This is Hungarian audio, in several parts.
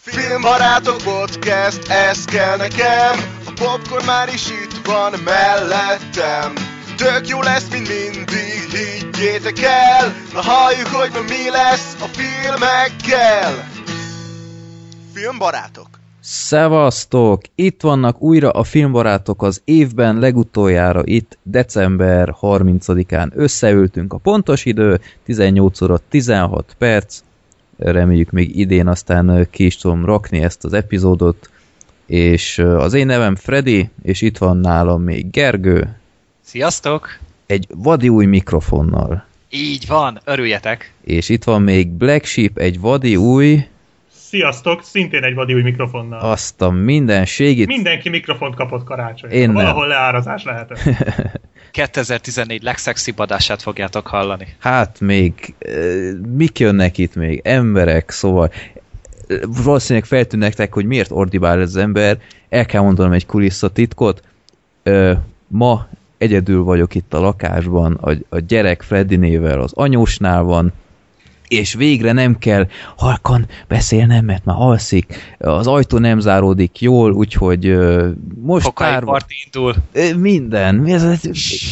Filmbarátok podcast, ez kell nekem. A popcorn már is itt van mellettem. Tök jó lesz, mint mindig, higgyétek el. Na halljuk, hogy ma mi lesz a filmekkel. Filmbarátok. Szevasztok! Itt vannak újra a filmbarátok az évben legutoljára itt december 30-án összeültünk a pontos idő, 18 óra 16 perc, reméljük még idén aztán ki is tudom rakni ezt az epizódot, és az én nevem Freddy, és itt van nálam még Gergő. Sziasztok! Egy vadi új mikrofonnal. Így van, örüljetek! És itt van még Black Sheep, egy vadi új... Sziasztok, szintén egy vadi új mikrofonnal. Azt a mindenségit. Mindenki mikrofont kapott karácsony. Én nem. Valahol leárazás lehetett. 2014 legszexibb adását fogjátok hallani. Hát még, mik jönnek itt még? Emberek, szóval valószínűleg feltűnnek nektek, hogy miért ordibál ez az ember. El kell mondanom egy kulisszatitkot. Ma egyedül vagyok itt a lakásban, a, a gyerek Freddy nével az anyósnál van, és végre nem kell halkan beszélnem, mert már alszik, az ajtó nem záródik jól, úgyhogy uh, most pár... parti indul. Minden. Ez,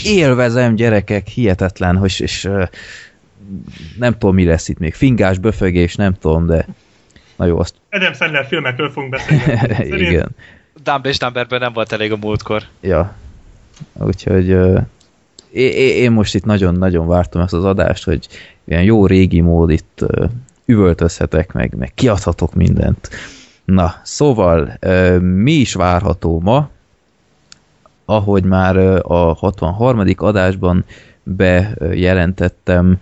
élvezem gyerekek, hihetetlen, hogy, és uh, nem tudom, mi lesz itt még. Fingás, böfögés, nem tudom, de na jó, azt... Adam Sandler filmekről fogunk beszélni. Igen. Dumb és Dumberben nem volt elég a múltkor. Ja. Úgyhogy uh, én most itt nagyon-nagyon vártam ezt az adást, hogy ilyen jó régi mód itt üvöltözhetek meg, meg kiadhatok mindent. Na, szóval mi is várható ma, ahogy már a 63. adásban bejelentettem,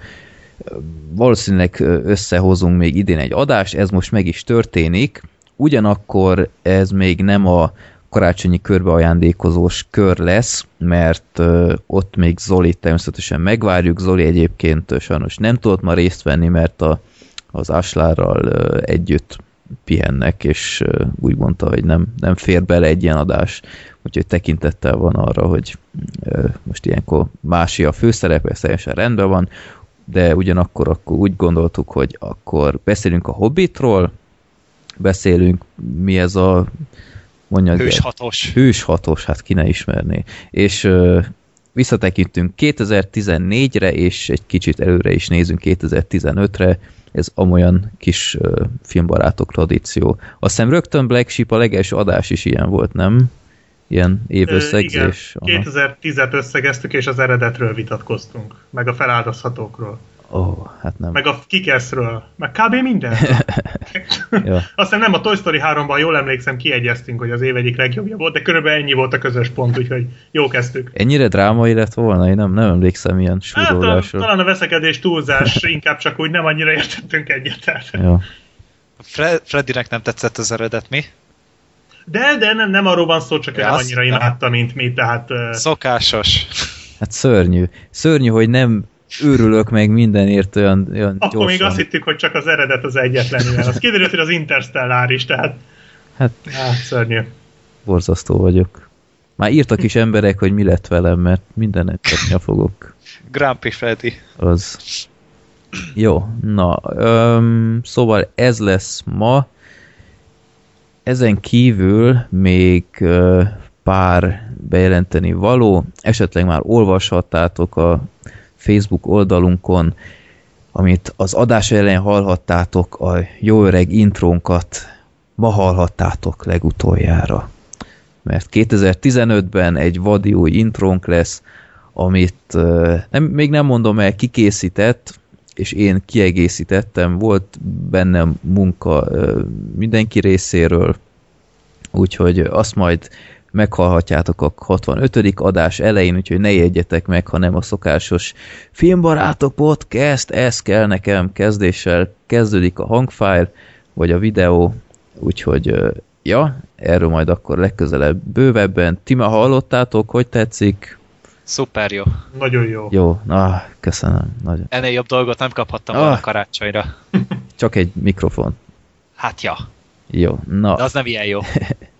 valószínűleg összehozunk még idén egy adást, ez most meg is történik, ugyanakkor ez még nem a karácsonyi körbeajándékozós kör lesz, mert ott még Zoli természetesen megvárjuk. Zoli egyébként sajnos nem tudott ma részt venni, mert a, az Aslárral uh, együtt pihennek, és úgy mondta, hogy nem, nem fér bele egy ilyen adás, úgyhogy tekintettel van arra, hogy most ilyenkor mási a főszerep, ez teljesen rendben van, de ugyanakkor akkor úgy gondoltuk, hogy akkor beszélünk a Hobbitról, beszélünk mi ez a mondja, hőshatos. Hőshatos, hát ki ne ismerné. És visszatekintünk 2014-re, és egy kicsit előre is nézünk 2015-re, ez amolyan kis uh, filmbarátok tradíció. Azt hiszem rögtön Black Sheep a legelső adás is ilyen volt, nem? Ilyen évösszegzés. Ö, igen, 2010-et összegeztük, és az eredetről vitatkoztunk, meg a feláldozhatókról. Ó, oh, hát nem. Meg a Kikersről, meg kb. minden. Aztán nem a Toy Story 3-ban, jól emlékszem, kiegyeztünk, hogy az év egyik legjobbja volt, de körülbelül ennyi volt a közös pont, úgyhogy jó kezdtük. Ennyire drámai lett volna? Én nem, nem emlékszem ilyen súrolásról. Hát, talán a veszekedés túlzás, inkább csak úgy nem annyira értettünk egyet. Ja. Fre Freddynek nem tetszett az eredet, mi? De, de nem, nem arról van szó, csak ja, nem annyira imádta, mint mi, tehát... Szokásos. Hát szörnyű. Szörnyű, hogy nem őrülök meg mindenért olyan, olyan Akkor gyorsan. még azt hittük, hogy csak az eredet az egyetlen ilyen. Az kiderült, hogy az Interstellár is, tehát... Hát, hát szörnyű. Borzasztó vagyok. Már írtak is emberek, hogy mi lett velem, mert mindenet tetni fogok. Grumpy Freddy. Az. Jó, na, öm, szóval ez lesz ma. Ezen kívül még ö, pár bejelenteni való, esetleg már olvashattátok a Facebook oldalunkon, amit az adás elején hallhattátok, a jó öreg intrónkat ma hallhattátok legutoljára. Mert 2015-ben egy vadi új intrónk lesz, amit nem, még nem mondom el, kikészített, és én kiegészítettem, volt bennem munka mindenki részéről, úgyhogy azt majd meghallhatjátok a 65. adás elején, úgyhogy ne jegyetek meg, ha nem a szokásos Filmbarátok Podcast, ez kell nekem kezdéssel kezdődik a hangfájl, vagy a videó, úgyhogy ja, erről majd akkor legközelebb bővebben. Ti már hallottátok, hogy tetszik? Szuper jó. Nagyon jó. Jó, na, köszönöm. Nagyon. Ennél jobb dolgot nem kaphattam ah. volna karácsonyra. Csak egy mikrofon. Hát ja. Jó, na. De az nem ilyen jó.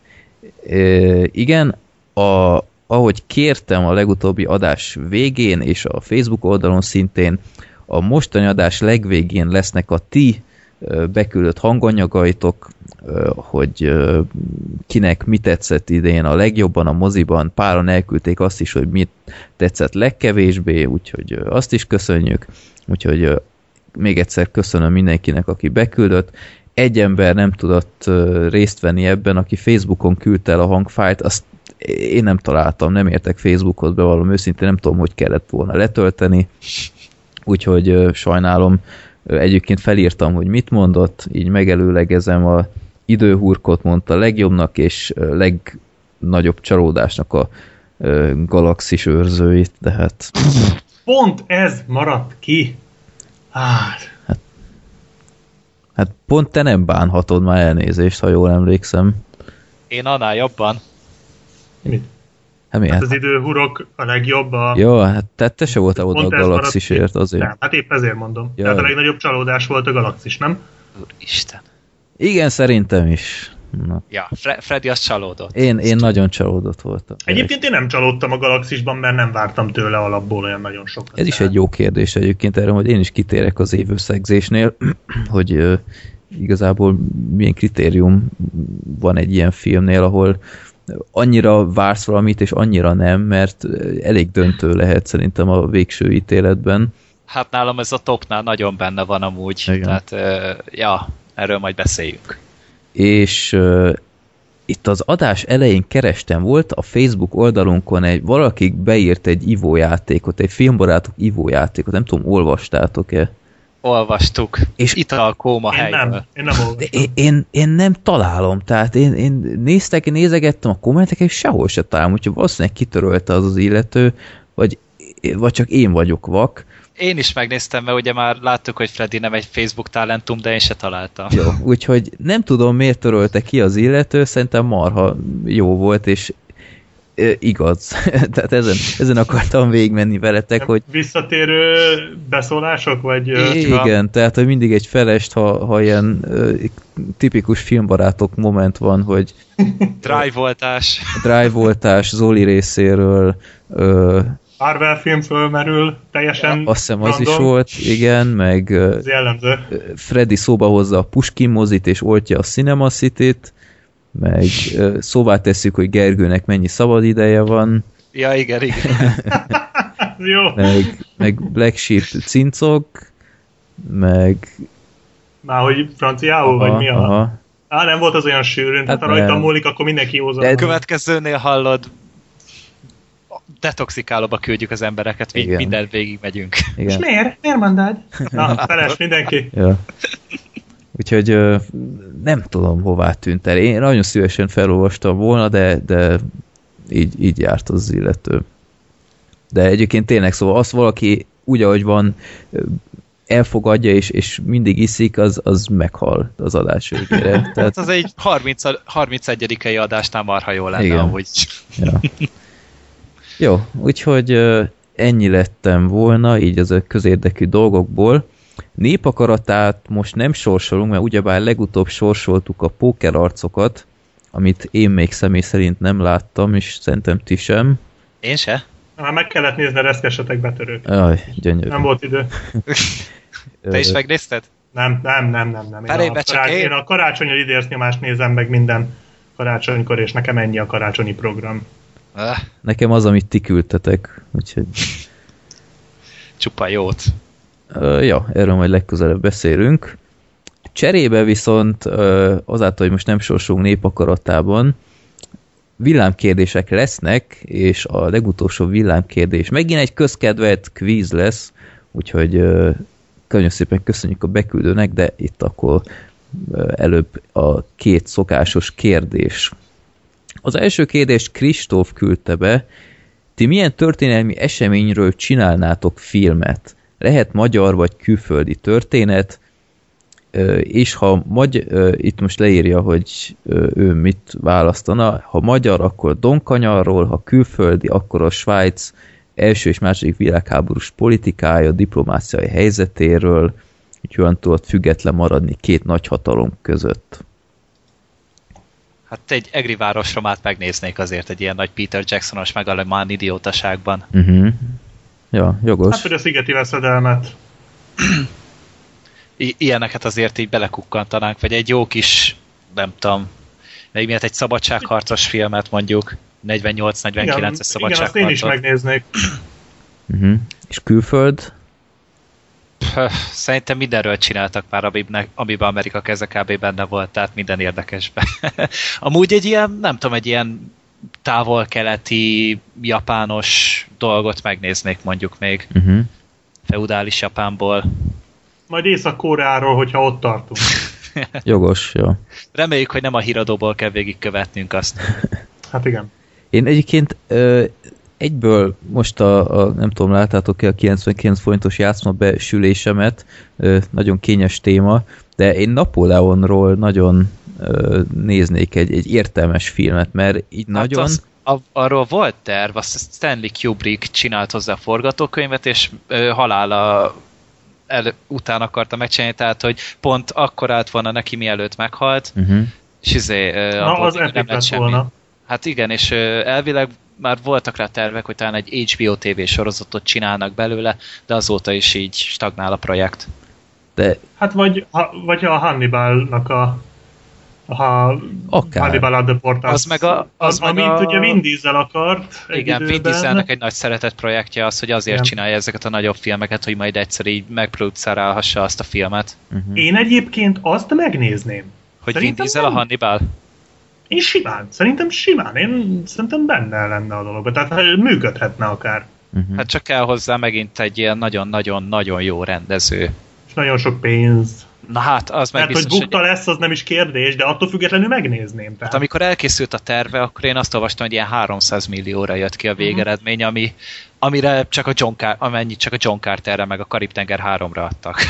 igen, a, ahogy kértem a legutóbbi adás végén, és a Facebook oldalon szintén, a mostani adás legvégén lesznek a ti beküldött hanganyagaitok, hogy kinek mi tetszett idén a legjobban a moziban, páran elküldték azt is, hogy mit tetszett legkevésbé, úgyhogy azt is köszönjük, úgyhogy még egyszer köszönöm mindenkinek, aki beküldött. Egy ember nem tudott részt venni ebben, aki Facebookon küldte el a hangfájt, azt én nem találtam, nem értek Facebookot, bevallom őszintén, nem tudom, hogy kellett volna letölteni, úgyhogy sajnálom, egyébként felírtam, hogy mit mondott, így megelőlegezem a időhurkot mondta legjobbnak és legnagyobb csalódásnak a galaxis őrzőit, de hát... Pont ez maradt ki. Hát... hát... Hát pont te nem bánhatod már elnézést, ha jól emlékszem. Én annál jobban. Mit? Hát, hát az időhurok a legjobb a... Jó, hát te, te se voltál oda a galaxisért azért. Nem, hát épp ezért mondom. Ja. Tehát a legnagyobb csalódás volt a galaxis, nem? Úristen. Igen, szerintem is. Na. Ja, Fre- Freddy az csalódott. Én, én nagyon csalódott voltam. Egyébként én nem csalódtam a galaxisban, mert nem vártam tőle alapból olyan nagyon sok. Ez is egy jó kérdés egyébként erre, hogy én is kitérek az évösszegzésnél, hogy uh, igazából milyen kritérium van egy ilyen filmnél, ahol annyira vársz valamit, és annyira nem, mert elég döntő lehet szerintem a végső ítéletben. Hát nálam ez a topnál nagyon benne van amúgy, Igen. tehát uh, ja, erről majd beszéljünk. És uh, itt az adás elején kerestem, volt a Facebook oldalunkon egy, valaki beírt egy ivójátékot, egy filmbarátok ivójátékot, nem tudom, olvastátok-e? olvastuk. És italkóma én Nem, én nem olvastam. Én, én, én, nem találom, tehát én, én néztek, én nézegettem a kommenteket, és sehol se találom, úgyhogy valószínűleg kitörölte az az illető, vagy, vagy csak én vagyok vak. Én is megnéztem, mert ugye már láttuk, hogy Freddy nem egy Facebook talentum, de én se találtam. Jó, úgyhogy nem tudom, miért törölte ki az illető, szerintem marha jó volt, és igaz. Tehát ezen, ezen akartam végigmenni veletek, hogy... Visszatérő beszólások, vagy... Igen, ha... tehát, hogy mindig egy felest, ha, ha ilyen tipikus filmbarátok moment van, hogy... Drive-voltás. Drive-voltás Zoli részéről... Marvel film fölmerül, teljesen ja, Azt hiszem az is volt, igen, meg... Ez jellemző. Freddy szóba hozza a Puskin mozit, és oltja a Cinema City-t, meg szóvá tesszük, hogy Gergőnek mennyi szabad ideje van. Ja, igen, igen. Jó. Meg, meg Black Sheep cincog, meg... Már hogy franciául, aha, vagy mi a... Aha. Á, nem volt az olyan sűrűn, hát tehát ha rajtam múlik, akkor mindenki józan. De következőnél hallod, detoxikálóba küldjük az embereket, végig, mindent végig megyünk. Igen. És miért? Miért mondád? Na, feles mindenki. Ja. Úgyhogy nem tudom, hová tűnt el. Én nagyon szívesen felolvastam volna, de, de így, így járt az illető. De egyébként tényleg, szóval az valaki úgy, ahogy van, elfogadja és, és mindig iszik, az, az meghal az adás végére. Tehát... Hát az egy 30, 31. adásnál marha jó lenne, Igen. amúgy. Ja. Jó, úgyhogy ennyi lettem volna, így az a közérdekű dolgokból népakaratát most nem sorsolunk, mert ugyebár legutóbb sorsoltuk a póker arcokat, amit én még személy szerint nem láttam, és szerintem ti sem. Én se. Már meg kellett nézni a reszkesetek betörőt. Aj, gyönyörű. Nem volt idő. Te is megnézted? Nem, nem, nem, nem. nem. Én, a, csak karács... én. én a karácsonyi időrsznyomást nézem meg minden karácsonykor, és nekem ennyi a karácsonyi program. Ah. Nekem az, amit ti küldtetek, úgyhogy... Csupa jót. Uh, ja, erről majd legközelebb beszélünk. Cserébe viszont uh, azáltal, hogy most nem sorsunk népakaratában, villámkérdések lesznek, és a legutolsó villámkérdés megint egy közkedvelt kvíz lesz, úgyhogy uh, nagyon szépen köszönjük a beküldőnek, de itt akkor előbb a két szokásos kérdés. Az első kérdést Kristóf küldte be, ti milyen történelmi eseményről csinálnátok filmet? lehet magyar vagy külföldi történet, és ha magy- itt most leírja, hogy ő mit választana, ha magyar, akkor Donkanyarról, ha külföldi, akkor a Svájc első és második világháborús politikája, diplomáciai helyzetéről, hogy olyan tudott független maradni két nagyhatalom között. Hát egy egri városromát megnéznék azért egy ilyen nagy Peter Jacksonos megalemán idiótaságban. Uh-huh. Ja, jogos. Hát, hogy a szigeti veszedelmet. I- ilyeneket azért így belekukkantanánk, vagy egy jó kis, nem tudom, még miatt egy szabadságharcos filmet mondjuk, 48-49-es szabadságharcos. Igen, azt én is megnéznék. Uh-huh. És külföld? Szerintem mindenről csináltak már, amiben, amiben Amerika keze kb. benne volt, tehát minden érdekesben. Amúgy egy ilyen, nem tudom, egy ilyen távol-keleti, japános dolgot megnéznék mondjuk még. Uh-huh. Feudális Japánból. Majd Észak-Koreáról, hogyha ott tartunk. Jogos, jó. Reméljük, hogy nem a híradóból kell végigkövetnünk azt. Hát igen. Én egyébként ö, egyből most a, a nem tudom, láttátok-e a 99 forintos játszma besülésemet, ö, nagyon kényes téma, de én Napóleonról nagyon ö, néznék egy, egy értelmes filmet, mert így hát nagyon... Az, a, arról volt terv, azt Stanley Kubrick csinált hozzá a forgatókönyvet, és ö, halála el, után akarta megcsinálni, tehát hogy pont akkor állt volna neki, mielőtt meghalt, uh-huh. és izé, Na, az nem lett semmi. Volna. Hát igen, és elvileg már voltak rá tervek, hogy talán egy HBO TV sorozatot csinálnak belőle, de azóta is így stagnál a projekt. De... Hát vagy, ha, vagy a Hannibalnak a ha Akár. Hannibal ad Portas, az meg a, az, az meg amint a... ugye Vin Diesel akart Igen, Vin Dieselnek egy nagy szeretett projektje az, hogy azért Igen. csinálja ezeket a nagyobb filmeket, hogy majd egyszer így megproducerálhassa azt a filmet. Uh-huh. Én egyébként azt megnézném. Hogy Szerintem Vin Diesel nem. a Hannibal? Én simán, szerintem simán, én szerintem benne lenne a dologban, tehát működhetne akár. Uh-huh. Hát csak kell hozzá megint egy ilyen nagyon-nagyon-nagyon jó rendező. És nagyon sok pénz. Na hát, az meg biztos, hogy bukta hogy... lesz, az nem is kérdés, de attól függetlenül megnézném. Tehát. Hát amikor elkészült a terve, akkor én azt olvastam, hogy ilyen 300 millióra jött ki a végeredmény, ami, amire csak a John Car- amennyit csak a John Carterre meg a Karib-tenger 3-ra adtak.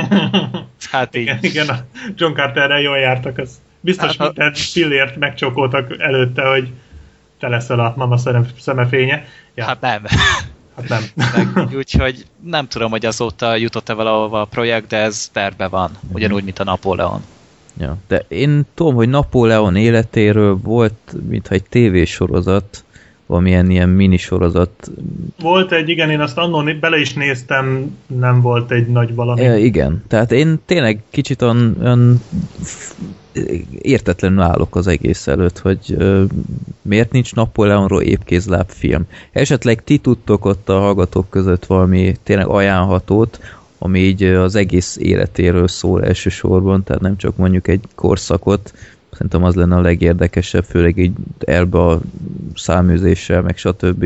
hát így. Igen, igen, a John Carterre jól jártak, az biztos hát, minden pillért megcsókoltak előtte, hogy te leszel a mama szemefénye. Ja. Hát nem. Hát nem. Meg, úgyhogy nem tudom, hogy azóta jutott-e valahova a projekt, de ez terve van. Ugyanúgy, mint a Napóleon. Ja, de én tudom, hogy Napóleon életéről volt, mintha egy tévésorozat, valamilyen ilyen minisorozat. Volt egy, igen, én azt annól bele is néztem, nem volt egy nagy valami. E, igen, tehát én tényleg kicsit olyan, olyan értetlenül állok az egész előtt, hogy ö, miért nincs Napóleonról épkézláb film. Esetleg ti tudtok ott a hallgatók között valami tényleg ajánlhatót, ami így az egész életéről szól elsősorban, tehát nem csak mondjuk egy korszakot, szerintem az lenne a legérdekesebb, főleg így elbe a száműzéssel, meg stb.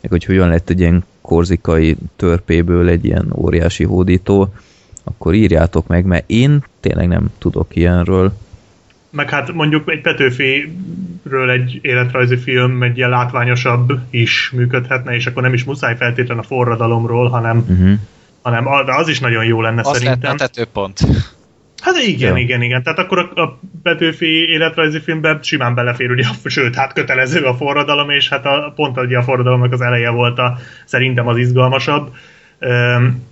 Meg hogy hogyan lett egy ilyen korzikai törpéből egy ilyen óriási hódító, akkor írjátok meg, mert én tényleg nem tudok ilyenről meg hát mondjuk egy Petőfiről egy életrajzi film egy ilyen látványosabb is működhetne, és akkor nem is muszáj feltétlen a forradalomról, hanem, uh-huh. hanem az is nagyon jó lenne Azt szerintem. Azt tetőpont. Hát igen, ja. igen, igen. Tehát akkor a, a Petőfi életrajzi filmben simán belefér, ugye, sőt, hát kötelező a forradalom, és hát a, pont ugye a forradalomnak az eleje volt a, szerintem az izgalmasabb. Üm,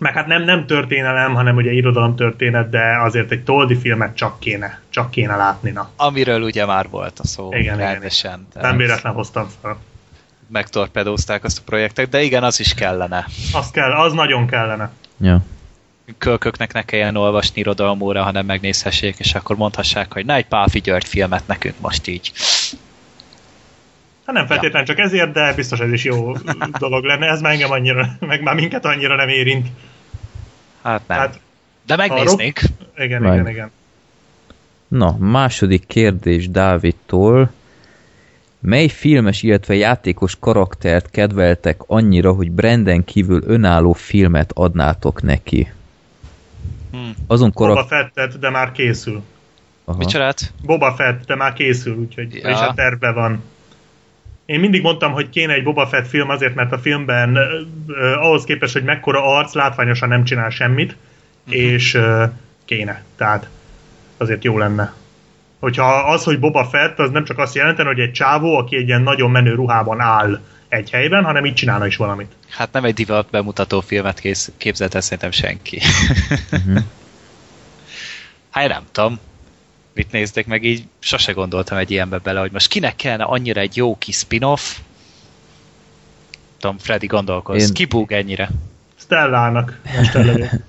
meg hát nem, nem történelem, hanem ugye irodalom történet, de azért egy Toldi filmet csak kéne, csak kéne látni. Na. Amiről ugye már volt a szó. Igen, rendesen. igen. Nem véletlen hoztam fel. Megtorpedózták azt a projektet, de igen, az is kellene. Az kell, az nagyon kellene. Ja. Kölköknek ne kelljen olvasni irodalmóra, hanem megnézhessék, és akkor mondhassák, hogy na egy Pálfi György filmet nekünk most így. Hát nem feltétlenül ja. csak ezért, de biztos ez is jó dolog lenne. Ez már engem annyira, meg már minket annyira nem érint. Hát nem. Hát, de megnéznék. Rob... Igen, meg. igen, igen. Na, második kérdés Dávidtól. Mely filmes, illetve játékos karaktert kedveltek annyira, hogy Branden kívül önálló filmet adnátok neki? Hmm. Azon karak... Boba Fettet, de már készül. Aha. Micsodát? Boba Fett, de már készül, úgyhogy ja. és a terve van. Én mindig mondtam, hogy kéne egy Boba Fett film azért, mert a filmben uh, ahhoz képest, hogy mekkora arc, látványosan nem csinál semmit, uh-huh. és uh, kéne. Tehát azért jó lenne. Hogyha az, hogy Boba Fett, az nem csak azt jelentene, hogy egy csávó, aki egy ilyen nagyon menő ruhában áll egy helyben, hanem így csinálna is valamit. Hát nem egy divat bemutató filmet kész, képzelt el szerintem senki. Uh-huh. hát nem tudom mit néztek meg, így sose gondoltam egy ilyenbe bele, hogy most kinek kellene annyira egy jó kis spin-off. Tudom, Freddy gondolkoz. Én... Ki búg ennyire? Stellának.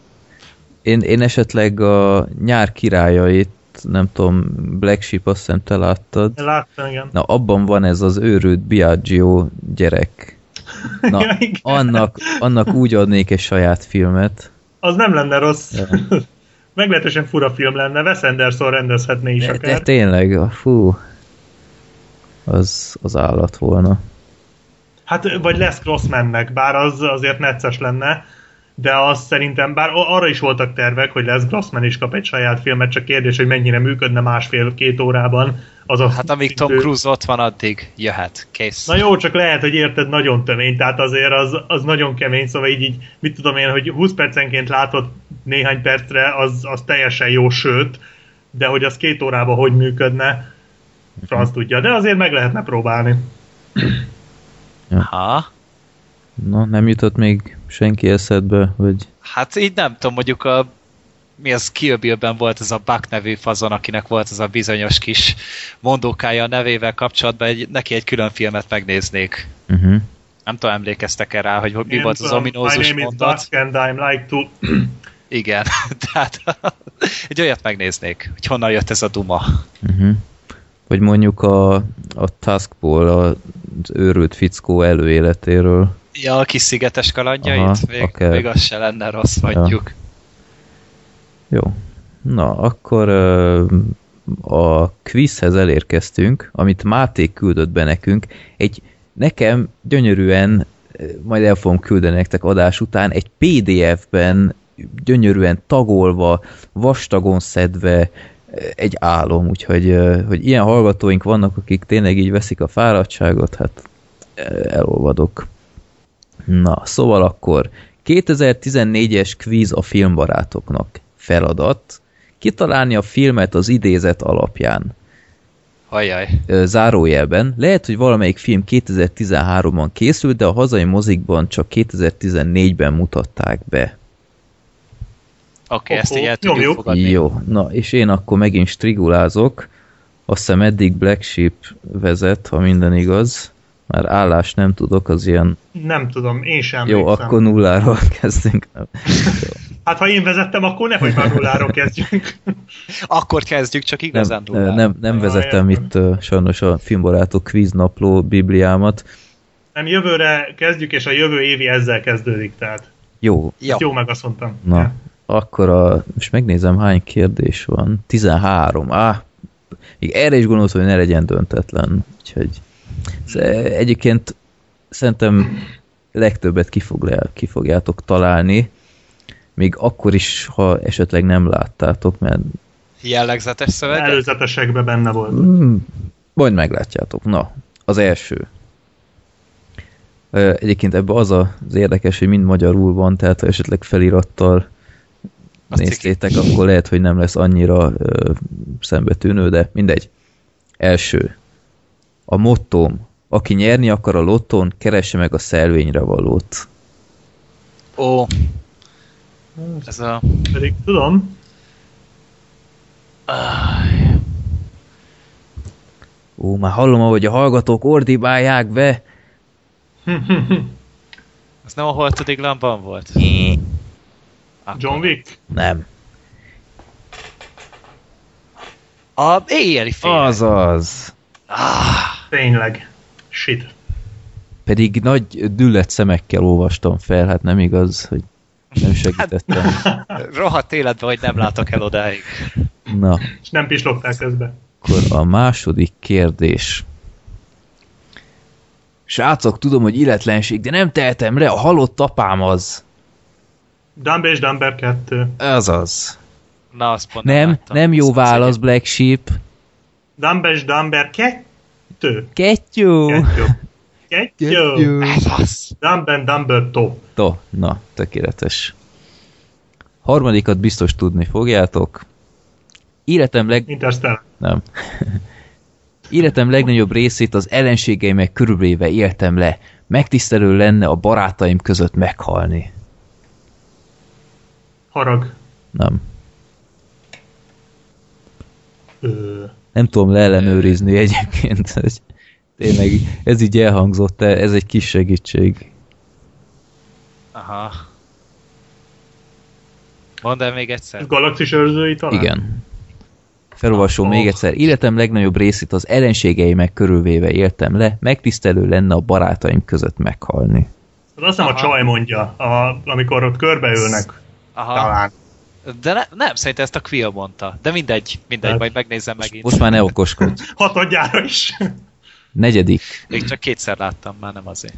Én, én esetleg a nyár királyait, nem tudom, Black Sheep, azt hiszem te láttad. Láttam, igen. Na, abban van ez az őrült Biagio gyerek. Na, Ja, igen. annak, annak úgy adnék egy saját filmet. Az nem lenne rossz. Ja. Meglehetősen fura film lenne, Wes Anderson rendezhetné is De, de akár. tényleg, fú, az, az állat volna. Hát, vagy Les Grossmannek, bár az azért necces lenne, de az szerintem, bár arra is voltak tervek, hogy Les Grossman is kap egy saját filmet, csak kérdés, hogy mennyire működne másfél-két órában. Az a Hát amíg Tom Cruise ott van, addig jöhet. Kész. Na jó, csak lehet, hogy érted, nagyon tömény, tehát azért az, az nagyon kemény, szóval így, így, mit tudom én, hogy 20 percenként látod néhány percre, az, az teljesen jó, sőt, de hogy az két órában hogy működne, franc tudja, de azért meg lehetne próbálni. Ha? Na, nem jutott még senki eszedbe, hogy Hát így nem tudom, mondjuk a mi az Kill Bill-ben volt ez a Buck nevű fazon, akinek volt ez a bizonyos kis mondókája a nevével kapcsolatban, egy, neki egy külön filmet megnéznék. uh-huh. Nem tudom, emlékeztek-e rá, hogy mi Én volt az ominózus My name is mondat? Dusk and I'm like to... Igen, tehát egy olyat megnéznék, hogy honnan jött ez a duma. Uh-huh. Vagy mondjuk a, a Taskból az őrült fickó előéletéről. Ja, a kis szigetes kalandjait? Aha, még, akár. még az se lenne rossz, mondjuk. Jó. Na, akkor a quizhez elérkeztünk, amit Máté küldött be nekünk. Egy nekem gyönyörűen, majd el fogom küldeni nektek adás után, egy PDF-ben gyönyörűen tagolva, vastagon szedve egy álom, úgyhogy hogy ilyen hallgatóink vannak, akik tényleg így veszik a fáradtságot, hát elolvadok. Na, szóval akkor 2014-es kvíz a filmbarátoknak. Feladat. Kitalálni a filmet az idézet alapján. Ajaj. Zárójelben. Lehet, hogy valamelyik film 2013-ban készült, de a hazai mozikban csak 2014-ben mutatták be. Oké, okay, ezt így el tudjuk fogadni. Jó, na és én akkor megint strigulázok. Azt hiszem eddig Black Sheep vezet, ha minden igaz. Már állás nem tudok, az ilyen... Nem tudom, én sem Jó, emlékszem. akkor nulláról kezdünk. Hát ha én vezettem, akkor nehogy már nulláról kezdjünk. Akkor kezdjük, csak igazán nem, nullán. nem, nem Ah, vezettem értem. itt uh, sajnos a filmbarátok kvíznapló bibliámat. Nem, jövőre kezdjük, és a jövő évi ezzel kezdődik, tehát Jó, Jó. ezt jó meg azt mondtam. na, akkor a, most megnézem hány kérdés van. 13. Á, még erre is gondoltam, hogy ne legyen döntetlen. Úgyhogy egyébként szerintem legtöbbet ki, fog le, ki fogjátok találni. Még akkor is, ha esetleg nem láttátok, mert Jellegzetes szöveg? Előzetesekben benne volt. Mm, majd meglátjátok. Na, az első. Ö, Egyébként ebben az a- az érdekes, hogy mind magyarul van, tehát ha esetleg felirattal Azt néztétek, akkor lehet, hogy nem lesz annyira ö, szembetűnő, de mindegy. Első. A mottóm. Aki nyerni akar a lottón, keresse meg a szelvényre valót. Ó. Ez a... Pedig tudom, Ó, már hallom, ahogy a hallgatók ordibálják be. Ez nem a holtodik lamban volt? Akkor- John Wick. Nem. A éjjeli fél. Azaz. Tényleg. Shit. Pedig nagy düllett szemekkel olvastam fel, hát nem igaz, hogy nem segítettem. Rohadt életben, hogy nem látok el odáig. Na, És nem pislogták közben. akkor a második kérdés. Srácok, tudom, hogy illetlenség, de nem tehetem le, a halott apám az. Dumber és Dumber 2. Az az. Na, azt pont Nem, láttam. nem jó válasz, Black Sheep. Dumber és Dumber 2. Kettő. Kettő. Kettő. Ez az. Dumber Dumber To. To, na, tökéletes. Harmadikat biztos tudni fogjátok. Életem leg... Interstellar. Nem. Életem legnagyobb részét az ellenségeimek körülvéve éltem le. Megtisztelő lenne a barátaim között meghalni. Harag. Nem. Ö, Nem tudom leellenőrizni egyébként. hogy Tényleg, ez így elhangzott, ez egy kis segítség. Aha. Mondd el még egyszer. Galaxis őrzői talán? Igen. Felolvasom oh. még egyszer. Életem legnagyobb részét az ellenségeimek körülvéve éltem le, megtisztelő lenne a barátaim között meghalni. Az azt hiszem a csaj mondja, a, amikor ott körbeülnek. Aha. Talán. De ne, nem, szerintem ezt a Quill mondta. De mindegy, mindegy, hát. majd megnézem megint. Most már ne okoskodj. Hatodjára is. Negyedik. Még csak kétszer láttam, már nem azért.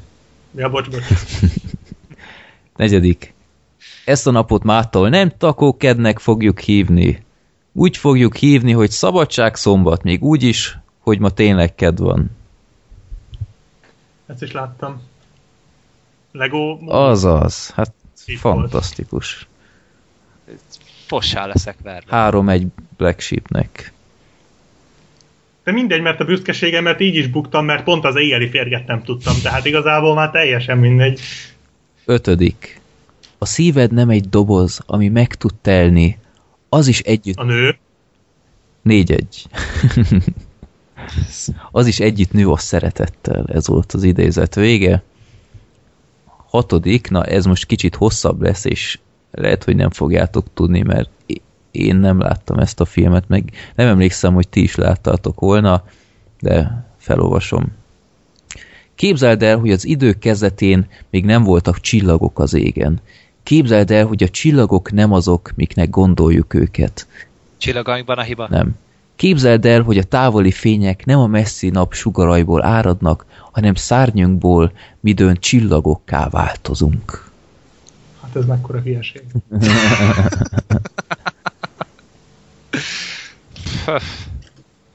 Ja, bocs, bocs. Negyedik. Ezt a napot mától nem takókednek fogjuk hívni. Úgy fogjuk hívni, hogy szabadság szombat, még úgy is, hogy ma tényleg kedv van. Ezt is láttam. Lego... Azaz, hát Itt fantasztikus. Fossá leszek verve. Három egy Black Sheepnek. De mindegy, mert a büszkeségemet így is buktam, mert pont az éjjeli férget nem tudtam, tehát igazából már teljesen mindegy. Ötödik. A szíved nem egy doboz, ami meg tud telni, az is együtt... A nő? Négy-egy. az is együtt nő a szeretettel, ez volt az idézet vége. Hatodik, na ez most kicsit hosszabb lesz, és lehet, hogy nem fogjátok tudni, mert én nem láttam ezt a filmet, meg nem emlékszem, hogy ti is láttátok volna, de felolvasom. Képzeld el, hogy az idők kezdetén még nem voltak csillagok az égen. Képzeld el, hogy a csillagok nem azok, miknek gondoljuk őket. Csillagainkban a hiba? Nem. Képzeld el, hogy a távoli fények nem a messzi nap sugaraiból áradnak, hanem szárnyunkból, midőn csillagokká változunk. Ez mekkora hülyeség.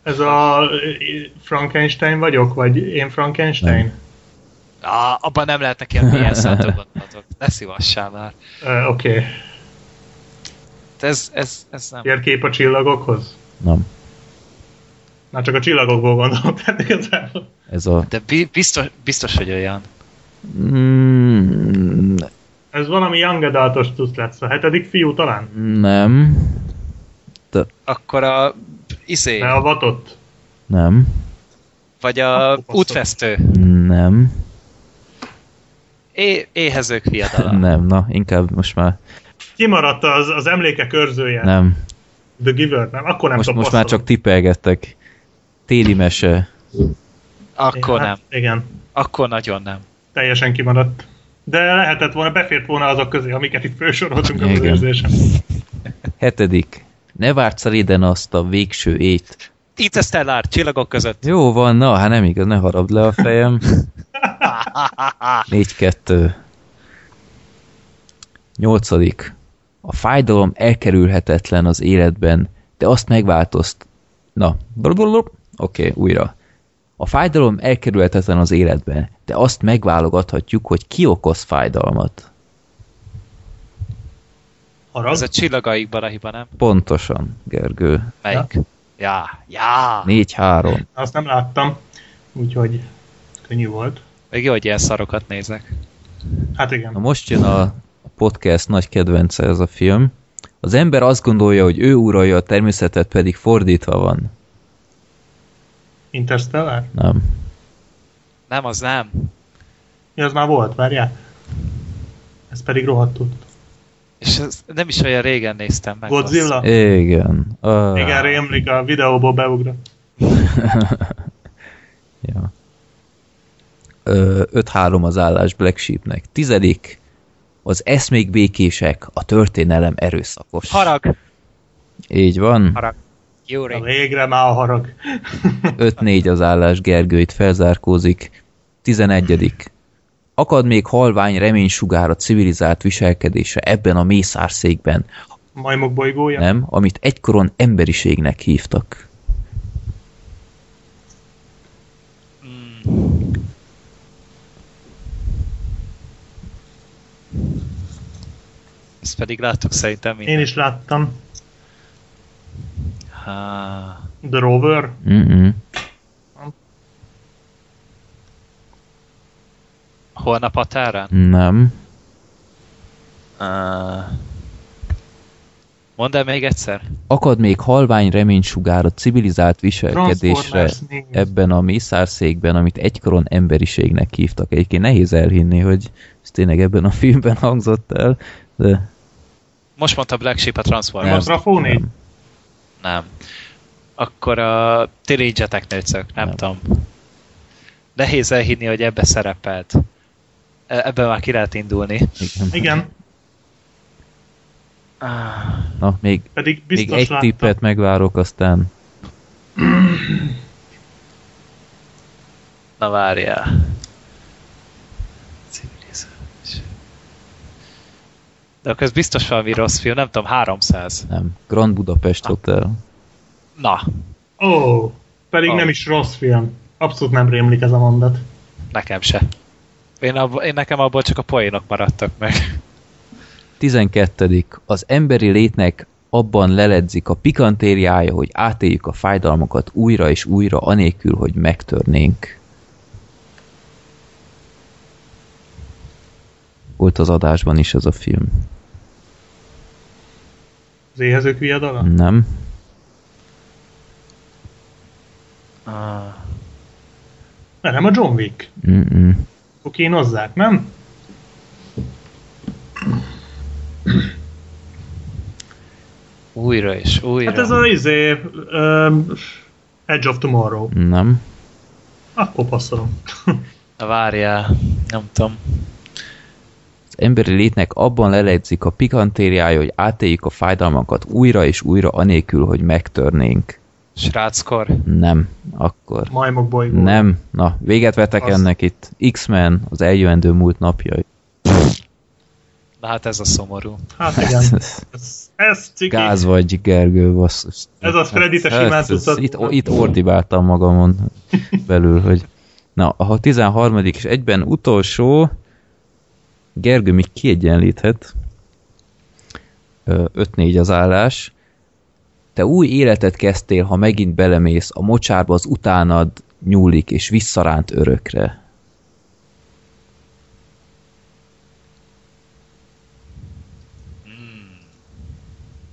ez a Frankenstein vagyok, vagy én Frankenstein? Nem. Ah, abban nem lehetnek ilyen milyen szántogatotok. Ne szívassál már. Uh, Oké. Okay. Ez, ez, ez nem. Térkép a csillagokhoz? Nem. Már csak a csillagokból gondolom, tehát igazából. Ez a... De biztos, biztos hogy olyan. Mm, ez valami young adultos tusz lesz. A hetedik fiú talán? Nem. De... Akkor a... Iszé. Ne a vatott? Nem. Vagy a útvesztő? Nem. É, éhezők fiatala. Nem, na, inkább most már... Kimaradt az, az emlékek őrzője. Nem. The Giver, nem? Akkor nem most, most már csak tippelgettek. Téli mese. Akkor hát, nem. Igen. Akkor nagyon nem. Teljesen kimaradt. De lehetett volna, befért volna azok közé, amiket itt felsoroltunk az érzésem. Hetedik. Ne várts el azt a végső ét. Interstellar, csillagok között. Jó van, na, hát nem igaz, ne harabd le a fejem. Négy kettő. Nyolcadik. A fájdalom elkerülhetetlen az életben, de azt megváltozt. Na, oké, okay, újra. A fájdalom elkerülhetetlen az életben, de azt megválogathatjuk, hogy ki okoz fájdalmat. Harag? Ez a csillagaikban a hiba, nem? Pontosan, Gergő. Melyik? Ja, ja. Négy három. Azt nem láttam, úgyhogy könnyű volt. Még jó, hogy ilyen szarokat nézek. Hát igen. Na most jön a podcast nagy kedvence ez a film. Az ember azt gondolja, hogy ő uralja a természetet, pedig fordítva van. Interstellar? Nem. Nem, az nem. Mi az már volt, várjál. Ez pedig rohadtul. És ez nem is olyan régen néztem meg. Godzilla? Azt. Igen. Uh... Igen, rémlik a videóból beugrott. ja. 5-3 az állás Black Sheepnek. Tizedik, az eszmék békések, a történelem erőszakos. Harag. Így van. Harag. Júri. Végre már a harag. 5-4 az állás Gergőit felzárkózik. 11. Akad még halvány reménysugár a civilizált viselkedése ebben a mészárszékben. Majmok bolygója? Nem, amit egykoron emberiségnek hívtak. Mm. Ezt pedig láttuk szerintem minden. Én is láttam. The Rover? Mm-mm. Holnap határán? Nem. Uh, mondd el még egyszer. Akad még halvány reménysugár a civilizált viselkedésre ebben a mészárszékben, amit egykoron emberiségnek hívtak. Egyébként nehéz elhinni, hogy ez tényleg ebben a filmben hangzott el, de Most mondta Black Sheep a Transformers. 4? Nem. Akkor a Teenage Teknőcök, nem, Nem. tudom. Nehéz elhinni, hogy ebbe szerepelt. E- Ebben már ki lehet indulni. Igen. Igen, Na, még, pedig még egy láttam. tippet megvárok, aztán Na várjál. De akkor ez biztos valami rossz film, nem tudom, 300. nem. Grand Budapest Hotel. Na, Ó, pedig Ó. nem is rossz film. Abszolút nem rémlik ez a mondat. nekem se. Én, abba, én nekem abból csak a poénok maradtak meg. 12. Az emberi létnek abban leledzik a pikantériája, hogy átéljük a fájdalmakat újra és újra, anélkül, hogy megtörnénk. Volt az adásban is ez a film. Az éhezők viadala? Nem? Ah, De nem a John Wick. Mm-mm. Akkor kínozzák, nem? újra és újra. Hát ez a izé, um, Edge of Tomorrow. Nem? Akkor passzolom. Na várjál, nem tudom. Az emberi létnek abban leledzik a pikantériája, hogy átéljük a fájdalmakat újra és újra, anélkül, hogy megtörnénk. Sráckor. Nem. Akkor. Majmok bolygó. Nem. Na, véget vetek Az- ennek itt. X-Men, az eljövendő múlt napjai. Na hát ez a szomorú. Hát igen. Ez, ez ciki. Gáz vagy, Gergő, basszus. Ez az Freddy, te simán ez- tudtad. Itt, itt ordibáltam magamon belül, hogy na, a 13. és egyben utolsó Gergő még kiegyenlíthet. Ö, 5-4 az állás. Te új életet kezdtél, ha megint belemész a mocsárba, az utánad nyúlik és visszaránt örökre.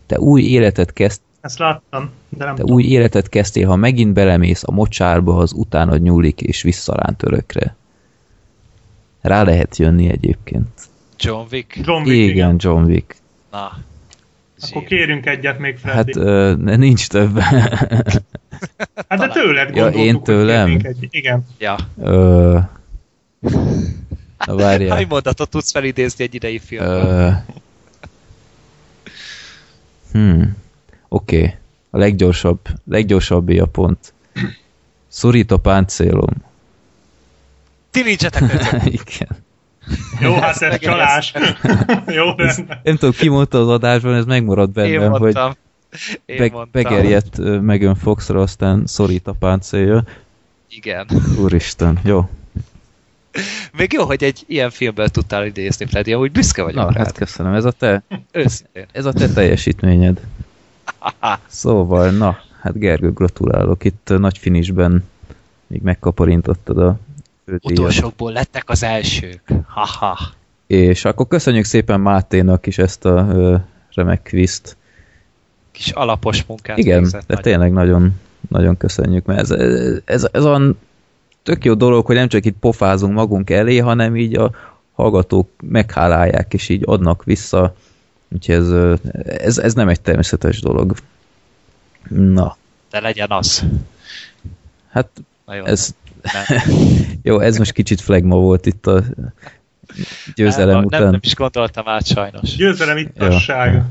Te új életet kezd, Ezt láttam, de nem te tudom. új életet kezdtél, ha megint belemész a mocsárba, az utánad nyúlik és visszaránt örökre. Rá lehet jönni egyébként. John Wick. John Wick, Igen, igen. John Wick. Na. Akkor Zsír. kérünk egyet még, Freddy. Hát ö, nincs több. hát de tőled Ja, én tőlem? Egy... Igen. Ja. Ö, na várjál. Hány mondatot tudsz felidézni egy idei filmből? Ö, hmm. Oké. Okay. A leggyorsabb, leggyorsabb a pont. Szorít a páncélom. Teenage Teknőcök. Igen. Jó, hát ez csalás. Jó, de... Nem tudom, ki mondta az adásban, ez megmaradt Én bennem, hogy mondtam. Én be, mondtam. begerjedt Megan Foxra, aztán szorít a páncélja. Igen. Úristen, jó. Még jó, hogy egy ilyen filmből tudtál idézni, Freddy, amúgy büszke vagyok Na, rád. hát köszönöm. Ez a te, Őszintén. ez a te teljesítményed. Szóval, na, hát Gergő, gratulálok. Itt nagy finisben még megkaparintottad a. Utolsókból lettek az elsők. Haha. És akkor köszönjük szépen Máténak is ezt a ö, remek kvízt. Kis alapos munkát Igen, de nagyon. tényleg nagyon, nagyon köszönjük, mert ez, ez, ez olyan tök jó dolog, hogy nem csak itt pofázunk magunk elé, hanem így a hallgatók meghálálják, és így adnak vissza. Úgyhogy ez, ez, ez nem egy természetes dolog. Na, De legyen az. hát Na jó, ez, nem. Jó, ez most kicsit flagma volt itt a győzelem nem, után. nem, nem is gondoltam át sajnos. Győzelem ittasság.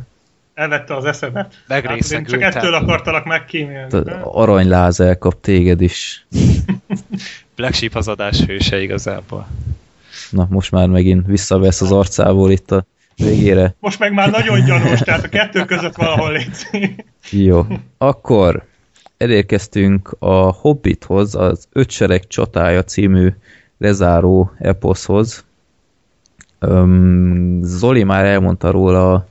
Elvette az eszemet. Megrészegültem. Hát, én csak ettől akartalak megkímélni. Hát A aranyláz elkap téged is. Black Sheep az adás hőse igazából. Na, most már megint visszavesz az arcából itt a végére. Most meg már nagyon gyanús, tehát a kettő között valahol létszik. Jó. Akkor elérkeztünk a Hobbithoz, az Ötsereg csatája című lezáró eposzhoz. Zoli már elmondta róla a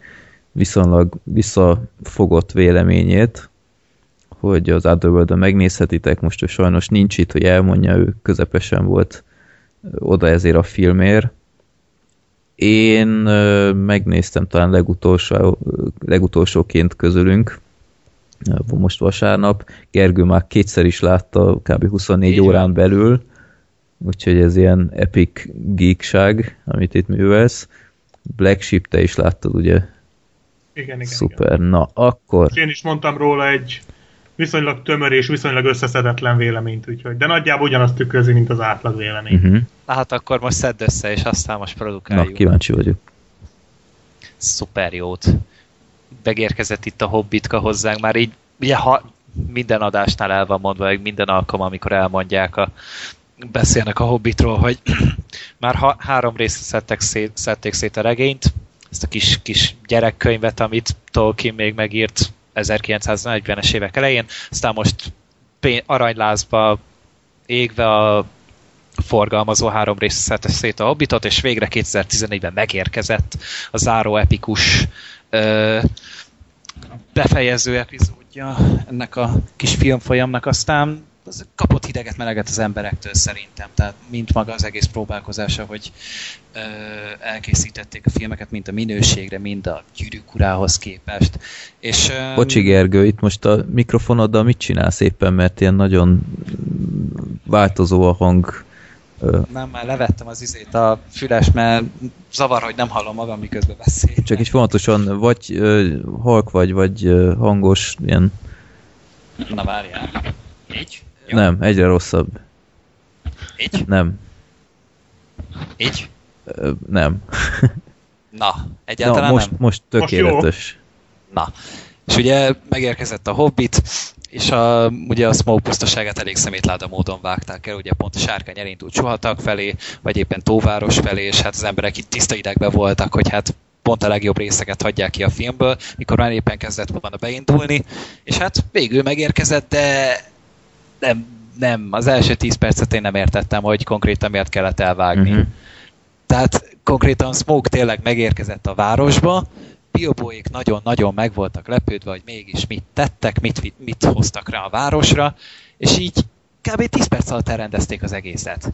viszonylag visszafogott véleményét, hogy az otherworld megnézhetitek, most ő sajnos nincs itt, hogy elmondja, ő közepesen volt oda ezért a filmért. Én megnéztem talán legutolsó, legutolsóként közülünk, most vasárnap. Gergő már kétszer is látta, kb. 24 Így órán van. belül, úgyhogy ez ilyen epic geekság, amit itt művelsz. Black Sheep te is láttad, ugye? Igen, igen. Szuper, igen. na akkor... Én is mondtam róla egy viszonylag tömör és viszonylag összeszedetlen véleményt, úgyhogy, de nagyjából ugyanazt tükrözi, mint az átlag vélemény. Uh-huh. Hát akkor most szedd össze, és aztán most produkáljuk. Na, kíváncsi vagyok. Szuper jót. Megérkezett itt a Hobbitka hozzánk, már így ugye, ha minden adásnál el van mondva, meg minden alkalom, amikor elmondják a beszélnek a Hobbitról, hogy már ha, három részt szedtek szét, szedték szét a regényt, ezt a kis, kis gyerekkönyvet, amit Tolkien még megírt 1940-es évek elején, aztán most aranylázba égve a forgalmazó három részt szedte szét a Hobbitot, és végre 2014-ben megérkezett a záró epikus befejező epizódja ennek a kis filmfolyamnak, aztán az kapott hideget, meleget az emberektől szerintem. Tehát mint maga az egész próbálkozása, hogy ö, elkészítették a filmeket, mint a minőségre, mind a gyűrűk urához képest. És, ö, Bocsi Gergő, itt most a mikrofonoddal mit csinálsz éppen, mert ilyen nagyon változó a hang. Nem, már levettem az izét a füles, mert zavar, hogy nem hallom magam, miközben beszél. Csak is fontosan, vagy ö, halk vagy, vagy ö, hangos, ilyen... Na várjál. Így? Jó. Nem, egyre rosszabb. Így? Nem. Így? Ö, nem. Na, egyáltalán Na, most, nem? most tökéletes. Most Na, és ugye megérkezett a Hobbit, és a, ugye a Smoke pusztaságát elég szemétláda módon vágták el, ugye pont a sárkány elindult Csuhatak felé, vagy éppen Tóváros felé, és hát az emberek itt tiszta idegben voltak, hogy hát pont a legjobb részeket hagyják ki a filmből, mikor már éppen kezdett volna beindulni, és hát végül megérkezett, de nem, nem, az első 10 percet én nem értettem, hogy konkrétan miért kellett elvágni. Uh-huh. Tehát konkrétan Smoke tényleg megérkezett a városba, biobóék nagyon-nagyon meg voltak lepődve, hogy mégis mit tettek, mit, mit hoztak rá a városra, és így kb. 10 perc alatt elrendezték az egészet.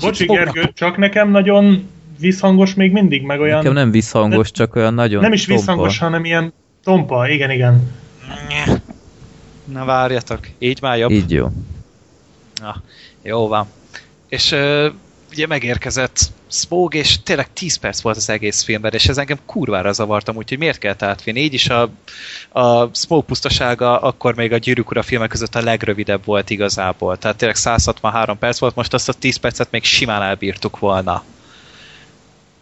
Bocsi Gergő, csak nekem nagyon visszhangos még mindig, meg olyan... Nekem nem visszhangos, de, csak olyan nagyon Nem is tompa. visszhangos, hanem ilyen tompa, igen, igen. Na várjatok, így már jobb? Így jó. Na, jó van. És uh, ugye megérkezett Smog, és tényleg 10 perc volt az egész filmben, és ez engem kurvára zavartam, úgyhogy miért kellett átvinni? Így is a, a Smog pusztasága akkor még a Gyűrűk Ura filmek között a legrövidebb volt igazából. Tehát tényleg 163 perc volt, most azt a 10 percet még simán elbírtuk volna.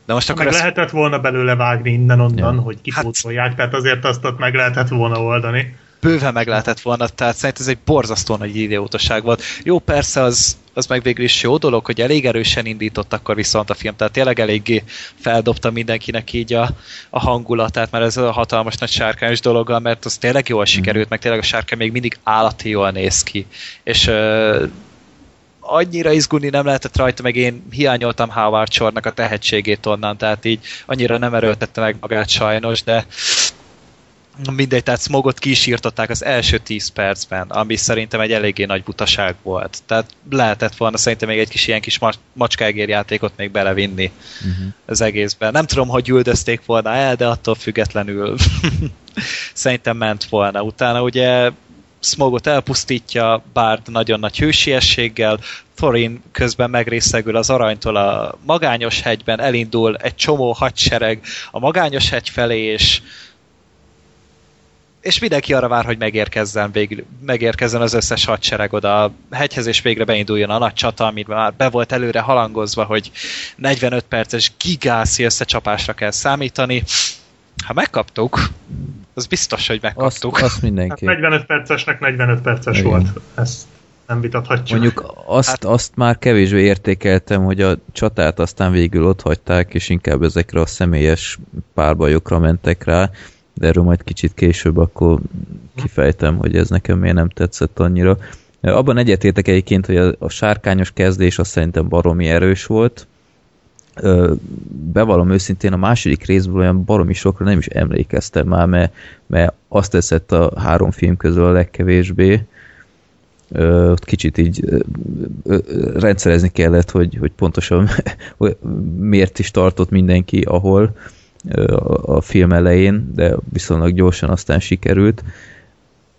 De most akkor meg ezt... lehetett volna belőle vágni innen-onnan, ja. hogy kipótolják, hát... tehát azért azt ott meg lehetett volna oldani bőven meg lehetett volna, tehát szerintem ez egy borzasztó nagy idiótaság volt. Jó, persze az, az meg végül is jó dolog, hogy elég erősen indított akkor viszont a film, tehát tényleg eléggé feldobta mindenkinek így a, a hangulatát, mert ez a hatalmas nagy sárkányos dologgal, mert az tényleg jól sikerült, meg tényleg a sárkány még mindig állati jól néz ki. És uh, annyira izgulni nem lehetett rajta, meg én hiányoltam Howard Shore-nak a tehetségét onnan, tehát így annyira nem erőltette meg magát sajnos, de mindegy, tehát Smogot kísírtották az első 10 percben, ami szerintem egy eléggé nagy butaság volt. Tehát lehetett volna szerintem még egy kis ilyen kis macskágér játékot még belevinni uh-huh. az egészben. Nem tudom, hogy üldözték volna el, de attól függetlenül szerintem ment volna. Utána ugye Smogot elpusztítja Bard nagyon nagy hősiességgel, Thorin közben megrészegül az aranytól a magányos hegyben, elindul egy csomó hadsereg a magányos hegy felé, és és mindenki arra vár, hogy megérkezzen, végül, megérkezzen az összes hadsereg oda a hegyhez, és végre beinduljon a nagy csata, amit már be volt előre halangozva, hogy 45 perces gigászi összecsapásra kell számítani. Ha megkaptuk, az biztos, hogy megkaptuk. Azt, azt mindenki. Hát 45 percesnek 45 perces Igen. volt. Ezt nem vitathatjuk. Mondjuk azt, hát... azt már kevésbé értékeltem, hogy a csatát aztán végül ott hagyták, és inkább ezekre a személyes párbajokra mentek rá de erről majd kicsit később akkor kifejtem, hogy ez nekem miért nem tetszett annyira. Abban egyetértek egyébként, hogy a, a sárkányos kezdés azt szerintem baromi erős volt. Bevallom őszintén, a második részből olyan baromi sokra nem is emlékeztem már, mert, mert azt teszett a három film közül a legkevésbé. Ott kicsit így rendszerezni kellett, hogy, hogy pontosan miért is tartott mindenki, ahol a film elején, de viszonylag gyorsan aztán sikerült.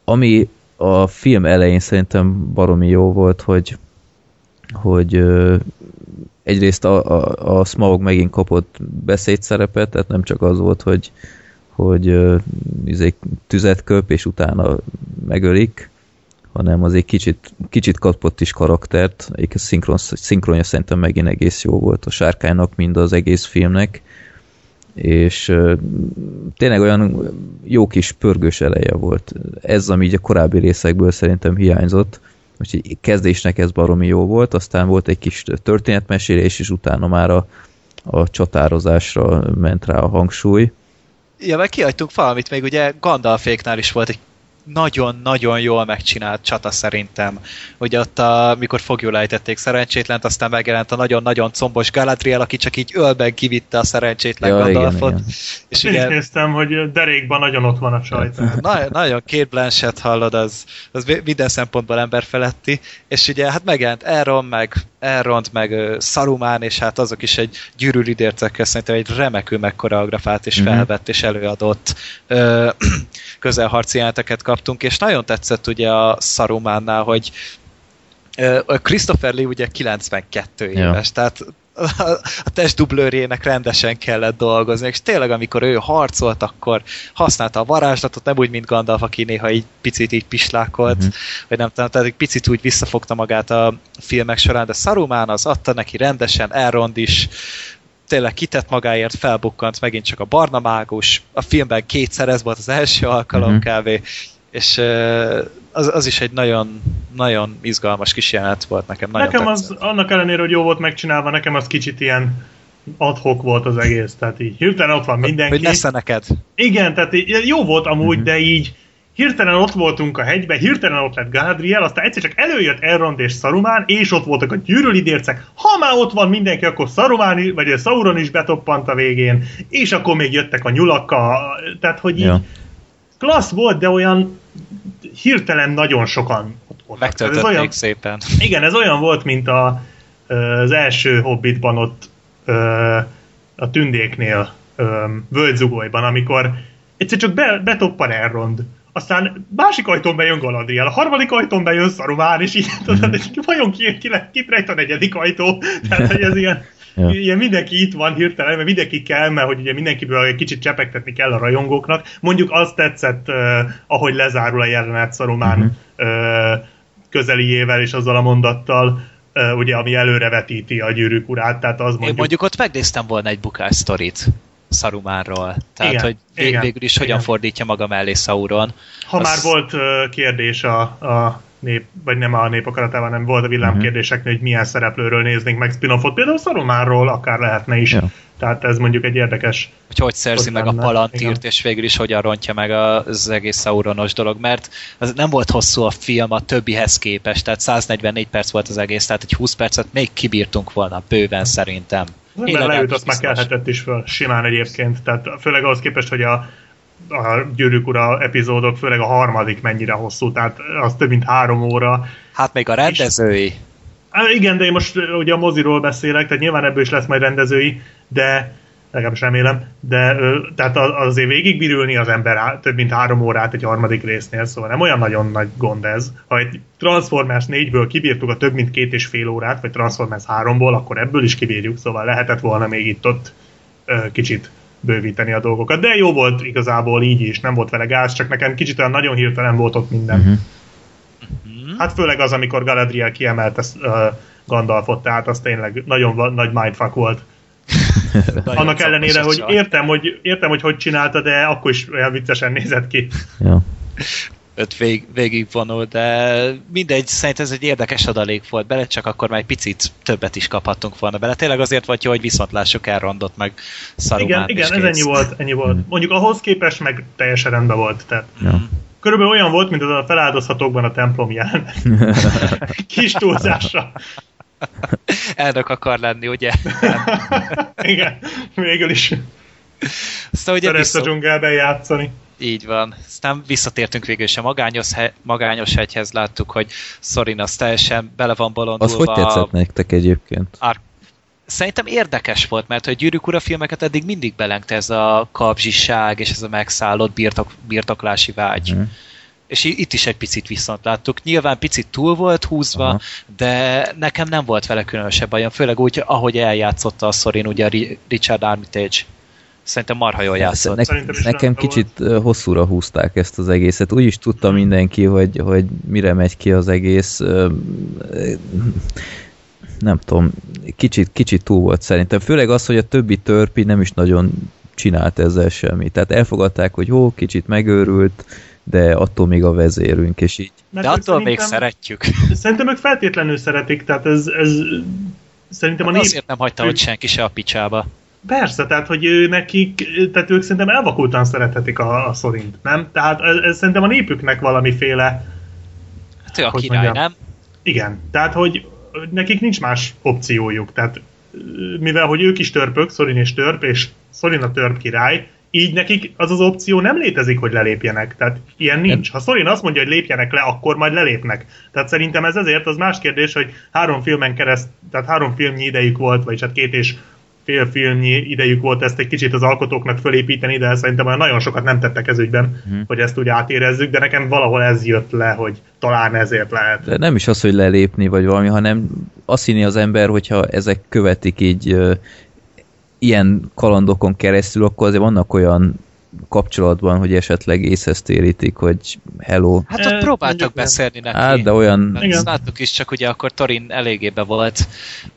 Ami a film elején szerintem baromi jó volt, hogy hogy egyrészt a, a, a Smaug megint kapott beszédszerepet, tehát nem csak az volt, hogy, hogy izé, tüzet köp, és utána megölik, hanem azért kicsit, kicsit kapott is karaktert, egy szinkron, szinkronja szerintem megint egész jó volt a sárkánynak, mind az egész filmnek, és tényleg olyan jó kis pörgős eleje volt. Ez, ami így a korábbi részekből szerintem hiányzott, úgyhogy kezdésnek ez baromi jó volt, aztán volt egy kis történetmesélés, és utána már a, a csatározásra ment rá a hangsúly. Ja, meg kihagytunk valamit, még ugye Gandalféknál is volt egy nagyon-nagyon jól megcsinált csata szerintem. Ugye ott, a, mikor fogjul ejtették szerencsétlent, aztán megjelent a nagyon-nagyon combos Galadriel, aki csak így ölben kivitte a szerencsétlen ja, Gandalfot. Igen, igen. És ugye, néztem, hogy derékban nagyon ott van a sajt. Na, nagyon két Blanchett hallod, az, az minden szempontból emberfeletti, és ugye hát megjelent Elrond, meg Elrond, meg uh, Saruman, és hát azok is egy gyűrűridércekkel szerintem egy remekül megkoreografált és mhm. felvett és előadott uh, közelharci jeleneteket kaptunk, és nagyon tetszett ugye a Sarumánnál, hogy Christopher Lee ugye 92 éves, ja. tehát a testdublőrjének rendesen kellett dolgozni, és tényleg amikor ő harcolt, akkor használta a varázslatot, nem úgy, mint Gandalf, aki néha így picit így pislákolt, uh-huh. vagy nem tudom, tehát egy picit úgy visszafogta magát a filmek során, de Saruman az adta neki rendesen, Elrond is, tényleg kitett magáért, felbukkant megint csak a barna mágus, a filmben kétszer ez volt az első alkalom uh-huh. kb. És az, az is egy nagyon, nagyon izgalmas kis jelenet volt nekem. Nagyon nekem tetszett. az, annak ellenére, hogy jó volt megcsinálva, nekem az kicsit ilyen adhok volt az egész, tehát így hirtelen ott van mindenki. Hogy lesz neked. Igen, tehát így, jó volt amúgy, uh-huh. de így hirtelen ott voltunk a hegyben, hirtelen ott lett Galadriel, aztán egyszer csak előjött Elrond és Saruman, és ott voltak a gyűrűlidércek. Ha már ott van mindenki, akkor Saruman, vagy a Sauron is betoppant a végén, és akkor még jöttek a nyulakkal, tehát hogy így ja. klassz volt, de olyan hirtelen nagyon sokan ott voltak. Megtöltötték ez olyan, szépen. Igen, ez olyan volt, mint a, az első Hobbitban ott a tündéknél völgyzugóiban, amikor egyszer csak be, betoppan Elrond aztán másik ajtón bejön Galadriel, a harmadik ajtón bejön Szarumán, és így tudod, mm. vajon ki, ki, ki rejt a negyedik ajtó? Tehát, hogy ez ilyen, ja. ilyen mindenki itt van hirtelen, mert mindenki kell, mert hogy ugye mindenkiből egy kicsit csepegtetni kell a rajongóknak. Mondjuk azt tetszett, uh, ahogy lezárul a jelenet Szarumán uh-huh. uh, közeliével és azzal a mondattal, uh, ugye, ami előrevetíti a gyűrűk urát, tehát az mondjuk... Én mondjuk ott megnéztem volna egy bukás sztorit. Szarumánról. Tehát, igen, hogy vég, igen, végül is igen. hogyan fordítja maga mellé Sauron. Ha az... már volt uh, kérdés a, a nép, vagy nem a nép akaratában, nem volt a villámkérdéseknél, uh-huh. hogy milyen szereplőről néznénk meg spin-offot, például Szarumánról akár lehetne is. Ja. Tehát ez mondjuk egy érdekes... Hogy hogy szerzi meg a palantírt, igen. és végül is hogyan rontja meg az egész Sauronos dolog, mert az nem volt hosszú a film a többihez képest, tehát 144 perc volt az egész, tehát egy 20 percet még kibírtunk volna bőven szerintem. Az ember leült, azt már kelhetett is föl, simán egyébként. Tehát főleg ahhoz képest, hogy a, a Gyűrűk Ura epizódok, főleg a harmadik mennyire hosszú, tehát az több mint három óra. Hát még a rendezői. És, igen, de én most ugye a moziról beszélek, tehát nyilván ebből is lesz majd rendezői, de legalábbis remélem, de tehát azért végigbírülni az ember több mint három órát egy harmadik résznél, szóval nem olyan nagyon nagy gond ez. Ha egy Transformers 4-ből kibírtuk a több mint két és fél órát, vagy Transformers 3-ból, akkor ebből is kibírjuk, szóval lehetett volna még itt-ott kicsit bővíteni a dolgokat. De jó volt igazából így is, nem volt vele gáz, csak nekem kicsit olyan nagyon hirtelen volt ott minden. Uh-huh. Hát főleg az, amikor Galadriel kiemelte uh, Gandalfot, tehát az tényleg nagyon nagy mindfuck volt. Annak ellenére, hogy értem, hogy értem, hogy hogy csinálta, de akkor is olyan viccesen nézett ki. Ja. Öt vég, végigvonul, de mindegy, szerintem ez egy érdekes adalék volt bele, csak akkor már egy picit többet is kaphattunk volna bele. Tényleg azért vagy jó, hogy viszont lássuk elrondott meg Szarumát Igen, igen ez ennyi volt, ennyi volt. Hmm. Mondjuk ahhoz képest meg teljesen rendben volt. Tehát. Ja. Körülbelül olyan volt, mint az a feláldozhatókban a templom jelenet. Kis túlzásra. Elnök akar lenni, ugye? Igen, végül is. Aztán ugye vissza... a dzsungelben játszani. Így van. Aztán visszatértünk végül is a magányos, he- magányos hegyhez, láttuk, hogy Szorin az teljesen bele van bolondulva. Az hogy tetszett nektek egyébként? Ar- Szerintem érdekes volt, mert a Gyűrűk Ura filmeket eddig mindig belengte ez a kapzsiság és ez a megszállott birtok, birtoklási vágy. Mm és itt is egy picit viszont láttuk. Nyilván picit túl volt húzva, Aha. de nekem nem volt vele különösebb bajom, főleg úgy, ahogy eljátszotta a Szorin, ugye Richard Armitage. Szerintem marha jól játszott. Ne, nekem kicsit volt. hosszúra húzták ezt az egészet. Úgy is tudta mindenki, hogy, hogy mire megy ki az egész. Nem tudom, kicsit, kicsit túl volt szerintem. Főleg az, hogy a többi törpi nem is nagyon csinált ezzel semmit. Tehát elfogadták, hogy jó, kicsit megőrült, de attól még a vezérünk, és így. Mert de attól még szeretjük. Szerintem ők feltétlenül szeretik, tehát ez, ez szerintem hát a nép... Azért nem hagyta, hogy senki se a picsába. Persze, tehát hogy ő nekik, tehát ők szerintem elvakultan szerethetik a, a szorint, nem? Tehát ez, ez szerintem a népüknek valamiféle... Hát ő a király, mondjam, nem? Igen, tehát hogy nekik nincs más opciójuk, tehát mivel hogy ők is törpök, Szorin és törp, és Szorin a törp király, így nekik az az opció nem létezik, hogy lelépjenek. Tehát ilyen nincs. Ha Szorin azt mondja, hogy lépjenek le, akkor majd lelépnek. Tehát szerintem ez ezért az más kérdés, hogy három filmen kereszt, tehát három filmnyi idejük volt, vagy hát két és fél filmnyi idejük volt ezt egy kicsit az alkotóknak fölépíteni, de szerintem olyan nagyon sokat nem tettek ez ügyben, hmm. hogy ezt úgy átérezzük, de nekem valahol ez jött le, hogy talán ezért lehet. De nem is az, hogy lelépni vagy valami, hanem azt hinni az ember, hogyha ezek követik így ilyen kalandokon keresztül, akkor azért vannak olyan kapcsolatban, hogy esetleg észhez térítik, hogy hello. Hát ott próbáltak beszélni neki. Hát, de olyan... Ezt láttuk is, csak ugye akkor Torin eléggé be volt,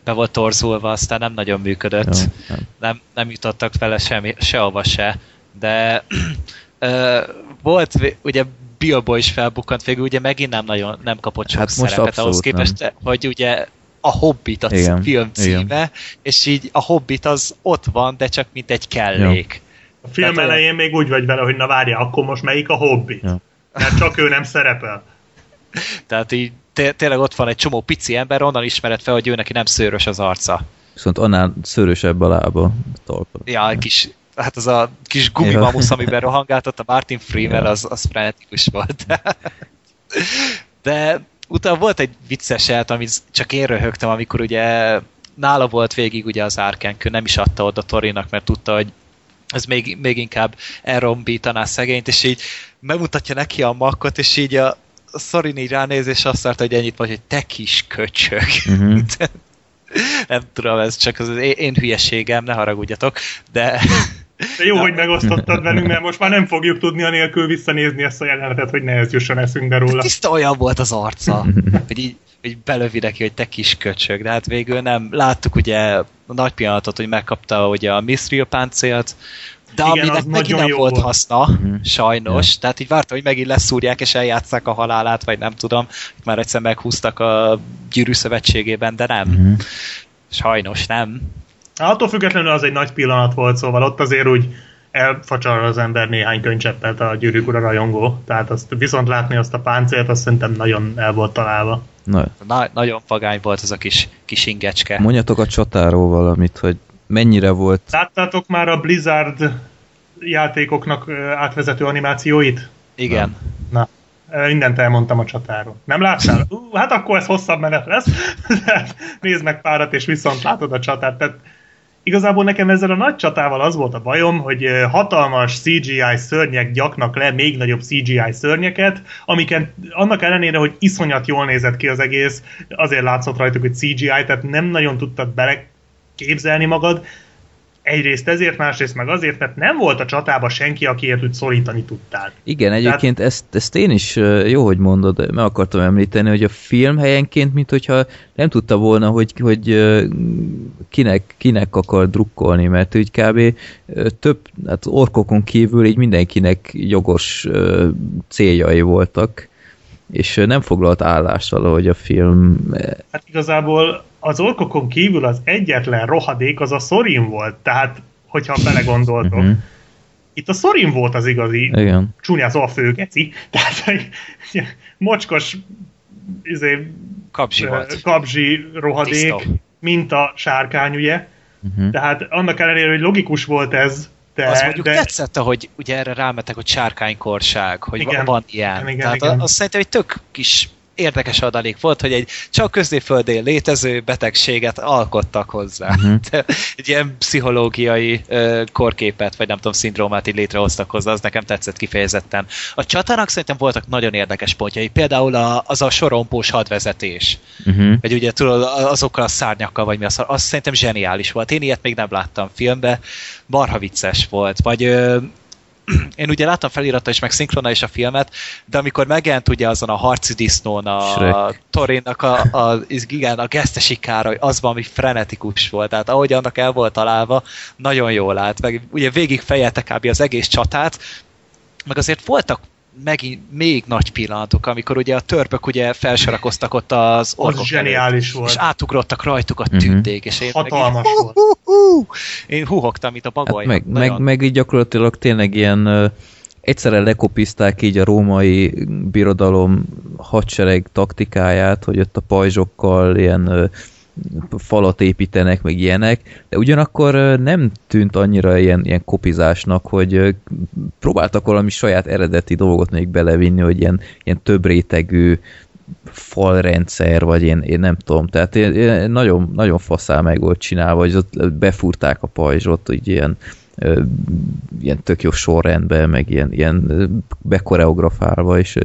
be volt torzulva, aztán nem nagyon működött. Jó, nem. Nem, nem jutottak vele semmi, sehova se. De ö, volt, ugye Bilbo is felbukkant végül, ugye megint nem nagyon nem kapott sok hát szerepet ahhoz képest, nem. hogy ugye a Hobbit a igen, film címe, igen. és így a Hobbit az ott van, de csak mint egy kellék. Jó. A film Tehát elején olyan... még úgy vagy vele, hogy na várja, akkor most melyik a Hobbit? Ja. Mert csak ő nem szerepel. Tehát így tényleg ott van egy csomó pici ember, onnan ismered fel, hogy ő neki nem szőrös az arca. Viszont annál szőrösebb a lába. Talpa. Ja, egy kis, hát az a kis gumimamusz, amiben rohangáltott a Martin Freeman, ja. az, az frenetikus volt. De utána volt egy vicces jelt, amit csak én röhögtem, amikor ugye nála volt végig ugye az árkenkő, nem is adta oda Torinak, mert tudta, hogy ez még, még inkább elrombítaná szegényt, és így megmutatja neki a makkot, és így a, a Szorin így ránéz, és azt mondta, hogy ennyit vagy, hogy te kis köcsög. Uh-huh. nem tudom, ez csak az én, én hülyeségem, ne haragudjatok, de de jó, hogy megosztottad velünk, mert most már nem fogjuk tudni a nélkül visszanézni ezt a jelenetet, hogy ne ez jusson eszünkbe róla. Tiszta olyan volt az arca, hogy így, hogy belövi neki, hogy te kis köcsög, de hát végül nem. Láttuk ugye a nagy pillanatot, hogy megkapta ugye a Mithril páncélt, de Igen, aminek megint nem volt, volt haszna, mm. sajnos. Yeah. Tehát így várta, hogy megint leszúrják és eljátszák a halálát, vagy nem tudom. Már egyszer meghúztak a gyűrű szövetségében, de nem. Mm. Sajnos nem. Attól függetlenül az egy nagy pillanat volt, szóval ott azért úgy elfacsar az ember néhány könycseppet a gyűrűk ura rajongó. Tehát azt viszont látni azt a páncélt, azt szerintem nagyon el volt találva. Na. Na, nagyon fagány volt az a kis, kis ingecske. Mondjatok a csatáról valamit, hogy mennyire volt... Láttátok már a Blizzard játékoknak átvezető animációit? Igen. Na, Na mindent elmondtam a csatáról. Nem láttál? Uh, hát akkor ez hosszabb menet lesz. Nézd meg párat, és viszont látod a csatát. Tehát Igazából nekem ezzel a nagy csatával az volt a bajom, hogy hatalmas CGI szörnyek gyaknak le még nagyobb CGI szörnyeket, amiket annak ellenére, hogy iszonyat jól nézett ki az egész, azért látszott rajtuk, hogy CGI, tehát nem nagyon tudtad bele képzelni magad, Egyrészt ezért, másrészt meg azért, mert nem volt a csatában senki, akiért úgy szorítani tudtál. Igen, egyébként Tehát... ezt, ezt én is jó, hogy mondod, meg akartam említeni, hogy a film helyenként, mint hogyha nem tudta volna, hogy, hogy kinek, kinek akar drukkolni, mert úgy kb. több, hát orkokon kívül így mindenkinek jogos céljai voltak, és nem foglalt állást valahogy a film. Hát igazából az orkokon kívül az egyetlen rohadék az a Szorin volt, tehát hogyha belegondoltok. Uh-huh. Itt a Szorin volt az igazi Igen. csúnya a főgeci, tehát egy mocskos izé, kapzsi, volt. kapzsi rohadék, Tiszta. mint a sárkány, ugye? Uh-huh. Tehát annak ellenére, hogy logikus volt ez, de, az mondjuk de... tetszett, hogy ugye erre rámetek, hogy sárkánykorság, hogy igen, van ilyen. Igen, Tehát igen. azt szerintem egy tök kis érdekes adalék volt, hogy egy csak középföldén létező betegséget alkottak hozzá. Uh-huh. egy ilyen pszichológiai uh, korképet, vagy nem tudom, szindrómát így létrehoztak hozzá, az nekem tetszett kifejezetten. A csatának szerintem voltak nagyon érdekes pontjai, például a, az a sorompós hadvezetés. Uh-huh. Vagy ugye tudod, azokkal a szárnyakkal, vagy mi az, az szerintem zseniális volt. Én ilyet még nem láttam filmbe, marha vicces volt. Vagy uh, én ugye láttam felirata is, meg szinkrona is a filmet, de amikor megjelent ugye azon a harci disznón a Shrek. Torinnak a, a, igen, a gesztesikára, az valami frenetikus volt, tehát ahogy annak el volt találva, nagyon jól állt, meg ugye végig fejelte kb. az egész csatát, meg azért voltak megint még nagy pillanatok, amikor ugye a törpök ugye felsorakoztak ott az orkok Az zseniális előtt, volt. És átugrottak rajtuk a mhm. tündék, és én Hatalmas meg, volt. Hú, hú, hú, én húhogtam, mint a bagoly. Hát meg, meg, meg így gyakorlatilag tényleg ilyen uh, egyszerre lekopizták így a római birodalom hadsereg taktikáját, hogy ott a pajzsokkal ilyen uh, falat építenek, meg ilyenek, de ugyanakkor nem tűnt annyira ilyen, ilyen kopizásnak, hogy próbáltak valami saját eredeti dolgot még belevinni, hogy ilyen, ilyen több rétegű falrendszer, vagy én, én nem tudom, tehát én, én nagyon, nagyon faszál meg volt csinálva, hogy ott befúrták a pajzsot, hogy ilyen ilyen tök jó sorrendben, meg ilyen, ilyen bekoreografálva, és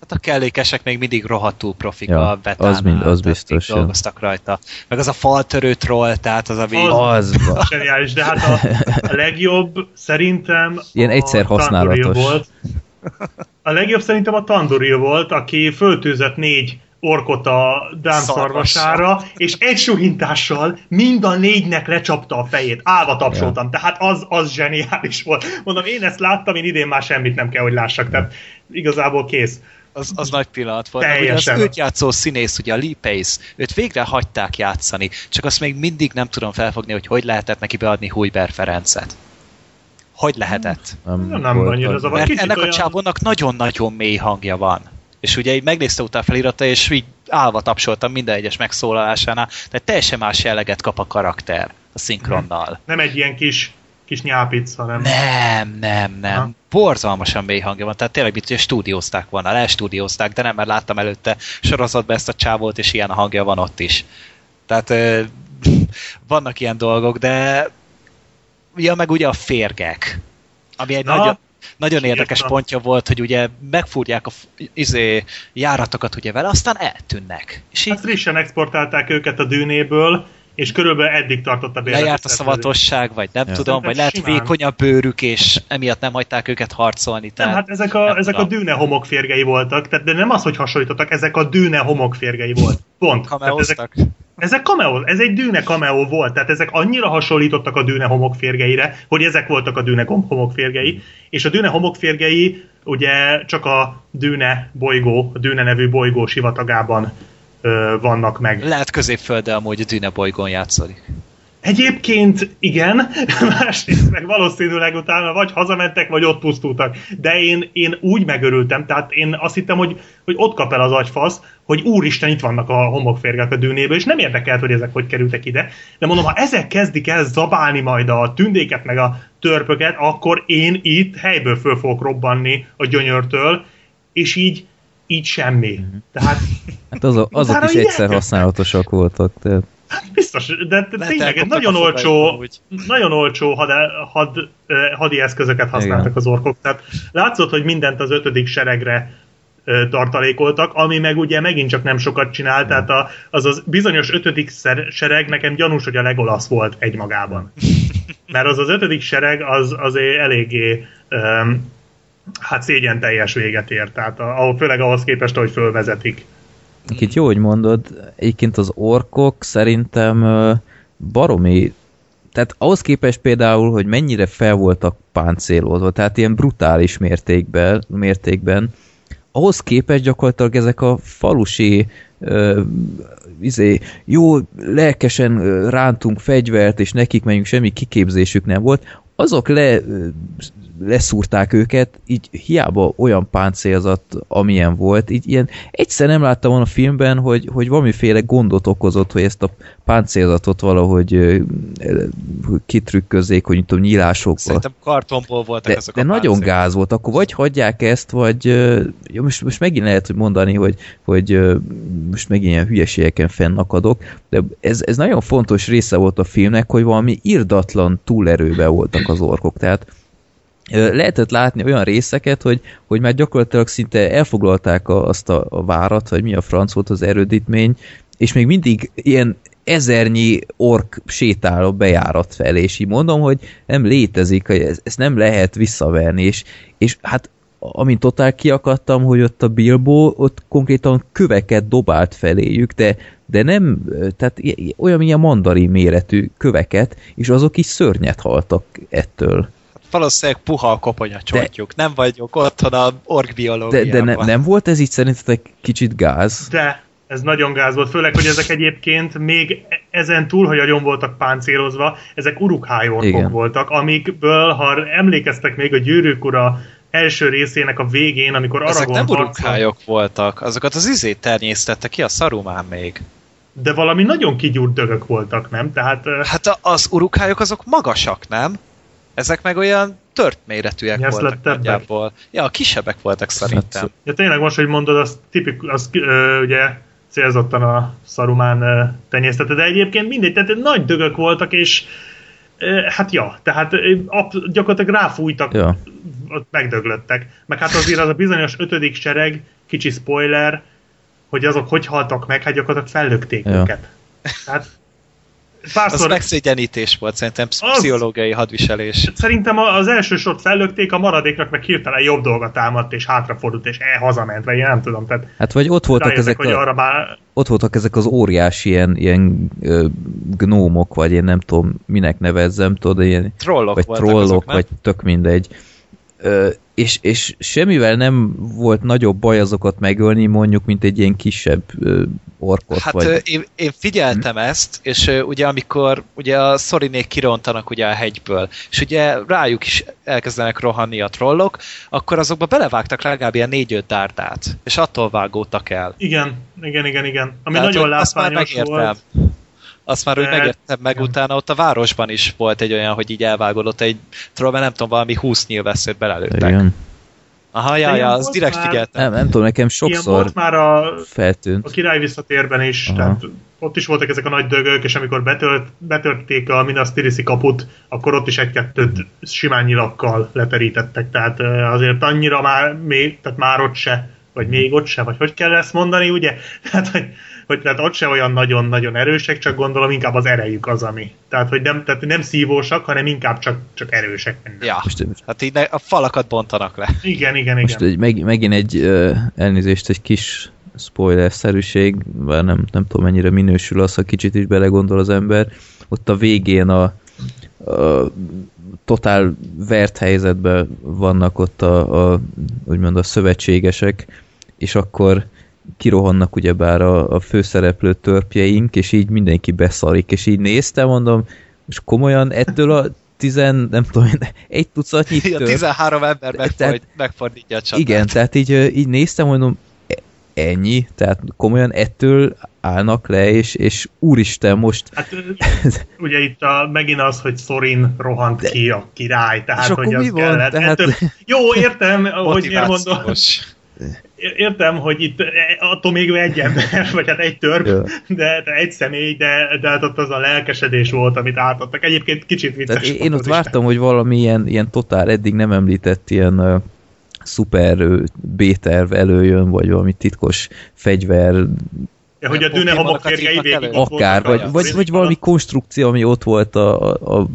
hát a kellékesek még mindig rohadtul profik ja, a betánál. Az, mind, az biztos. Dolgoztak ja. rajta. Meg az a faltörő troll, tehát az a vég... Az, az zseniális, de hát a, a legjobb szerintem Ilyen egyszer használatos. Volt. A legjobb szerintem a Tanduril volt, aki föltűzött négy orkot a Dán szarvasára, és egy suhintással mind a négynek lecsapta a fejét. Állva tapsoltam, ja. tehát az, az zseniális volt. Mondom, én ezt láttam, én idén már semmit nem kell, hogy lássak, tehát igazából kész az, az nagy pillanat volt. Teljesen. Az őt játszó színész, ugye a Lee Pace, őt végre hagyták játszani, csak azt még mindig nem tudom felfogni, hogy hogy lehetett neki beadni Hújber Ferencet. Hogy lehetett? Nem, nem, nem annyira az a Mert ennek olyan... a csávónak nagyon-nagyon mély hangja van. És ugye így megnézte utána felirata, és így állva tapsoltam minden egyes megszólalásánál, tehát teljesen más jelleget kap a karakter a szinkronnal. Nem egy ilyen kis kis nyápic, hanem... Nem, nem, nem. Ha? Borzalmasan mély hangja van, tehát tényleg mit stúdiózták volna, lestúdiózták, de nem, mert láttam előtte sorozatban ezt a csávót, és ilyen a hangja van ott is. Tehát ö, vannak ilyen dolgok, de ja, meg ugye a férgek, ami egy Na, nagyon, nagyon érdekes pontja volt, hogy ugye megfúrják a izé, járatokat ugye vele, aztán eltűnnek. És így... Hát frissen exportálták őket a dűnéből, és körülbelül eddig tartott a Lejárt a szavatosság, vagy nem ja. tudom, vagy lehet simán. vékony a bőrük, és emiatt nem hagyták őket harcolni. Tehát nem, hát ezek a, ezek a dűne homokférgei voltak, tehát, de nem az, hogy hasonlítottak, ezek a dűne homokférgei volt. Pont. ezek, ezek cameo, ez egy dűne cameo volt, tehát ezek annyira hasonlítottak a dűne homokférgeire, hogy ezek voltak a dűne homokférgei, és a dűne homokférgei ugye csak a dűne bolygó, a dűne nevű bolygó sivatagában ö, vannak meg. Lehet középfölde amúgy a Dűne bolygón játszik. Egyébként igen, másrészt meg valószínűleg utána vagy hazamentek, vagy ott pusztultak. De én, én úgy megörültem, tehát én azt hittem, hogy, hogy ott kap el az agyfasz, hogy úristen, itt vannak a homokférgek a dűnéből, és nem érdekelt, hogy ezek hogy kerültek ide. De mondom, ha ezek kezdik el zabálni majd a tündéket, meg a törpöket, akkor én itt helyből föl fogok robbanni a gyönyörtől, és így így semmi. Mhm. Tehát, hát azok, azok is egyszer használatosak voltak. Tehát. Hát biztos, de tényleg nagyon olcsó, nagyon olcsó had, had, hadi eszközöket használtak Igen. az orkok. Tehát látszott, hogy mindent az ötödik seregre tartalékoltak, ami meg ugye megint csak nem sokat csinál, tehát a, az az bizonyos ötödik sereg nekem gyanús, hogy a legolasz volt egymagában. Mert az az ötödik sereg az azért eléggé um, hát szégyen teljes véget ért, tehát ahol, főleg ahhoz képest, hogy fölvezetik. Itt jó, hogy mondod, egyébként az orkok szerintem baromi, tehát ahhoz képest például, hogy mennyire fel voltak páncélozva, tehát ilyen brutális mértékben, mértékben ahhoz képest gyakorlatilag ezek a falusi uh, izé, jó, lelkesen rántunk fegyvert, és nekik menjünk semmi kiképzésük nem volt, azok le, leszúrták őket, így hiába olyan páncélzat, amilyen volt, így ilyen egyszer nem láttam volna a filmben, hogy, hogy valamiféle gondot okozott, hogy ezt a páncélzatot valahogy kitrükközzék, hogy tudom, nyílásokba. Szerintem kartonból voltak de, azok de a nagyon páncélok. gáz volt, akkor vagy hagyják ezt, vagy jó, most, most megint lehet hogy mondani, hogy, hogy most megint ilyen hülyeségeken fennakadok, de ez, ez nagyon fontos része volt a filmnek, hogy valami irdatlan túlerőbe voltak az orkok, tehát lehetett látni olyan részeket, hogy, hogy már gyakorlatilag szinte elfoglalták a, azt a, a várat, vagy mi a franc volt az erődítmény, és még mindig ilyen ezernyi ork sétál a bejárat felé, és így mondom, hogy nem létezik, hogy ez, nem lehet visszaverni, és, és hát amint totál kiakadtam, hogy ott a Bilbo ott konkrétan köveket dobált feléjük, de, de nem, tehát olyan ilyen mandarin méretű köveket, és azok is szörnyet haltak ettől valószínűleg puha a koponya csontjuk. De, nem vagyok otthon a orgbiológiában. De, de ne, nem volt ez így szerintetek kicsit gáz? De, ez nagyon gáz volt, főleg, hogy ezek egyébként még ezen túl, hogy agyon voltak páncélozva, ezek urukhájorkok voltak, amikből, ha emlékeztek még a Gyűrűk ura első részének a végén, amikor Ezek Aragorn nem urukhályok voltak, azokat az izét ternyésztette ki a szarumán még. De valami nagyon kigyúrt dögök voltak, nem? Tehát, hát az urukhályok azok magasak, nem? Ezek meg olyan tört méretűek Mi voltak nagyjából. Ja, kisebbek voltak szerintem. Hát, ja, tényleg most, hogy mondod, az, tipik, az ö, ugye célzottan a szarumán ö, tenyésztette, de egyébként mindegy, tehát nagy dögök voltak, és ö, hát ja, tehát ö, ap, gyakorlatilag ráfújtak, ja. ott megdöglöttek. Meg hát azért az a bizonyos ötödik sereg, kicsi spoiler, hogy azok hogy haltak meg, hát gyakorlatilag fellökték ja. őket. Tehát Párszor... Az megszégyenítés volt, szerintem pszichológiai az... hadviselés. Szerintem az első sort fellökték, a maradéknak meg hirtelen jobb dolga támadt, és hátrafordult, és e hazament, vagy én nem tudom. Tehát hát vagy ott voltak ezek hogy a... arra már... ott voltak ezek az óriási ilyen, ilyen ö, gnómok, vagy én nem tudom, minek nevezzem, tudod, ilyen, trollok vagy trollok, azok, vagy tök mindegy. És, és semmivel nem volt nagyobb baj azokat megölni, mondjuk, mint egy ilyen kisebb orkot. Hát vagy... én, én figyeltem hm. ezt, és ugye amikor ugye a szorinék kirontanak ugye a hegyből, és ugye rájuk is elkezdenek rohanni a trollok, akkor azokba belevágtak legalább ilyen négy-öt dárdát, és attól vágódtak el. Igen, igen, igen, igen. Ami Tehát, nagyon látványos volt. Azt már úgy megértem meg, utána ott a városban is volt egy olyan, hogy így elvágódott egy troll, nem tudom, valami 20 nyilvesszőt belelőttek. Igen. Aha, ja, ja, az direkt már, figyeltem. Nem, nem tudom, nekem sokszor volt már a, feltűnt. A király visszatérben is, Aha. tehát ott is voltak ezek a nagy dögök, és amikor betölt, betörték a Minas Tirisi kaput, akkor ott is egy-kettőt simán nyilakkal leterítettek, tehát azért annyira már, még, tehát már ott se, vagy még ott se, vagy hogy kell ezt mondani, ugye? Tehát, hogy hogy tehát ott se olyan nagyon-nagyon erősek, csak gondolom inkább az erejük az, ami. Tehát, hogy nem, tehát nem szívósak, hanem inkább csak, csak erősek. Minden. Ja, most, hát így a falakat bontanak le. Igen, igen, igen. Most egy, meg, megint egy uh, elnézést, egy kis spoiler-szerűség, mert nem, nem tudom mennyire minősül az, ha kicsit is belegondol az ember. Ott a végén a, a totál vert helyzetben vannak ott a, a úgymond a szövetségesek, és akkor kirohannak ugyebár a, a főszereplő törpjeink, és így mindenki beszarik, és így néztem, mondom, és komolyan ettől a tizen, nem tudom, egy tucatnyi törp. A 13 ember megfordít, tehát, megfordítja a csatát. Igen, tehát így, így néztem, mondom, e, ennyi, tehát komolyan ettől állnak le, és, és úristen, most... Hát ugye itt a, megint az, hogy Sorin rohant De... ki a király, tehát és hogy az mi van? kellett. Tehát... Ettől... Jó, értem, hogy miért mondom értem, hogy itt attól még egy ember, vagy hát egy törp, de, de egy személy, de, de hát ott az a lelkesedés volt, amit átadtak. Egyébként kicsit vicces. Tehát én ott vártam, hogy valami ilyen, ilyen totál eddig nem említett ilyen uh, szuper B-terv előjön, vagy valami titkos fegyver Ja, hogy a dűne homokférgei végig Akár, vagy, vagy, vagy, vagy valami konstrukció, ami ott volt, a, a, a,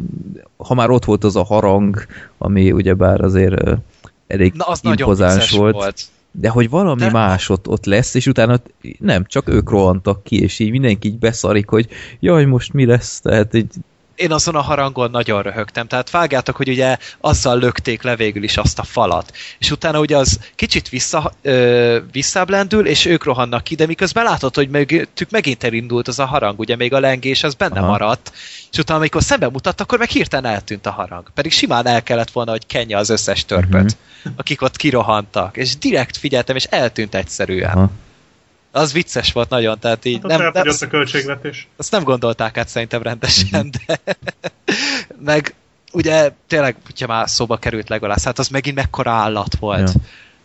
ha már ott volt az a harang, ami ugyebár azért uh, elég Na, az impozáns volt. volt de hogy valami de... más ott, ott lesz, és utána nem, csak ők rohantak ki, és így mindenki így beszarik, hogy jaj, most mi lesz, tehát így én azon a harangon nagyon röhögtem. Tehát vágjátok, hogy ugye azzal lökték le végül is azt a falat. És utána ugye az kicsit vissza, ö, visszáblendül, és ők rohannak ki, de miközben látod, hogy mögöttük megint elindult az a harang, ugye még a lengés az benne Aha. maradt, és utána amikor szembe mutat, akkor meg hirtelen eltűnt a harang. Pedig simán el kellett volna, hogy kenje az összes törpöt, uh-huh. akik ott kirohantak. És direkt figyeltem, és eltűnt egyszerűen. Aha az vicces volt nagyon, tehát így hát nem, nem, a költségvetés. Azt nem gondolták át szerintem rendesen, de meg ugye tényleg, hogyha már szóba került legalább, hát az megint mekkora állat volt. Ja.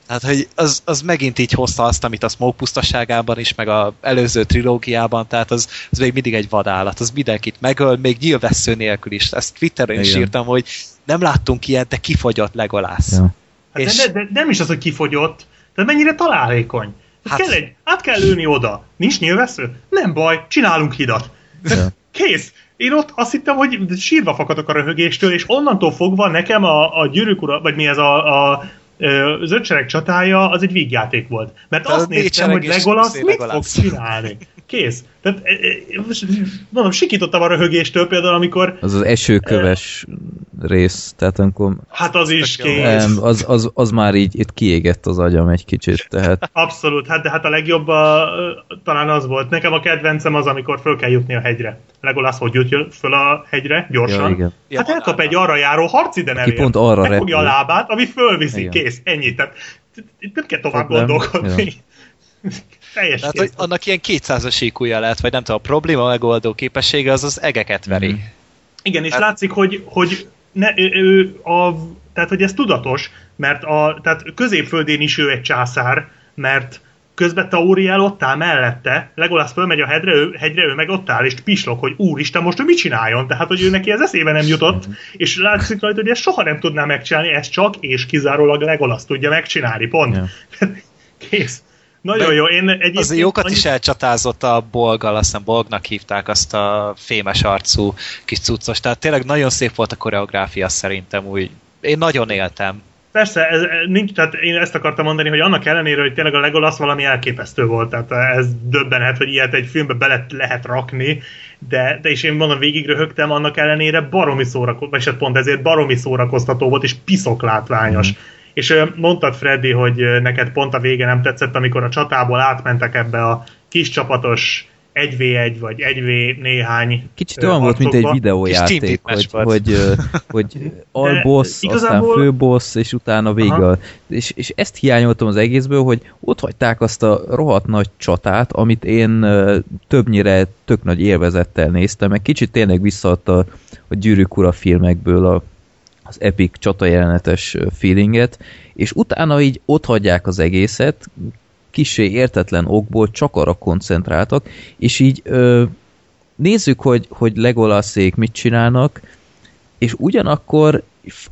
Tehát, hogy az, az megint így hozta azt, amit a Smoke pusztaságában is, meg a előző trilógiában, tehát az, az még mindig egy vadállat, az mindenkit megöl, még nyilvessző nélkül is. Ezt Twitteren Igen. is írtam, hogy nem láttunk ilyet, de kifogyott legolász. Ja. Hát és... de, de, de, nem is az, hogy kifogyott, de mennyire találékony. Hát... Kell egy, át kell lőni oda. Nincs nyilvessző? Nem baj, csinálunk hidat. Ja. Kész. Én ott azt hittem, hogy sírva fakadok a röhögéstől, és onnantól fogva nekem a, a gyűrűk ura, vagy mi ez a, a az ötsereg csatája, az egy vígjáték volt. Mert azt néztem, hogy Legolas mit fog csinálni. Kész. Tehát, e, e, mondom, sikítottam a röhögéstől például, amikor... Az az esőköves uh, rész, tehát amikor... Hát az is kész. Nem, az, az, az már így itt kiégett az agyam egy kicsit, tehát... Abszolút, hát de hát a legjobb a, talán az volt. Nekem a kedvencem az, amikor föl kell jutni a hegyre. Legolász, hogy jut föl a hegyre, gyorsan. Ja, igen. Hát elkap egy arra járó harciden elért. pont arra Megfogja a lábát, ami fölviszi, igen. kész, ennyi. Tehát itt nem kell tovább gondolkodni. Ja. Teljes Tehát, hogy annak ilyen 200-as IQ-ja lehet, vagy nem tudom, a probléma megoldó képessége az az egeket veri. Mm. Igen, és hát... látszik, hogy, hogy ne, ő, a, tehát, hogy ez tudatos, mert a, tehát középföldén is ő egy császár, mert közben Tauriel ott áll mellette, Legolas fölmegy a hegyre, ő, hegyre, ő meg ott áll, és pislog, hogy úristen, most ő mit csináljon? Tehát, hogy ő neki ez eszébe nem jutott, mm. és látszik rajta, hogy ezt soha nem tudná megcsinálni, ez csak és kizárólag Legolas tudja megcsinálni, pont. Yeah. Kész. Nagyon De jó, én egyébként... Az jókat annyi... is elcsatázott a Bolgal, azt hiszem Bolgnak hívták azt a fémes arcú kis cuccos, tehát tényleg nagyon szép volt a koreográfia szerintem, úgy én nagyon éltem. Persze, ez, nincs, tehát én ezt akartam mondani, hogy annak ellenére, hogy tényleg a Legolas valami elképesztő volt, tehát ez döbbenhet, hogy ilyet egy filmbe bele lehet rakni, de, de is én mondom, végig röhögtem, annak ellenére baromi szórakoztató, vagy hát pont ezért baromi szórakoztató volt, és piszok látványos. Mm. És mondtad, Freddy, hogy neked pont a vége nem tetszett, amikor a csatából átmentek ebbe a kis csapatos 1v1 vagy 1v néhány Kicsit olyan volt, mint egy videójáték, hogy, hogy, hogy alboss, igazából... aztán főboss, és utána vége. És, és ezt hiányoltam az egészből, hogy ott hagyták azt a rohadt nagy csatát, amit én többnyire tök nagy élvezettel néztem, meg kicsit tényleg visszaadta a Gyűrűk Ura filmekből a az epic csata jelenetes feelinget, és utána így ott hagyják az egészet, kisé értetlen okból csak arra koncentráltak, és így ö, nézzük, hogy, hogy Legolasszék mit csinálnak, és ugyanakkor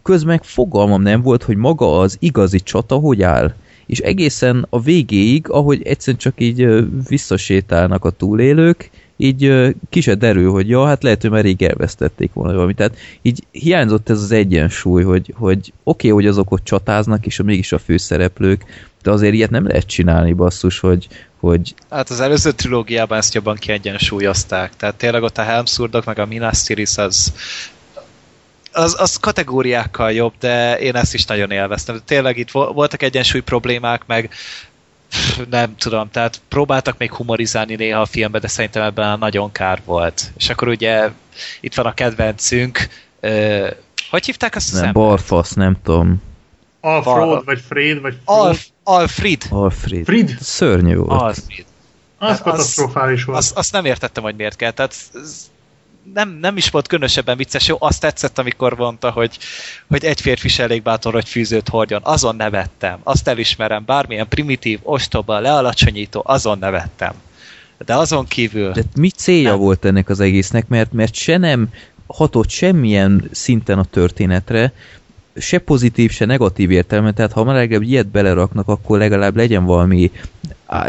közben fogalmam nem volt, hogy maga az igazi csata hogy áll. És egészen a végéig, ahogy egyszerűen csak így visszasétálnak a túlélők, így ki se derül, hogy ja, hát lehet, hogy már rég elvesztették volna valamit. Tehát így hiányzott ez az egyensúly, hogy, hogy oké, okay, hogy azok ott csatáznak, és a, mégis a főszereplők, de azért ilyet nem lehet csinálni, basszus, hogy, hogy... Hát az előző trilógiában ezt jobban kiegyensúlyozták. Tehát tényleg ott a Helmszurdok, meg a Minas Tirith az az, az kategóriákkal jobb, de én ezt is nagyon élveztem. Tényleg itt voltak egyensúly problémák, meg nem tudom, tehát próbáltak még humorizálni néha a filmbe, de szerintem ebben nagyon kár volt. És akkor ugye itt van a kedvencünk, uh, hogy hívták azt nem, Barfasz, nem tudom. Alfred, vagy Fred, vagy Alf, Alfred. Alfred. Fred. Szörnyű volt. Alfred. Az hát katasztrofális volt. Azt, azt nem értettem, hogy miért kell. Tehát nem, nem is volt különösebben vicces, jó, azt tetszett, amikor mondta, hogy, hogy egy férfi se elég bátor, hogy fűzőt hordjon. Azon nevettem. Azt elismerem, bármilyen primitív, ostoba, lealacsonyító, azon nevettem. De azon kívül... De mi célja nem. volt ennek az egésznek, mert, mert se nem hatott semmilyen szinten a történetre, se pozitív, se negatív értelme, tehát ha már legalább ilyet beleraknak, akkor legalább legyen valami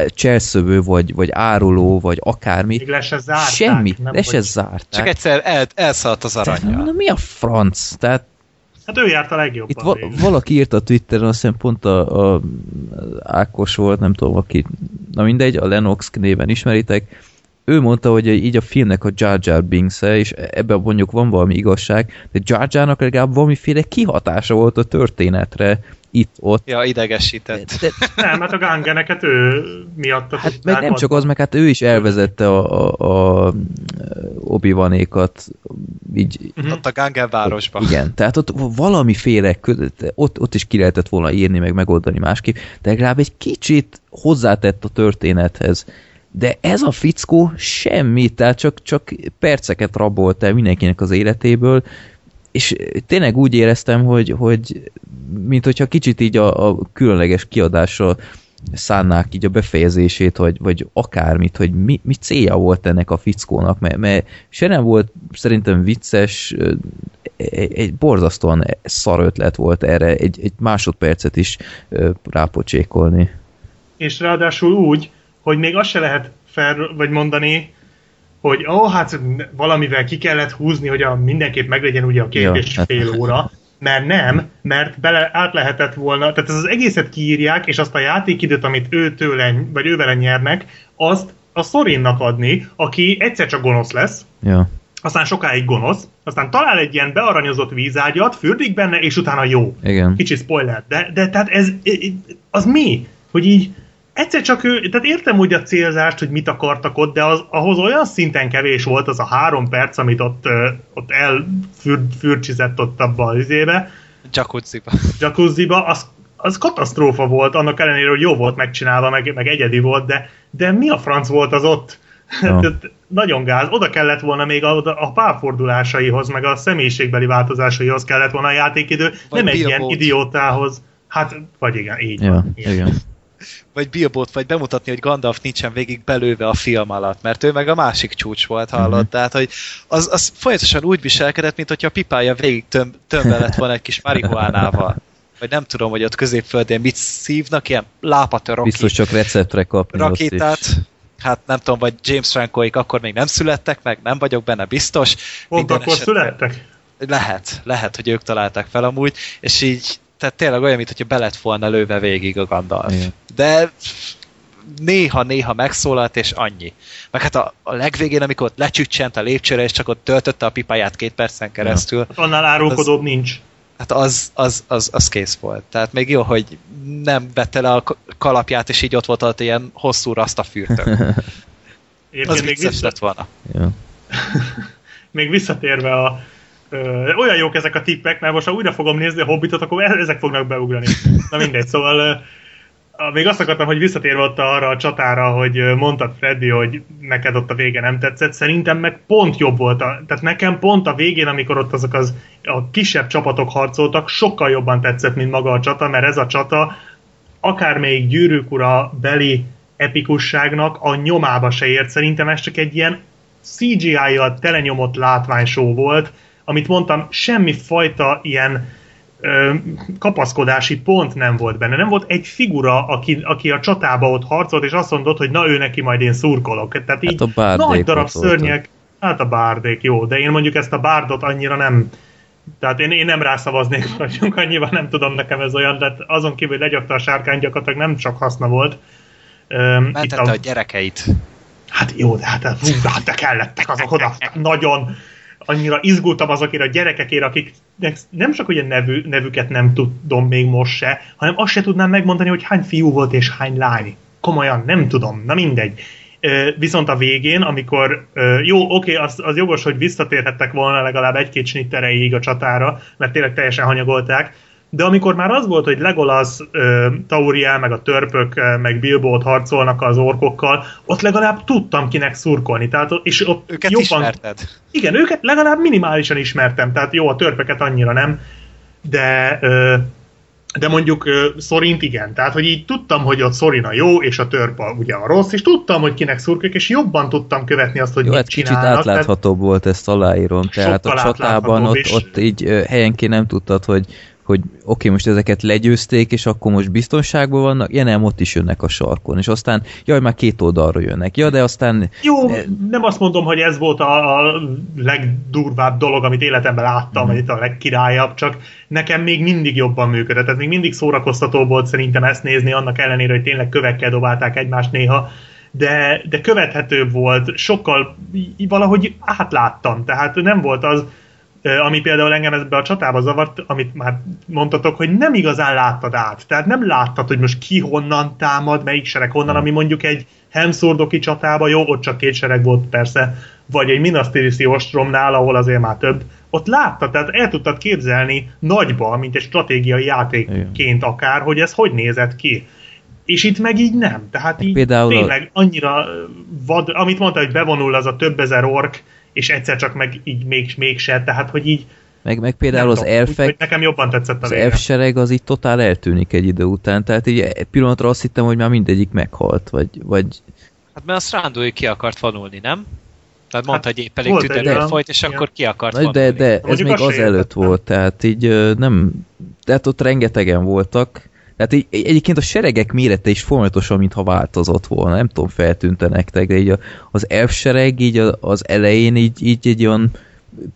cselszövő, vagy, vagy áruló, vagy akármi. Még le se zárták. Semmi, nem, le se zárták. Csak egyszer el, elszaladt az aranya. Na, mi a franc? Tehát Hát ő járt a legjobban. Itt va- valaki írta a Twitteren, azt hiszem pont a, a Ákos volt, nem tudom, aki, na mindegy, a Lenox néven ismeritek, ő mondta, hogy így a filmnek a Jar Jar binks -e, és ebben mondjuk van valami igazság, de Jar Jarnak legalább valamiféle kihatása volt a történetre, itt-ott. Ja, idegesített. De, de... Nem, hát a gangeneket ő miatt. Hát meg nem csak az, meg hát ő is elvezette a, a, a obi vanékat így. Uh-huh. Ott a Gangen városban. Igen, tehát ott valamiféle, ott, ott is ki lehetett volna írni, meg megoldani másképp, de legalább egy kicsit hozzátett a történethez. De ez a fickó semmi, tehát csak, csak perceket rabolt el mindenkinek az életéből, és tényleg úgy éreztem, hogy, hogy mint hogyha kicsit így a, a különleges kiadásra szánnák így a befejezését, vagy, vagy akármit, hogy mi, mi célja volt ennek a fickónak, mert, mert se nem volt szerintem vicces, egy, egy borzasztóan szar ötlet volt erre, egy, egy másodpercet is rápocsékolni. És ráadásul úgy, hogy még azt se lehet fel, vagy mondani, hogy ó, oh, hát valamivel ki kellett húzni, hogy a, mindenképp meglegyen ugye a két ja, és hát. fél óra, mert nem, mert bele át lehetett volna, tehát ez az egészet kiírják, és azt a játékidőt, amit ő tőle, vagy ő vele nyernek, azt a Sorinnak adni, aki egyszer csak gonosz lesz, ja. aztán sokáig gonosz, aztán talál egy ilyen bearanyozott vízágyat, fürdik benne, és utána jó. Igen. Kicsi spoiler. De, de tehát ez, az mi? Hogy így egyszer csak ő, tehát értem úgy a célzást, hogy mit akartak ott, de az, ahhoz olyan szinten kevés volt az a három perc, amit ott, ott elfürcsizett ott abba az izébe. Jacuzziba. Jacuzziba, az, az katasztrófa volt, annak ellenére, hogy jó volt megcsinálva, meg, meg egyedi volt, de, de mi a franc volt az ott? Ja. Nagyon gáz. Oda kellett volna még a, a párfordulásaihoz, meg a személyiségbeli változásaihoz kellett volna a játékidő, vagy nem egy ilyen idiótához. Hát, vagy igen, így ja, van. Igen vagy Bilbot, vagy bemutatni, hogy Gandalf nincsen végig belőve a film alatt, mert ő meg a másik csúcs volt, hallott. Uh-huh. Tehát, hogy az, az folyamatosan úgy viselkedett, mint hogyha a pipája végig töm, tömbe lett volna egy kis marihuánával. Vagy nem tudom, hogy ott középföldén mit szívnak, ilyen lápatör Biztos csak receptre kapni rakétát. Hát nem tudom, vagy James Francoik akkor még nem születtek meg, nem vagyok benne biztos. Pont akkor születtek? Lehet, lehet, hogy ők találták fel amúgy, és így tehát tényleg olyan, mintha be lett volna lőve végig a Gandalf. Igen. De néha-néha megszólalt, és annyi. Meg hát a, a legvégén, amikor ott lecsüccsent a lépcsőre, és csak ott töltötte a pipáját két percen keresztül. Ja. Hát annál árulkodóbb hát nincs. Hát az, az, az, az kész volt. Tehát még jó, hogy nem vette le a kalapját, és így ott volt ott ilyen hosszú rasztafürtök. az még vissza... lett volna. Ja. még visszatérve a, Ö, olyan jók ezek a tippek, mert most ha újra fogom nézni a Hobbitot, akkor ezek fognak beugrani. Na mindegy, szóval ö, még azt akartam, hogy visszatérve ott arra a csatára, hogy mondtad Freddy, hogy neked ott a vége nem tetszett, szerintem meg pont jobb volt. A, tehát nekem pont a végén, amikor ott azok az a kisebb csapatok harcoltak, sokkal jobban tetszett, mint maga a csata, mert ez a csata akár még gyűrűk ura beli epikusságnak a nyomába se ért. Szerintem ez csak egy ilyen CGI-jal telenyomott látványshow volt, amit mondtam, semmi fajta ilyen ö, kapaszkodási pont nem volt benne. Nem volt egy figura, aki, aki a csatába ott harcolt, és azt mondott, hogy na ő neki majd én szurkolok. Tehát így hát a nagy darab szörnyek, hát a bárdék, jó, de én mondjuk ezt a bárdot annyira nem tehát én, én nem rászavaznék, vagyunk annyiban nem tudom, nekem ez olyan, de azon kívül, hogy legyakta a sárkány, gyakorlatilag nem csak haszna volt. Mentette a... a gyerekeit. Hát jó, de hát, hú, hát de kellettek azok oda, nagyon annyira izgultam azokért a gyerekekért, akik nem csak ugye nevű, nevüket nem tudom még most se, hanem azt se tudnám megmondani, hogy hány fiú volt és hány lány. Komolyan, nem tudom, na mindegy. Viszont a végén, amikor jó, oké, az, az jogos, hogy visszatérhettek volna legalább egy-két snitt erejéig a csatára, mert tényleg teljesen hanyagolták, de amikor már az volt, hogy Legolas, Tauriel, meg a törpök, meg Bilbo harcolnak az orkokkal, ott legalább tudtam kinek szurkolni. Tehát, és ott őket jobban, ismerted. Igen, őket legalább minimálisan ismertem. Tehát jó, a törpöket annyira nem, de de mondjuk Szorint igen. Tehát, hogy így tudtam, hogy ott Szorin a jó, és a törpa ugye a rossz, és tudtam, hogy kinek szurkolik, és jobban tudtam követni azt, hogy jó, mit hát csinálnak. Kicsit átláthatóbb tehát volt ezt aláírom. Tehát a csatában ott, ott így helyenként nem tudtad, hogy hogy oké, okay, most ezeket legyőzték, és akkor most biztonságban vannak, ja nem, ott is jönnek a sarkon, és aztán, jaj, már két oldalról jönnek, ja, de aztán... Jó, nem azt mondom, hogy ez volt a, a legdurvább dolog, amit életemben láttam, mm. vagy itt a legkirályabb, csak nekem még mindig jobban működött, tehát még mindig szórakoztató volt szerintem ezt nézni, annak ellenére, hogy tényleg kövekkel dobálták egymást néha, de, de követhetőbb volt, sokkal valahogy átláttam, tehát nem volt az, ami például engem ebbe a csatába zavart, amit már mondtatok, hogy nem igazán láttad át. Tehát nem láttad, hogy most ki honnan támad, melyik sereg honnan, ami mondjuk egy Hemszordoki csatába, jó, ott csak két sereg volt persze, vagy egy Minas Tirisi ostromnál, ahol azért már több, ott láttad, tehát el tudtad képzelni nagyba, mint egy stratégiai játékként akár, hogy ez hogy nézett ki. És itt meg így nem. Tehát így Például tényleg annyira vad, amit mondta, hogy bevonul az a több ezer ork, és egyszer csak meg így még, mégse, tehát hogy így meg, meg például az elfek, nekem jobban tetszett a az elfsereg az így totál eltűnik egy idő után, tehát így egy pillanatra azt hittem, hogy már mindegyik meghalt, vagy, vagy... Hát mert a Strandói ki akart vonulni, nem? Tehát mondta, hát, hogy épp elég tüdőre folyt, és igen. akkor ki akart Na, De, de ez még az előtt volt, tehát így nem... Tehát ott rengetegen voltak, tehát így, egyébként a seregek mérete is folyamatosan, mintha változott volna. Nem tudom, feltűnte nektek, de így az elfsereg így az elején így, így egy olyan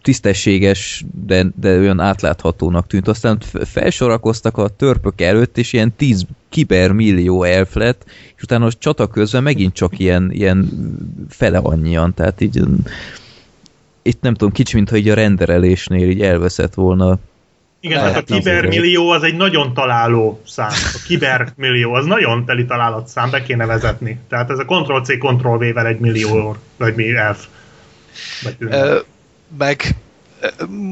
tisztességes, de, de olyan átláthatónak tűnt. Aztán felsorakoztak a törpök előtt, és ilyen 10 kibermillió elf lett, és utána a csata közben megint csak ilyen, ilyen fele annyian, tehát így itt nem tudom, kicsi, mintha így a renderelésnél így elveszett volna igen, tehát a kibermillió az egy nagyon találó szám. A kibermillió az nagyon teli találat szám, be kéne vezetni. Tehát ez a Ctrl-C, Ctrl-V-vel egy millió, vagy mi elf. meg,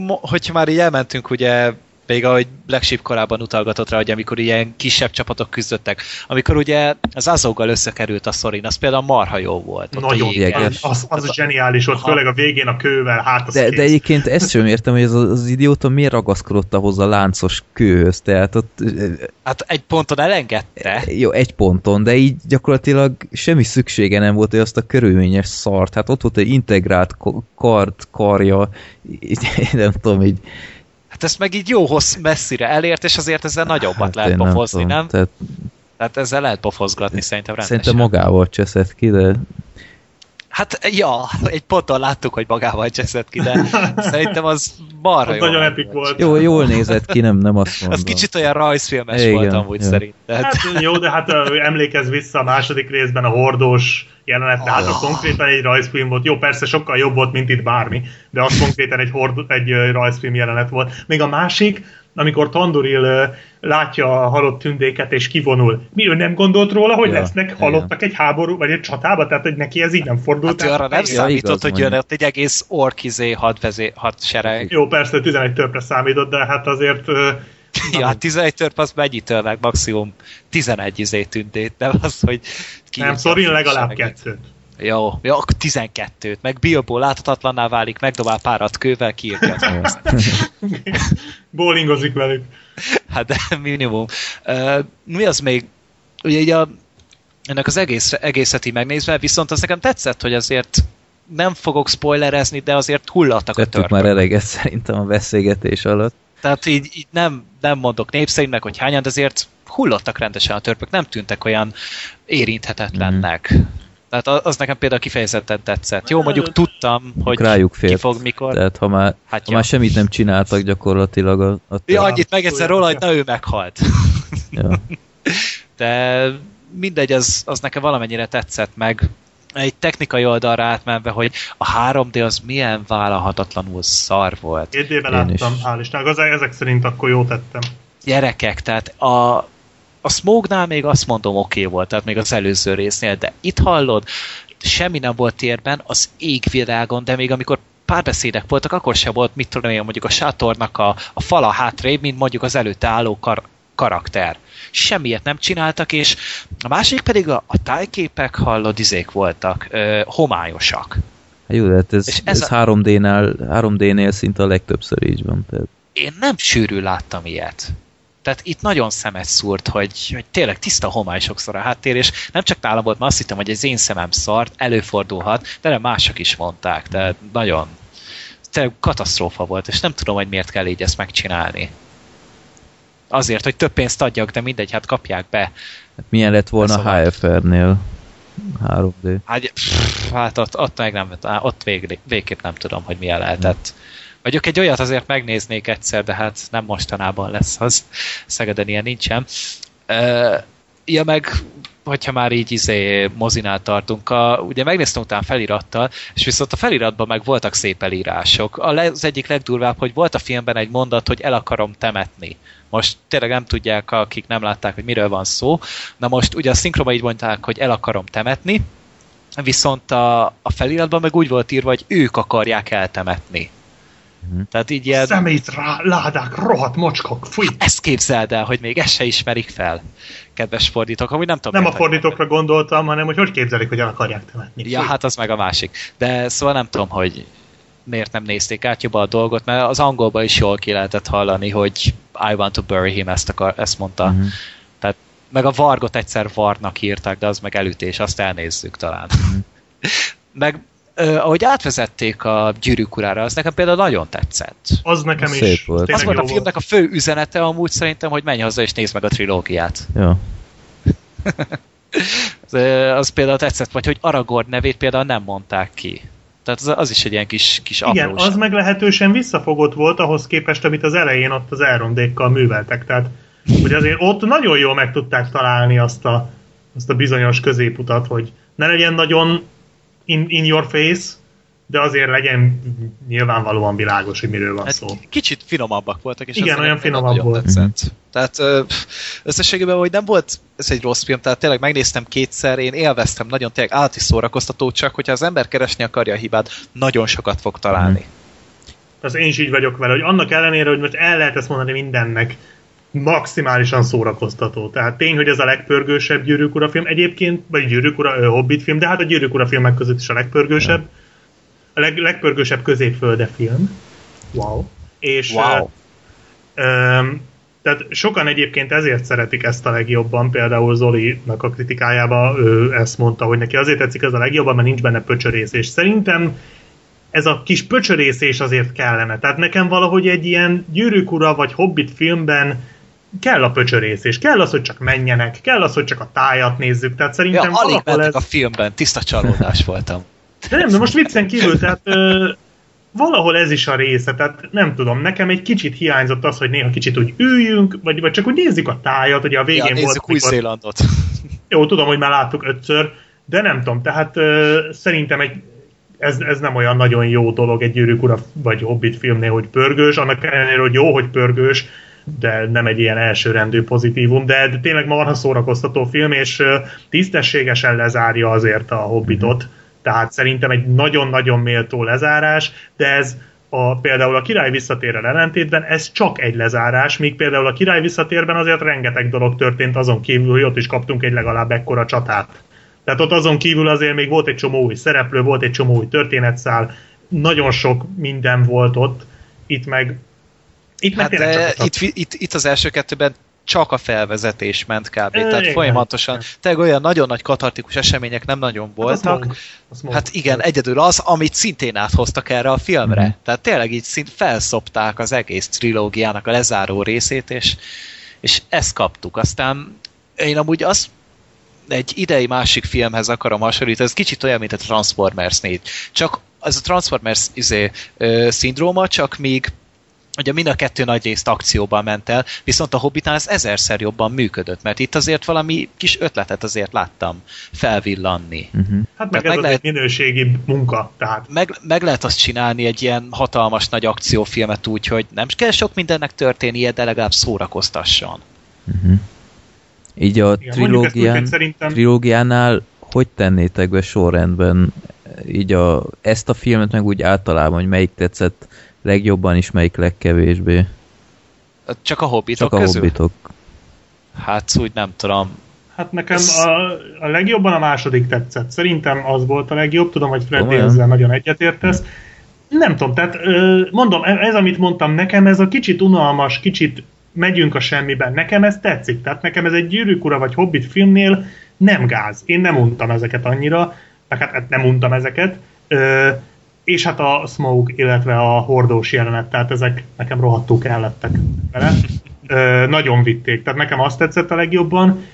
hogyha már így elmentünk ugye még ahogy Black Sheep korábban utalgatott rá, hogy amikor ilyen kisebb csapatok küzdöttek, amikor ugye az Azoggal összekerült a szorin, az például marha jó volt. Nagyon jeges. Az, az, az zseniális, ott főleg a végén a kővel, hát az de, de egyébként ezt sem értem, hogy az, az idióta miért ragaszkodott ahhoz a láncos kőhöz, tehát ott... Hát egy ponton elengedte. Jó, egy ponton, de így gyakorlatilag semmi szüksége nem volt, hogy azt a körülményes szart, hát ott volt egy integrált kart, karja, így, nem tudom, így Hát ezt meg így jó hossz messzire elért, és azért ezzel nagyobbat hát lehet pofozni, nem? nem? Tehát... Tehát ezzel lehet pofozgatni szerintem rendesen. Szerintem magával cseszett ki, de Hát, ja, egy ponton láttuk, hogy magával cseszett ki, de szerintem az marha jó. Nagyon epik volt. Jó, jól nézett ki, nem, nem azt mondom. Az kicsit olyan rajzfilmes Igen, volt amúgy ja. szerintem. Hát jó, de hát emlékezz vissza a második részben a hordós jelenet, oh. tehát az konkrétan egy rajzfilm volt. Jó, persze sokkal jobb volt, mint itt bármi, de az konkrétan egy, hord, egy rajzfilm jelenet volt. Még a másik, amikor Tanduril látja a halott tündéket és kivonul. Mi ő nem gondolt róla, hogy ja, lesznek halottak ja. egy háború, vagy egy csatába? Tehát, hogy neki ez így nem fordult. Hát arra nem számított, hogy jön ott egy egész orkizé hadvezé, hadsereg. Jó, persze 11 törpre számított, de hát azért Ja, hát 11 törp az mennyitől meg maximum 11 izé tündét, nem az, hogy... Nem, Szorin legalább kettőt. Jó, jó, akkor 12-t. Meg Bilbo láthatatlanná válik, megdobál párat kővel, kiírja Bowlingozik velük. Hát de minimum. Uh, mi az még? Ugye így a, ennek az egész, egészeti megnézve, viszont az nekem tetszett, hogy azért nem fogok spoilerezni, de azért hullattak Tettük a törpök. már eleget szerintem a beszélgetés alatt. Tehát így, így nem, nem mondok népszerűnek, hogy hányan, de azért hullottak rendesen a törpök, nem tűntek olyan érinthetetlennek. Mm. Tehát az nekem például kifejezetten tetszett. Jó, mondjuk tudtam, hogy Rájuk fért. ki fog mikor. Tehát ha már, hát ha már semmit nem csináltak gyakorlatilag a, a Ja, annyit megjegyzel róla, hogy na ő meghalt. Ja. De mindegy, az, az nekem valamennyire tetszett meg. Egy technikai oldalra átmenve, hogy a 3D az milyen vállalhatatlanul szar volt. Két éve láttam, hál' Istennek. Ezek szerint akkor jó tettem. Gyerekek, tehát a, a Smoke-nál még azt mondom oké okay volt, tehát még az előző résznél, de itt hallod, semmi nem volt térben, az égvilágon, de még amikor párbeszédek voltak, akkor se volt, mit tudom én, mondjuk a sátornak a, a fala hátrébb, mint mondjuk az előtte álló kar, karakter. Semmiet nem csináltak, és a másik pedig a, a tájképek, hallod, izék voltak, ö, homályosak. Hát jó, de hát ez, ez, ez a... 3D-nál, 3D-nél szinte a legtöbbször így van. Tehát. Én nem sűrű láttam ilyet. Tehát itt nagyon szemet szúrt, hogy, hogy tényleg tiszta homály sokszor a háttér, és nem csak nálam volt, mert azt hittem, hogy az én szemem szart, előfordulhat, de nem mások is mondták, tehát nagyon tényleg katasztrófa volt, és nem tudom, hogy miért kell így ezt megcsinálni. Azért, hogy több pénzt adjak, de mindegy, hát kapják be. Milyen lett volna HFR-nél? 3D. Hát, pff, hát ott, ott meg nem, ott vég, végképp nem tudom, hogy milyen lehetett. Vagyok egy olyat azért megnéznék egyszer, de hát nem mostanában lesz az. Szegeden ilyen nincsen. Ja, meg hogyha már így izé mozinál tartunk, a, ugye megnéztem utána felirattal, és viszont a feliratban meg voltak szép elírások. A le, az egyik legdurvább, hogy volt a filmben egy mondat, hogy el akarom temetni. Most tényleg nem tudják, akik nem látták, hogy miről van szó. Na most ugye a szinkronban így mondták, hogy el akarom temetni, viszont a, a feliratban meg úgy volt írva, hogy ők akarják eltemetni. Uh-huh. Tehát így ilyen... Szemét rá, ládák, rohadt mocskok, fúj! Ezt képzeld el, hogy még ezt se ismerik fel, kedves fordítók. Amúgy nem tudom. Nem a fordítókra gondoltam, hanem hogy hogy képzelik, hogy el akarják temetni. Ja, hát az meg a másik. De szóval nem tudom, hogy miért nem nézték át jobban a dolgot, mert az angolban is jól ki lehetett hallani, hogy I want to bury him, ezt, akar, ezt mondta. Uh-huh. Tehát meg a vargot egyszer varnak írták, de az meg elütés, azt elnézzük talán. Uh-huh. meg Uh, ahogy átvezették a gyűrűk urára, az nekem például nagyon tetszett. Az nekem Szép is. Volt. Az volt a filmnek a fő üzenete amúgy szerintem, hogy menj haza és nézd meg a trilógiát. Ja. az például tetszett, vagy hogy Aragorn nevét például nem mondták ki. Tehát az, az is egy ilyen kis, kis Igen, apróság. az meglehetősen visszafogott volt ahhoz képest, amit az elején ott az elrondékkal műveltek. Tehát, hogy azért ott nagyon jól meg tudták találni azt a, azt a bizonyos középutat, hogy ne legyen nagyon in, in your face, de azért legyen nyilvánvalóan világos, hogy miről van hát szó. Kicsit finomabbak voltak, és Igen, olyan finomabb volt. Tetszett. Tehát összességében, hogy nem volt ez egy rossz film, tehát tényleg megnéztem kétszer, én élveztem, nagyon tényleg állati szórakoztató, csak hogyha az ember keresni akarja a hibát, nagyon sokat fog találni. Mm. Az én is így vagyok vele, hogy annak ellenére, hogy most el lehet ezt mondani mindennek, maximálisan szórakoztató. Tehát tény, hogy ez a legpörgősebb Gyűrűk Ura film. Egyébként, vagy Gyűrűk Ura, Hobbit film, de hát a Gyűrűk Ura filmek között is a legpörgősebb. A leg, legpörgősebb középfölde film. Wow. És wow. Ö, ö, tehát sokan egyébként ezért szeretik ezt a legjobban, például Zoli-nak a kritikájába ő ezt mondta, hogy neki azért tetszik ez a legjobban, mert nincs benne pöcsörész, és szerintem ez a kis pöcsörészés azért kellene. Tehát nekem valahogy egy ilyen gyűrűk ura vagy hobbit filmben kell a pöcsörész, és kell az, hogy csak menjenek, kell az, hogy csak a tájat nézzük, tehát szerintem ja, alig ez... a filmben, tiszta csalódás voltam. De nem, de most viccen kívül, tehát ö, valahol ez is a része, tehát nem tudom, nekem egy kicsit hiányzott az, hogy néha kicsit úgy üljünk, vagy, vagy csak úgy nézzük a tájat, hogy a végén ja, volt... Új-Zélandot. Jó, tudom, hogy már láttuk ötször, de nem tudom, tehát ö, szerintem egy, ez, ez nem olyan nagyon jó dolog egy gyűrűk ura vagy Hobbit filmnél, hogy pörgős, annak ellenére, hogy jó, hogy pörgős, de nem egy ilyen elsőrendű pozitívum, de, tényleg marha szórakoztató film, és tisztességesen lezárja azért a Hobbitot, mm-hmm. tehát szerintem egy nagyon-nagyon méltó lezárás, de ez a, például a király visszatérrel ellentétben ez csak egy lezárás, míg például a király visszatérben azért rengeteg dolog történt azon kívül, hogy ott is kaptunk egy legalább ekkora csatát. Tehát ott azon kívül azért még volt egy csomó új szereplő, volt egy csomó új történetszál, nagyon sok minden volt ott, itt meg itt, hát de itt, itt, itt az első kettőben csak a felvezetés ment kb. É, Tehát igen, folyamatosan, tényleg olyan nagyon nagy katartikus események nem nagyon hát voltak. Hát, az hát igen, egyedül az, amit szintén áthoztak erre a filmre. Mm-hmm. Tehát tényleg így szint felszopták az egész trilógiának a lezáró részét, és, és ezt kaptuk. Aztán én amúgy azt egy idei másik filmhez akarom hasonlítani, ez kicsit olyan, mint a Transformers 4. Csak az a Transformers izé, ö, szindróma, csak még ugye mind a kettő nagy részt akcióban ment el, viszont a Hobbitán ez ezerszer jobban működött, mert itt azért valami kis ötletet azért láttam felvillanni. Uh-huh. Hát meg, meg ez lehet, egy minőségi munka. Tehát. Meg, meg lehet azt csinálni egy ilyen hatalmas nagy akciófilmet úgy, hogy nem kell sok mindennek történnie, de legalább szórakoztasson. Uh-huh. Így a Igen, trilógián, úgy, szerintem... trilógiánál hogy tennétek be sorrendben így a, ezt a filmet, meg úgy általában, hogy melyik tetszett legjobban is, melyik legkevésbé? Csak a hobbitok Csak a közül? hobbitok. Hát úgy nem tudom. Hát nekem Ez... a, a legjobban a második tetszett. Szerintem az volt a legjobb. Tudom, hogy Freddy ezzel nagyon egyetértesz. Nem tudom, tehát mondom, e- ez, amit mondtam, nekem ez a kicsit unalmas, kicsit megyünk a semmiben. Nekem ez tetszik. Tehát nekem ez egy gyűrűk ura vagy hobbit filmnél nem gáz. Én nem untam ezeket annyira, hát, hát nem untam ezeket és hát a Smoke, illetve a hordós jelenet, tehát ezek nekem rohadtul kellettek vele. Ö, nagyon vitték, tehát nekem azt tetszett a legjobban.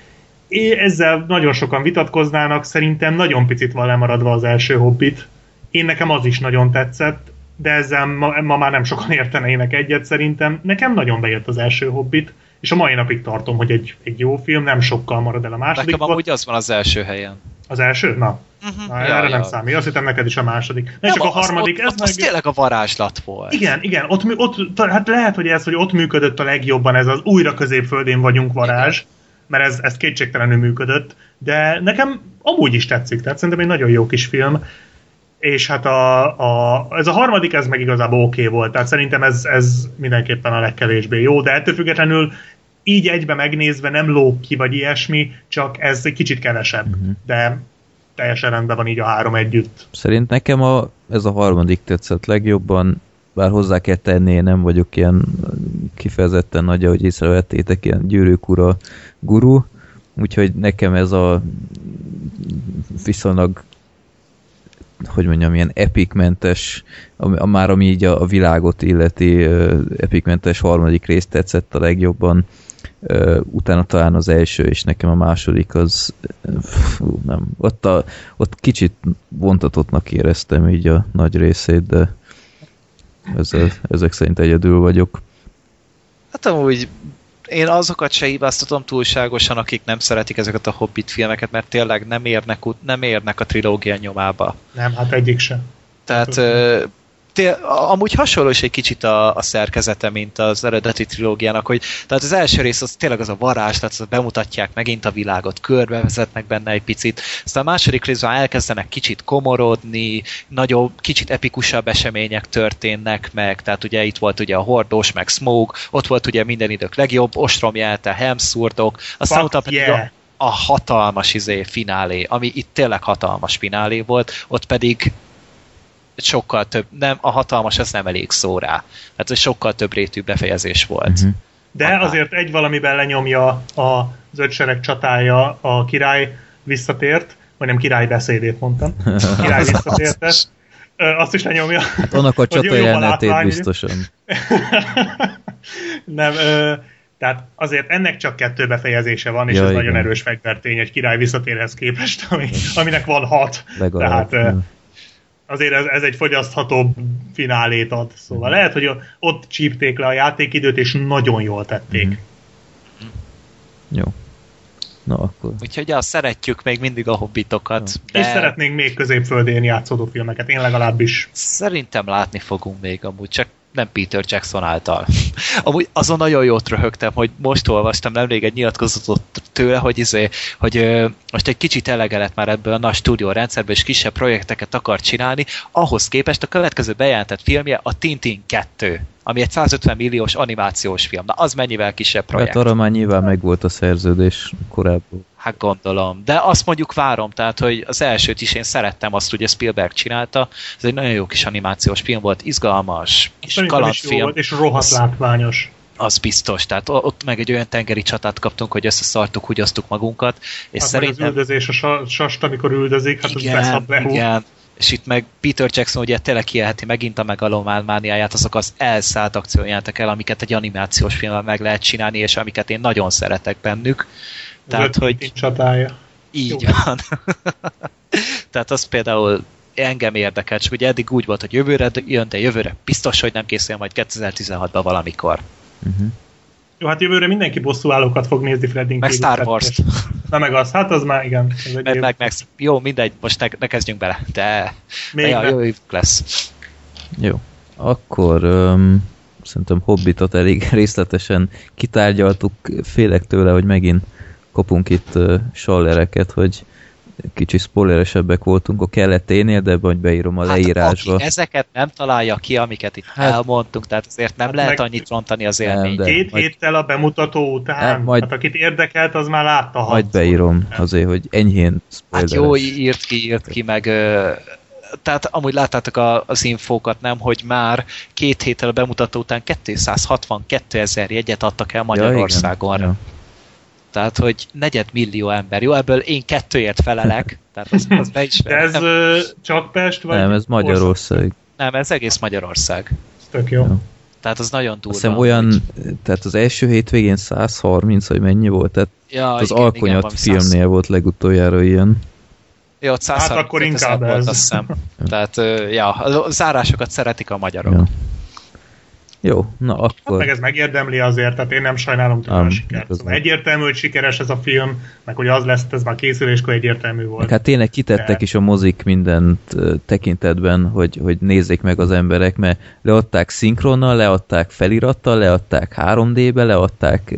É, ezzel nagyon sokan vitatkoznának, szerintem nagyon picit van lemaradva az első Hobbit. Én nekem az is nagyon tetszett, de ezzel ma, ma már nem sokan értenének egyet szerintem. Nekem nagyon bejött az első Hobbit, és a mai napig tartom, hogy egy, egy jó film, nem sokkal marad el a második. Nekem amúgy az van az első helyen. Az első? Na, uh-huh. Na ja, erre ja. nem számít. Azt hittem neked is a második. Nem, csak a harmadik. Az, ez ott, meg... az tényleg a varázslat volt. Igen, igen. Ott, ott, hát lehet, hogy ez, hogy ott működött a legjobban ez az újra középföldén vagyunk varázs, igen. mert ez, ez kétségtelenül működött, de nekem amúgy is tetszik, tehát szerintem egy nagyon jó kis film és hát a, a, ez a harmadik, ez meg igazából oké okay volt, tehát szerintem ez, ez mindenképpen a legkevésbé jó, de ettől függetlenül így egybe megnézve nem lóg ki, vagy ilyesmi, csak ez egy kicsit kevesebb, uh-huh. de teljesen rendben van így a három együtt. Szerint nekem a, ez a harmadik tetszett legjobban, bár hozzá kell tenni, nem vagyok ilyen kifejezetten nagy, ahogy észrevettétek, ilyen gyűrűk ura guru, úgyhogy nekem ez a viszonylag hogy mondjam, ilyen epikmentes, a, a, már ami így a, a világot illeti epikmentes harmadik rész tetszett a legjobban, utána talán az első, és nekem a második az fú, nem, ott, a, ott kicsit vontatottnak éreztem így a nagy részét, de ezzel, ezek szerint egyedül vagyok. Hát amúgy én azokat se hibáztatom túlságosan, akik nem szeretik ezeket a Hobbit filmeket, mert tényleg nem érnek, nem érnek a trilógia nyomába. Nem, hát egyik sem. Tehát té- amúgy hasonló is egy kicsit a, a szerkezete, mint az eredeti trilógiának, hogy tehát az első rész az tényleg az a varázslat, az bemutatják megint a világot, körbevezetnek benne egy picit, aztán a második részben elkezdenek kicsit komorodni, nagyobb, kicsit epikusabb események történnek meg, tehát ugye itt volt ugye a Hordós, meg Smoke, ott volt ugye minden idők legjobb, Ostrom jelte, Helmszurdok, aztán utána pedig yeah. a, a hatalmas izé finálé, ami itt tényleg hatalmas finálé volt, ott pedig sokkal több, nem, a hatalmas az nem elég szó rá. Hát ez sokkal több rétű befejezés volt. Uh-huh. De Aha. azért egy valamiben lenyomja a zöldsereg csatája a király visszatért, vagy nem király beszédét mondtam. Király visszatértet. Azt is lenyomja. Hát annak a csata jelenetét biztosan. nem, ö, tehát azért ennek csak kettő befejezése van, és ja, ez igen. nagyon erős fegyvertény egy király visszatérhez képest, ami, aminek van hat. Legalább. Tehát azért ez, ez egy fogyasztható finálét ad. Szóval mm. lehet, hogy ott csípték le a játékidőt, és nagyon jól tették. Mm. Jó. Na akkor. Úgyhogy ja, szeretjük még mindig a hobbitokat. De... És szeretnénk még középföldén játszódó filmeket, én legalábbis. Szerintem látni fogunk még amúgy, csak nem Peter Jackson által. Amúgy azon nagyon jót röhögtem, hogy most olvastam nemrég egy nyilatkozatot tőle, hogy, izé, hogy ö, most egy kicsit elege lett már ebből a nagy stúdió rendszerből, és kisebb projekteket akar csinálni, ahhoz képest a következő bejelentett filmje a Tintin 2 ami egy 150 milliós animációs film. Na, az mennyivel kisebb projekt? Hát arra már nyilván megvolt a szerződés korábban. Hát gondolom. De azt mondjuk várom, tehát, hogy az elsőt is én szerettem azt, hogy Spielberg csinálta. Ez egy nagyon jó kis animációs film volt, izgalmas, kis kalandfilm. Volt, és rohadt látványos. Az biztos, tehát ott meg egy olyan tengeri csatát kaptunk, hogy összeszartuk, húgyoztuk magunkat. És hát szerintem... az üldözés, a sast, amikor üldözik, hát igen, az igen, és itt meg Peter Jackson ugye tényleg kielheti megint a megalomálmániáját, azok az elszállt akciójátok el, amiket egy animációs filmben meg lehet csinálni, és amiket én nagyon szeretek bennük. Tehát, hogy... Csatája. Így Jó. van. Tehát az például engem érdekel, csak ugye eddig úgy volt, hogy jövőre jön, de jövőre biztos, hogy nem készül majd 2016-ban valamikor. Uh-huh. Jó, hát jövőre mindenki bosszúállókat fog nézni Freddy Meg Star wars Na meg az, hát az már igen. Ez egy meg, meg, meg, jó, mindegy, most ne, ne kezdjünk bele, de, Még de ja, jó lesz. Jó, akkor um, szerintem Hobbitot elég részletesen kitárgyaltuk, félek tőle, hogy megint kapunk itt uh, sallereket, hogy kicsi spoileresebbek voltunk a kelleténél, de majd beírom a hát leírásba. Aki ezeket nem találja ki, amiket itt hát, elmondtunk, tehát azért nem hát lehet meg, annyit rontani az élményt. Két majd, héttel a bemutató után, nem, majd, hát akit érdekelt, az már látta. Majd beírom nem. azért, hogy enyhén spoileres. Hát jó, írt ki, írt ki, meg tehát amúgy láttátok a, az infókat, nem, hogy már két héttel a bemutató után 262 ezer jegyet adtak el Magyarországon. Ja, igen. Ja. Tehát, hogy negyed millió ember. Jó, ebből én kettőért felelek. Tehát az, az be is De ez nem, csak Pest? Vagy nem, ez Magyarország. Nem, ez egész Magyarország. Ez tök jó. Ja. Tehát az nagyon durva. Azt olyan, hogy... tehát az első hétvégén 130, hogy mennyi volt? Tehát ja, az igen, Alkonyat igen, filmnél 100... volt legutoljára ilyen. Ja, ott 130 hát akkor inkább ez. Volt, azt hiszem. Tehát, ja, a zárásokat szeretik a magyarok. Ja. Jó, na akkor... Hát meg ez megérdemli azért, tehát én nem sajnálom tőle a sikert. Szóval egyértelmű, hogy sikeres ez a film, meg hogy az lesz, ez már készüléskor egyértelmű volt. Hát tényleg kitettek De... is a mozik mindent tekintetben, hogy, hogy nézzék meg az emberek, mert leadták szinkronnal, leadták felirattal, leadták 3D-be, leadták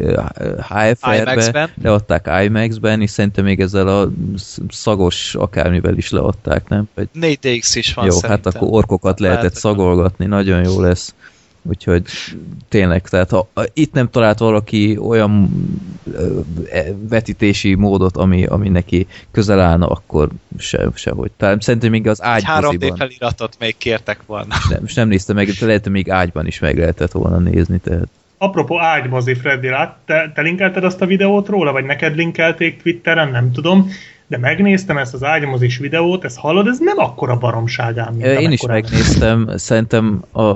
HFR-be, leadták IMAX-ben, és szerintem még ezzel a szagos akármivel is leadták, nem? Vagy... 4DX is van Jó, hát szerintem. hát akkor orkokat lehetett szagolgatni, nagyon jó lesz. Úgyhogy tényleg, tehát ha itt nem talált valaki olyan e, vetítési módot, ami, ami neki közel állna, akkor se, sehogy. Tehát szerintem még az ágymoziban... 3D feliratot még kértek volna. Nem, most nem néztem meg, de lehet, hogy még ágyban is meg lehetett volna nézni, tehát. Apropó ágymozi, Freddy, lát, te, te linkelted azt a videót róla, vagy neked linkelték Twitteren, nem tudom, de megnéztem ezt az ágymozis videót, ezt hallod, ez nem akkora baromságám, mint Én is megnéztem, szerintem a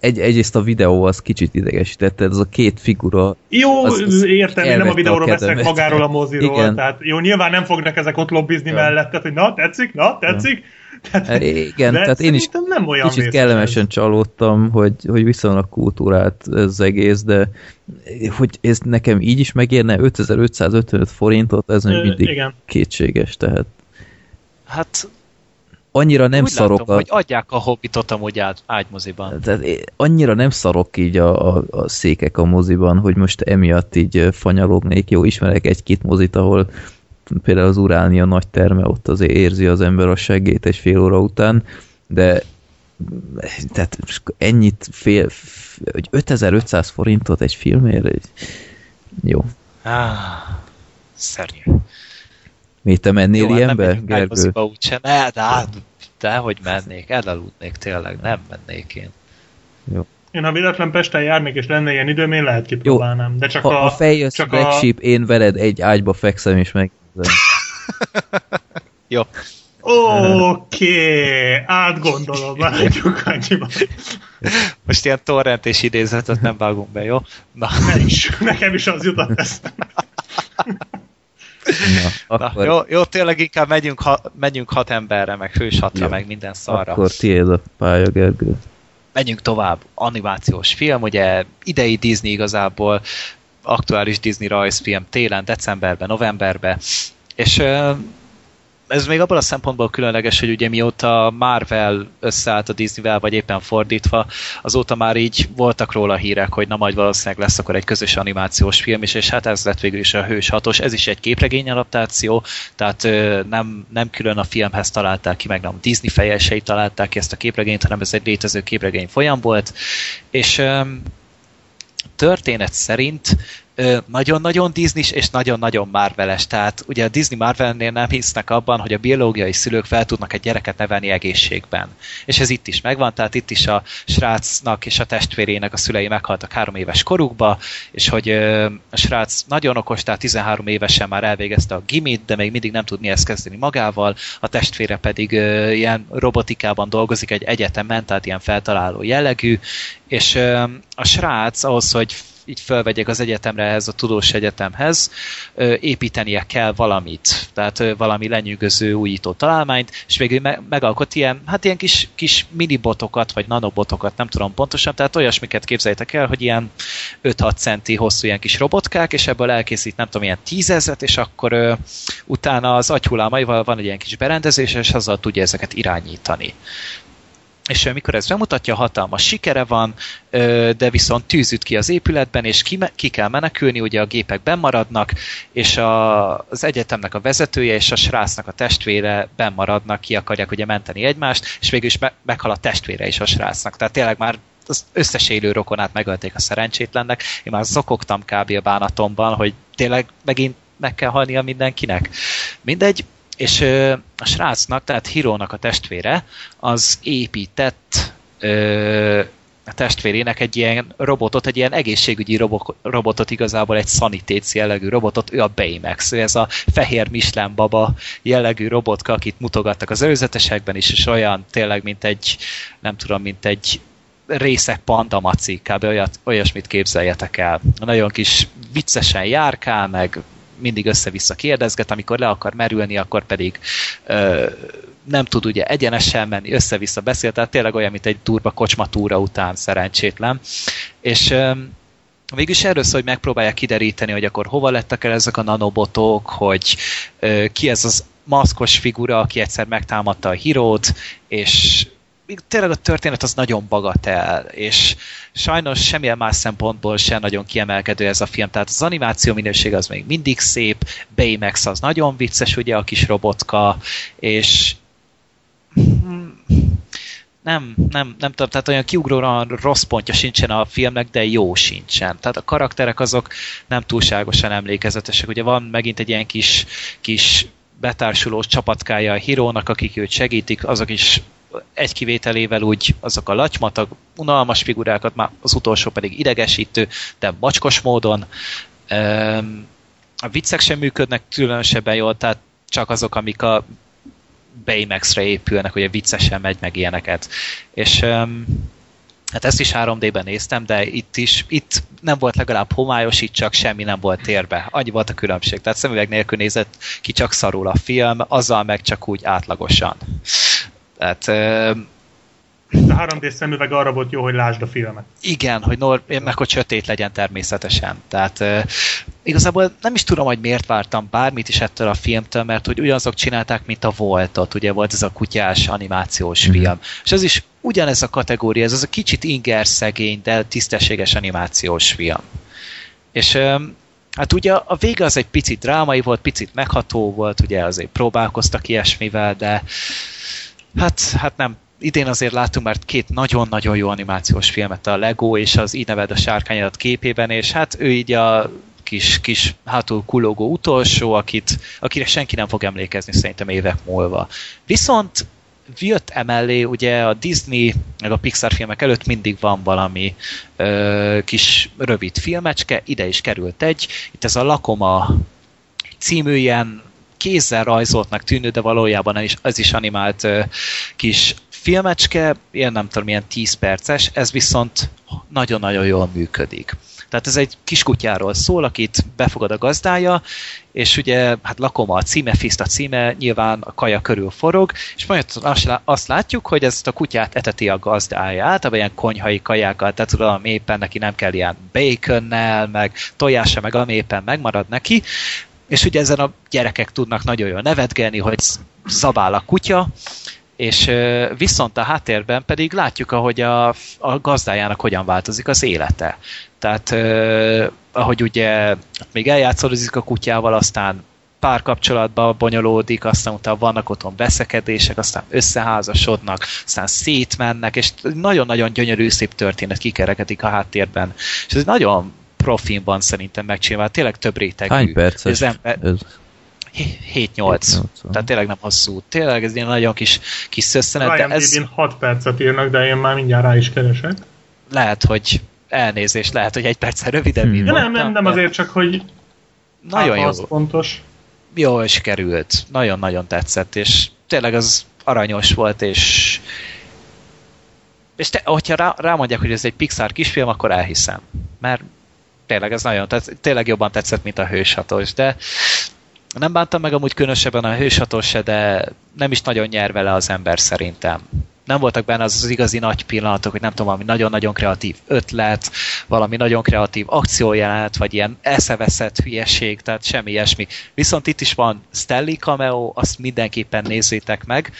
egy, egyrészt a videó az kicsit idegesítette, ez a két figura... Jó, az, az értem, nem a videóról a beszélek magáról a moziról, Igen. tehát jó, nyilván nem fognak ezek ott lobbizni ja. mellette, hogy na, tetszik, na, tetszik, ja. Tehát, Igen, tehát én is nem olyan kicsit kellemesen ez. csalódtam, hogy, hogy viszonylag kultúrát ez egész, de hogy ez nekem így is megérne 5555 forintot, ez még mindig igen. kétséges, tehát Hát annyira nem Úgy szarok látom, a... hogy adják a hobbitot amúgy ágy, ágymoziban. Tehát annyira nem szarok így a, a, a székek a moziban, hogy most emiatt így fanyalognék. Jó, ismerek egy-két mozit, ahol például az Uránia nagy terme, ott azért érzi az ember a seggét egy fél óra után, de tehát ennyit fél, hogy 5500 forintot egy filmért, jó. Ah, szörnyű. Mi te mennél Jó, ilyenbe, hát Gergő? Úgyse, ne, de, hát, de hogy mennék, elaludnék tényleg, nem mennék én. Jó. Én ha véletlen Pesten járnék, és lenne ilyen időm, én lehet kipróbálnám. De csak ha a, a fejjössz csak Black a... Sheep, én veled egy ágyba fekszem, és meg... Jó. Oké, okay, átgondolom, látjuk annyiba. Most ilyen torrent és idézetet nem vágunk be, jó? Na. Nem is, nekem is az jutott ezt. Na, akkor... Na, jó, jó, tényleg inkább megyünk, ha, megyünk hat emberre, meg hős hatra, jó. meg minden szarra. Akkor tiéd a pálya, Gergő. Menjünk tovább. Animációs film, ugye idei Disney igazából, aktuális Disney rajzfilm télen, decemberben, novemberben, és ez még abban a szempontból különleges, hogy ugye mióta Marvel összeállt a Disneyvel, vagy éppen fordítva, azóta már így voltak róla hírek, hogy na majd valószínűleg lesz akkor egy közös animációs film is, és hát ez lett végül is a Hős hatos. Ez is egy képregény adaptáció, tehát nem, nem külön a filmhez találták ki, meg nem Disney fejesei találták ki ezt a képregényt, hanem ez egy létező képregény folyam volt, és történet szerint nagyon-nagyon disney és nagyon-nagyon Marveles. Tehát ugye a Disney Marvelnél nem hisznek abban, hogy a biológiai szülők fel tudnak egy gyereket nevelni egészségben. És ez itt is megvan, tehát itt is a srácnak és a testvérének a szülei meghaltak három éves korukba, és hogy a srác nagyon okos, tehát 13 évesen már elvégezte a gimit, de még mindig nem tud mihez kezdeni magával, a testvére pedig ilyen robotikában dolgozik egy egyetemen, tehát ilyen feltaláló jellegű, és a srác ahhoz, hogy így felvegyek az egyetemre, ehhez a tudós egyetemhez, építenie kell valamit, tehát valami lenyűgöző újító találmányt, és végül megalkot ilyen, hát ilyen kis, kis minibotokat, vagy nanobotokat, nem tudom pontosan, tehát olyasmiket képzeljétek el, hogy ilyen 5-6 centi hosszú ilyen kis robotkák, és ebből elkészít nem tudom, ilyen tízezet, és akkor ö, utána az agyhullámaival van egy ilyen kis berendezés, és azzal tudja ezeket irányítani és mikor ez bemutatja, hatalmas sikere van, de viszont tűzüt ki az épületben, és ki, ki kell menekülni, ugye a gépek bennmaradnak, és a, az egyetemnek a vezetője és a srácnak a testvére bennmaradnak, ki akarják ugye menteni egymást, és végül is me, meghal a testvére is a srácnak. Tehát tényleg már az összes élő rokonát megölték a szerencsétlennek. Én már zokogtam kb. a bánatomban, hogy tényleg megint meg kell halnia mindenkinek. Mindegy, és ö, a srácnak, tehát Hirónak a testvére, az épített ö, a testvérének egy ilyen robotot, egy ilyen egészségügyi robot, robotot, igazából egy szanitéci jellegű robotot, ő a Baymax, ő ez a fehér Michelin baba jellegű robotka, akit mutogattak az előzetesekben is, és olyan tényleg, mint egy, nem tudom, mint egy részek pandamaci, kb. Olyat, olyasmit képzeljetek el. Nagyon kis viccesen járkál, meg mindig össze-vissza kérdezget, amikor le akar merülni, akkor pedig ö, nem tud ugye egyenesen menni, össze-vissza beszél, tehát tényleg olyan, mint egy turba kocsmatúra után szerencsétlen. És Végülis erről szól, hogy megpróbálják kideríteni, hogy akkor hova lettek el ezek a nanobotok, hogy ö, ki ez az maszkos figura, aki egyszer megtámadta a hírót, és tényleg a történet az nagyon bagatel, és sajnos semmilyen más szempontból sem nagyon kiemelkedő ez a film. Tehát az animáció minőség az még mindig szép, Baymax az nagyon vicces, ugye a kis robotka, és nem, nem, nem tudom, tehát olyan kiugróan rossz pontja sincsen a filmnek, de jó sincsen. Tehát a karakterek azok nem túlságosan emlékezetesek. Ugye van megint egy ilyen kis, kis betársulós csapatkája a hírónak, akik őt segítik, azok is egy kivételével úgy azok a latymatag, unalmas figurákat, már az utolsó pedig idegesítő, de macskos módon. A viccek sem működnek különösebben jól, tehát csak azok, amik a Baymax-re épülnek, hogy a viccesen megy meg ilyeneket. És Hát ezt is 3D-ben néztem, de itt is, itt nem volt legalább homályos, itt csak semmi nem volt térbe. Annyi volt a különbség. Tehát szemüveg nélkül nézett ki csak szarul a film, azzal meg csak úgy átlagosan. Tehát a 3D szemüveg arra volt jó, hogy lásd a filmet. Igen, hogy nor, meg hogy sötét legyen természetesen. Tehát uh, igazából nem is tudom, hogy miért vártam bármit is ettől a filmtől, mert hogy ugyanazok csinálták, mint a Voltot, ugye volt ez a kutyás animációs mm. film. És ez is ugyanez a kategória, ez az a kicsit inger szegény, de tisztességes animációs film. És um, Hát ugye a vége az egy picit drámai volt, picit megható volt, ugye azért próbálkoztak ilyesmivel, de hát, hát nem, idén azért láttunk már két nagyon-nagyon jó animációs filmet, a Lego és az Így neved a sárkányadat képében, és hát ő így a kis, kis hátul kulogó utolsó, akit, akire senki nem fog emlékezni szerintem évek múlva. Viszont jött emellé, ugye a Disney, meg a Pixar filmek előtt mindig van valami ö, kis rövid filmecske, ide is került egy, itt ez a Lakoma című ilyen kézzel rajzoltnak tűnő, de valójában is, ez is animált kis filmecske, ilyen nem tudom, ilyen 10 perces, ez viszont nagyon-nagyon jól működik. Tehát ez egy kiskutyáról szól, akit befogad a gazdája, és ugye, hát lakom a címe, Fist a címe, nyilván a kaja körül forog, és majd azt látjuk, hogy ezt a kutyát eteti a gazdája, általában ilyen konyhai kajákat, tehát tudom, éppen neki nem kell ilyen baconnel, meg tojása, meg ami éppen megmarad neki, és ugye ezen a gyerekek tudnak nagyon jól nevetgelni, hogy zabál a kutya, és viszont a háttérben pedig látjuk, ahogy a, a gazdájának hogyan változik az élete. Tehát ahogy ugye még eljátszódik a kutyával, aztán párkapcsolatba bonyolódik, aztán utána vannak otthon veszekedések, aztán összeházasodnak, aztán szétmennek, és nagyon-nagyon gyönyörű, szép történet kikerekedik a háttérben. És ez nagyon profinban szerintem megcsinálva, tényleg több rétegű. Hány perces? Ez, ember, ez 7-8. Tehát tényleg nem hosszú. Tényleg ez ilyen nagyon kis, kis szösszenet. de ez... 6 percet írnak, de én már mindjárt rá is keresek. Lehet, hogy elnézés, lehet, hogy egy perccel rövidebb hmm. De nem, nem, nem azért csak, hogy nagyon jó. fontos. Jó is került. Nagyon-nagyon tetszett, és tényleg az aranyos volt, és és te, hogyha rá, rámondják, hogy ez egy Pixar kisfilm, akkor elhiszem. Mert tényleg ez nagyon, tehát tényleg jobban tetszett, mint a hőshatós, de nem bántam meg amúgy különösebben a hőshatós se, de nem is nagyon nyer vele az ember szerintem. Nem voltak benne az, az igazi nagy pillanatok, hogy nem tudom, valami nagyon-nagyon kreatív ötlet, valami nagyon kreatív akciójelenet, vagy ilyen eszeveszett hülyeség, tehát semmi ilyesmi. Viszont itt is van Stelly cameo, azt mindenképpen nézzétek meg.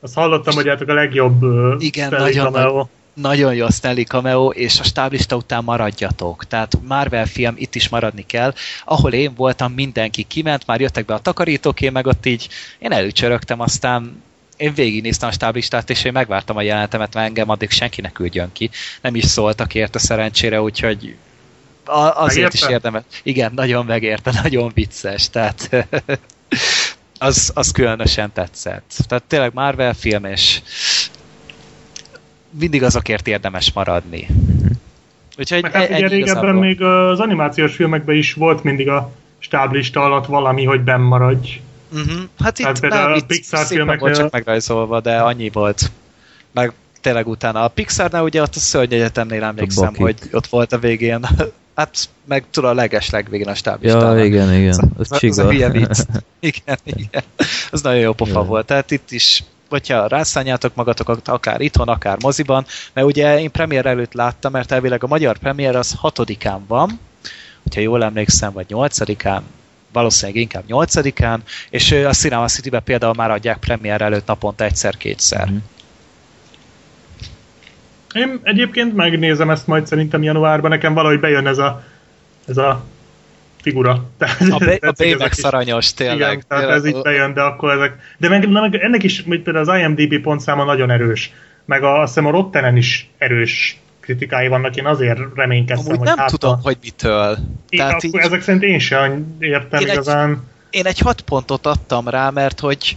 Azt hallottam, hogy a legjobb Igen, Stelly nagyon, cameo nagyon jó a Stanley cameo, és a stáblista után maradjatok. Tehát Marvel film itt is maradni kell. Ahol én voltam, mindenki kiment, már jöttek be a takarítók, én meg ott így, én előcsörögtem, aztán én végignéztem a stáblistát, és én megvártam a jelenetemet, mert engem addig senki ne küldjön ki. Nem is szóltak érte szerencsére, úgyhogy azért megérte? is érdemes. Igen, nagyon megérte, nagyon vicces, tehát az, az különösen tetszett. Tehát tényleg Marvel film, és mindig azokért érdemes maradni. Úgyhogy Meg hát ugye régebben még az animációs filmekben is volt mindig a stáblista alatt valami, hogy benn maradj. Uh-huh. Hát itt, nem, a itt Pixar filmeknél... volt csak megrajzolva, de annyi volt. Meg tényleg utána a Pixarnál ugye ott a Szörny Egyetemnél emlékszem, hogy ott volt a végén Hát meg tudod a leges legvégén a stábistában. Ja, igen, igen. Az, az, az a hülye vicc. Igen, igen. Az nagyon jó pofa ja. volt. Tehát itt is vagy ha rászálljátok magatokat akár itthon, akár moziban, mert ugye én premier előtt láttam, mert elvileg a magyar premier az hatodikán van, hogyha jól emlékszem, vagy nyolcadikán, valószínűleg inkább nyolcadikán, és a Cinema City-be például már adják premier előtt naponta egyszer-kétszer. Mm. Én egyébként megnézem ezt majd szerintem januárban, nekem valahogy bejön ez a, ez a figura. Tehát, a, B- a Baymax aranyos, tényleg. Igen, tehát tényleg. ez így bejön, de akkor ezek... De meg, meg ennek is, hogy például az IMDB pontszáma nagyon erős, meg a, azt hiszem a Rottenen is erős kritikái vannak, én azért reménykedtem, Amúgy hogy nem hát tudom, a... hogy mitől. Én, Tehát így... Ezek szerint én sem értem én igazán. Egy, én egy hat pontot adtam rá, mert hogy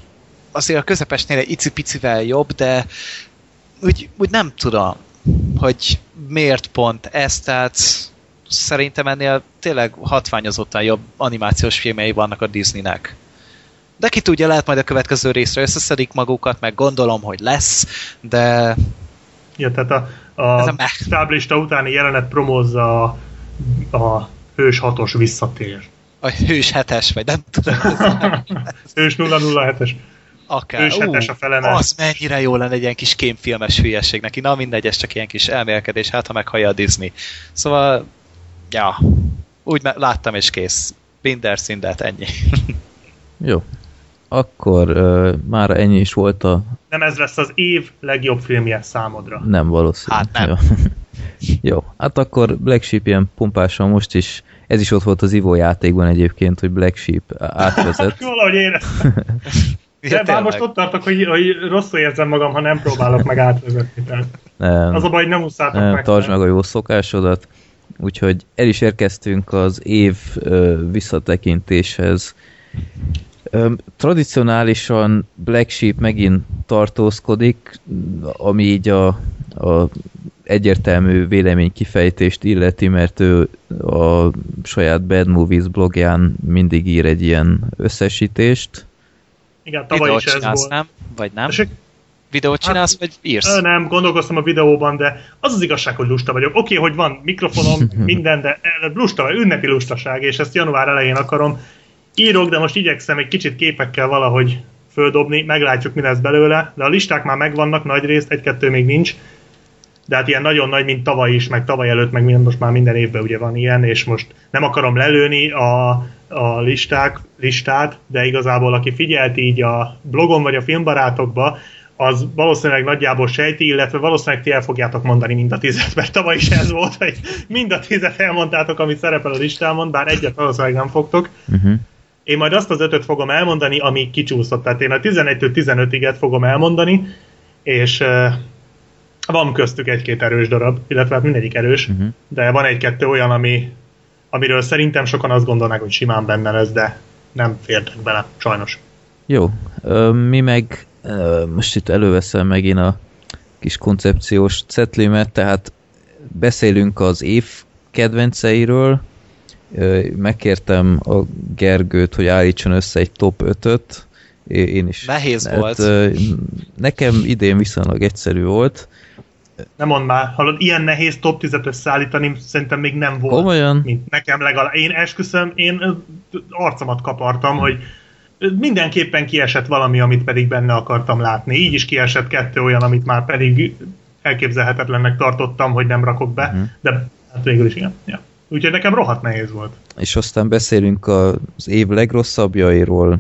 azért a közepesnél egy icipicivel jobb, de úgy, úgy nem tudom, hogy miért pont ez, tehát szerintem ennél tényleg hatványozottan jobb animációs filmjei vannak a Disneynek. De ki tudja, lehet majd a következő részre összeszedik magukat, meg gondolom, hogy lesz, de... Ja, tehát a, a táblista utáni jelenet promózza a, a hős hatos visszatér. A hős hetes, vagy nem tudom. hős 007-es. Akár. Hős hetes a felene. Az mennyire jó lenne egy ilyen kis kémfilmes hülyeség neki. Na mindegy, ez csak ilyen kis elmélkedés, hát ha meghallja a Disney. Szóval, ja, úgy láttam és kész. Binder szindet, ennyi. jó. Akkor uh, már ennyi is volt a... Nem ez lesz az év legjobb filmje számodra. Nem valószínű. Hát nem. Jó. Jó, hát akkor Black Sheep ilyen pumpásan most is, ez is ott volt az Ivo játékban egyébként, hogy Black Sheep átvezet. Valahogy éreztem. De már most ott tartok, hogy, hogy rosszul érzem magam, ha nem próbálok meg átvezetni. Tehát nem, az a baj, hogy nem úszátok nem, meg. Tartsd meg a jó szokásodat. Úgyhogy el is érkeztünk az év ö, visszatekintéshez. Ö, tradicionálisan Black Sheep megint tartózkodik, ami így a, a egyértelmű vélemény kifejtést illeti, mert ő a saját Bad Movies blogján mindig ír egy ilyen összesítést. Igen, tavaly Videót is ez volt. nem? Vagy nem? Esik? Videót hát, csinálsz, hát, vagy írsz? Nem, gondolkoztam a videóban, de az az igazság, hogy lusta vagyok. Oké, okay, hogy van mikrofonom, minden, de lusta vagy, ünnepi lustaság, és ezt január elején akarom. Írok, de most igyekszem egy kicsit képekkel valahogy földobni, meglátjuk, mi lesz belőle, de a listák már megvannak nagy részt, egy-kettő még nincs, de hát ilyen nagyon nagy, mint tavaly is, meg tavaly előtt, meg most már minden évben ugye van ilyen, és most nem akarom lelőni a, a listák, listát, de igazából aki figyelt így a blogon vagy a filmbarátokba, az valószínűleg nagyjából sejti, illetve valószínűleg ti el fogjátok mondani mind a tizet, mert tavaly is ez volt, hogy mind a tizet elmondtátok, amit szerepel a listámon, bár egyet valószínűleg nem fogtok. Uh-huh. Én majd azt az ötöt fogom elmondani, ami kicsúszott. Tehát én a 11-től 15-iget fogom elmondani, és uh, van köztük egy-két erős darab, illetve hát mindegyik erős, uh-huh. de van egy-kettő olyan, ami, amiről szerintem sokan azt gondolnák, hogy simán benne lesz, de nem fértek bele, sajnos. Jó, mi meg most itt előveszem megint a kis koncepciós cetlimet, tehát beszélünk az év kedvenceiről, megkértem a Gergőt, hogy állítson össze egy top 5-öt, én is. Nehéz hát, volt. Nekem idén viszonylag egyszerű volt. Nem mond már, hallod, ilyen nehéz top 10-et összeállítani szerintem még nem volt. Komolyan? Mint nekem legalább. Én esküszöm, én arcomat kapartam, hogy mindenképpen kiesett valami, amit pedig benne akartam látni. Így is kiesett kettő olyan, amit már pedig elképzelhetetlennek tartottam, hogy nem rakok be, uh-huh. de hát végül is igen. Ja. Úgyhogy nekem rohadt nehéz volt. És aztán beszélünk az év legrosszabbjairól,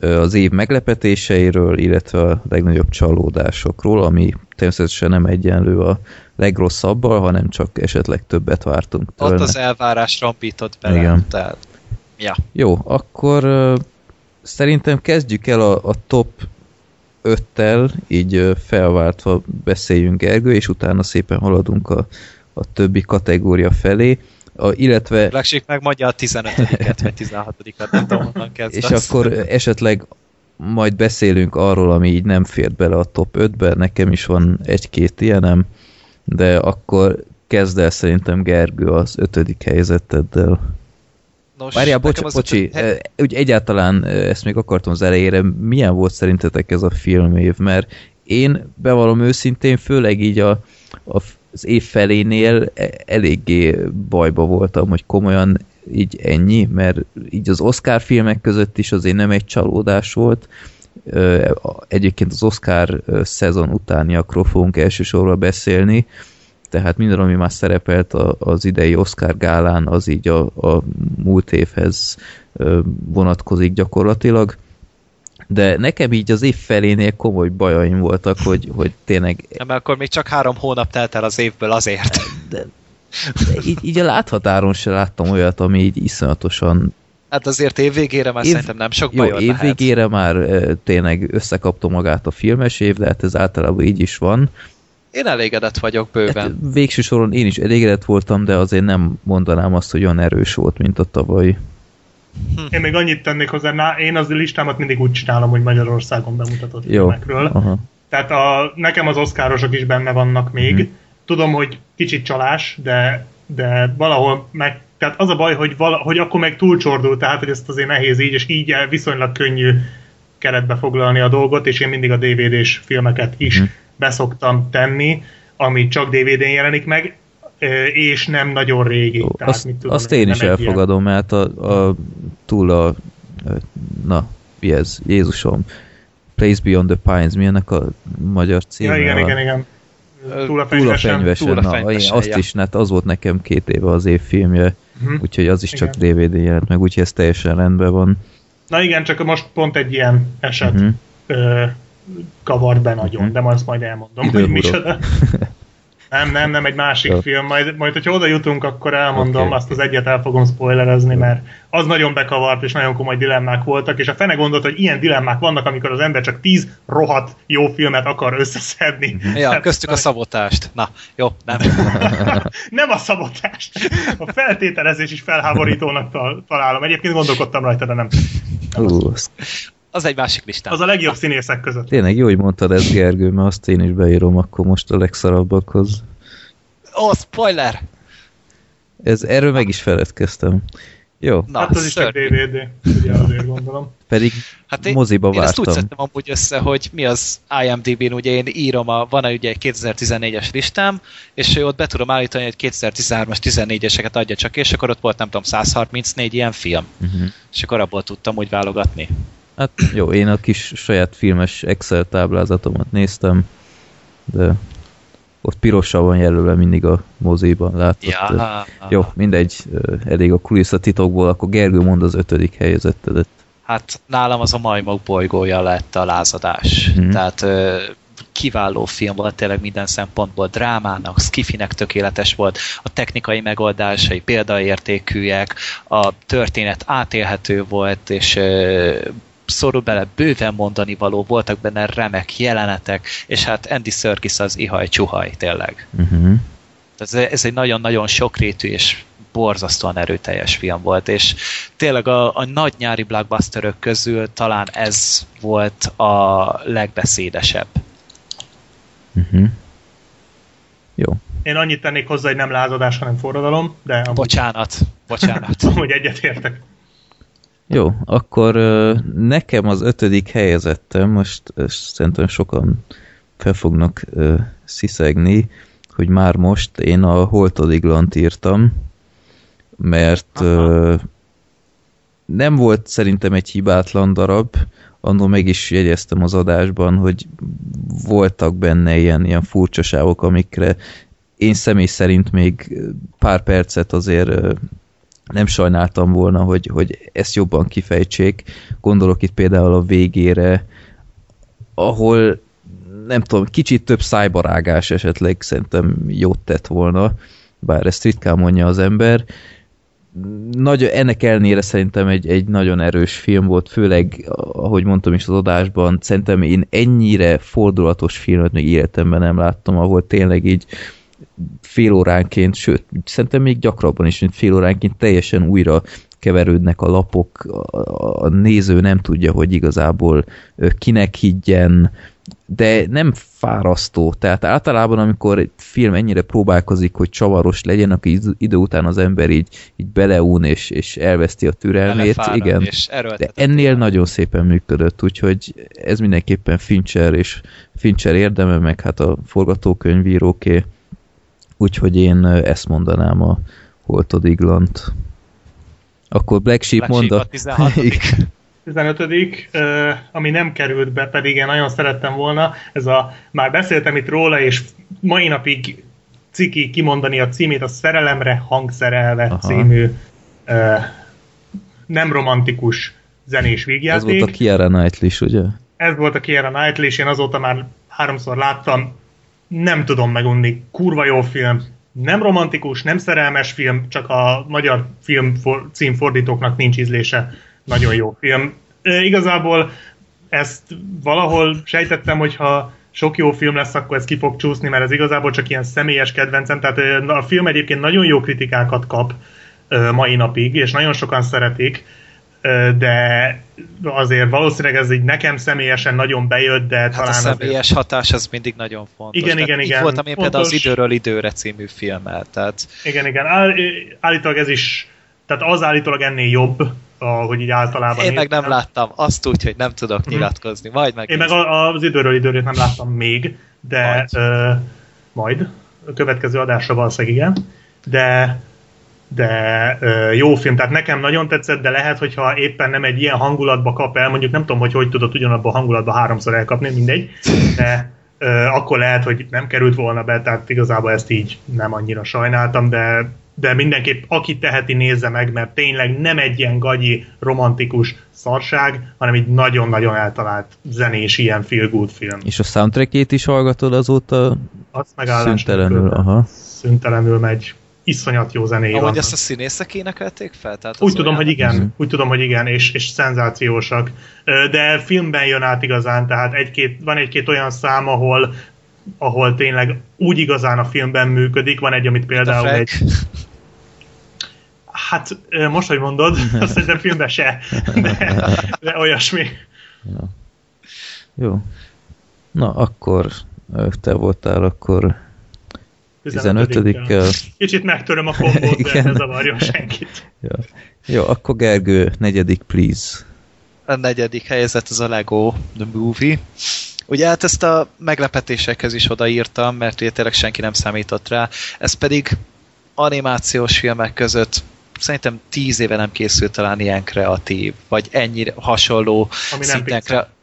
az év meglepetéseiről, illetve a legnagyobb csalódásokról, ami természetesen nem egyenlő a legrosszabbal, hanem csak esetleg többet vártunk tőle. Ott az elvárás rampított bele. Igen. Tehát, ja. Jó, akkor szerintem kezdjük el a, a top 5-tel, így felváltva beszéljünk Gergő, és utána szépen haladunk a, a többi kategória felé. A, illetve... Black meg mondja a 15-et, vagy 16-at, nem tudom, honnan kezd És akkor esetleg majd beszélünk arról, ami így nem fért bele a top 5-be, nekem is van egy-két ilyenem, de akkor kezd el szerintem Gergő az ötödik helyzeteddel. Nos, Várjál, bocs, bocsi, ötödik... úgy egyáltalán ezt még akartam az elejére, milyen volt szerintetek ez a filmév, mert én bevallom őszintén, főleg így a, a az év felénél e- eléggé bajba voltam, hogy komolyan így ennyi, mert így az Oscar filmek között is azért nem egy csalódás volt, Egyébként az Oscar szezon utániakról fogunk elsősorban beszélni, tehát minden, ami már szerepelt az idei Oscar gálán, az így a, a múlt évhez vonatkozik gyakorlatilag. De nekem így az év felénél komoly bajaim voltak, hogy, hogy tényleg... Nem, mert akkor még csak három hónap telt el az évből azért. De, de így, így a láthatáron se láttam olyat, ami így iszonyatosan Hát azért évvégére már év... szerintem nem sok bajod Jó, évvégére már e, tényleg összekapta magát a filmes év, de hát ez általában így is van. Én elégedett vagyok bőven. Hát, végső soron én is elégedett voltam, de azért nem mondanám azt, hogy olyan erős volt, mint a tavaly. Hm. Én még annyit tennék hozzá, na, én az listámat mindig úgy csinálom, hogy Magyarországon bemutatott Jó. filmekről. Aha. Tehát a, nekem az oszkárosok is benne vannak még. Hm. Tudom, hogy kicsit csalás, de, de valahol meg tehát az a baj, hogy, vala, hogy akkor meg túlcsordul, tehát hogy ezt azért nehéz így, és így viszonylag könnyű keretbe foglalni a dolgot, és én mindig a DVD-s filmeket is mm. Beszoktam tenni, ami csak DVD-n jelenik meg, és nem nagyon régi. Jó, tehát, azt, mit tudom, azt én is elfogadom, ilyen... mert a, a, túl a na, mi ez, Jézusom, Place Beyond the Pines, mi ennek a magyar címe? Ja, igen, igen, igen. Túl a fenyvesen. Túl a fenyvesen, túl a fenyvesen na, azt ja. is, hát az volt nekem két éve az évfilmje, uh-huh. úgyhogy az is igen. csak DVD jelent meg, úgyhogy ez teljesen rendben van. Na igen, csak most pont egy ilyen eset uh-huh. ö, kavart be nagyon, uh-huh. de azt majd elmondom, Időhurok. hogy micsoda. Nem, nem, nem, egy másik Jó. film. Majd, majd, hogyha oda jutunk, akkor elmondom, okay. azt az egyet el fogom spoilerezni, mert az nagyon bekavart, és nagyon komoly dilemmák voltak, és a fene gondolt, hogy ilyen dilemmák vannak, amikor az ember csak tíz rohadt jó filmet akar összeszedni. Ja, Tehát, köztük a szabotást. Na, jó, nem. nem a szabotást. A feltételezés is felháborítónak találom. Egyébként gondolkodtam rajta, de nem. nem uh, az egy másik listán. Az a legjobb színészek között. Tényleg jó, hogy mondtad ezt, Gergő, mert azt én is beírom akkor most a legszarabbakhoz. Ó, oh, spoiler! Ez, erről meg is feledkeztem. Jó. Na, hát az is egy DVD, ugye azért gondolom. Pedig hát én, moziba én vártam. Én ezt úgy szedtem amúgy össze, hogy mi az IMDb-n, ugye én írom, a, van ugye egy 2014-es listám, és ott be tudom állítani, hogy 2013-as 14-eseket adja csak, és akkor ott volt nem tudom 134 ilyen film. Uh-huh. És akkor abból tudtam úgy válogatni. Hát jó, én a kis saját filmes Excel táblázatomat néztem, de ott pirossal van jelölve mindig a moziban, látod? Ja. Jó, mindegy, elég a kulisszatitokból, akkor Gergő mond az ötödik helyezettedet. Hát nálam az a majmok bolygója lett a lázadás. Mm-hmm. Tehát kiváló film volt tényleg minden szempontból, drámának, skifinek tökéletes volt, a technikai megoldásai példaértékűek, a történet átélhető volt, és szorul bele bőven mondani való, voltak benne remek jelenetek, és hát Andy Serkis az ihaj csuhaj, tényleg. Uh-huh. Ez, ez egy nagyon-nagyon sokrétű és borzasztóan erőteljes film volt, és tényleg a, a nagy nyári blockbusterök közül talán ez volt a legbeszédesebb. Uh-huh. Jó. Én annyit tennék hozzá, hogy nem lázadás, hanem forradalom, de... Amúgy... Bocsánat, bocsánat. amúgy egyetértek. Jó, akkor nekem az ötödik helyezettem, most szerintem sokan fel fognak sziszegni, hogy már most én a Holtodiglant írtam, mert Aha. nem volt szerintem egy hibátlan darab, annól meg is jegyeztem az adásban, hogy voltak benne ilyen, ilyen furcsaságok, amikre én személy szerint még pár percet azért nem sajnáltam volna, hogy, hogy ezt jobban kifejtsék. Gondolok itt például a végére, ahol nem tudom, kicsit több szájbarágás esetleg szerintem jót tett volna, bár ezt ritkán mondja az ember. Nagy, ennek ellenére szerintem egy, egy nagyon erős film volt, főleg, ahogy mondtam is az adásban, szerintem én ennyire fordulatos filmet még életemben nem láttam, ahol tényleg így fél óránként, sőt, szerintem még gyakrabban is, mint fél óránként teljesen újra keverődnek a lapok, a, néző nem tudja, hogy igazából kinek higgyen, de nem fárasztó. Tehát általában, amikor egy film ennyire próbálkozik, hogy csavaros legyen, akkor idő után az ember így, így beleún és, és elveszti a türelmét. Igen, és de ennél nagyon szépen működött, úgyhogy ez mindenképpen Fincher és Fincher érdeme, meg hát a forgatókönyvíróké. Úgyhogy én ezt mondanám a Holtodiglant. Akkor Black Sheep Black mond a... Sheep a 15 ami nem került be, pedig én nagyon szerettem volna, ez a, már beszéltem itt róla, és mai napig ciki kimondani a címét, a Szerelemre hangszerelve Aha. című nem romantikus zenés vígjáték. Ez volt a Kiara Knightley ugye? Ez volt a Kiara Knightley és én azóta már háromszor láttam, nem tudom megunni, kurva jó film, nem romantikus, nem szerelmes film, csak a magyar film for, címfordítóknak nincs ízlése. Nagyon jó film. E, igazából ezt valahol sejtettem, hogyha sok jó film lesz, akkor ez ki fog csúszni, mert ez igazából csak ilyen személyes kedvencem. Tehát a film egyébként nagyon jó kritikákat kap mai napig, és nagyon sokan szeretik de azért valószínűleg ez így nekem személyesen nagyon bejött, de hát talán a személyes azért... hatás az mindig nagyon fontos. Igen, igen, igen. Így voltam én fontos. például az Időről időre című filmmel, tehát... Igen, igen. Áll, állítólag ez is, tehát az állítólag ennél jobb, ahogy így általában... Én meg nem láttam, azt úgy, hogy nem tudok mhm. nyilatkozni, majd meg... Én meg az Időről időre nem láttam még, de majd, ö, majd a következő adásra valószínűleg igen, de de ö, jó film, tehát nekem nagyon tetszett, de lehet, hogyha éppen nem egy ilyen hangulatba kap el, mondjuk nem tudom, hogy hogy tudott ugyanabban a hangulatban háromszor elkapni, mindegy, de ö, akkor lehet, hogy nem került volna be, tehát igazából ezt így nem annyira sajnáltam, de de mindenképp aki teheti, nézze meg, mert tényleg nem egy ilyen gagyi, romantikus szarság, hanem egy nagyon-nagyon eltalált zenés ilyen feel good film. És a soundtrackét is hallgatod azóta? Azt szüntelenül, aha. Szüntelenül megy iszonyat jó zenéje Ahogy ezt a színészek énekelték fel? Tehát úgy tudom, hogy igen, mm. úgy tudom, hogy igen, és, és szenzációsak. De filmben jön át igazán, tehát egy-két, van egy-két olyan szám, ahol, ahol tényleg úgy igazán a filmben működik. Van egy, amit például egy... Hát most, hogy mondod, azt szerintem filmben se, de, de olyasmi. Ja. Jó. Na, akkor te voltál, akkor 15-kel. Kicsit megtöröm a kombót, de ne zavarjon senkit. ja. Jó, akkor Gergő, negyedik, please. A negyedik helyzet az a Lego The Movie. Ugye hát ezt a meglepetésekhez is odaírtam, mert ugye tényleg senki nem számított rá. Ez pedig animációs filmek között szerintem tíz éve nem készült talán ilyen kreatív, vagy ennyire hasonló Ami szinten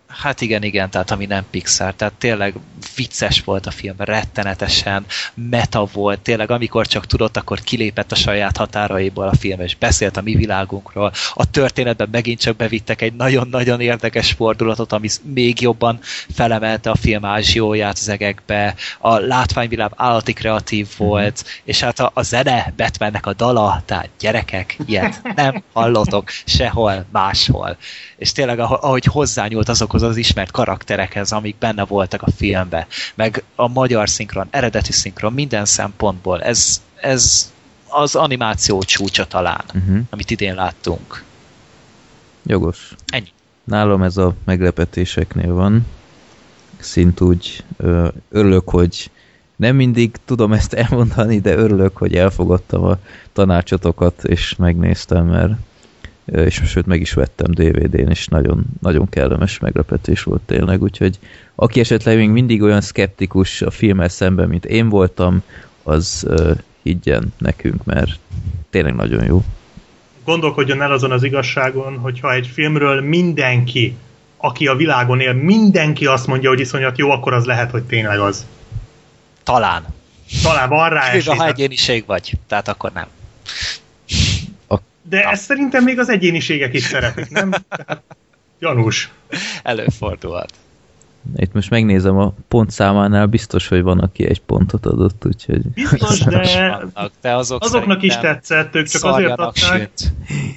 Hát igen, igen, tehát ami nem Pixar, tehát tényleg vicces volt a film, rettenetesen meta volt, tényleg amikor csak tudott, akkor kilépett a saját határaiból a film, és beszélt a mi világunkról. A történetben megint csak bevittek egy nagyon-nagyon érdekes fordulatot, ami még jobban felemelte a film ázsióját az egekbe, a látványvilág állati kreatív volt, mm-hmm. és hát a, a zene, Batmannek a dala, tehát gyerekek, ilyet nem hallotok sehol máshol. És tényleg ahogy hozzányúlt azokhoz azokhoz az ismert karakterekhez, amik benne voltak a filmben, meg a magyar szinkron, eredeti szinkron, minden szempontból. Ez, ez az animáció csúcsa talán, uh-huh. amit idén láttunk. Jogos. Ennyi. Nálam ez a meglepetéseknél van. Szint úgy ö, örülök, hogy nem mindig tudom ezt elmondani, de örülök, hogy elfogadtam a tanácsotokat, és megnéztem, mert és sőt meg is vettem DVD-n, és nagyon, nagyon kellemes meglepetés volt tényleg, úgyhogy aki esetleg még mindig olyan szkeptikus a filmmel szemben, mint én voltam, az uh, higgyen nekünk, mert tényleg nagyon jó. Gondolkodjon el azon az igazságon, hogyha egy filmről mindenki, aki a világon él, mindenki azt mondja, hogy iszonyat jó, akkor az lehet, hogy tényleg az. Talán. Talán van rá esély. ha egyéniség vagy, tehát akkor nem. De ezt szerintem még az egyéniségek is szeretik, nem? Gyanús. Előfordulhat. Itt most megnézem a pontszámánál, biztos, hogy van, aki egy pontot adott, úgyhogy... Biztos, de, vannak, de azok azoknak is tetszett, ők csak azért adták,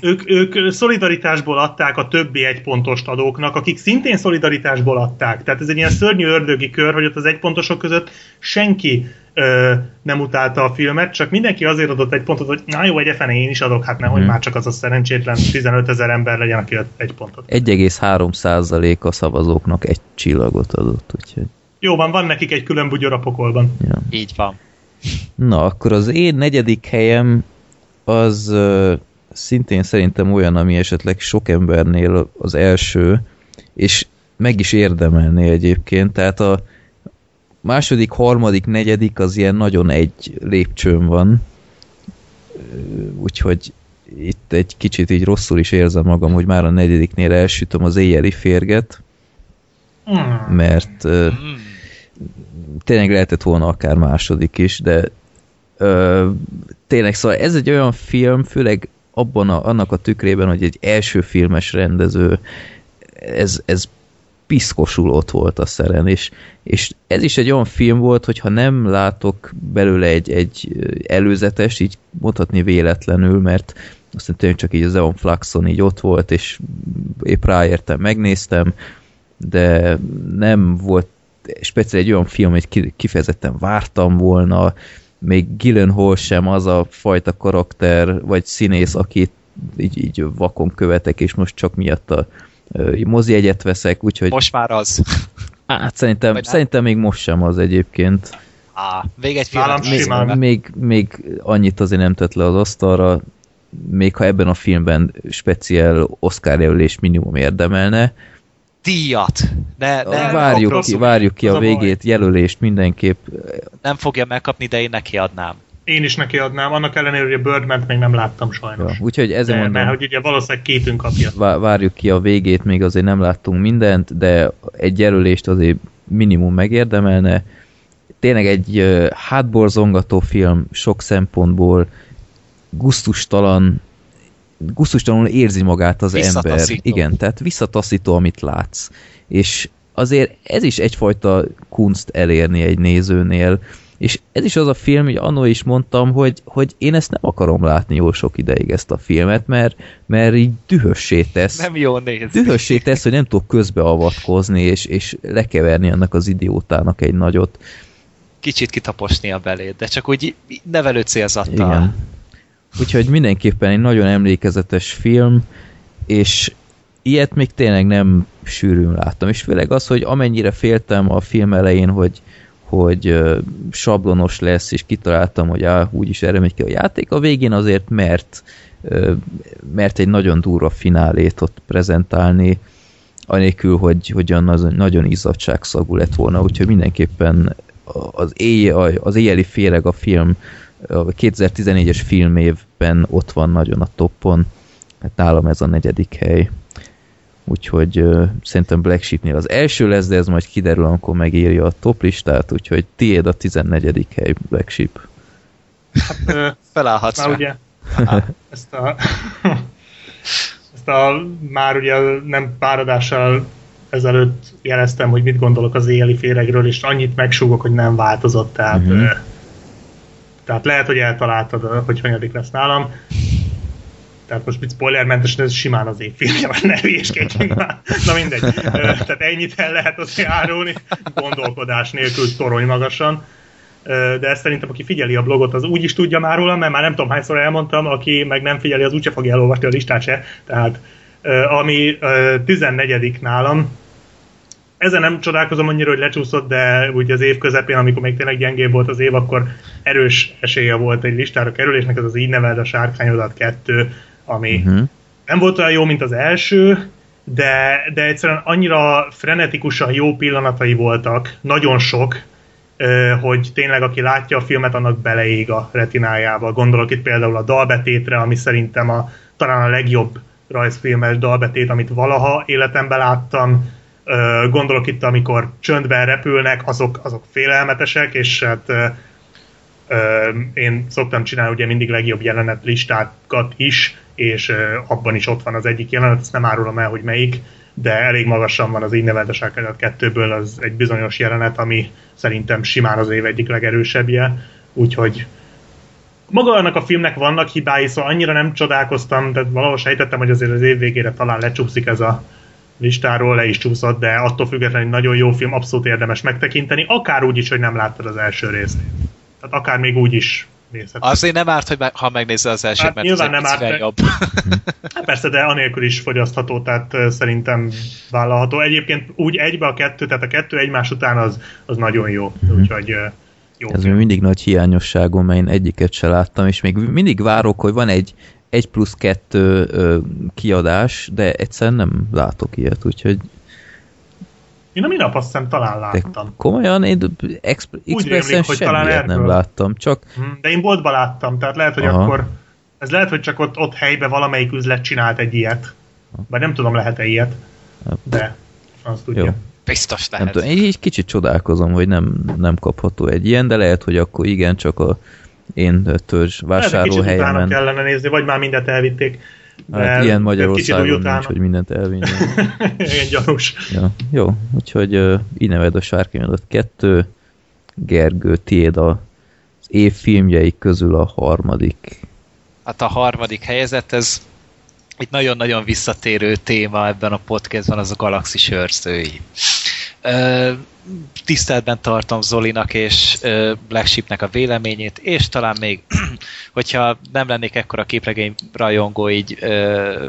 ők, ők szolidaritásból adták a többi egypontost adóknak, akik szintén szolidaritásból adták. Tehát ez egy ilyen szörnyű ördögi kör, hogy ott az egypontosok között senki ö, nem utálta a filmet, csak mindenki azért adott egy pontot, hogy na jó, egy fene én is adok, hát nehogy hmm. már csak az a szerencsétlen 15 ezer ember legyen, aki egy pontot. 1,3% a szavazóknak egy csillagot adott, úgyhogy... Jó van, van nekik egy külön bugyor a pokolban. Ja. Így van. Na, akkor az én negyedik helyem az uh, szintén szerintem olyan, ami esetleg sok embernél az első, és meg is érdemelné egyébként, tehát a második, harmadik, negyedik az ilyen nagyon egy lépcsőn van, úgyhogy itt egy kicsit így rosszul is érzem magam, hogy már a negyediknél elsütöm az éjjeli férget, mm. mert uh, tényleg lehetett volna akár második is, de uh, tényleg, szóval ez egy olyan film, főleg abban a, annak a tükrében, hogy egy első filmes rendező, ez, ez piszkosul ott volt a szeren, és, és ez is egy olyan film volt, hogyha nem látok belőle egy, egy előzetes, így mondhatni véletlenül, mert azt tényleg csak így az Eon Fluxon így ott volt, és épp ráértem, megnéztem, de nem volt speciál egy olyan film, hogy kifejezetten vártam volna, még Gyllenhaal sem az a fajta karakter, vagy színész, akit így, így vakon követek, és most csak miatt a mozi egyet veszek, úgyhogy... Most már az. Hát szerintem, szerintem még most sem az egyébként. Á, még egy film. Még, még, még annyit azért nem tett le az asztalra, még ha ebben a filmben speciál Oscar jelölés minimum érdemelne. Díjat! Ne, ne, várjuk, ki, várjuk ki a, a végét, jelölést mindenképp. Nem fogja megkapni, de én neki adnám. Én is neki adnám, annak ellenére, hogy a birdman még nem láttam sajnos. Ja, úgyhogy ezért mondom, mert hogy ugye valószínűleg kétünk kapja. Várjuk ki a végét, még azért nem láttunk mindent, de egy jelölést azért minimum megérdemelne. Tényleg egy hátborzongató film sok szempontból, gusztustalan, gusztustalanul érzi magát az ember. Igen, tehát visszataszító, amit látsz. És azért ez is egyfajta kunst elérni egy nézőnél, és ez is az a film, hogy annól is mondtam, hogy, hogy én ezt nem akarom látni jó sok ideig ezt a filmet, mert, mert így dühössé tesz. Nem jó nézni. Dühössé tesz, hogy nem tudok közbeavatkozni, és, és lekeverni annak az idiótának egy nagyot. Kicsit kitaposni a belét, de csak úgy nevelő célzattal. Igen. Úgyhogy mindenképpen egy nagyon emlékezetes film, és ilyet még tényleg nem sűrűn láttam. És főleg az, hogy amennyire féltem a film elején, hogy, hogy sablonos lesz, és kitaláltam, hogy á, úgyis erre megy ki a játék, a végén azért mert, mert egy nagyon durva finálét ott prezentálni, anélkül, hogy, hogy olyan nagyon izzadságszagú lett volna, úgyhogy mindenképpen az, éj, az éjjeli féreg a film a 2014-es filmévben ott van nagyon a toppon, hát nálam ez a negyedik hely úgyhogy uh, szerintem Black Sheepnél az első lesz, de ez majd kiderül, amikor megírja a top listát, úgyhogy tiéd a 14. hely Black Sheep. Hát, Felállhatsz már ugye, ezt a, ezt a már ugye nem páradással ezelőtt jeleztem, hogy mit gondolok az éjjeli féregről, és annyit megsúgok, hogy nem változott, tehát, uh-huh. tehát lehet, hogy eltaláltad, hogy hanyadik lesz nálam tehát most mit spoilermentesen, ez simán az évfilmje, mert ne hülyéskedjünk már. Na mindegy. Tehát ennyit el lehet azért árulni, gondolkodás nélkül torony magasan. De ezt szerintem, aki figyeli a blogot, az úgy is tudja már róla, mert már nem tudom hányszor elmondtam, aki meg nem figyeli, az úgyse fogja elolvasni a listát se. Tehát ami 14 nálam, ezen nem csodálkozom annyira, hogy lecsúszott, de ugye az év közepén, amikor még tényleg gyengébb volt az év, akkor erős esélye volt egy listára kerülésnek, ez az így neveld a sárkányodat kettő, ami uh-huh. nem volt olyan jó, mint az első, de, de egyszerűen annyira frenetikusan jó pillanatai voltak, nagyon sok, hogy tényleg aki látja a filmet, annak beleég a retinájába. Gondolok itt például a dalbetétre, ami szerintem a, talán a legjobb rajzfilmes dalbetét, amit valaha életemben láttam. Gondolok itt, amikor csöndben repülnek, azok, azok félelmetesek, és hát én szoktam csinálni ugye mindig legjobb jelenet listákat is, és abban is ott van az egyik jelenet, ezt nem árulom el, hogy melyik, de elég magasan van az így nevetes kettőből az egy bizonyos jelenet, ami szerintem simán az év egyik legerősebbje, úgyhogy maga annak a filmnek vannak hibái, szóval annyira nem csodálkoztam, de valahol sejtettem, hogy azért az év végére talán lecsúszik ez a listáról, le is csúszott, de attól függetlenül nagyon jó film, abszolút érdemes megtekinteni, akár úgy is, hogy nem láttad az első részt. Tehát akár még úgy is nézheted. Azért nem árt, hogy me- ha megnézed az elsőt, hát, mert nyilván nem árt, jobb. hát persze, de anélkül is fogyasztható, tehát szerintem vállalható. Egyébként úgy egybe a kettő, tehát a kettő egymás után az, az nagyon jó. Mm-hmm. Úgyhogy jó. Ez még mindig nagy hiányosságom, mert én egyiket se láttam, és még mindig várok, hogy van egy egy plusz kettő ö, kiadás, de egyszerűen nem látok ilyet, úgyhogy én a minap azt hiszem talán láttam. De komolyan, én Exp- Expressen hogy talán nem láttam, csak... Mhm, de én boltban láttam, tehát lehet, hogy Aha. akkor Ez lehet, hogy csak ott, ott helyben valamelyik üzlet csinált egy ilyet. Bár nem tudom, lehet-e ilyet. De azt tudja. Jó. Biztos lehet. Nem tudom, én így kicsit csodálkozom, hogy nem, nem kapható egy ilyen, de lehet, hogy akkor igen, csak a én törzs vásárlóhelyemen. Lehet, kellene nézni, vagy már mindent elvitték. Hát ilyen Magyarországon nincs, hogy mindent elvinni. Igen, gyanús. Ja, jó, úgyhogy uh, így neved a Sárkányodat kettő. Gergő, tiéd a, az év filmjeik közül a harmadik. Hát a harmadik helyezett, ez egy nagyon-nagyon visszatérő téma ebben a podcastban, az a galaxis őrzői tiszteletben tartom Zolinak és Black Sheepnek a véleményét, és talán még, hogyha nem lennék ekkora képregény rajongó így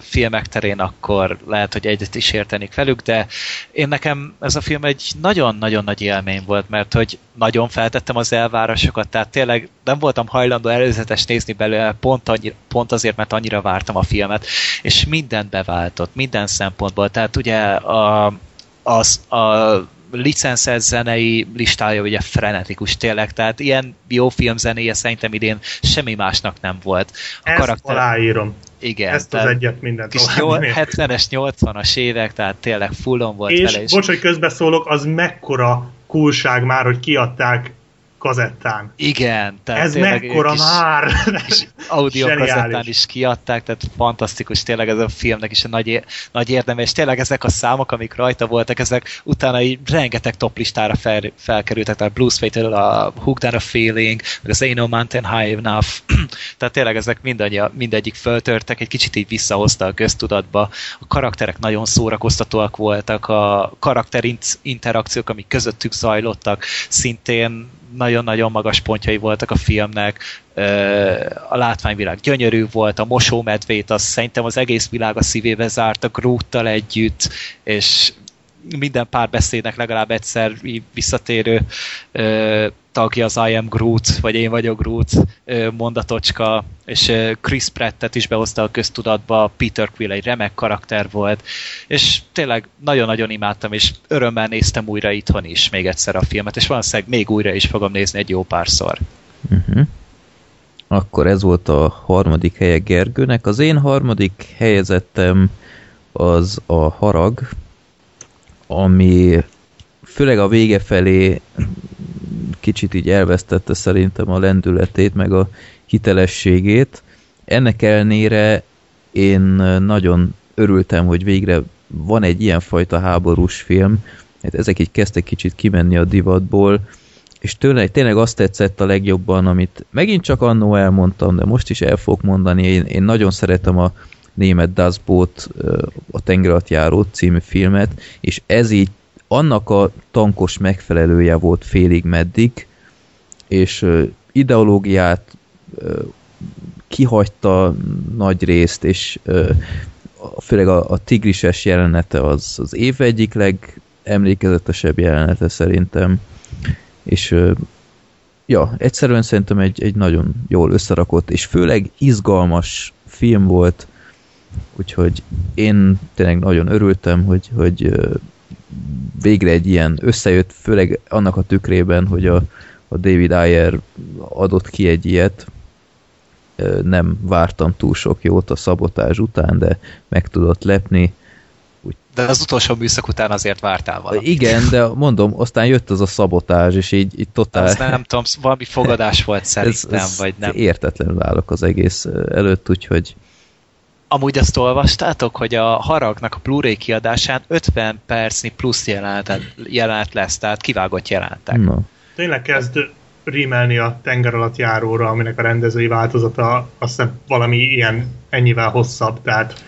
filmek terén, akkor lehet, hogy egyet is értenék velük, de én nekem ez a film egy nagyon-nagyon nagy élmény volt, mert hogy nagyon feltettem az elvárásokat, tehát tényleg nem voltam hajlandó előzetes nézni belőle, pont, annyira, pont azért, mert annyira vártam a filmet, és mindent beváltott, minden szempontból, tehát ugye a, az, a licenszelt zenei listája ugye frenetikus tényleg, tehát ilyen jó filmzenéje szerintem idén semmi másnak nem volt. A Ezt karakter... aláírom. Igen. Ezt az egyet mindent kis 70-es, 80-as évek, tehát tényleg fullon volt és, vele. És bocs, hogy közbeszólok, az mekkora kulság már, hogy kiadták kazettán. Igen. Tehát ez mekkora már! audio kazettán is kiadták, tehát fantasztikus tényleg ez a filmnek is a nagy, nagy érdeme, és tényleg ezek a számok, amik rajta voltak, ezek utána így rengeteg toplistára fel, felkerültek, tehát Blues Fatal, a Hooked a Feeling, meg az Ain't No Mountain High Enough, tehát tényleg ezek mindegyik föltörtek, egy kicsit így visszahozta a köztudatba, a karakterek nagyon szórakoztatóak voltak, a karakter interakciók, amik közöttük zajlottak, szintén nagyon-nagyon magas pontjai voltak a filmnek, a látványvilág gyönyörű volt, a mosómedvét, az szerintem az egész világ a szívébe zárt, a Groottal együtt, és minden párbeszédnek legalább egyszer visszatérő tagja az I am Groot, vagy én vagyok Groot mondatocska, és Chris Prattet is behozta a köztudatba, Peter Quill egy remek karakter volt, és tényleg nagyon-nagyon imádtam, és örömmel néztem újra itthon is még egyszer a filmet, és valószínűleg még újra is fogom nézni egy jó párszor. Uh-huh. Akkor ez volt a harmadik helye Gergőnek. Az én harmadik helyezettem az a Harag, ami főleg a vége felé kicsit így elvesztette szerintem a lendületét, meg a hitelességét. Ennek ellenére én nagyon örültem, hogy végre van egy ilyen fajta háborús film, hát ezek így kezdtek kicsit kimenni a divatból, és tőle, tényleg azt tetszett a legjobban, amit megint csak annó elmondtam, de most is el fogok mondani, én, én nagyon szeretem a német Das Boot, a tengeratjáró című filmet, és ez így annak a tankos megfelelője volt félig meddig, és ideológiát kihagyta nagy részt, és főleg a, a tigrises jelenete az az év egyik legemlékezetesebb jelenete szerintem, és ja, egyszerűen szerintem egy, egy nagyon jól összerakott, és főleg izgalmas film volt, úgyhogy én tényleg nagyon örültem, hogy, hogy végre egy ilyen összejött, főleg annak a tükrében, hogy a, a David Ayer adott ki egy ilyet, nem vártam túl sok jót a szabotás után, de meg tudott lepni. Úgy... De az utolsó műszak után azért vártál valamit. Igen, de mondom, aztán jött az a szabotás, és így, így totál... Az nem tudom, valami fogadás volt szerintem, ez, ez vagy nem. Értetlenül állok az egész előtt, úgyhogy Amúgy azt olvastátok, hogy a Haragnak a Blu-ray kiadásán 50 percnyi plusz jelenet, jelenet lesz, tehát kivágott jelentek. No. Tényleg kezd rímelni a tenger alatt járóra, aminek a rendezői változata azt hiszem valami ilyen ennyivel hosszabb, tehát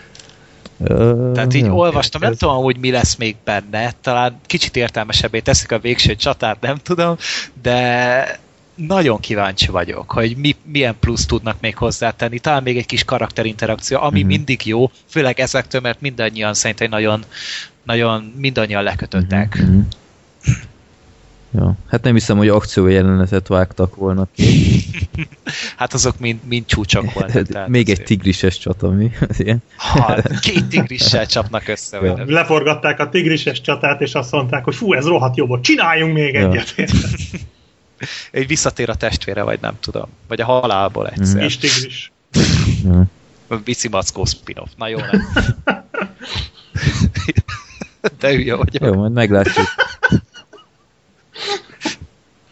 Tehát így jó, olvastam, nem tudom, hogy mi lesz még benne, talán kicsit értelmesebbé teszik a végső csatát, nem tudom, de nagyon kíváncsi vagyok, hogy mi, milyen plusz tudnak még hozzátenni. Talán még egy kis karakterinterakció, ami mm-hmm. mindig jó, főleg ezektől, mert mindannyian szerintem nagyon, nagyon mindannyian lekötöttek. Mm-hmm. Ja. Hát nem hiszem, hogy akció jelenetet vágtak volna ki. hát azok mind, mind csúcsok voltak. Tehát Még egy tigrises csata, mi? ha, két tigrissel csapnak össze. Ja. Leforgatták a tigrises csatát, és azt mondták, hogy fú, ez rohadt jobb, csináljunk még ja. egyet. Egy visszatér a testvére, vagy nem tudom. Vagy a halálból egyszer. Kis tigris. Ja. Bici Mackó spin-off. Na jó lesz. De hülye vagyok. Jó, majd meglátjuk.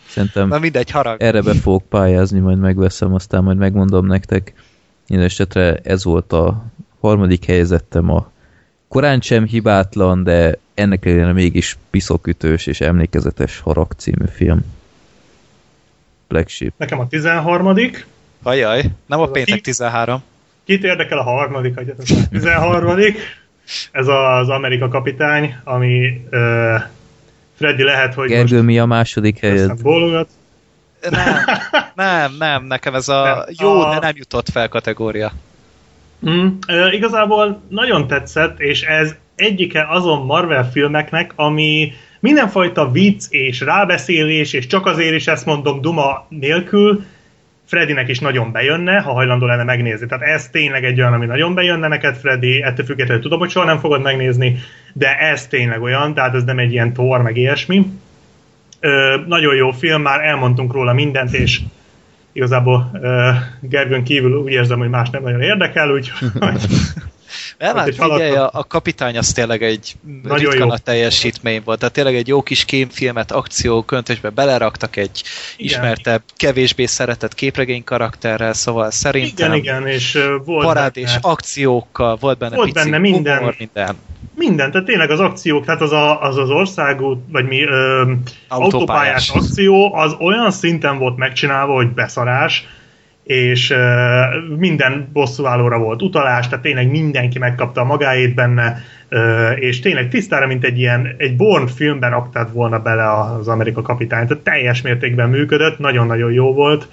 Szerintem Na mindegy, harag. erre be fogok pályázni, majd megveszem, aztán majd megmondom nektek. Minden esetre ez volt a harmadik helyzetem a korán sem hibátlan, de ennek ellenére mégis piszokütős és emlékezetes Harag című film. Black Sheep. Nekem a 13. Ajaj, nem a péntek ki- 13. Kit érdekel a harmadik, hogy ez a 13. Ez az Amerika kapitány, ami uh, Freddy lehet, hogy Gergő, mi a második most helyed? bólogat. Nem, nem, nem, nekem ez a Nem, jó, a- de nem jutott fel kategória. Mm, igazából nagyon tetszett, és ez egyike azon Marvel filmeknek, ami mindenfajta vicc és rábeszélés, és csak azért is ezt mondom duma nélkül, Freddynek is nagyon bejönne, ha hajlandó lenne megnézni. Tehát ez tényleg egy olyan, ami nagyon bejönne neked, Freddy, ettől függetlenül tudom, hogy soha nem fogod megnézni, de ez tényleg olyan, tehát ez nem egy ilyen tor, meg ilyesmi. Ö, nagyon jó film, már elmondtunk róla mindent, és igazából uh, Gergőn kívül úgy érzem, hogy más nem nagyon érdekel, úgyhogy Nem, hát figyelj, a, a kapitány az tényleg egy Nagyon ritka jó. nagy teljesítmény volt. Tehát tényleg egy jó kis kémfilmet, akció, köntösbe beleraktak egy Igen. ismertebb, kevésbé szeretett képregény karakterrel, szóval szerintem igen, igen, és volt parád benne, és akciókkal, volt benne Volt pici benne minden. humor, minden. minden, tehát tényleg az akciók, tehát az a, az, az országút, vagy mi, ö, Autópályás. autópályás akció, az olyan szinten volt megcsinálva, hogy beszarás, és minden bosszúállóra volt utalás, tehát tényleg mindenki megkapta a magáét benne, és tényleg tisztára, mint egy ilyen, egy Born filmben raktad volna bele az Amerika kapitány, tehát teljes mértékben működött, nagyon-nagyon jó volt,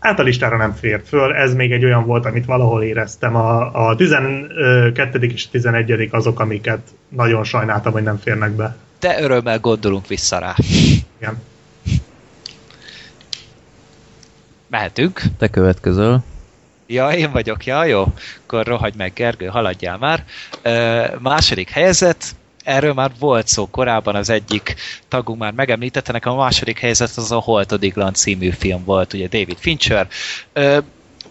Hát a listára nem fért föl, ez még egy olyan volt, amit valahol éreztem. A, a 12. és 11. azok, amiket nagyon sajnáltam, hogy nem férnek be. De örömmel gondolunk vissza rá. Igen. Mehetünk. Te következöl. Ja, én vagyok, ja, jó. Akkor rohagy meg, Gergő, haladjál már. Ö, második helyzet, erről már volt szó korábban, az egyik tagunk már megemlítette, nekem a második helyzet az a Holtodiglan című film volt, ugye David Fincher. Ö,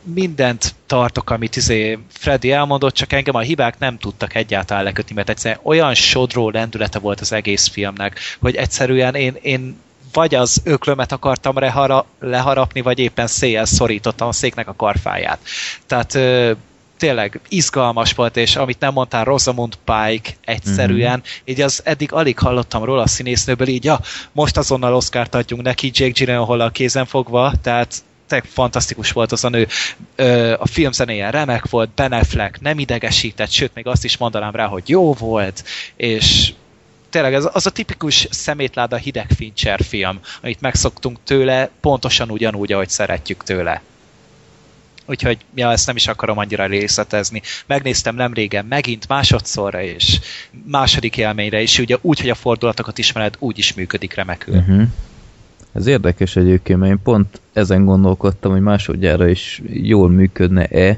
mindent tartok, amit izé Freddy elmondott, csak engem a hibák nem tudtak egyáltalán lekötni, mert egyszerűen olyan sodró lendülete volt az egész filmnek, hogy egyszerűen én, én vagy az öklömet akartam rehara, leharapni, vagy éppen széjjel szorítottam a széknek a karfáját. Tehát ö, tényleg izgalmas volt, és amit nem mondtál, Rosamund Pike egyszerűen, mm-hmm. így az eddig alig hallottam róla a színésznőből, így ja, most azonnal Oscar-t adjunk neki, Jake Gyllenhaal a kézen fogva, tehát tényleg fantasztikus volt az a nő. Ö, a filmzenéje remek volt, Ben Affleck nem idegesített, sőt, még azt is mondanám rá, hogy jó volt, és tényleg ez az a tipikus szemétláda hideg Fincher film, amit megszoktunk tőle, pontosan ugyanúgy, ahogy szeretjük tőle. Úgyhogy ja, ezt nem is akarom annyira részletezni. Megnéztem nem régen megint másodszorra, és második élményre is, ugye úgy, hogy a fordulatokat ismered, úgy is működik remekül. Uh-huh. Ez érdekes egyébként, mert én pont ezen gondolkodtam, hogy másodjára is jól működne-e.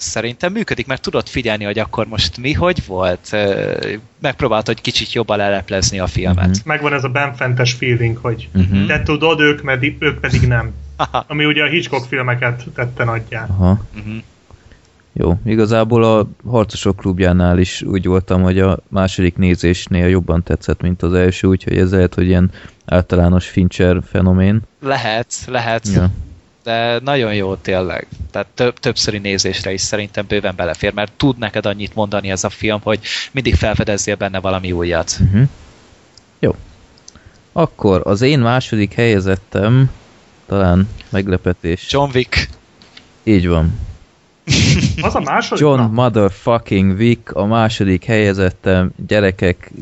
Szerintem működik, mert tudod figyelni, hogy akkor most mi, hogy volt. Ö, Megpróbáltad, hogy kicsit jobban leleplezni a filmet. Mhm. Megvan ez a benfentes feeling, hogy Uh-huh. te tudod, ők, pedig, ők pedig nem. Ami ugye a Hitchcock filmeket tette nagyjá. Aha. Mhm. Jó, igazából a Harcosok klubjánál is úgy voltam, hogy a második nézésnél jobban tetszett, mint az első, úgyhogy ez lehet, hogy ilyen általános Fincher fenomén. Lehet, lehet. Ja. De nagyon jó tényleg. Tehát több, többszöri nézésre is szerintem bőven belefér, mert tud neked annyit mondani ez a film, hogy mindig felfedezzél benne valami újat. Uh-huh. Jó. Akkor az én második helyezettem talán meglepetés. John Wick. Így van. Az a második? John Na, motherfucking Wick a második helyezettem. Gyerekek,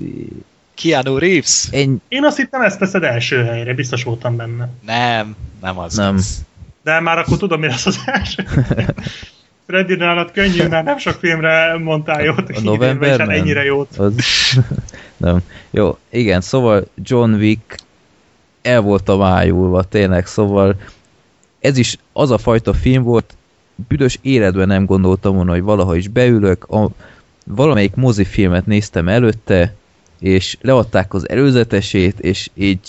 Keanu Reeves? ennyi... Én azt hittem ezt teszed első helyre, biztos voltam benne. Nem, nem az. Nem. az. De már akkor tudom, mi lesz az első. Freddy nálad könnyű, mert nem sok filmre mondtál jót. A idén, november vagyis hát nem. ennyire jót. Az... nem. Jó, igen, szóval John Wick el volt a májulva, tényleg, szóval ez is az a fajta film volt, büdös életben nem gondoltam volna, hogy valaha is beülök, a, valamelyik mozifilmet néztem előtte, és leadták az előzetesét, és így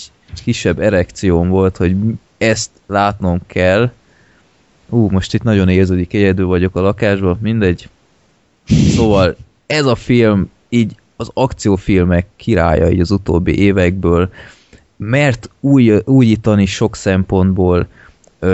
kisebb erekcióm volt, hogy ezt látnom kell, Ú, most itt nagyon érződik, egyedül vagyok a lakásban, mindegy. Szóval ez a film így az akciófilmek királya így az utóbbi évekből, mert új, újítani sok szempontból,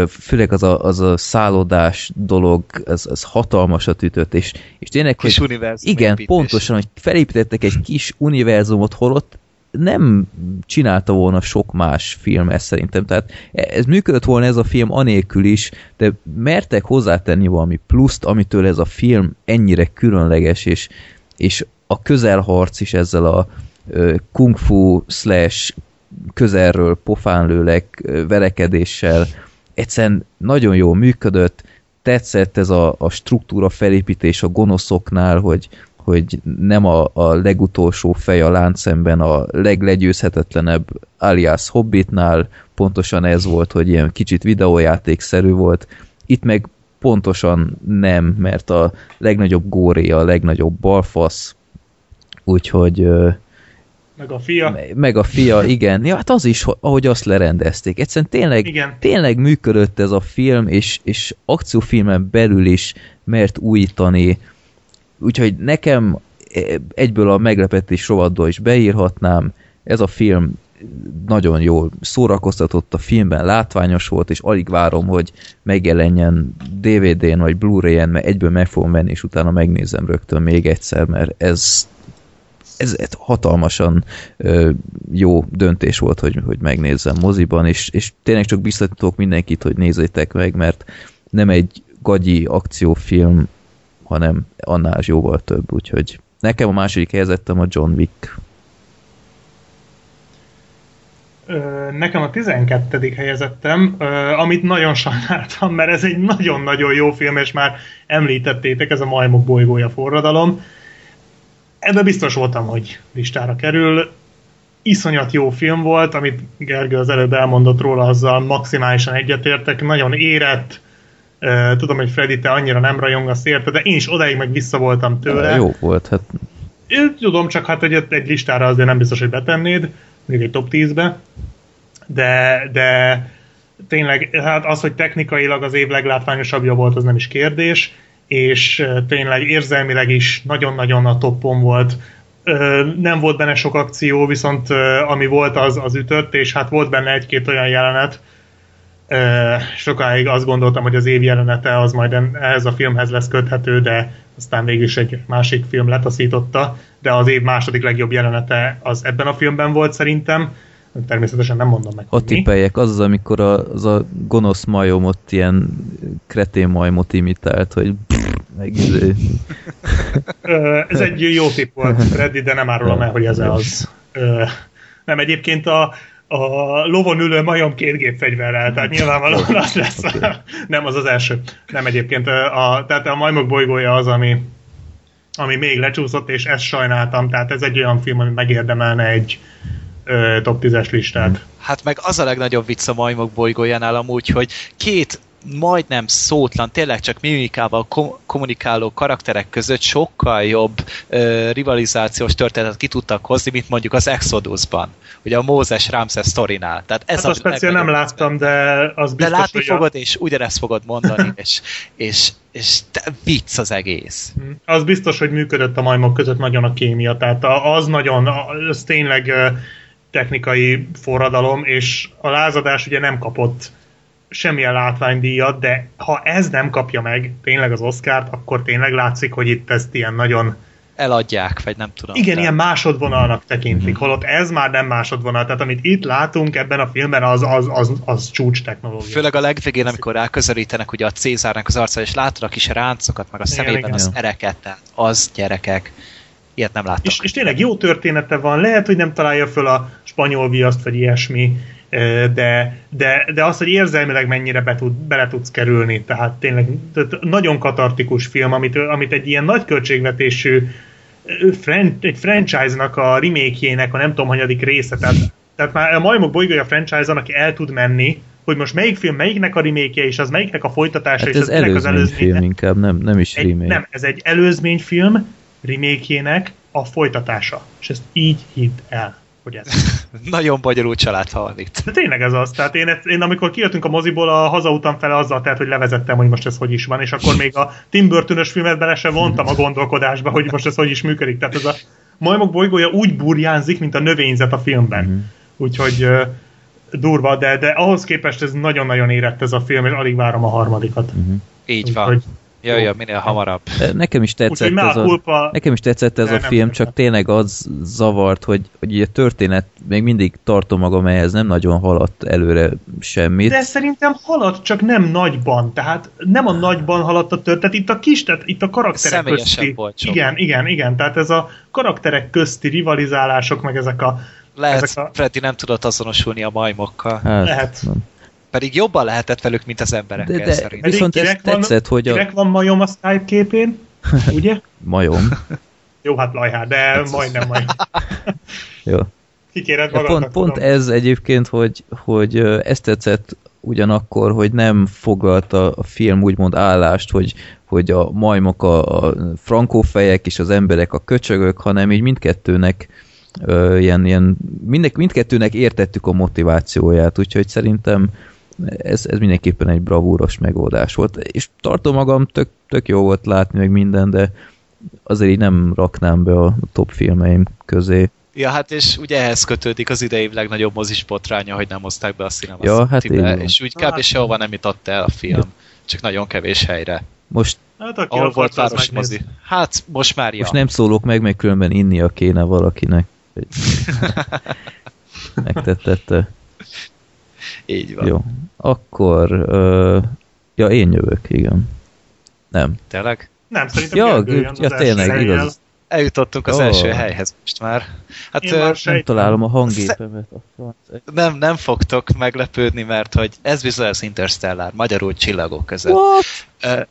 főleg az a, az a szállodás dolog, ez, ez hatalmasat ütött, és, és tényleg, kis hogy, igen, építés. pontosan, hogy felépítettek egy kis univerzumot, holott nem csinálta volna sok más film ezt szerintem. Tehát ez működött volna ez a film anélkül is, de mertek hozzátenni valami pluszt, amitől ez a film ennyire különleges, és, és a közelharc is ezzel a kung fu slash közelről pofánlőlek verekedéssel egyszerűen nagyon jól működött, tetszett ez a, a struktúra felépítés a gonoszoknál, hogy, hogy nem a, a legutolsó fej a láncemben a leglegyőzhetetlenebb alias Hobbitnál, pontosan ez volt, hogy ilyen kicsit videójátékszerű volt. Itt meg pontosan nem, mert a legnagyobb góré a legnagyobb balfasz, úgyhogy meg a fia. Meg a fia, igen. Ja, hát az is, ahogy azt lerendezték. Egyszerűen tényleg, igen. tényleg működött ez a film, és, és akciófilmen belül is mert újítani. Úgyhogy nekem e, egyből a meglepetés rovadból is beírhatnám. Ez a film nagyon jól szórakoztatott a filmben, látványos volt, és alig várom, hogy megjelenjen DVD-n vagy Blu-ray-en, mert egyből meg fogom venni, és utána megnézem rögtön még egyszer, mert ez ez hatalmasan ö, jó döntés volt, hogy, hogy megnézzem moziban, és, és tényleg csak biztatok mindenkit, hogy nézzétek meg, mert nem egy gagyi akciófilm, hanem annál is jóval több, úgyhogy nekem a második helyezettem a John Wick. Nekem a 12. helyezettem, amit nagyon sajnáltam, mert ez egy nagyon-nagyon jó film, és már említettétek, ez a Majmok bolygója forradalom ebben biztos voltam, hogy listára kerül. Iszonyat jó film volt, amit Gergő az előbb elmondott róla, azzal maximálisan egyetértek. Nagyon érett, tudom, hogy Freddy, te annyira nem rajongasz érte, de én is odáig meg vissza voltam tőle. Jó volt, hát. Én tudom, csak hát egy, egy listára azért nem biztos, hogy betennéd, még egy top 10-be, de, de tényleg hát az, hogy technikailag az év leglátványosabbja volt, az nem is kérdés, és tényleg érzelmileg is nagyon-nagyon a toppon volt. Nem volt benne sok akció, viszont ami volt, az, az ütött, és hát volt benne egy-két olyan jelenet, sokáig azt gondoltam, hogy az év jelenete az majd ehhez a filmhez lesz köthető, de aztán végül is egy másik film letaszította, de az év második legjobb jelenete az ebben a filmben volt szerintem, természetesen nem mondom meg. Ott tippeljek, az az, amikor a, az a gonosz majom ott ilyen kretén majmot imitált, hogy meg izé. Ez egy jó tipp volt, Freddy, de nem árulom el, hogy ez az. Nem, egyébként a, a lovon ülő majom két gépfegyverrel, tehát nyilvánvalóan az lesz. Okay. Nem, az az első. Nem egyébként. A, tehát a majmok bolygója az, ami, ami még lecsúszott, és ezt sajnáltam. Tehát ez egy olyan film, ami megérdemelne egy, ö, top 10-es listát. Hát meg az a legnagyobb vicc a majmok bolygójánál amúgy, hogy két majdnem szótlan, tényleg csak mimikával kom- kommunikáló karakterek között sokkal jobb ö, rivalizációs történetet ki tudtak hozni, mint mondjuk az Exodusban, ugye a Mózes Ramses sztorinál. Tehát ez hát a speciál nem láttam, de az biztos, De látni hogy fogod, a... és ugyanezt fogod mondani, és, és, és vicc az egész. Hm. Az biztos, hogy működött a majmok között nagyon a kémia, tehát az nagyon, az tényleg technikai forradalom, és a lázadás ugye nem kapott semmilyen látványdíjat, de ha ez nem kapja meg tényleg az Oscárt, akkor tényleg látszik, hogy itt ezt ilyen nagyon eladják, vagy nem tudom. Igen, ilyen másodvonalnak tekintik, mm-hmm. holott ez már nem másodvonal, tehát amit itt látunk ebben a filmben, az, az, az, az csúcs technológia. Főleg a legvégén, amikor ráközelítenek ugye a Cézárnak az arca, és látod a kis ráncokat, meg a szemében igen, az ereket, tehát az gyerekek. Ilyet nem láttam. És, és tényleg jó története van, lehet, hogy nem találja föl a spanyol viaszt, vagy ilyesmi, de, de, de az, hogy érzelmileg mennyire be tud, bele tudsz kerülni, tehát tényleg tehát nagyon katartikus film, amit, amit egy ilyen nagy költségvetésű egy franchise-nak a remake a nem tudom, hanyadik része, tehát, tehát már a Majmok bolygója franchise-on, aki el tud menni, hogy most melyik film melyiknek a remake és az melyiknek a folytatása, hát és ez az előzmény az előzmény film inkább, nem, nem is egy, remake. Nem, ez egy film remake a folytatása. És ezt így hidd el. Hogy ez. Nagyon bonyolult család van itt. De tényleg ez az. Tehát én, én amikor kijöttünk a moziból, a hazautam fel azzal tehát, hogy levezettem, hogy most ez hogy is van, és akkor még a Tim Burton-ös filmet bele sem vontam a gondolkodásba, hogy most ez hogy is működik. Tehát ez a majmok bolygója úgy burjánzik, mint a növényzet a filmben. Uh-huh. Úgyhogy durva, de, de ahhoz képest ez nagyon-nagyon érett ez a film, és alig várom a harmadikat. Uh-huh. Így van. Úgyhogy, Jaj, ja, minél hamarabb. Nekem is tetszett Úgy, ez a, kulpa... nekem is tetszett ez a film, csak tényleg az zavart, hogy, hogy a történet még mindig tartom magam ehhez, nem nagyon haladt előre semmit. De szerintem haladt, csak nem nagyban. Tehát nem a nagyban haladt a történet, itt a kis, tehát itt a karakterek közti. Volt igen, igen, igen. Tehát ez a karakterek közti rivalizálások, meg ezek a lehet, ezek a... Freddy nem tudott azonosulni a majmokkal. Hát, Lehet. Nem. Pedig jobban lehetett velük, mint az emberekkel de, de szerintem. Viszont ez tetszett, hogy a... van majom a Skype képén, ugye? majom. Jó, hát lajhár, de hát, majdnem majd. Jó. Kikéred magadnak, pont, pont ez egyébként, hogy, hogy ez tetszett ugyanakkor, hogy nem foglalta a film úgymond állást, hogy, hogy a majmok a, a frankófejek és az emberek a köcsögök, hanem így mindkettőnek ö, ilyen, ilyen mind, mindkettőnek értettük a motivációját, úgyhogy szerintem ez, ez mindenképpen egy bravúros megoldás volt. És tartom magam, tök, tök jó volt látni meg minden, de azért így nem raknám be a top filmeim közé. Ja, hát és ugye ehhez kötődik az idei legnagyobb mozis botránya, hogy nem hozták be a Cinema ja, hát és úgy kb. Hát, sehova nem jutott el a film, ja. csak nagyon kevés helyre. Most hát, ahol volt város mozi. Hát most már ja. Most nem szólok meg, meg különben innia kéne valakinek. Megtettette. Így van. Jó. Akkor, uh, ja, én jövök, igen. Nem. Tényleg? Nem, szerintem ja, jön ja, tényleg, igaz. Eljutottunk az oh. első helyhez most már. Hát, Én már nem találom a hangépemet. Nem, nem fogtok meglepődni, mert hogy ez bizony az Interstellar, magyarul csillagok között. What?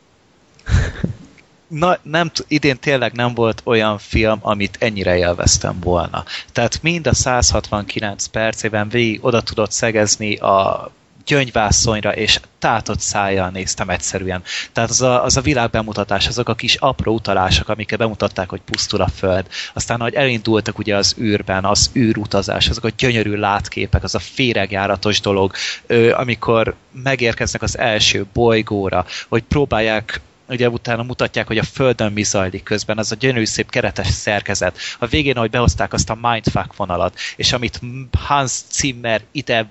Na, nem, idén tényleg nem volt olyan film, amit ennyire élveztem volna. Tehát mind a 169 percében végig oda tudott szegezni a gyöngyvászonyra, és tátott szájjal néztem egyszerűen. Tehát az a, az a világbemutatás, azok a kis apró utalások, amiket bemutatták, hogy pusztul a föld. Aztán, hogy elindultak ugye az űrben, az űrutazás, azok a gyönyörű látképek, az a féregjáratos dolog, amikor megérkeznek az első bolygóra, hogy próbálják ugye utána mutatják, hogy a Földön mi zajlik közben, az a gyönyörű szép keretes szerkezet. A végén, ahogy behozták azt a mindfuck vonalat, és amit Hans Zimmer ide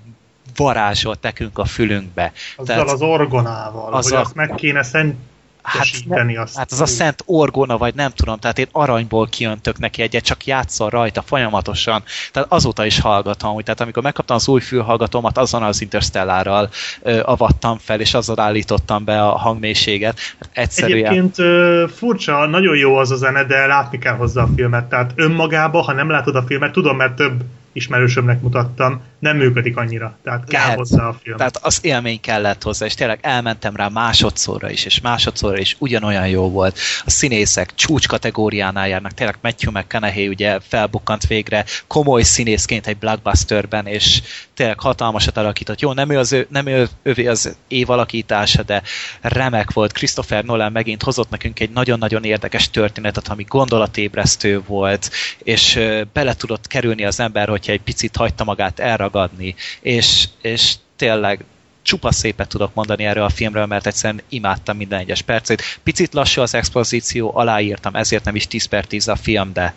varázsolt nekünk a fülünkbe. Azzal Tehát, az orgonával, az hogy azt meg kéne szent hát, ne, azt. Hát az a szent orgona, vagy nem tudom, tehát én aranyból kiöntök neki egyet, csak játszol rajta folyamatosan. Tehát azóta is hallgatom, hogy tehát amikor megkaptam az új fülhallgatómat, azon az Interstellárral ö, avattam fel, és azzal állítottam be a hangmélységet. Egyszerűen... Egyébként ö, furcsa, nagyon jó az a zene, de látni kell hozzá a filmet. Tehát önmagába, ha nem látod a filmet, tudom, mert több ismerősömnek mutattam, nem működik annyira. Tehát kell Lehet. hozzá a film. Tehát az élmény kellett hozzá, és tényleg elmentem rá másodszorra is, és másodszorra is ugyanolyan jó volt. A színészek csúcs kategóriánál járnak, tényleg Matthew McConaughey ugye felbukkant végre komoly színészként egy blockbusterben, és tényleg hatalmasat alakított. Jó, nem ő az ő, nem ő, ővé az év alakítása, de remek volt. Christopher Nolan megint hozott nekünk egy nagyon-nagyon érdekes történetet, ami gondolatébresztő volt, és bele tudott kerülni az ember, hogyha egy picit hagyta magát elragadni, és, és tényleg csupa szépet tudok mondani erről a filmről, mert egyszerűen imádtam minden egyes percét. Picit lassú az expozíció, aláírtam, ezért nem is 10 per 10 a film, de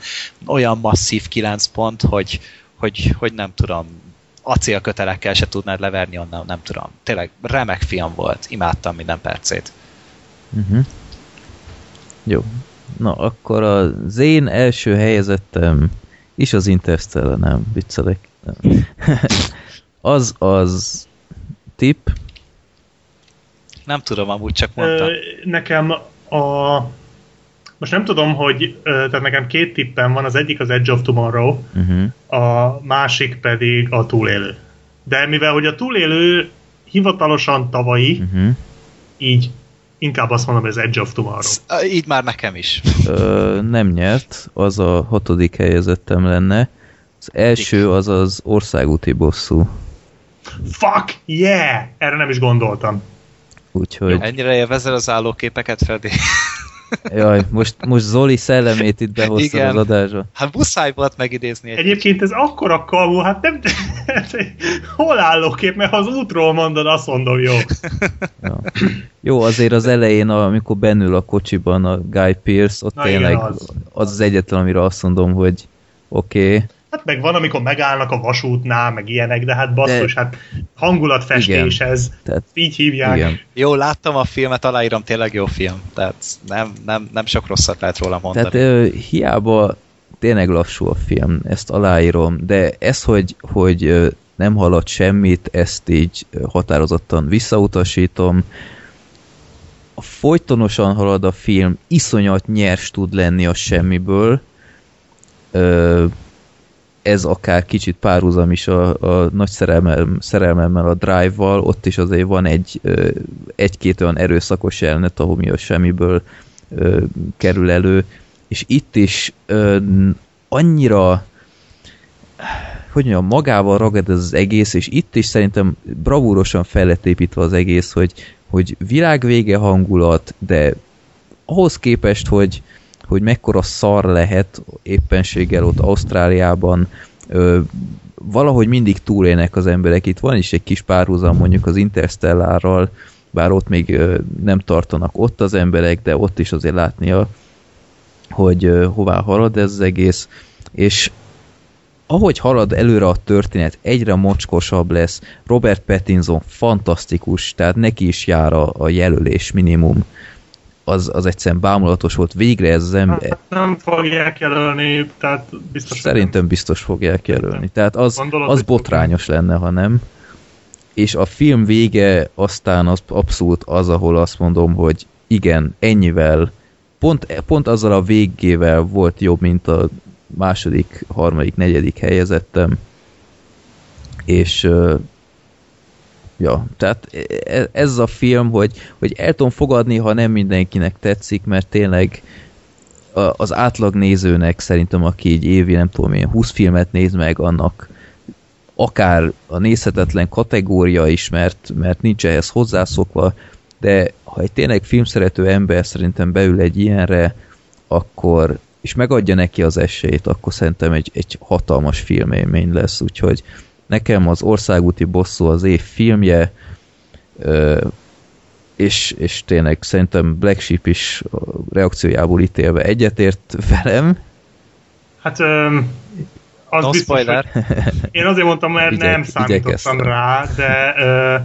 olyan masszív 9 pont, hogy, hogy, hogy nem tudom, acélkötelekkel se tudnád leverni onnan, nem tudom. Tényleg remek film volt, imádtam minden percét. Uh-huh. Jó. Na, akkor az én első helyezettem is az Interstellar, nem, viccelek. Nem. az az tip. Nem tudom, amúgy csak mondtam. Nekem a most nem tudom, hogy tehát nekem két tippem van, az egyik az Edge of Tomorrow, uh-huh. a másik pedig a túlélő. De mivel, hogy a túlélő hivatalosan tavalyi, uh-huh. így inkább azt mondom, hogy ez Edge of Tomorrow. Így már nekem is. Ö, nem nyert, az a hatodik helyezettem lenne. Az első az az országúti bosszú. Fuck, yeah! Erre nem is gondoltam. Úgyhogy... Ennyire élvezel az állóképeket, Freddy? Jaj, most, most Zoli szellemét itt behoztad az adásba. Hát muszáj volt megidézni. Egy Egyébként ez akkora kamu, hát nem... Hol állok épp, mert ha az útról mondod, azt mondom, jó. Ja. Jó, azért az elején, amikor bennül a kocsiban a Guy Pierce, ott Na tényleg igen, az. az az egyetlen, amire azt mondom, hogy oké, okay, Hát meg van, amikor megállnak a vasútnál, meg ilyenek, de hát basszus, de... hát hangulatfestés igen, ez, tehát, így hívják. Igen. Jó, láttam a filmet, aláírom, tényleg jó film, tehát nem, nem, nem sok rosszat lehet róla mondani. Tehát ö, hiába tényleg lassú a film, ezt aláírom, de ez, hogy, hogy nem halad semmit, ezt így határozottan visszautasítom. A folytonosan halad a film, iszonyat nyers tud lenni a semmiből, ö, ez akár kicsit párhuzam is a, a nagy szerelmem, szerelmemmel a Drive-val, ott is azért van egy, egy-két olyan erőszakos jelenet, mi a semmiből kerül elő, és itt is annyira hogy mondjam, magával ragad ez az egész, és itt is szerintem bravúrosan fel lett építve az egész, hogy, hogy világvége hangulat, de ahhoz képest, hogy, hogy mekkora szar lehet éppenséggel ott Ausztráliában, ö, valahogy mindig túlélnek az emberek. Itt van is egy kis párhuzam mondjuk az Interstellárral, bár ott még ö, nem tartanak ott az emberek, de ott is azért látnia, hogy ö, hová halad ez az egész, és ahogy halad előre a történet, egyre mocskosabb lesz. Robert Pattinson fantasztikus, tehát neki is jár a, a jelölés minimum az, az egyszerűen bámulatos volt. Végre ez az ember... Hát nem fogják jelölni, tehát biztos... Szerintem nem. biztos fogják jelölni. Tehát az, Gondolod, az botrányos lenne, ha nem. És a film vége aztán az abszolút az, ahol azt mondom, hogy igen, ennyivel, pont, pont azzal a végével volt jobb, mint a második, harmadik, negyedik helyezettem. És Ja, tehát e, e, ez a film, hogy, hogy el tudom fogadni, ha nem mindenkinek tetszik, mert tényleg az átlag nézőnek szerintem, aki így évi, nem tudom én, 20 filmet néz meg, annak akár a nézhetetlen kategória is, mert, mert nincs ehhez hozzászokva, de ha egy tényleg filmszerető ember szerintem beül egy ilyenre, akkor, és megadja neki az esélyt, akkor szerintem egy, egy hatalmas filmélmény lesz, úgyhogy Nekem az Országúti Bosszú az év filmje, és, és tényleg szerintem Black Sheep is a reakciójából ítélve egyetért velem. Hát az no biztos, spoiler. Hogy én azért mondtam, mert Igyek, nem számítottam rá, de ö,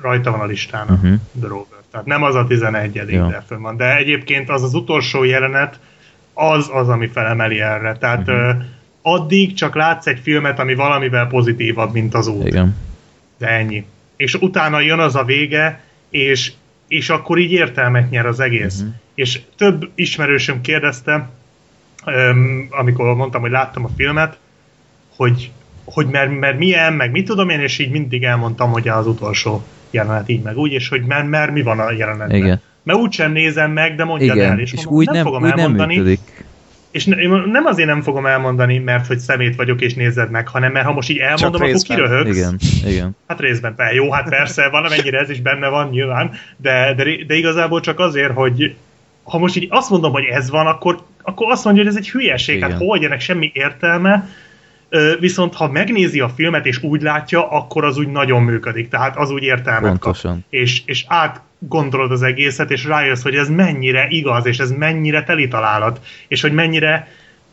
rajta van a listán uh-huh. The Rover. Tehát nem az a 11 de fönn van. De egyébként az az utolsó jelenet, az az, ami felemeli erre. Tehát uh-huh. Addig csak látsz egy filmet, ami valamivel pozitívabb, mint az út. Igen. De ennyi. És utána jön az a vége, és, és akkor így értelmet nyer az egész. Uh-huh. És több ismerősöm kérdezte, amikor mondtam, hogy láttam a filmet, hogy, hogy mert, mert milyen, meg mit tudom én, és így mindig elmondtam, hogy az utolsó jelenet így meg úgy, és hogy mert, mert mi van a jelenetben. Igen. Mert úgysem nézem meg, de mondja el, és, és mondom, úgy nem, nem fogom úgy elmondani. Nem működik és nem azért nem fogom elmondani, mert hogy szemét vagyok és nézed meg, hanem mert ha most így elmondom, akkor kiröhögsz. Igen, igen. Hát részben, te, jó, hát persze, van, amennyire ez is benne van nyilván, de, de, de igazából csak azért, hogy ha most így azt mondom, hogy ez van, akkor, akkor azt mondja, hogy ez egy hülyeség, hát igen. hát hol ennek semmi értelme, viszont ha megnézi a filmet és úgy látja, akkor az úgy nagyon működik, tehát az úgy értelmet Pontosan. kap. És, és át gondolod az egészet, és rájössz, hogy ez mennyire igaz, és ez mennyire teli találat, és hogy mennyire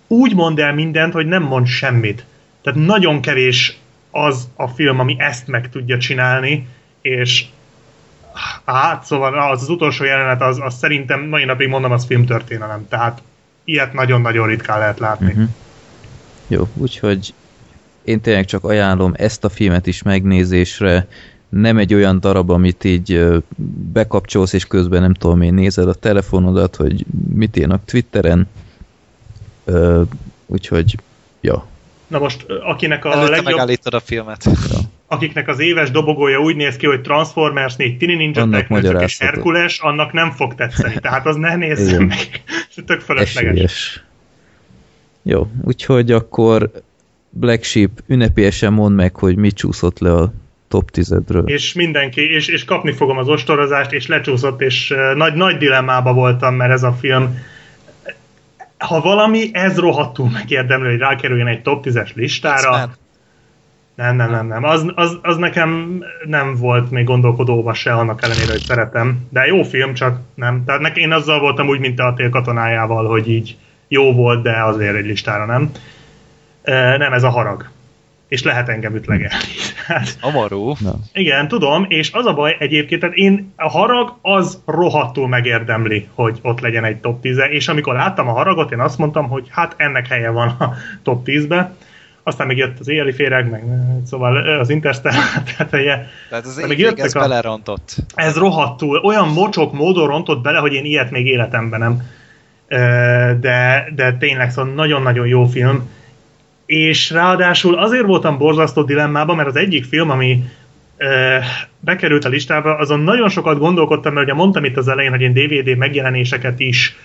úgy mond el mindent, hogy nem mond semmit. Tehát nagyon kevés az a film, ami ezt meg tudja csinálni, és hát szóval az, az utolsó jelenet, az, az szerintem mai napig mondom, az filmtörténelem, tehát ilyet nagyon-nagyon ritkán lehet látni. Uh-huh. Jó, úgyhogy én tényleg csak ajánlom ezt a filmet is megnézésre, nem egy olyan darab, amit így bekapcsolsz, és közben nem tudom én nézed a telefonodat, hogy mit írnak Twitteren, úgyhogy, ja. Na most, akinek a Előtte legjobb... megállítod a filmet. Ja. Akiknek az éves dobogója úgy néz ki, hogy Transformers 4, Tini Ninja Technics és Herkules, annak nem fog tetszeni. Tehát az ne nézzem meg. Tök fölösleges. Esélyes. Jó, úgyhogy akkor Black Sheep ünnepélyesen mond meg, hogy mit csúszott le a top 10-edről. És mindenki, és, és kapni fogom az ostorozást, és lecsúszott, és nagy, nagy dilemmába voltam, mert ez a film ha valami, ez rohadtul megérdemli, hogy rákerüljön egy top 10-es listára. Nem, nem, nem, nem. Az, az, az nekem nem volt még gondolkodóba se, annak ellenére, hogy szeretem. De jó film, csak nem. Tehát nekem én azzal voltam úgy, mint a tél katonájával, hogy így jó volt, de azért egy listára nem. Nem, ez a harag. És lehet engem ütlegelni. Hát, Amarú. No. Igen, tudom, és az a baj egyébként, tehát én, a harag az rohadtul megérdemli, hogy ott legyen egy top 10 -e, és amikor láttam a haragot, én azt mondtam, hogy hát ennek helye van a top 10-be aztán még jött az éjjeli féreg, meg szóval az Interstellar teteje. Tehát az még jöttek ez a... belerontott. Ez rohadtul, olyan mocsok módon rontott bele, hogy én ilyet még életemben nem. De, de tényleg szóval nagyon-nagyon jó film. És ráadásul azért voltam borzasztó dilemmában, mert az egyik film, ami bekerült a listába, azon nagyon sokat gondolkodtam, mert ugye mondtam itt az elején, hogy én DVD megjelenéseket is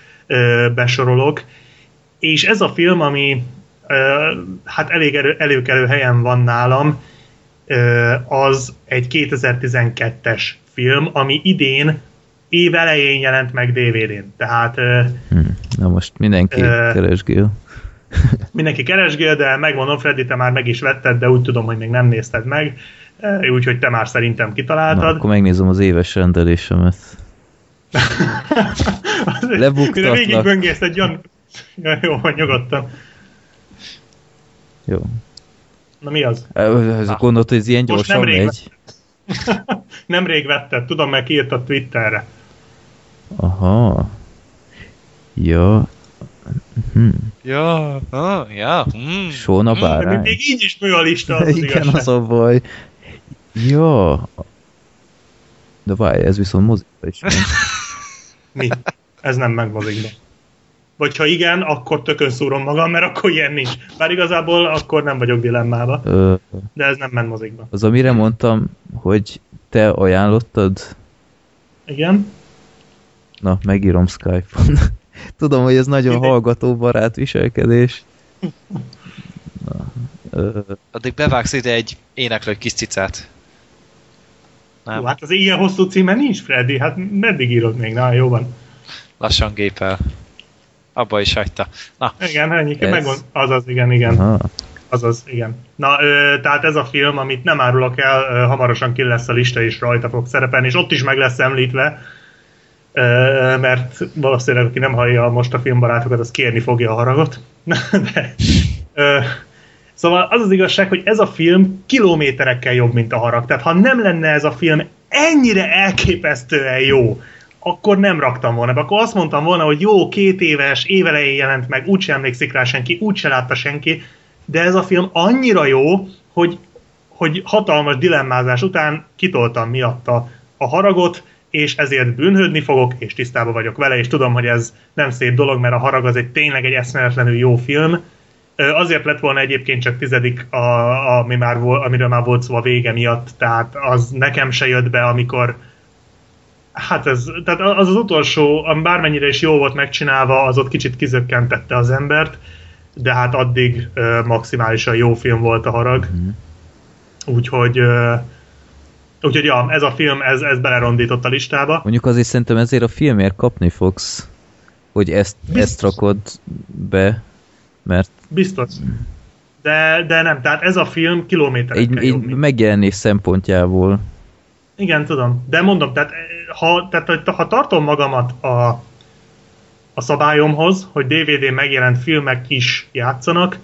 besorolok, és ez a film, ami hát elég elő, előkelő helyen van nálam, az egy 2012-es film, ami idén év elején jelent meg DVD-n. Tehát... Hmm. Na most mindenki uh, keresgél. mindenki keresgél, de megmondom, Freddy, te már meg is vetted, de úgy tudom, hogy még nem nézted meg, úgyhogy te már szerintem kitaláltad. Na, akkor megnézem az éves rendelésemet. Lebuktatlak. Végig böngész egy olyan... Ja, jó, nyugodtan. Jó. Na mi az? Ez a gondolt, hogy ez ilyen gyorsan megy. Nemrég vetted, tudom, mert kiírtad Twitterre. Aha. Ja. Hm. Ja, ah, ja. Hm. Sóna bárány. Hm, még így is mű a lista, az Igen, igazság. az a baj. Ja. De várj, ez viszont mozikba is. Mi? Ez nem megmozikba vagy ha igen, akkor tökön szúrom magam, mert akkor ilyen nincs. Bár igazából akkor nem vagyok dilemmába. Ö, de ez nem ment mozikba. Az, amire mondtam, hogy te ajánlottad? Igen. Na, megírom Skype-on. Tudom, hogy ez nagyon hallgatóbarát viselkedés. Na, ö... Addig bevágsz ide egy éneklő kis cicát. Nem. Jó, hát az ilyen hosszú címe nincs, Freddy, hát meddig írod még? Na, jó van. Lassan gépel abba is hagyta. Na. Igen, ennyi, ez... megmond, azaz, igen, igen. Aha. Azaz, igen. Na, ö, tehát ez a film, amit nem árulok el, ö, hamarosan ki lesz a lista, és rajta fog szerepelni, és ott is meg lesz említve, mert valószínűleg, aki nem hallja most a filmbarátokat, az kérni fogja a haragot. De, szóval az az igazság, hogy ez a film kilométerekkel jobb, mint a harag. Tehát ha nem lenne ez a film ennyire elképesztően jó, akkor nem raktam volna be. Akkor azt mondtam volna, hogy jó, két éves, évelején jelent meg, úgyse emlékszik rá senki, úgyse látta senki, de ez a film annyira jó, hogy, hogy hatalmas dilemmázás után kitoltam miatta a haragot, és ezért bűnhődni fogok, és tisztában vagyok vele, és tudom, hogy ez nem szép dolog, mert a harag az egy tényleg egy eszméletlenül jó film. Azért lett volna egyébként csak tizedik, a, ami már volt, amiről már volt szó a vége miatt, tehát az nekem se jött be, amikor Hát ez, tehát az az utolsó, bármennyire is jó volt megcsinálva, az ott kicsit kizökkentette az embert, de hát addig uh, maximálisan jó film volt a harag. Mm. Úgyhogy uh, úgyhogy ja, ez a film, ez, ez belerondított a listába. Mondjuk azért szerintem ezért a filmért kapni fogsz, hogy ezt, ezt rakod be, mert... Biztos. De, de nem, tehát ez a film kilométerekkel egy, egy megjelenés szempontjából. Igen, tudom. De mondom, tehát ha, tehát, ha tartom magamat a, a szabályomhoz, hogy DVD megjelent filmek is játszanak,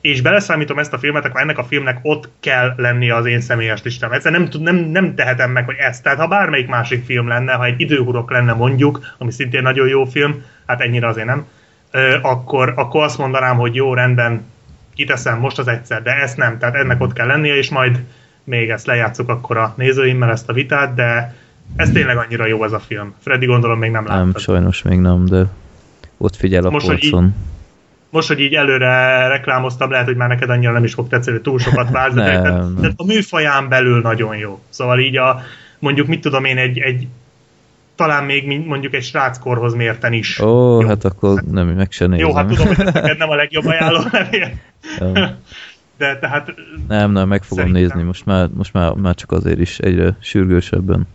és beleszámítom ezt a filmet, akkor ennek a filmnek ott kell lennie az én személyes listám. Egyszerűen nem, nem, nem tehetem meg, hogy ezt. Tehát ha bármelyik másik film lenne, ha egy időhurok lenne mondjuk, ami szintén nagyon jó film, hát ennyire azért nem, akkor, akkor azt mondanám, hogy jó, rendben, kiteszem most az egyszer, de ezt nem. Tehát ennek ott kell lennie, és majd még ezt lejátszuk akkor a nézőimmel ezt a vitát, de ez tényleg annyira jó ez a film. Freddy gondolom még nem láttad. Nem, sajnos még nem, de ott figyel a most, polcon. Hogy így, most, hogy így előre reklámoztam, lehet, hogy már neked annyira nem is fog tetszeni, túl sokat vársz, de, de, a műfaján belül nagyon jó. Szóval így a, mondjuk mit tudom én, egy, egy talán még mondjuk egy sráckorhoz mérten is. Ó, jó. hát akkor nem, meg se nézem. Jó, hát tudom, hogy neked nem a legjobb ajánló levél. de tehát... Nem, nem, meg fogom szerintem. nézni, most már, most már, már csak azért is egyre sürgősebben.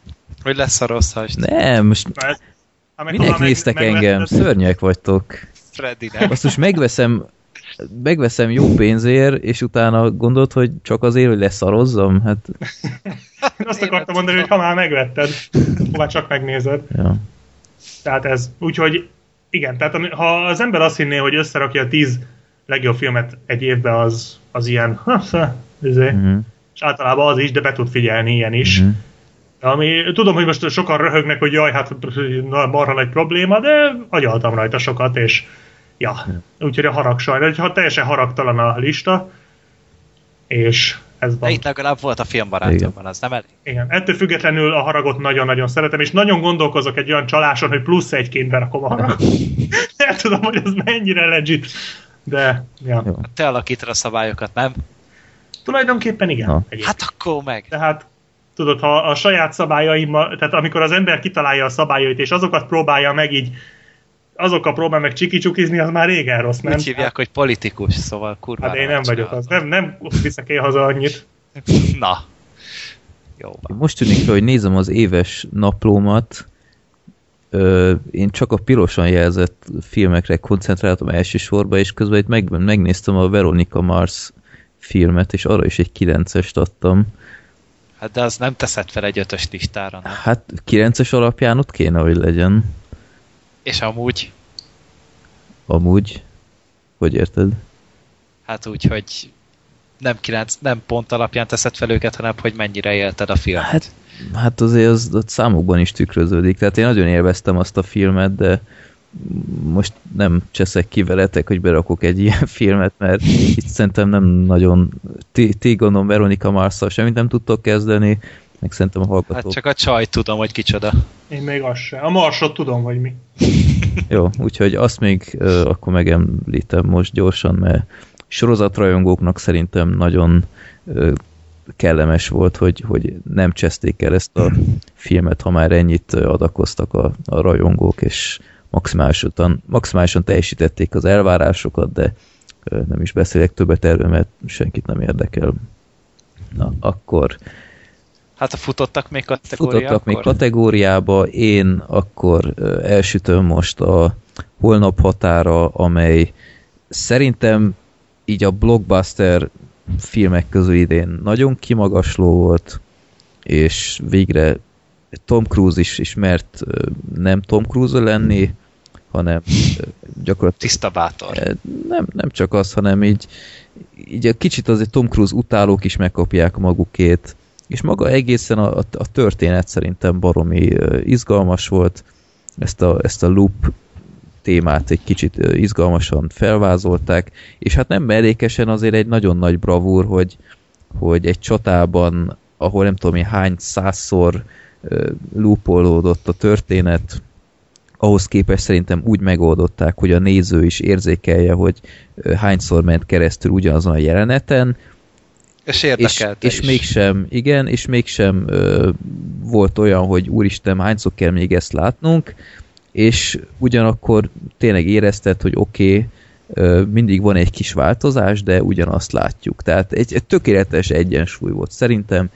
Hogy lesz a rossz hast? Nem, most... Ez, Minek néztek meg, engem? Meg Szörnyek vagytok. Freddy nem. Azt most megveszem, megveszem jó pénzért, és utána gondolod, hogy csak azért, hogy leszarozzam? Hát... Azt akartam mondani, hogy ha már megvetted, hová csak megnézed. Ja. Tehát ez, úgyhogy igen, tehát ha az ember azt hinné, hogy összerakja a tíz legjobb filmet egy évbe, az, az ilyen, izé, uh-huh. és általában az is, de be tud figyelni ilyen is. Uh-huh. Ami, tudom, hogy most sokan röhögnek, hogy jaj, hát na, marha nagy probléma, de agyaltam rajta sokat, és ja, úgyhogy a harag sajnos, ha teljesen haragtalan a lista, és ez van. De itt legalább volt a filmbarátomban, az nem elég? Igen, ettől függetlenül a haragot nagyon-nagyon szeretem, és nagyon gondolkozok egy olyan csaláson, hogy plusz egyként berakom a haragot. nem tudom, hogy ez mennyire legit, de ja. Jó. Te alakítod a szabályokat, nem? Tulajdonképpen igen. Ha. Hát akkor meg. Tehát tudod, ha a saját szabályaimmal, tehát amikor az ember kitalálja a szabályait, és azokat próbálja meg így azokkal próbál meg csiki az már régen rossz, nem? Úgy hívják, hogy politikus, szóval kurva. Hát én nem vagyok az. Nem, nem viszek én haza annyit. Na. Jó. Most tűnik fel, hogy nézem az éves naplómat, Ö, én csak a pirosan jelzett filmekre koncentráltam elsősorban, és közben itt meg, megnéztem a Veronica Mars filmet, és arra is egy 9-est adtam. Hát de az nem teszed fel egy ötös listára, nem? Hát 9-es alapján ott kéne, hogy legyen. És amúgy? Amúgy? Hogy érted? Hát úgy, hogy nem, kilenc, nem pont alapján teszed fel őket, hanem hogy mennyire élted a filmet. Hát, hát azért az, az számokban is tükröződik. Tehát én nagyon élveztem azt a filmet, de most nem cseszek ki veletek, hogy berakok egy ilyen filmet, mert itt szerintem nem nagyon ti, ti gondolom Veronika Marszal semmit nem tudtok kezdeni, meg szerintem a hallgatók. Hát csak a csaj tudom, hogy kicsoda. Én még azt sem. A marsot tudom, hogy mi. Jó, úgyhogy azt még uh, akkor megemlítem most gyorsan, mert sorozatrajongóknak szerintem nagyon uh, kellemes volt, hogy, hogy nem cseszték el ezt a filmet, ha már ennyit adakoztak a, a rajongók, és maximálisan, maximálisan teljesítették az elvárásokat, de nem is beszélek többet erről, mert senkit nem érdekel. Na, akkor Hát a futottak még kategóriába? Futottak még kategóriába, én akkor elsütöm most a holnap határa, amely szerintem így a blockbuster filmek közül idén nagyon kimagasló volt, és végre Tom Cruise is ismert nem Tom Cruise lenni, hanem gyakorlatilag... Tiszta bátor. Nem, nem csak az, hanem így, így egy kicsit azért Tom Cruise utálók is megkapják magukét, és maga egészen a, a történet szerintem baromi izgalmas volt, ezt a, ezt a loop témát egy kicsit izgalmasan felvázolták, és hát nem mellékesen azért egy nagyon nagy bravúr, hogy, hogy egy csatában, ahol nem tudom én hány százszor lúpolódott a történet, ahhoz képest szerintem úgy megoldották, hogy a néző is érzékelje, hogy hányszor ment keresztül ugyanazon a jeleneten, és érdekelte és, és mégsem, igen, és mégsem ö, volt olyan, hogy úristen, hányszor kell még ezt látnunk, és ugyanakkor tényleg érezted, hogy oké, okay, mindig van egy kis változás, de ugyanazt látjuk. Tehát egy, egy tökéletes egyensúly volt. Szerintem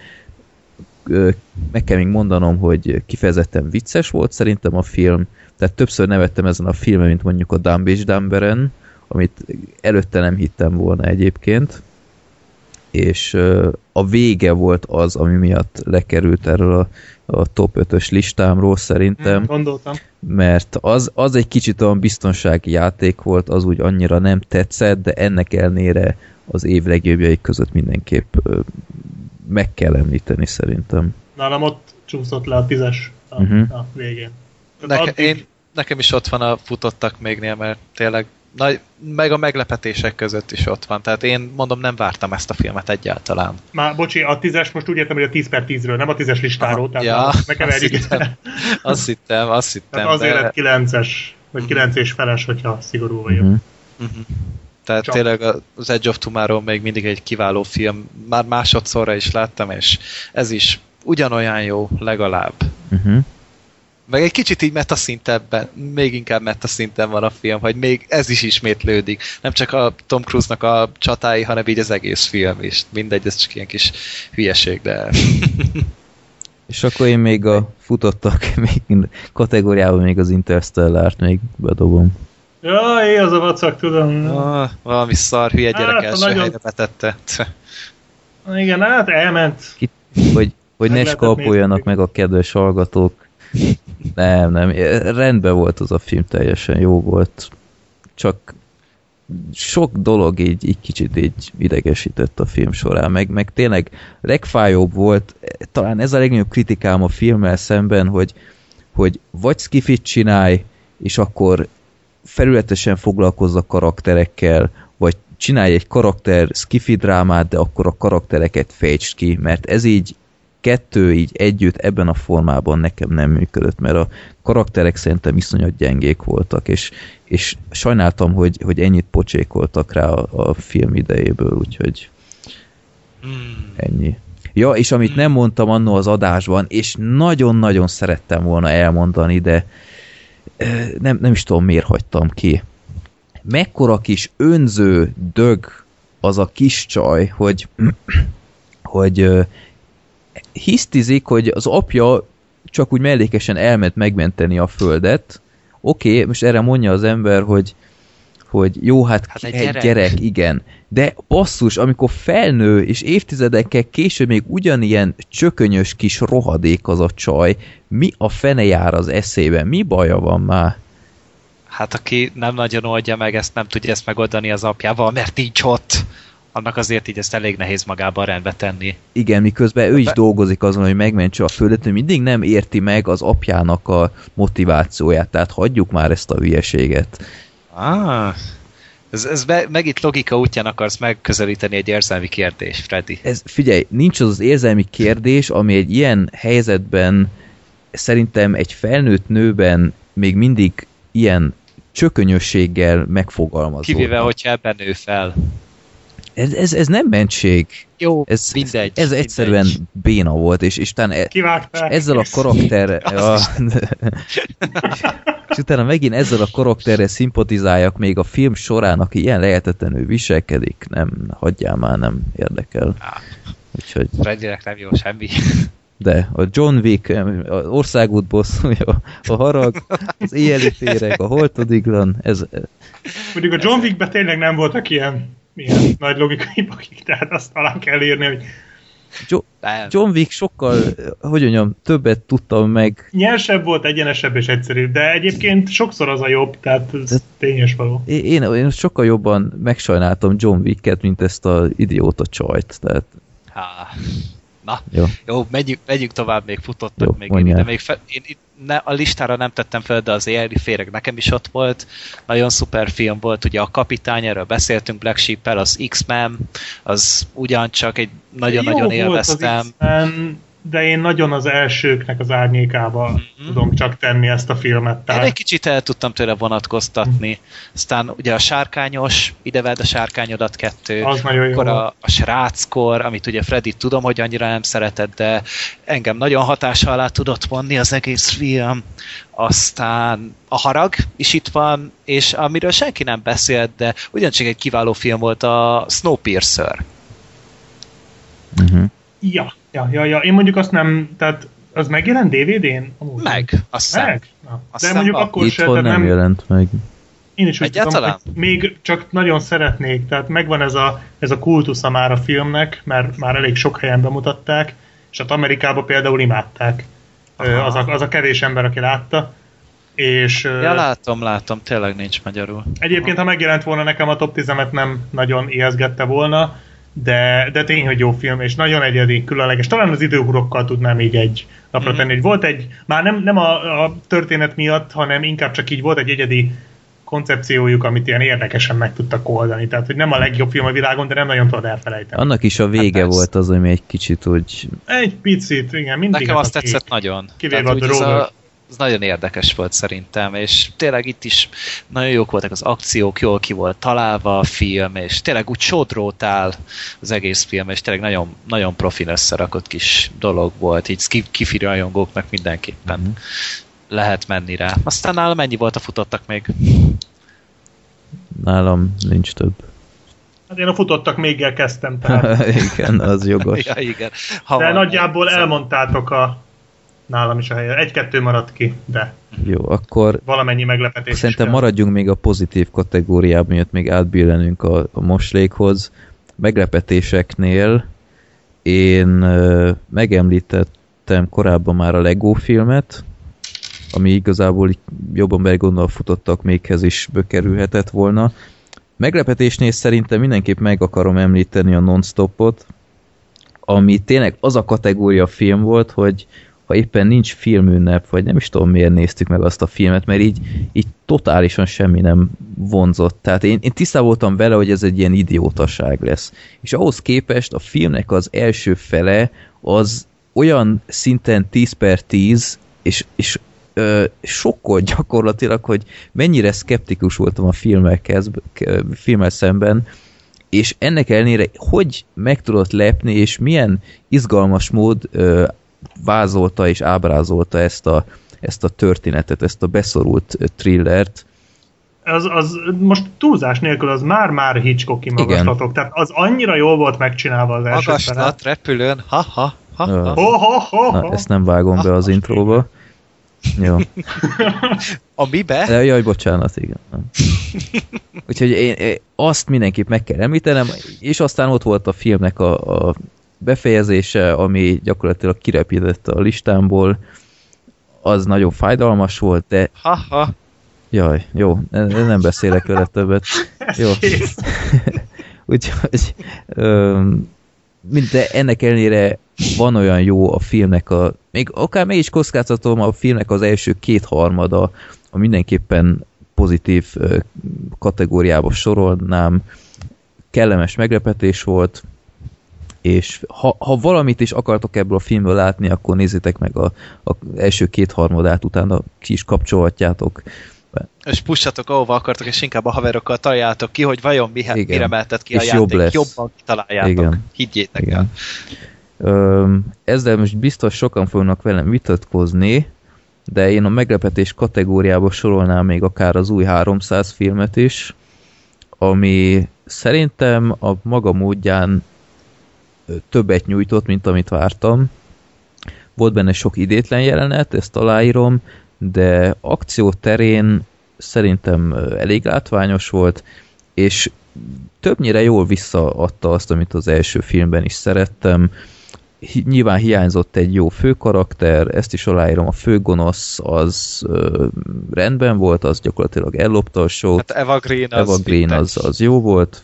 meg kell még mondanom, hogy kifejezetten vicces volt szerintem a film, tehát többször nevettem ezen a filmen, mint mondjuk a Dumb és Dumberen, amit előtte nem hittem volna egyébként és a vége volt az, ami miatt lekerült erről a, a top 5-ös listámról szerintem. Hmm, gondoltam. Mert az, az egy kicsit olyan biztonsági játék volt, az úgy annyira nem tetszett, de ennek elnére az év legjobbjai között mindenképp meg kell említeni szerintem. Nálam ott csúszott le a tízes a, uh-huh. a végén. Neke, addig... én, nekem is ott van a futottak mégnél, mert tényleg nagy, meg a meglepetések között is ott van. Tehát én mondom, nem vártam ezt a filmet egyáltalán. Már, bocsi, a tízes most úgy értem, hogy a 10 per 10-ről, nem a tízes listáról. Aha, tehát ja, ne keverjük. Azt hittem, azt hittem. Azt hittem tehát azért de... lett 9-es, vagy 9 és feles, hogyha szigorú vagyok. Uh-huh. Tehát Csak. tényleg az Edge of Tomorrow még mindig egy kiváló film. Már másodszorra is láttam, és ez is ugyanolyan jó, legalább. Uh-huh. Meg egy kicsit így metaszinten, még inkább metaszinten van a film, hogy még ez is ismétlődik. Nem csak a Tom Cruise-nak a csatái, hanem így az egész film is. Mindegy, ez csak ilyen kis hülyeség, de... És akkor én még a futottak még kategóriában még az Interstellárt még bedobom. Jaj, az a vacak, tudom. Ah, valami szar hülye gyerek hát, első nagyon... helyre betette. Igen, hát elment. Ki, hogy, hogy ne skalpoljanak meg a kedves hallgatók. Nem, nem, rendben volt az a film, teljesen jó volt. Csak sok dolog így, így kicsit így idegesített a film során, meg, meg tényleg legfájóbb volt, talán ez a legnagyobb kritikám a filmmel szemben, hogy, hogy vagy skifit csinálj, és akkor felületesen foglalkozz a karakterekkel, vagy csinálj egy karakter skifi drámát, de akkor a karaktereket fejtsd ki, mert ez így kettő így együtt ebben a formában nekem nem működött, mert a karakterek szerintem iszonyat gyengék voltak, és, és sajnáltam, hogy, hogy ennyit pocsékoltak rá a, a film idejéből, úgyhogy hmm. ennyi. Ja, és amit nem mondtam annó az adásban, és nagyon-nagyon szerettem volna elmondani, de nem, nem is tudom, miért hagytam ki. Mekkora kis önző dög az a kis csaj, hogy, hogy hisztizik, hogy az apja csak úgy mellékesen elment megmenteni a földet. Oké, okay, most erre mondja az ember, hogy hogy jó, hát, hát egy, egy gyerek. gyerek, igen. De basszus, amikor felnő, és évtizedekkel később még ugyanilyen csökönyös kis rohadék az a csaj, mi a fene jár az eszébe? Mi baja van már? Hát aki nem nagyon oldja meg, ezt nem tudja ezt megoldani az apjával, mert nincs ott annak azért így ezt elég nehéz magában rendbe tenni. Igen, miközben ő is dolgozik azon, hogy megmentse a földet, hogy mindig nem érti meg az apjának a motivációját, tehát hagyjuk már ezt a hülyeséget. Ah, ez, ez be, meg itt logika útján akarsz megközelíteni egy érzelmi kérdés, Freddy. Ez, figyelj, nincs az az érzelmi kérdés, ami egy ilyen helyzetben szerintem egy felnőtt nőben még mindig ilyen csökönyösséggel megfogalmazódnak. Kivéve, hogyha ebben nő fel. Ez, ez, ez nem mentség. Jó, ez, mindegy. Ez, ez egyszerűen mindegy. béna volt, és, és utána e, ezzel a karakterre... ja, és utána megint ezzel a karakterre szimpatizáljak még a film során, aki ilyen lehetetlenül viselkedik, nem, hagyjál már, nem érdekel. Úgyhogy... Freddynek nem jó semmi. De a John Wick, az országút bosszúja, a harag, az éjjeli féreg, a holtodiglan, ez... Mondjuk a John Wickben tényleg nem voltak ilyen milyen nagy logikai bakik, tehát azt talán kell írni, hogy jo John Wick sokkal, hogy mondjam, többet tudtam meg. Nyersebb volt, egyenesebb és egyszerűbb, de egyébként sokszor az a jobb, tehát ez de tényes való. Én, én sokkal jobban megsajnáltam John Wicket, mint ezt az idióta csajt, tehát... Há. Na, jó, jó megyünk, megyünk tovább, még futottak jó, még én, de még fel, én itt ne, a listára nem tettem fel, de az éjjeli féreg nekem is ott volt. Nagyon szuper film volt, ugye a Kapitány, erről beszéltünk Black sheep az X-Men, az ugyancsak egy nagyon-nagyon élveztem. Volt az de én nagyon az elsőknek az árnyékába mm-hmm. tudom csak tenni ezt a filmet. Tehát... Én egy kicsit el tudtam tőle vonatkoztatni. Aztán ugye a sárkányos, ideved a sárkányodat kettő. Az nagyon jó. Akkor a, a sráckor, amit ugye Freddy tudom, hogy annyira nem szeretett, de engem nagyon hatással alá tudott vonni az egész film. Aztán a harag is itt van, és amiről senki nem beszélt, de ugyancsak egy kiváló film volt a Snowpiercer. Mm-hmm. Ja, ja, ja, ja. Én mondjuk azt nem, tehát az megjelent DVD-n? Amúgy meg, azt Meg? Na. Azt De mondjuk akkor se, nem, nem jelent meg. Én is úgy tudom, hogy még csak nagyon szeretnék, tehát megvan ez a, ez a kultusza már a filmnek, mert már elég sok helyen bemutatták, és hát Amerikában például imádták. Aha. Az a, az a kevés ember, aki látta. És, ja, látom, látom, tényleg nincs magyarul. Egyébként, Aha. ha megjelent volna nekem a top 10 nem nagyon ijeszgette volna, de, de tény, hogy jó film, és nagyon egyedi, különleges. Talán az időhurokkal tudnám még egy napra mm-hmm. tenni, hogy volt egy, már nem, nem a, a történet miatt, hanem inkább csak így volt egy egyedi koncepciójuk, amit ilyen érdekesen meg tudtak oldani. Tehát, hogy nem a legjobb film a világon, de nem nagyon tudod elfelejteni. Annak is a vége hát volt az, ami egy kicsit úgy... Egy picit, igen. Mindig Nekem azt tetszett nagyon. Kivéve a ez nagyon érdekes volt szerintem, és tényleg itt is nagyon jók voltak az akciók, jól ki volt találva a film, és tényleg úgy sodrótál az egész film, és tényleg nagyon, nagyon profil összerakott kis dolog volt, így kifi rajongóknak mindenképpen. Mm-hmm. lehet menni rá. Aztán nálam ennyi volt a futottak még. Nálam nincs több. Hát én a futottak még kezdtem. Tehát. igen, az jogos. ja, igen. Ha de nagyjából elmondtátok a nálam is a helye. Egy-kettő maradt ki, de jó, akkor valamennyi meglepetés Szerintem maradjunk még a pozitív kategóriában, miatt még átbillenünk a, a moslékhoz. Meglepetéseknél én uh, megemlítettem korábban már a Lego filmet, ami igazából jobban belegondolva futottak méghez is bekerülhetett volna. Meglepetésnél szerintem mindenképp meg akarom említeni a non-stopot, ami tényleg az a kategória film volt, hogy ha éppen nincs filmünnep, vagy nem is tudom miért néztük meg azt a filmet, mert így, így totálisan semmi nem vonzott. Tehát én, én tisztában voltam vele, hogy ez egy ilyen idiótaság lesz. És ahhoz képest a filmnek az első fele az olyan szinten 10 per 10, és, és ö, sokkolt gyakorlatilag, hogy mennyire szkeptikus voltam a filmekhez, filmmel szemben, és ennek ellenére hogy meg tudott lepni, és milyen izgalmas mód ö, vázolta és ábrázolta ezt a, ezt a történetet, ezt a beszorult thrillert. Az, az most túlzás nélkül az már-már Hitchcocki magaslatok, tehát az annyira jól volt megcsinálva az első Magaslat, repülőn, ha-ha, ha-ha. Ha, ha, ha, Na, ezt nem vágom be az intróba. Jó. A mibe? De, jaj, bocsánat, igen. Úgyhogy én, én azt mindenképp meg kell említenem, és aztán ott volt a filmnek a, a befejezése, ami gyakorlatilag kirepítette a listámból, az nagyon fájdalmas volt, de... Ha-ha. Jaj, jó, nem beszélek vele többet. Jó. Úgyhogy de ennek ellenére van olyan jó a filmnek a, még akár meg is kockáztatom a filmnek az első kétharmada, a mindenképpen pozitív kategóriába sorolnám, kellemes meglepetés volt, és ha, ha valamit is akartok ebből a filmből látni, akkor nézzétek meg a, a első két-harmadát, utána ki is kapcsolhatjátok. És pussatok ahova akartok, és inkább a haverokkal találjátok ki, hogy vajon mihe, Igen. mire mehetett ki és a játék. Jobb lesz. Jobban kitaláljátok. Igen. Higgyétek Igen. el. Ezzel most biztos sokan fognak velem vitatkozni, de én a meglepetés kategóriába sorolnám még akár az új 300 filmet is, ami szerintem a maga módján többet nyújtott, mint amit vártam. Volt benne sok idétlen jelenet, ezt aláírom, de akció terén szerintem elég látványos volt, és többnyire jól visszaadta azt, amit az első filmben is szerettem. Nyilván hiányzott egy jó főkarakter, ezt is aláírom, a főgonosz az ö, rendben volt, az gyakorlatilag ellopta a show Hát Eva Green, Eva az, Green az, az jó volt,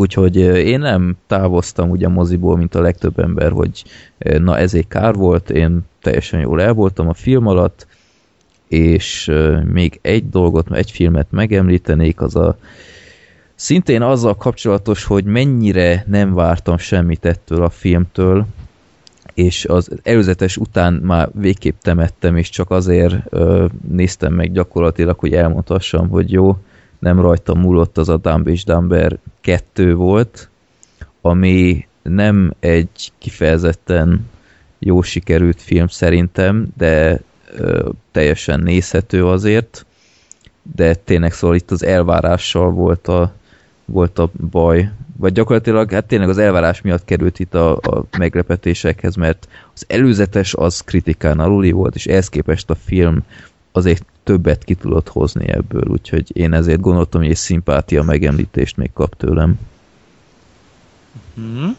Úgyhogy én nem távoztam ugye a moziból, mint a legtöbb ember, hogy na ezért kár volt, én teljesen jól el voltam a film alatt, és még egy dolgot, egy filmet megemlítenék, az a szintén azzal kapcsolatos, hogy mennyire nem vártam semmit ettől a filmtől, és az előzetes után már végképp temettem, és csak azért ö, néztem meg gyakorlatilag, hogy elmondhassam, hogy jó, nem rajta múlott, az a Dumb és Dumber 2 volt, ami nem egy kifejezetten jó sikerült film szerintem, de ö, teljesen nézhető azért, de tényleg szóval itt az elvárással volt a, volt a baj, vagy gyakorlatilag hát tényleg az elvárás miatt került itt a, a meglepetésekhez, mert az előzetes az kritikán aluli volt, és ehhez képest a film azért többet ki tudott hozni ebből, úgyhogy én ezért gondoltam, hogy egy szimpátia megemlítést még kap tőlem. Hmm.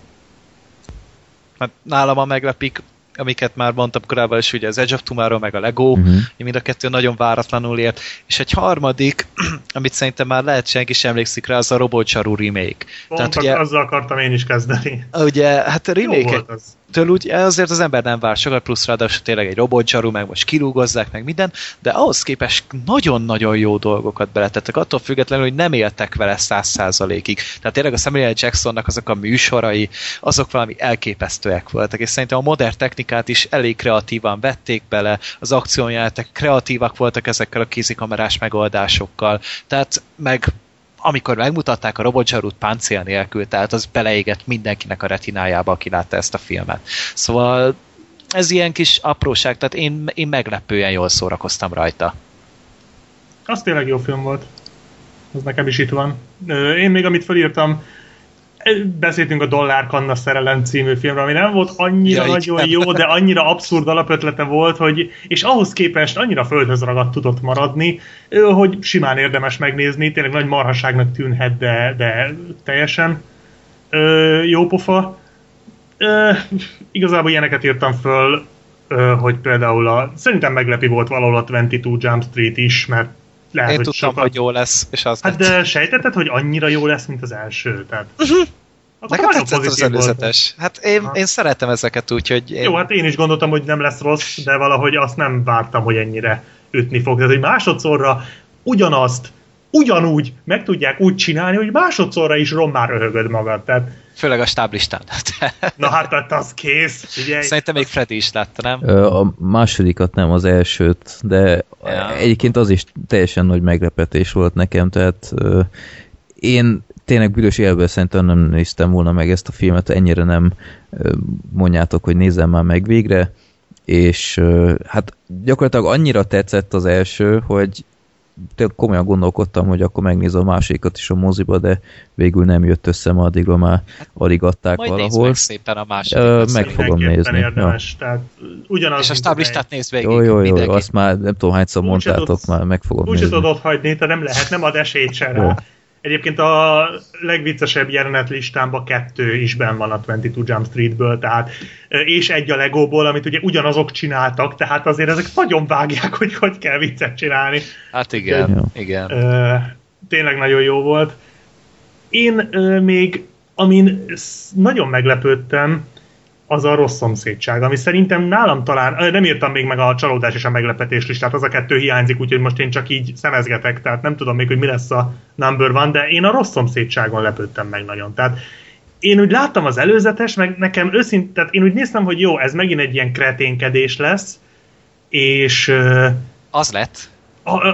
Hát nálam a meglepik, amiket már mondtam korábban is, ugye az Edge of Tomorrow, meg a Lego, uh-huh. mind a kettő nagyon váratlanul ért. És egy harmadik, amit szerintem már lehet senki sem emlékszik rá, az a Robot Charu remake. Pont Tehát, ugye, azzal akartam én is kezdeni. Ugye, hát a remake től úgy azért az ember nem vár sokat, plusz ráadásul tényleg egy robotcsaru, meg most kirúgozzák, meg minden, de ahhoz képest nagyon-nagyon jó dolgokat beletettek, attól függetlenül, hogy nem éltek vele száz százalékig. Tehát tényleg a Samuel Jacksonnak azok a műsorai, azok valami elképesztőek voltak, és szerintem a modern technikát is elég kreatívan vették bele, az akciójátek kreatívak voltak ezekkel a kézikamerás megoldásokkal, tehát meg amikor megmutatták a robotzsarút páncél nélkül, tehát az beleégett mindenkinek a retinájába, aki látta ezt a filmet. Szóval ez ilyen kis apróság, tehát én, én meglepően jól szórakoztam rajta. Az tényleg jó film volt. Az nekem is itt van. Én még amit felírtam, beszéltünk a Dollár Kanna Szerelem című filmről, ami nem volt annyira ja, nagyon jó, de annyira abszurd alapötlete volt, hogy, és ahhoz képest annyira földhöz ragadt tudott maradni, hogy simán érdemes megnézni, tényleg nagy marhaságnak tűnhet, de, de teljesen ö, jó pofa. Ö, igazából ilyeneket írtam föl, ö, hogy például a, szerintem meglepi volt valahol a 22 Jump Street is, mert lehet, Én hogy tudtam, sokat... hogy jó lesz, és az Hát de sejtetted, hogy annyira jó lesz, mint az első? Tehát... Uh-huh. Nekem tetszett az előzetes. Hát én, én szeretem ezeket úgy, hogy... Én... Jó, hát én is gondoltam, hogy nem lesz rossz, de valahogy azt nem vártam, hogy ennyire ütni fog. Tehát, hogy másodszorra ugyanazt, ugyanúgy meg tudják úgy csinálni, hogy másodszorra is rommá röhögöd magad. Tehát Főleg a stáblistán. Na hát, hát az kész. Ugye? Szerintem még Freddy is látta, nem? A másodikat nem, az elsőt, de ja. egyébként az is teljesen nagy meglepetés volt nekem, tehát én tényleg büdös élből szerintem nem néztem volna meg ezt a filmet, ennyire nem mondjátok, hogy nézzem már meg végre, és hát gyakorlatilag annyira tetszett az első, hogy komolyan gondolkodtam, hogy akkor megnézem a másikat is a moziba, de végül nem jött össze, ma addigra már alig adták majd valahol. Majd szépen a másikat. meg fogom nézni. Érdemes, ja. tehát ugyanaz, És a stáblistát nézd végig. Jó, jó, jó, mindenki. azt már nem tudom hányszor mondtátok, már meg fogom úgy nézni. Úgy tudod hagyni, te nem lehet, nem ad esélyt se rá. Egyébként a legviccesebb jelenet listámban kettő is ben van a 22 Jump Streetből, tehát, és egy a Legóból, amit ugye ugyanazok csináltak, tehát azért ezek nagyon vágják, hogy hogy kell viccet csinálni. Hát igen, De, igen. Tényleg nagyon jó volt. Én még, amin nagyon meglepődtem, az a rossz szomszédság, ami szerintem nálam talán, nem írtam még meg a csalódás és a meglepetés listát, az a kettő hiányzik, úgyhogy most én csak így szemezgetek, tehát nem tudom még, hogy mi lesz a number one, de én a rossz szomszédságon lepődtem meg nagyon. Tehát én úgy láttam az előzetes, meg nekem őszint, tehát én úgy néztem, hogy jó, ez megint egy ilyen kreténkedés lesz, és... Az lett.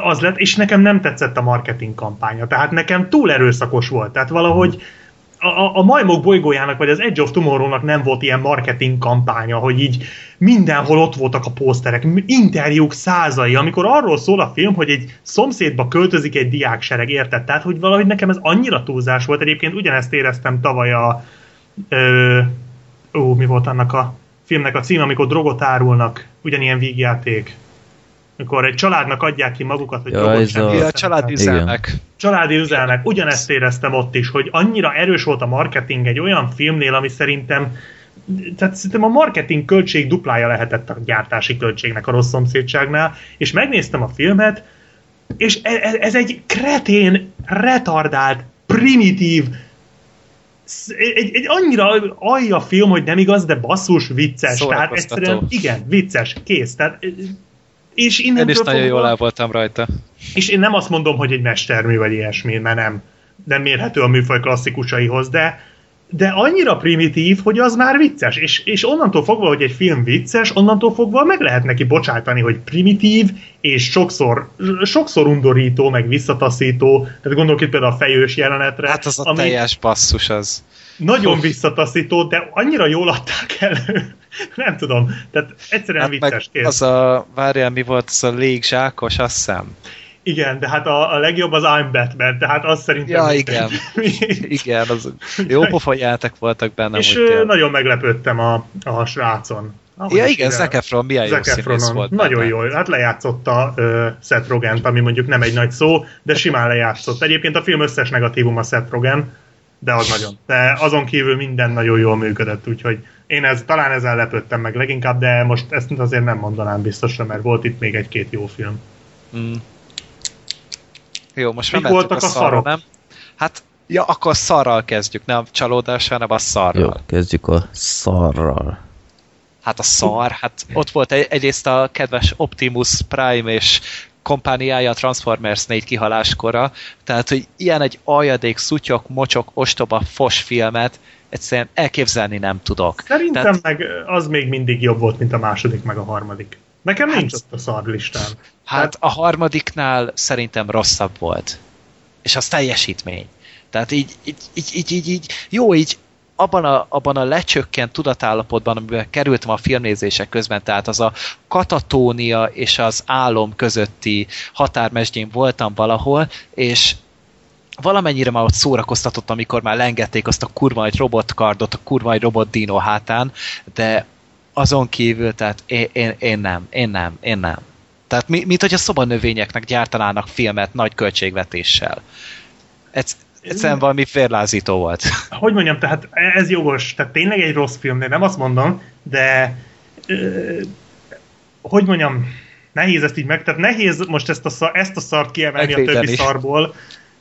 Az lett, és nekem nem tetszett a marketing kampánya, tehát nekem túl erőszakos volt, tehát valahogy a, a majmok bolygójának, vagy az Edge of Tomorrow-nak nem volt ilyen marketing kampánya, hogy így mindenhol ott voltak a pószterek, interjúk százai, amikor arról szól a film, hogy egy szomszédba költözik egy diáksereg, érted? Tehát, hogy valahogy nekem ez annyira túlzás volt, egyébként ugyanezt éreztem tavaly a ö, ó, mi volt annak a filmnek a cím, amikor drogot árulnak, ugyanilyen vígjáték mikor egy családnak adják ki magukat, hogy ja, ez a... a családi üzelmek. Családi üzelmek. Ugyanezt éreztem ott is, hogy annyira erős volt a marketing egy olyan filmnél, ami szerintem tehát szerintem a marketing költség duplája lehetett a gyártási költségnek a rossz szomszédságnál, és megnéztem a filmet, és ez, e, ez egy kretén, retardált, primitív, egy, egy annyira alja film, hogy nem igaz, de basszus, vicces. Tehát egyszerűen, igen, vicces, kész. Tehát és Én is nagyon fogva, jól el voltam rajta. És én nem azt mondom, hogy egy mestermű vagy ilyesmi, mert nem, nem mérhető a műfaj klasszikusaihoz, de, de annyira primitív, hogy az már vicces. És, és onnantól fogva, hogy egy film vicces, onnantól fogva meg lehet neki bocsátani, hogy primitív, és sokszor, sokszor undorító, meg visszataszító. Tehát gondolok itt például a fejős jelenetre. Hát az a ami teljes passzus az. Nagyon visszataszító, de annyira jól adták elő, nem tudom, tehát egyszerűen hát vicces kész. Az a, várjál, mi volt az a légzsákos, azt hiszem. Igen, de hát a, a legjobb az I'm Batman, tehát az szerintem... Ja, igen. igen, az jó pofa voltak benne. És nagyon meglepődtem a, a srácon. Ahogy ja, igen, Zac Efron milyen Zac jó színész volt. Nagyon benne. jó, hát lejátszotta uh, Seth rogen ami mondjuk nem egy nagy szó, de simán lejátszott. Egyébként a film összes negatívum a Seth Rogen, de az nagyon. De azon kívül minden nagyon jól működött, úgyhogy én ez, talán ezzel lepődtem meg leginkább, de most ezt azért nem mondanám biztosra, mert volt itt még egy-két jó film. Mm. Jó, most Mik voltak a, a szarra, nem? Hát, ja, akkor szarral kezdjük, nem a csalódás, hanem a szarral. Jó, kezdjük a szarral. Hát a szar, hát ott volt egy, egyrészt a kedves Optimus Prime és kompániája a Transformers 4 kihaláskora, tehát, hogy ilyen egy aljadék, szutyok, mocsok, ostoba, fos filmet egyszerűen elképzelni nem tudok. Szerintem tehát, meg az még mindig jobb volt, mint a második, meg a harmadik. Nekem hát, nincs ott a szar listán. Hát tehát, a harmadiknál szerintem rosszabb volt. És az teljesítmény. Tehát így, így, így, így, így, így jó, így abban a, abban a lecsökkent tudatállapotban, amiben kerültem a filmnézések közben, tehát az a katatónia és az álom közötti határmesdjén voltam valahol, és valamennyire már ott szórakoztatott, amikor már lengették azt a kurva egy robotkardot, a kurva egy robot dino hátán, de azon kívül, tehát én, én, én nem, én nem, én nem. Tehát mi, mint hogy a szobanövényeknek gyártanának filmet nagy költségvetéssel. Ez, egyszerűen valami férlázító volt. Hogy mondjam, tehát ez jogos, tehát tényleg egy rossz film, de nem azt mondom, de ö, hogy mondjam, nehéz ezt így meg, tehát nehéz most ezt a, szar, ezt a szart kiemelni Megvédeni. a többi szarból.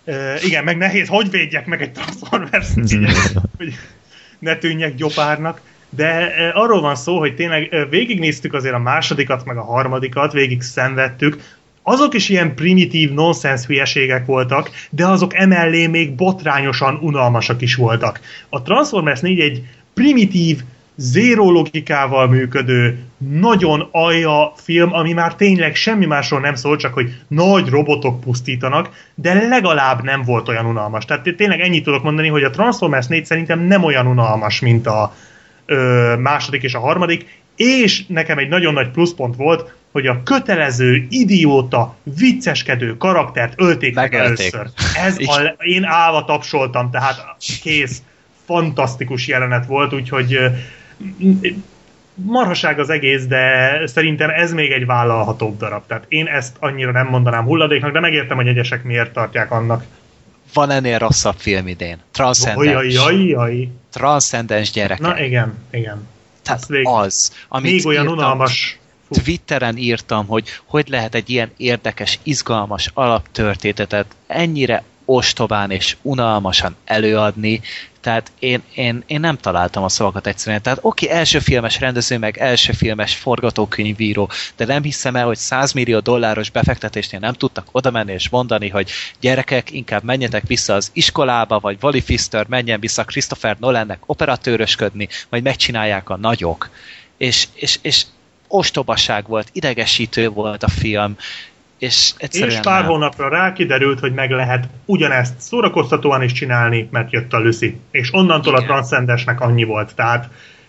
Ö, igen, meg nehéz, hogy védjek meg egy Transformers, hogy ne tűnjek gyopárnak. De arról van szó, hogy tényleg végignéztük azért a másodikat, meg a harmadikat, végig szenvedtük, azok is ilyen primitív, nonsens hülyeségek voltak, de azok emellé még botrányosan unalmasak is voltak. A Transformers 4 egy primitív, zéró logikával működő, nagyon alja film, ami már tényleg semmi másról nem szól, csak hogy nagy robotok pusztítanak, de legalább nem volt olyan unalmas. Tehát tényleg ennyit tudok mondani, hogy a Transformers 4 szerintem nem olyan unalmas, mint a ö, második és a harmadik, és nekem egy nagyon nagy pluszpont volt, hogy a kötelező, idióta, vicceskedő karaktert ölték meg először. Ez a, én állva tapsoltam, tehát kész, fantasztikus jelenet volt, úgyhogy marhaság az egész, de szerintem ez még egy vállalhatóbb darab. Tehát én ezt annyira nem mondanám hulladéknak, de megértem, hogy egyesek miért tartják annak. Van ennél rosszabb film idén. Transcendence. Transcendence gyereke. Na igen, igen. Tehát az, amit még olyan unalmas Twitteren írtam, hogy hogy lehet egy ilyen érdekes, izgalmas alaptörténetet ennyire ostobán és unalmasan előadni, tehát én, én, én nem találtam a szavakat egyszerűen. Tehát oké, okay, első filmes rendező, meg első filmes forgatókönyvíró, de nem hiszem el, hogy 100 millió dolláros befektetésnél nem tudtak oda menni és mondani, hogy gyerekek, inkább menjetek vissza az iskolába, vagy Wally Fister menjen vissza Christopher Nolannek operatőrösködni, vagy megcsinálják a nagyok. És, és, és ostobaság volt, idegesítő volt a film, és egyszerűen És pár nem. hónapra rá kiderült, hogy meg lehet ugyanezt szórakoztatóan is csinálni, mert jött a Lucy. És onnantól Igen. a Transcendesnek annyi volt. Tehát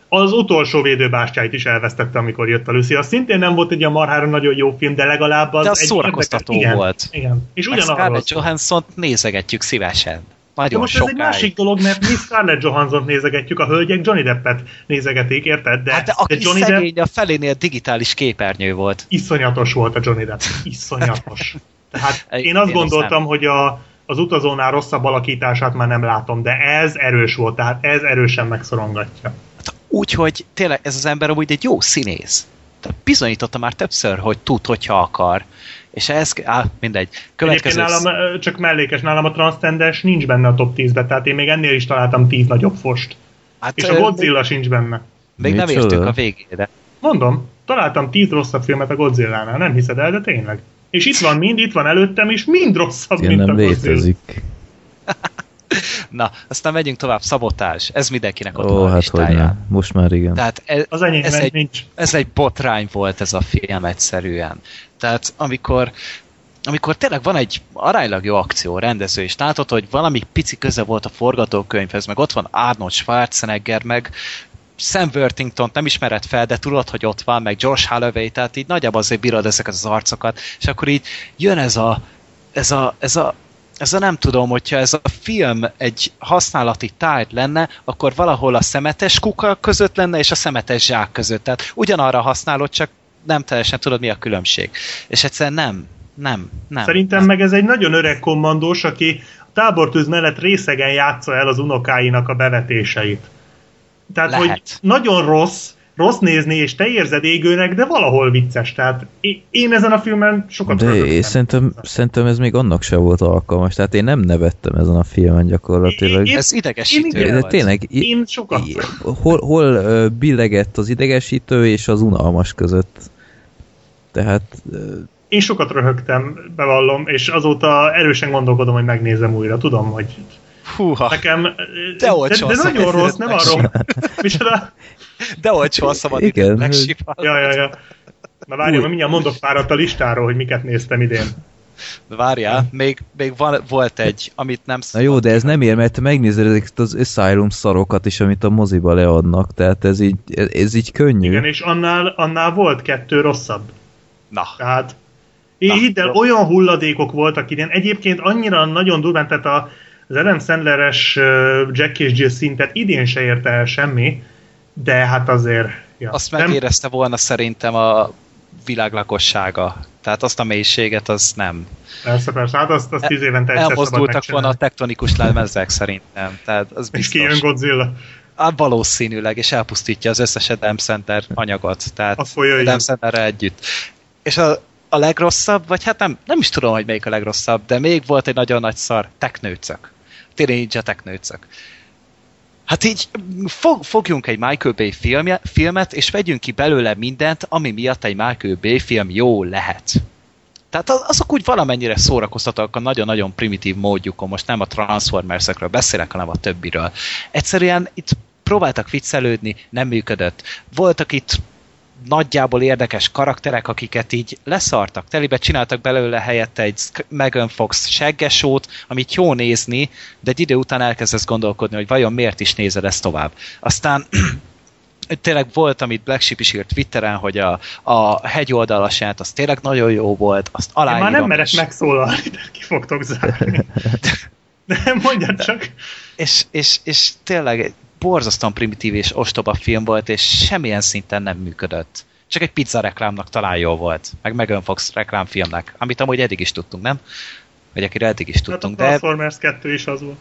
az utolsó védőbástyáit is elvesztette, amikor jött a Lucy. Az szintén nem volt egy a marhára nagyon jó film, de legalább az, de az egy szórakoztató érdekes, volt. Igen, igen. És ugyanarról Scarlett Johansson nézegetjük szívesen. Nagyon most sokáig. ez egy másik dolog, mert mi Scarlett johansson nézegetjük, a hölgyek Johnny Deppet nézegetik, érted? De, hát de aki de Johnny szegény, Depp... a felénél digitális képernyő volt. Iszonyatos volt a Johnny Depp. Iszonyatos. Tehát én azt én gondoltam, nem. hogy a, az utazónál rosszabb alakítását már nem látom, de ez erős volt, tehát ez erősen megszorongatja. Hát úgy, hogy tényleg ez az ember amúgy egy jó színész. Tehát bizonyította már többször, hogy tud, hogyha akar. És ez, á, mindegy. Következő... nálam, csak mellékes, nálam a Transcendence nincs benne a top 10-be, tehát én még ennél is találtam 10 nagyobb fost. Hát, és a Godzilla még... sincs benne. Még nem értünk a végére. Mondom, találtam 10 rosszabb filmet a Godzilla-nál, nem hiszed el, de tényleg. És itt van mind, itt van előttem, és mind rosszabb, Igen, mint nem a létezik. Na, aztán megyünk tovább, szabotás. Ez mindenkinek ott Ó, van hát hogy ne. Most már igen. Tehát ez, az ez, egy, nincs. ez egy botrány volt ez a film egyszerűen. Tehát amikor amikor tényleg van egy aránylag jó akció, rendező, és látod, hogy valami pici köze volt a forgatókönyvhez, meg ott van Arnold Schwarzenegger, meg Sam Worthington nem ismered fel, de tudod, hogy ott van, meg George Holloway, tehát így nagyjából azért bírod ezeket az arcokat, és akkor így jön ez a, ez a, ez a ez a nem tudom, hogyha ez a film egy használati tárgy lenne, akkor valahol a szemetes kuka között lenne, és a szemetes zsák között. Tehát ugyanarra használod, csak nem teljesen tudod, mi a különbség. És egyszerűen nem, nem, nem. Szerintem nem. meg ez egy nagyon öreg kommandós, aki a tábortűz mellett részegen játsza el az unokáinak a bevetéseit. Tehát, Lehet. hogy nagyon rossz, rossz nézni, és te érzed égőnek, de valahol vicces. Tehát én ezen a filmen sokat De én szerintem, szerintem ez még annak se volt alkalmas. Tehát én nem nevettem ezen a filmen gyakorlatilag. Én, ez idegesítő én, De tényleg, én sokat. Hol, hol billegett az idegesítő és az unalmas között? Tehát... Én sokat röhögtem, bevallom, és azóta erősen gondolkodom, hogy megnézem újra. Tudom, hogy Húha. Nekem, de, de, de nagyon rossz, nem arról. Micsoda? De olcsó a szabad Igen. Ja, ja, ja. Na várjál, mindjárt mondok párat a listáról, hogy miket néztem idén. Várjál, még, még van, volt egy, amit nem... Na jó, de ez nem ér, mert te megnézed ezeket az Asylum szarokat is, amit a moziba leadnak, tehát ez így, ez így könnyű. Igen, és annál, annál volt kettő rosszabb. Na. Tehát hidd el, olyan hulladékok voltak idén. Egyébként annyira nagyon durván, tehát a, az Adam Sandler-es Jack és Jill szintet idén se érte el semmi, de hát azért... Ja, Azt megérezte nem... volna szerintem a világ lakossága. Tehát azt a mélységet, az nem. Persze, persze, hát azt, azt tíz évente egyszer Elmozdultak volna a tektonikus lemezek szerintem. Tehát az biztos. És kijön Godzilla. Hát valószínűleg, és elpusztítja az összes Adam Center anyagot. Tehát Adam Center együtt. És a, a legrosszabb, vagy hát nem, nem is tudom, hogy melyik a legrosszabb, de még volt egy nagyon nagy szar, teknőcök. Tényleg a teknőcök. Hát így fog, fogjunk egy Michael Bay filmje, filmet, és vegyünk ki belőle mindent, ami miatt egy Michael Bay film jó lehet. Tehát azok úgy valamennyire szórakoztatóak a nagyon-nagyon primitív módjukon, most nem a Transformersekről beszélek, hanem a többiről. Egyszerűen itt próbáltak viccelődni, nem működött. Voltak itt nagyjából érdekes karakterek, akiket így leszartak, telibe csináltak belőle helyette egy Megan Fox seggesót, amit jó nézni, de egy idő után elkezdesz gondolkodni, hogy vajon miért is nézed ezt tovább. Aztán tényleg volt, amit Black Sheep is írt Twitteren, hogy a, a hegyoldalasát az tényleg nagyon jó volt, azt aláírom. Én már nem merek megszólalni, de ki fogtok zárni. De mondjad csak. És, és, és tényleg borzasztóan primitív és ostoba film volt, és semmilyen szinten nem működött. Csak egy pizza reklámnak talán jó volt, meg Megan Fox reklámfilmnek, amit amúgy eddig is tudtunk, nem? Vagy akire eddig is tudtunk. Hát a Transformers de... 2 is az volt.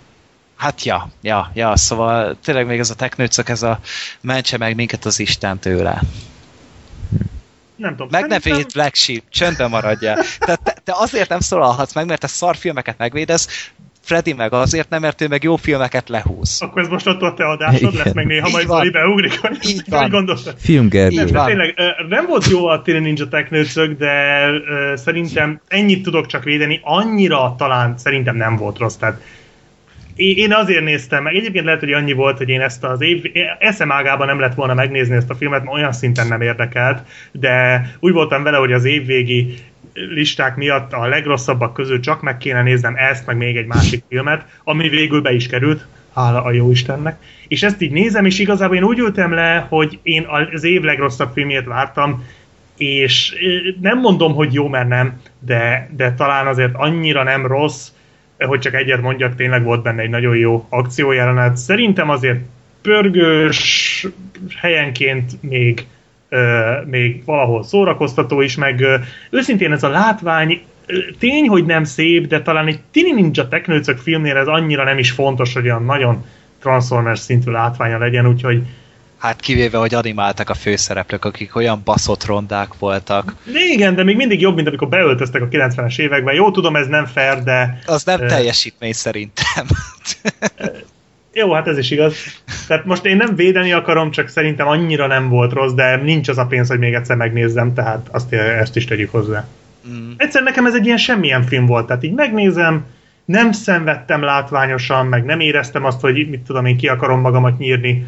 Hát ja, ja, ja, szóval tényleg még ez a teknőcök, ez a mentse meg minket az Isten tőle. Nem tudom. Meg szerintem... ne véd Black Sheep, csöndben maradjál. Te, te, te, azért nem szólalhatsz meg, mert te szarfilmeket megvédesz, Freddy meg azért nem, mert ő meg jó filmeket lehúz. Akkor ez most attól te adásod Igen. lesz, meg néha majd Zoli beugrik, hogy Így van. gondoltad. Filmgergő. Nem, tényleg, nem volt jó a Teenage Ninja Technőcök, de uh, szerintem ennyit tudok csak védeni, annyira talán szerintem nem volt rossz. Tehát én azért néztem meg, egyébként lehet, hogy annyi volt, hogy én ezt az év, eszem ágában nem lett volna megnézni ezt a filmet, mert olyan szinten nem érdekelt, de úgy voltam vele, hogy az évvégi listák miatt a legrosszabbak közül csak meg kéne néznem ezt, meg még egy másik filmet, ami végül be is került, hála a jó Istennek. És ezt így nézem, és igazából én úgy ültem le, hogy én az év legrosszabb filmjét vártam, és nem mondom, hogy jó, mert nem, de, de talán azért annyira nem rossz, hogy csak egyet mondjak, tényleg volt benne egy nagyon jó akciójelenet. Szerintem azért pörgős, helyenként még még valahol szórakoztató is, meg őszintén ez a látvány tény, hogy nem szép, de talán egy Tini Ninja Teknőcök filmnél ez annyira nem is fontos, hogy olyan nagyon Transformers szintű látványa legyen, úgyhogy Hát kivéve, hogy animáltak a főszereplők, akik olyan baszott rondák voltak. De igen, de még mindig jobb, mint amikor beöltöztek a 90-es években. Jó, tudom, ez nem fair, de... Az nem uh, teljesítmény szerintem. Jó, hát ez is igaz. Tehát most én nem védeni akarom, csak szerintem annyira nem volt rossz, de nincs az a pénz, hogy még egyszer megnézzem, tehát azt, ezt is tegyük hozzá. Mm. Egyszer nekem ez egy ilyen semmilyen film volt, tehát így megnézem, nem szenvedtem látványosan, meg nem éreztem azt, hogy mit tudom én, ki akarom magamat nyírni.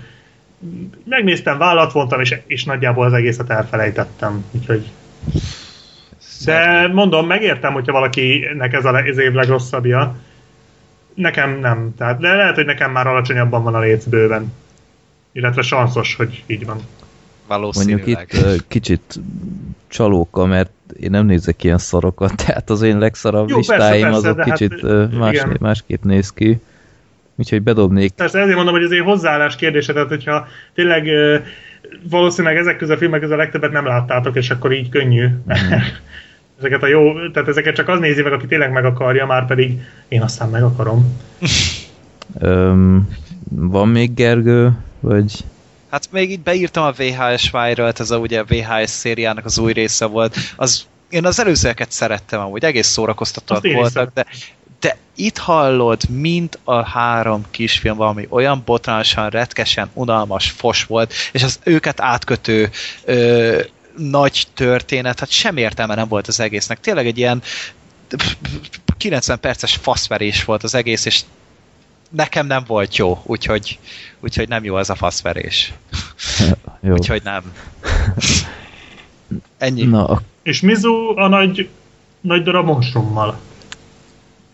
Megnéztem, vállat vontam, és, és nagyjából az egészet elfelejtettem. Úgyhogy... De mondom, megértem, hogyha valakinek ez az év legrosszabbja, Nekem nem. Tehát de lehet, hogy nekem már alacsonyabban van a léc bőven. Illetve sanszos, hogy így van. Mondjuk itt kicsit csalóka, mert én nem nézek ilyen szarokat, tehát az én legszarabb Jó, listáim persze, persze, azok kicsit hát, más, másképp néz ki. Úgyhogy bedobnék. Persze ezért mondom, hogy ez egy hozzáállás kérdése, tehát hogyha tényleg valószínűleg ezek közül a filmek közül a legtöbbet nem láttátok, és akkor így könnyű. Mm. ezeket a jó, tehát ezeket csak az nézi meg, aki tényleg meg akarja, már pedig én aztán meg akarom. um, van még Gergő, vagy... Hát még itt beírtam a VHS file ez a ugye VHS szériának az új része volt. Az, én az előzőeket szerettem amúgy, egész szórakoztatóak voltak, de, de itt hallod, mint a három kisfilm valami olyan botránsan, retkesen, unalmas fos volt, és az őket átkötő ö, nagy történet, hát sem értelme nem volt az egésznek. Tényleg egy ilyen 90 perces faszverés volt az egész, és nekem nem volt jó, úgyhogy, úgyhogy nem jó az a faszverés. jó. Úgyhogy nem. Ennyi. Na. És Mizu a nagy nagy darab monstrummal?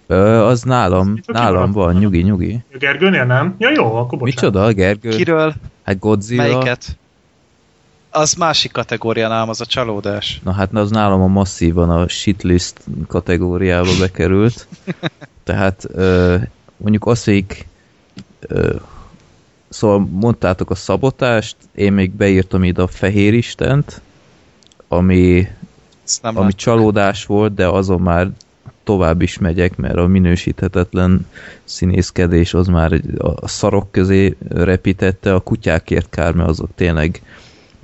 Ö, az nálam, nálam van, nyugi, nyugi. A Gergőnél nem? Ja jó, akkor bocsánat. Micsoda, a Gergő? Kiről? Hát Godzilla. Melyiket? Az másik kategória nálam, az a csalódás. Na hát az nálam a masszívan a shitlist kategóriába bekerült. Tehát mondjuk azt, hogy szóval mondtátok a szabotást, én még beírtam ide a Fehér Istent, ami, ami csalódás volt, de azon már tovább is megyek, mert a minősíthetetlen színészkedés az már a szarok közé repítette, a kutyákért kár, mert azok tényleg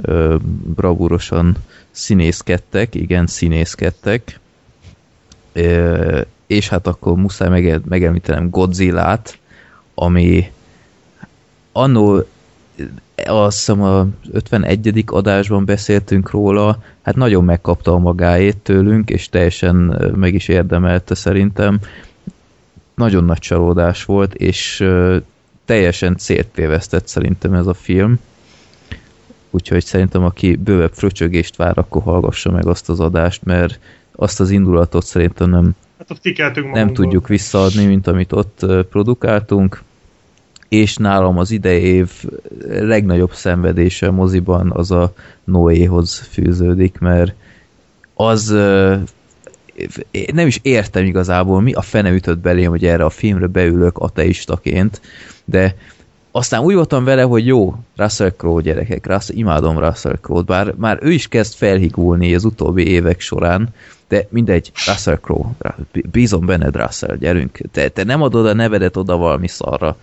ö, bravúrosan színészkedtek, igen, színészkedtek. És hát akkor muszáj mege, megemlítenem Godzilla-t, ami annó azt hiszem a 51. adásban beszéltünk róla, hát nagyon megkapta a magáét tőlünk, és teljesen meg is érdemelte szerintem. Nagyon nagy csalódás volt, és teljesen célt tévesztett szerintem ez a film. Úgyhogy szerintem aki bővebb fröcsögést vár, akkor hallgassa meg azt az adást, mert azt az indulatot szerintem nem, hát ott nem tudjuk visszaadni, mint amit ott produkáltunk. És nálam az idei év legnagyobb szenvedése a moziban az a Noéhoz fűződik, mert az nem is értem igazából, mi a fene ütött belém, hogy erre a filmre beülök ateistaként, de aztán úgy voltam vele, hogy jó, Russell Crowe gyerekek, Russell, imádom Russell Crowe-t, bár már ő is kezd felhigulni az utóbbi évek során, de mindegy, Russell Crowe, bízom benned Russell, gyerünk, te, te nem adod a nevedet oda valami szarra,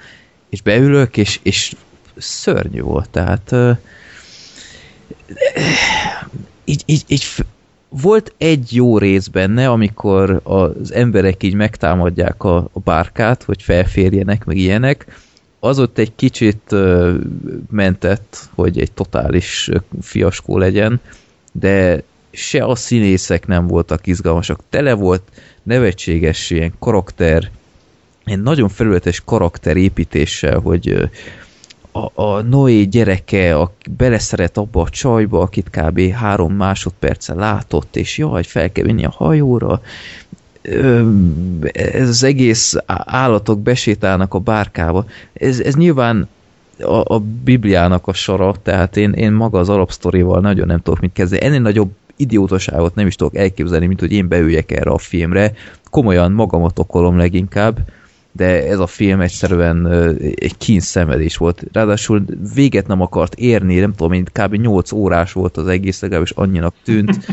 és beülök, és, és szörnyű volt, tehát uh, így, így, így volt egy jó rész benne, amikor az emberek így megtámadják a, a bárkát, hogy felférjenek, meg ilyenek, az ott egy kicsit mentett, hogy egy totális fiaskó legyen, de se a színészek nem voltak izgalmasak. Tele volt nevetséges ilyen karakter egy nagyon felületes karakterépítéssel, hogy a, a Noé gyereke a, beleszeret abba a csajba, akit kb. három másodperce látott, és jaj, fel kell vinni a hajóra, ez az egész állatok besétálnak a bárkába. Ez, ez nyilván a, a Bibliának a sora, tehát én, én maga az alapsztorival nagyon nem tudok mit kezdeni. Ennél nagyobb idiótaságot nem is tudok elképzelni, mint hogy én beüljek erre a filmre. Komolyan magamat okolom leginkább, de ez a film egyszerűen egy kín szenvedés volt. Ráadásul véget nem akart érni, nem tudom, mint kb. 8 órás volt az egész, legalábbis annyinak tűnt.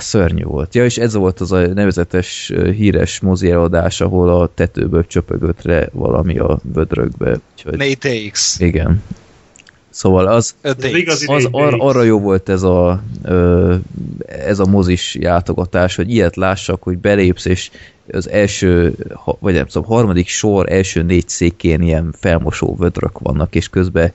Szörnyű volt. Ja, és ez volt az a nevezetes híres mozi eladás, ahol a tetőből csöpögött le valami a vödrökbe. Úgyhogy... Nate X. Igen. Szóval az, az, az ar, arra jó volt ez a, ez a mozis játogatás, hogy ilyet lássak, hogy belépsz, és az első, vagy nem tudom, harmadik sor első négy székén ilyen felmosó vödrök vannak, és közben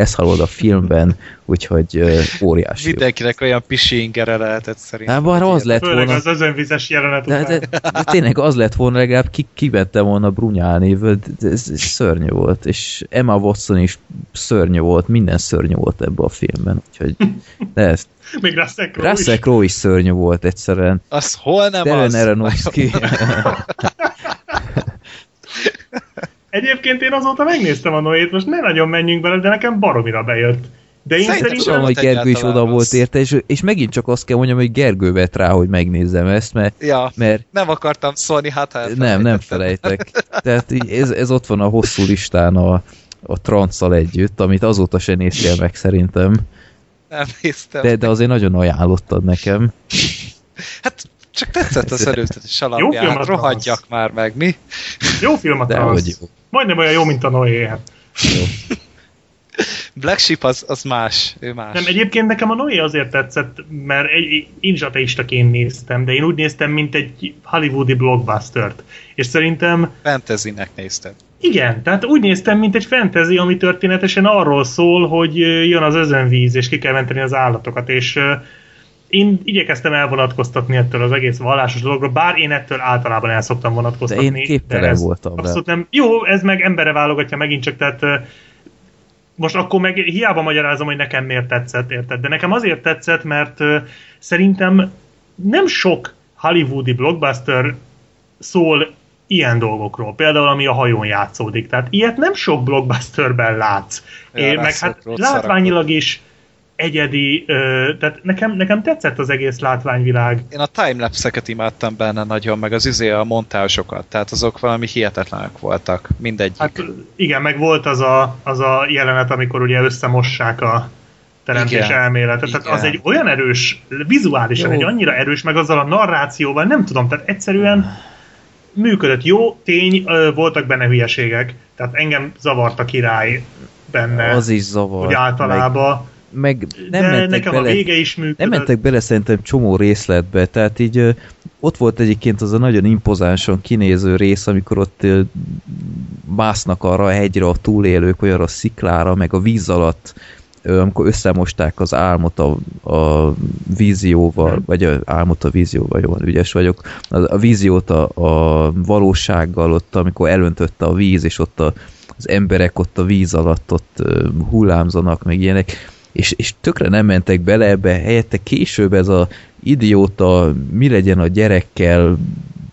ezt hallod a filmben, úgyhogy uh, óriási. Mindenkinek olyan pisingere lehetett szerintem. Hát bár az lett volna... az özönvizes jelenet de, de, de, de, tényleg az lett volna, legalább ki, kivette volna brunyálni, ez, ez szörnyű volt, és Emma Watson is szörnyű volt, minden szörnyű volt ebben a filmben, úgyhogy de ezt még Russell Crowe Russell Crowe is. is szörnyű volt egyszerűen. Az hol nem Darren az? Aronofsky. Egyébként én azóta megnéztem a Noét, most ne nagyon menjünk bele, de nekem baromira bejött. De én szerintem... szerintem hogy Gergő is oda volt érte, és, és megint csak azt kell mondjam, hogy Gergő vett rá, hogy megnézzem ezt, mert... Ja, mert nem akartam szólni, hát hát Nem, nem felejtek. Tehát ez, ez ott van a hosszú listán a, a transzal együtt, amit azóta se néztél meg szerintem. Nem néztem. De, de azért nagyon ajánlottad nekem. Hát csak tetszett az előzetes alapján. Jó Rohadjak már meg, mi? Jó film a De hogy jó. Majdnem olyan jó, mint a Noé. Hát. Jó. Black Sheep az, az más, ő más. Nem, egyébként nekem a Noé azért tetszett, mert egy, én is ateistaként néztem, de én úgy néztem, mint egy hollywoodi blockbuster-t. És szerintem... Fantasynek néztem. Igen, tehát úgy néztem, mint egy fantasy, ami történetesen arról szól, hogy jön az özönvíz, és ki kell menteni az állatokat, és én igyekeztem elvonatkoztatni ettől az egész vallásos dologról, bár én ettől általában el szoktam vonatkoztatni. De én képtelen voltam abszolút nem. Jó, ez meg emberre válogatja megint csak, tehát most akkor meg hiába magyarázom, hogy nekem miért tetszett, érted? De nekem azért tetszett, mert szerintem nem sok hollywoodi blockbuster szól ilyen dolgokról, például ami a hajón játszódik. Tehát ilyet nem sok blockbusterben látsz. Ja, é, meg hát látványilag is egyedi, ö, tehát nekem, nekem tetszett az egész látványvilág. Én a timelapse-eket imádtam benne nagyon, meg az üzé a montázsokat, tehát azok valami hihetetlenek voltak, mindegyik. Hát igen, meg volt az a, az a jelenet, amikor ugye összemossák a teremtés igen, elméletet. Igen. Tehát az egy olyan erős, vizuálisan Jó. egy annyira erős, meg azzal a narrációval, nem tudom, tehát egyszerűen működött. Jó, tény, voltak benne hülyeségek, tehát engem zavart a király benne. Az is zavar. Úgy általában. Meg, meg nem De mentek nekem bele, a vége is működött. Nem mentek bele szerintem csomó részletbe, tehát így ott volt egyébként az a nagyon impozánson kinéző rész, amikor ott másznak arra a hegyre a túlélők, olyan a sziklára, meg a víz alatt amikor összemosták az álmot a, a vízióval, vagy a álmot a vízióval, jól ügyes vagyok, a, a víziót a, a valósággal, ott amikor elöntötte a víz, és ott a, az emberek ott a víz alatt ott hullámzanak, meg ilyenek, és, és tökre nem mentek bele ebbe, helyette később ez a idióta, mi legyen a gyerekkel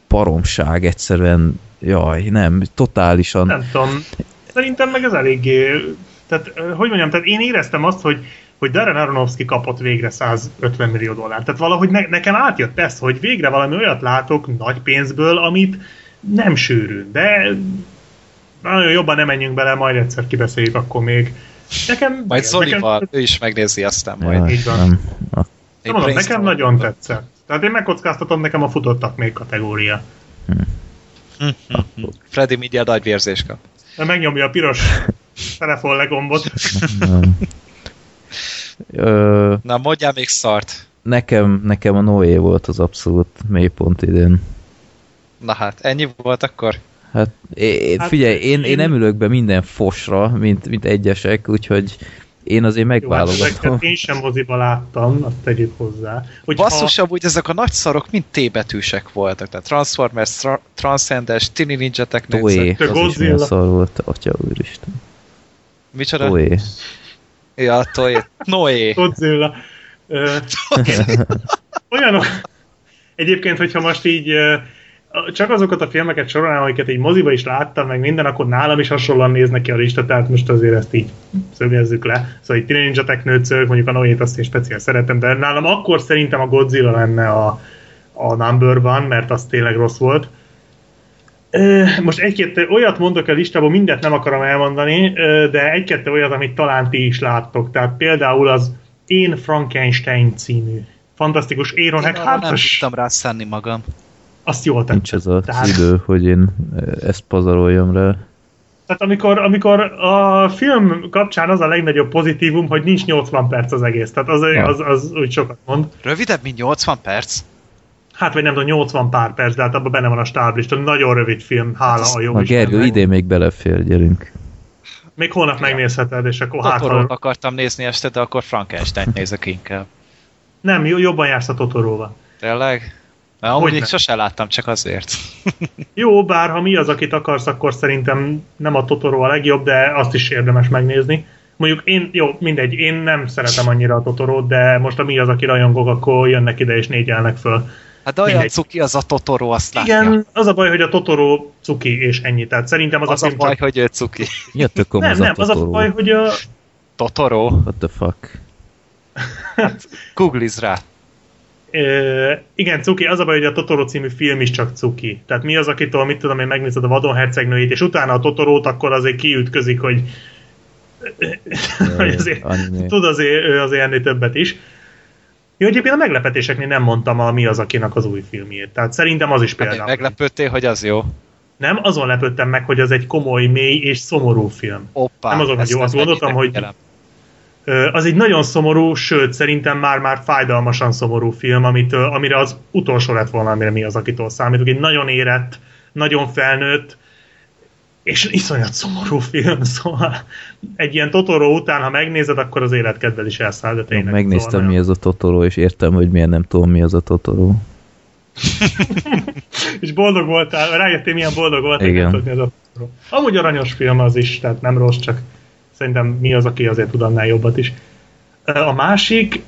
paromság egyszerűen, jaj, nem, totálisan. Nem tudom, szerintem meg ez eléggé tehát, hogy mondjam, tehát én éreztem azt, hogy, hogy Darren Aronofsky kapott végre 150 millió dollár. Tehát valahogy ne, nekem átjött ez, hogy végre valami olyat látok nagy pénzből, amit nem sűrű. De nagyon jobban nem menjünk bele, majd egyszer kibeszéljük akkor még. Nekem, majd Zolival, nekem... ő is megnézi aztán majd. Ja, Így van. Nem. Nem mondom, nekem nagyon tetszett. Tehát én megkockáztatom, nekem a futottak még kategória. Hm. Freddy mindjárt agyvérzés kap. De megnyomja a piros telefon legombot. Ö, Na, mondjál még szart. Nekem, nekem a Noé volt az abszolút mélypont idén. Na hát, ennyi volt akkor? Hát, é, hát figyelj, én, én nem ülök be minden fosra, mint, mint egyesek, úgyhogy én azért megválogatom. Jó, hát én sem moziba láttam, azt tegyük hozzá. Hogyha... Basszus, amúgy ezek a nagy szarok mind T-betűsek voltak, tehát Transformers, tra Transcendence, Tini Ninja Technics. Toé, az is milyen szar volt, atya úristen. Micsoda? Toé. Ja, Toé. Noé. Godzilla. olyanok. Egyébként, hogyha most így csak azokat a filmeket sorolnám, amiket egy moziba is láttam, meg minden, akkor nálam is hasonlóan néznek ki a lista, tehát most azért ezt így szögezzük le. Szóval egy Ninja Technőcök, mondjuk a Noét azt én speciál szeretem, de nálam akkor szerintem a Godzilla lenne a, a number one, mert az tényleg rossz volt. Most egy-két olyat mondok a listából, mindent nem akarom elmondani, de egy-kettő olyat, amit talán ti is láttok. Tehát például az Én Frankenstein című fantasztikus Aaron Eckhart. Nem tudtam rá magam. Azt jól tettem. Nincs ez a Tehát... idő, hogy én ezt pazaroljam rá. Tehát amikor, amikor a film kapcsán az a legnagyobb pozitívum, hogy nincs 80 perc az egész. Tehát az, az, az, az úgy sokat mond. Rövidebb, mint 80 perc? hát vagy nem tudom, 80 pár perc, de hát abban benne van a stáblista. Nagyon rövid film, hála hát a jó A Gergő, idén még belefér, gyerünk. Még holnap megnézheted, és akkor hát... Totorót akartam nézni este, de akkor Frankenstein nézek inkább. Nem, jobban jársz a Totoróval. Tényleg? Mert amúgy még sose láttam, csak azért. Jó, bár ha mi az, akit akarsz, akkor szerintem nem a Totoro a legjobb, de azt is érdemes megnézni. Mondjuk én, jó, mindegy, én nem szeretem annyira a Totorót, de most a mi az, aki rajongok, akkor jönnek ide és négyelnek föl. Hát olyan Mindegy. cuki az a Totoro, azt látja. Igen, az a baj, hogy a Totoro cuki, és ennyi. Tehát szerintem az, az a, a baj, csak... hogy ő cuki. Mi a tököm nem, az nem, a az a baj, hogy a... Totoro? What the fuck? hát, googliz rá. Igen, cuki. Az a baj, hogy a Totoro című film is csak cuki. Tehát mi az, akitől, mit tudom én, megnézed a Vadon hercegnőjét, és utána a Totorót, akkor azért kiütközik, hogy, hogy azért, tud azért, azért ennél többet is. Jó, egyébként a meglepetéseknél nem mondtam a Mi az akinek az új filmjét. Tehát szerintem az is hát például. Meglepődtél, hogy az jó? Nem, azon lepődtem meg, hogy az egy komoly, mély és szomorú film. Oppá, nem azon, hogy jó, azt gondoltam, hogy az egy nagyon szomorú, sőt, szerintem már-már fájdalmasan szomorú film, amit, amire az utolsó lett volna, amire mi az, akitől számítok. Egy nagyon érett, nagyon felnőtt, és iszonyat szomorú film, szóval egy ilyen Totoro után, ha megnézed, akkor az életkedved is elszáll, de tényleg. Megnéztem, szóval mi az a Totoro, és értem, hogy miért nem tudom, mi az a Totoro. és boldog voltál, rájöttél, milyen boldog voltál, Igen. Tudni, az a Totoro. Amúgy aranyos film az is, tehát nem rossz, csak szerintem mi az, aki azért tud annál jobbat is. A másik,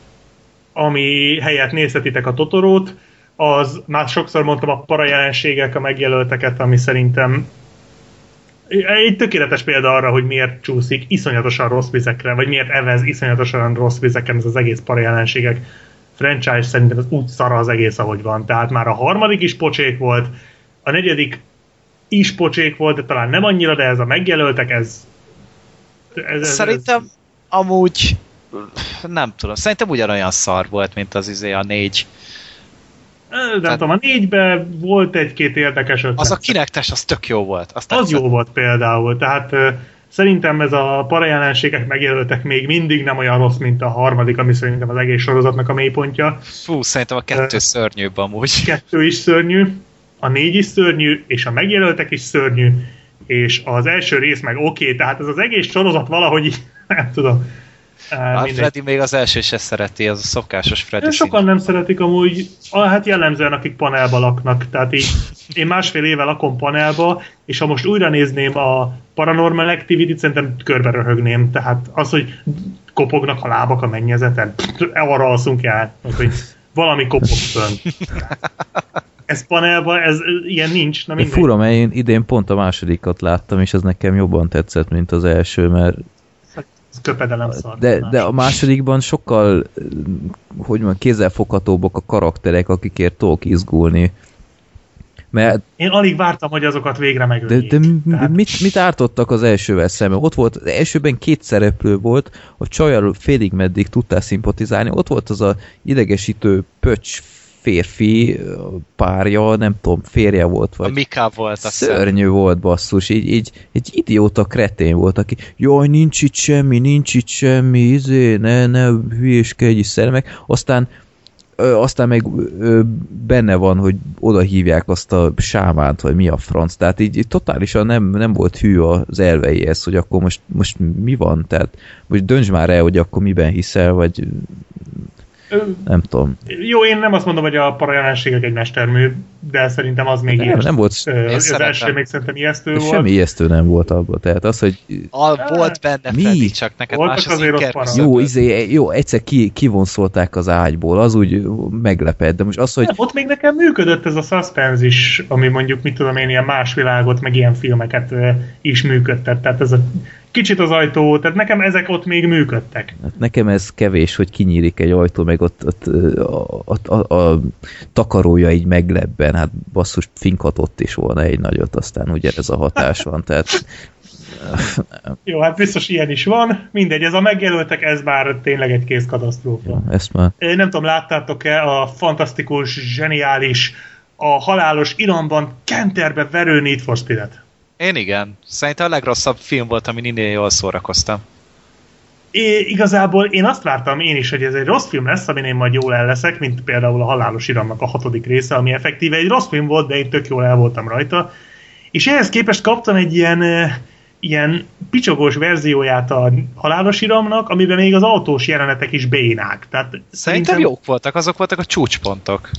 ami helyett nézhetitek a Totorót, az már sokszor mondtam a para jelenségek, a megjelölteket, ami szerintem egy tökéletes példa arra, hogy miért csúszik iszonyatosan rossz vizekre, vagy miért evez iszonyatosan rossz vizeken ez az egész para jelenségek franchise szerintem az úgy szara az egész, ahogy van. Tehát már a harmadik is pocsék volt, a negyedik is pocsék volt, de talán nem annyira, de ez a megjelöltek, ez... ez, ez szerintem ez... amúgy nem tudom, szerintem ugyanolyan szar volt, mint az izé a négy. Nem Tehát, tudom, a négyben volt egy-két érdekes ötlet. Az a kinektes, az tök jó volt. Azt az jó volt például, tehát Szerintem ez a parajelenségek megjelöltek még mindig nem olyan rossz, mint a harmadik, ami szerintem az egész sorozatnak a mélypontja. Fú, szerintem a kettő uh, szörnyűbb amúgy. Kettő is szörnyű, a négy is szörnyű, és a megjelöltek is szörnyű, és az első rész meg oké, okay, tehát ez az egész sorozat valahogy, nem tudom, a Freddy még az első se szereti, az a szokásos Freddy Sokan nem szeretik amúgy, hát jellemzően akik panelba laknak, tehát így én másfél éve lakom panelba, és ha most újra nézném a Paranormal Activity-t, szerintem körbe röhögném, tehát az, hogy kopognak a lábak a mennyezeten, arra alszunk el, hogy valami kopog fönn. Ez panelban, ez ilyen nincs. Na Fura, mert én idén pont a másodikat láttam, és ez nekem jobban tetszett, mint az első, mert köpedelem szar. De, de a másodikban sokkal, hogy mondjam, kézzelfoghatóbbak a karakterek, akikért tudok izgulni. Mert, Én alig vártam, hogy azokat végre megöljék. De, de Tehát... mit, mit ártottak az elsővel szemben? Ott volt, az elsőben két szereplő volt, a csajal félig meddig tudtál szimpatizálni, ott volt az a idegesítő pöcs férfi párja, nem tudom, férje volt, vagy... A Mika volt, a Szörnyű szem. volt, basszus, így, így egy idióta kretén volt, aki jaj, nincs itt semmi, nincs itt semmi, izé, ne, ne hülyéskedj, szermek, aztán ö, aztán meg ö, benne van, hogy oda hívják azt a sámánt, vagy mi a franc, tehát így, így totálisan nem, nem volt hű az elveihez, hogy akkor most, most mi van, tehát most dönts már el, hogy akkor miben hiszel, vagy nem tudom. Jó, én nem azt mondom, hogy a parajelenségek egy mestermű, de szerintem az még nem, nem volt. Az első még szerintem ijesztő volt. Semmi ijesztő nem volt abban. Tehát az, hogy... A, volt benne mi? Freddy, csak neked Voltak más az azért Jó, izé, jó, egyszer ki, kivonszolták az ágyból, az úgy meglepett, de most az, hogy... Nem, ott még nekem működött ez a suspense is, ami mondjuk, mit tudom én, ilyen más világot, meg ilyen filmeket is működtet. Tehát ez a kicsit az ajtó, tehát nekem ezek ott még működtek. Hát nekem ez kevés, hogy kinyílik egy ajtó, meg ott, ott a, a, a, a takarója így meglebben, hát basszus finkhatott is volna egy nagyot, aztán ugye ez a hatás van, tehát jó, hát biztos ilyen is van. Mindegy, ez a megjelöltek, ez már tényleg egy kész katasztrófa. Ja, ezt már... Én nem tudom, láttátok-e a fantasztikus, zseniális, a halálos iramban kenterbe verő Need for Speed-et? Én igen. Szerintem a legrosszabb film volt, ami innen jól szórakoztam. É, igazából én azt vártam én is, hogy ez egy rossz film lesz, amin én majd jól el leszek, mint például a Halálos Iramnak a hatodik része, ami effektíve egy rossz film volt, de én tök jól el voltam rajta. És ehhez képest kaptam egy ilyen, ilyen picsogós verzióját a Halálos Iramnak, amiben még az autós jelenetek is bénák. Tehát szerintem, szerintem jók voltak, azok voltak a csúcspontok.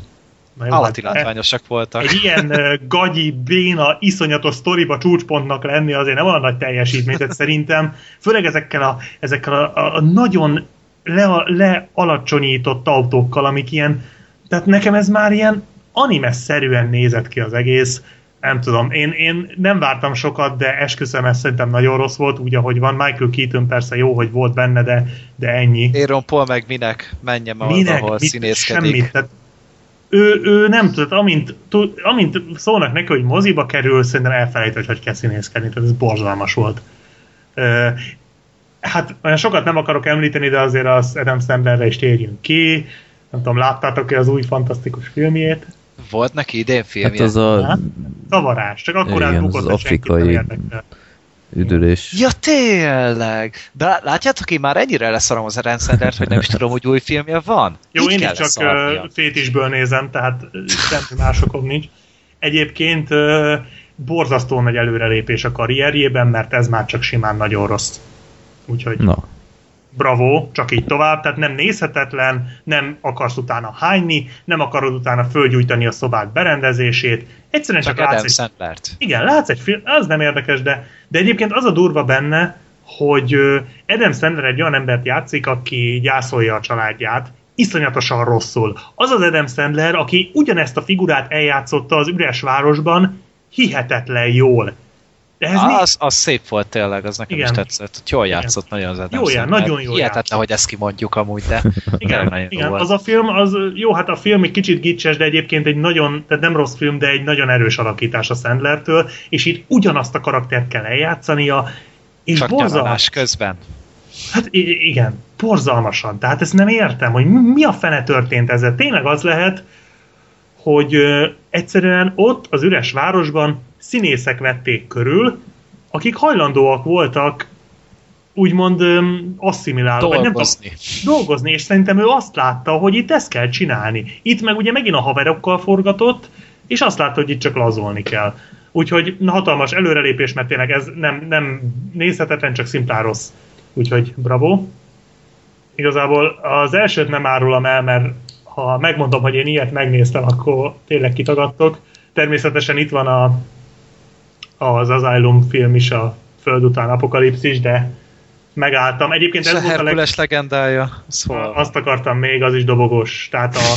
Állati hát, látványosak voltak. Egy ilyen gagyi, béna, iszonyatos sztoriba csúcspontnak lenni azért nem olyan nagy teljesítmény, tehát szerintem, főleg ezekkel a, ezekkel a, a nagyon le, lealacsonyított autókkal, amik ilyen, tehát nekem ez már ilyen anime-szerűen nézett ki az egész, nem tudom, én, én nem vártam sokat, de esküszöm, ez szerintem nagyon rossz volt, úgy, ahogy van. Michael Keaton persze jó, hogy volt benne, de, de ennyi. Aaron Paul meg minek menjem minek? ahol Mit? színészkedik. Semmit. Tehát ő, ő nem tud, amint, tud, amint szólnak neki, hogy moziba kerül, szerintem elfelejt, hogy hogy kell színészkedni, tehát ez borzalmas volt. Uh, hát olyan sokat nem akarok említeni, de azért az Adam Sandlerre is térjünk ki. Nem tudom, láttátok-e az új fantasztikus filmjét? Volt neki idén filmje? Hát az a... Hát, zavarás, csak akkor átbukott, az afrikai üdülés. Ja, tényleg! De látjátok, én már ennyire leszarom az Aaron Sanders, hogy nem is tudom, hogy új filmje van. Jó, Így én is csak uh, fétisből nézem, tehát semmi másokom nincs. Egyébként borzasztó nagy előrelépés a karrierjében, mert ez már csak simán nagyon rossz. Úgyhogy... Na bravo, csak így tovább, tehát nem nézhetetlen, nem akarsz utána hányni, nem akarod utána fölgyújtani a szobák berendezését, egyszerűen csak, csak látsz egy... Igen, látsz egy film, az nem érdekes, de, de egyébként az a durva benne, hogy Adam Sandler egy olyan embert játszik, aki gyászolja a családját, iszonyatosan rosszul. Az az Adam Sandler, aki ugyanezt a figurát eljátszotta az üres városban, hihetetlen jól. De ez az, mi? az szép volt tényleg, az nekem igen. is tetszett. Hogy jól játszott igen. nagyon az Adam jó, Sandler. Nagyon jó Hihetetlen, hogy ezt kimondjuk amúgy, de igen, igen. az a film, az jó, hát a film egy kicsit gicses, de egyébként egy nagyon, tehát nem rossz film, de egy nagyon erős alakítás a Sandlertől, és itt ugyanazt a karaktert kell eljátszania, és Csak borzalmas közben. Hát igen, borzalmasan. Tehát ezt nem értem, hogy mi a fene történt ezzel. Tényleg az lehet, hogy ö, egyszerűen ott az üres városban színészek vették körül, akik hajlandóak voltak úgymond asszimilálni. Dolgozni. Nem dolgozni, és szerintem ő azt látta, hogy itt ezt kell csinálni. Itt meg ugye megint a haverokkal forgatott, és azt látta, hogy itt csak lazolni kell. Úgyhogy hatalmas előrelépés, mert tényleg ez nem, nem nézhetetlen, csak szimplán rossz. Úgyhogy bravo. Igazából az elsőt nem árulom el, mert ha megmondom, hogy én ilyet megnéztem, akkor tényleg kitagadtok. Természetesen itt van a, az Asylum film is, a Föld után apokalipszis, de megálltam. Egyébként ez a volt a leg... legendája. Szóval. Azt akartam még, az is dobogos. Tehát a,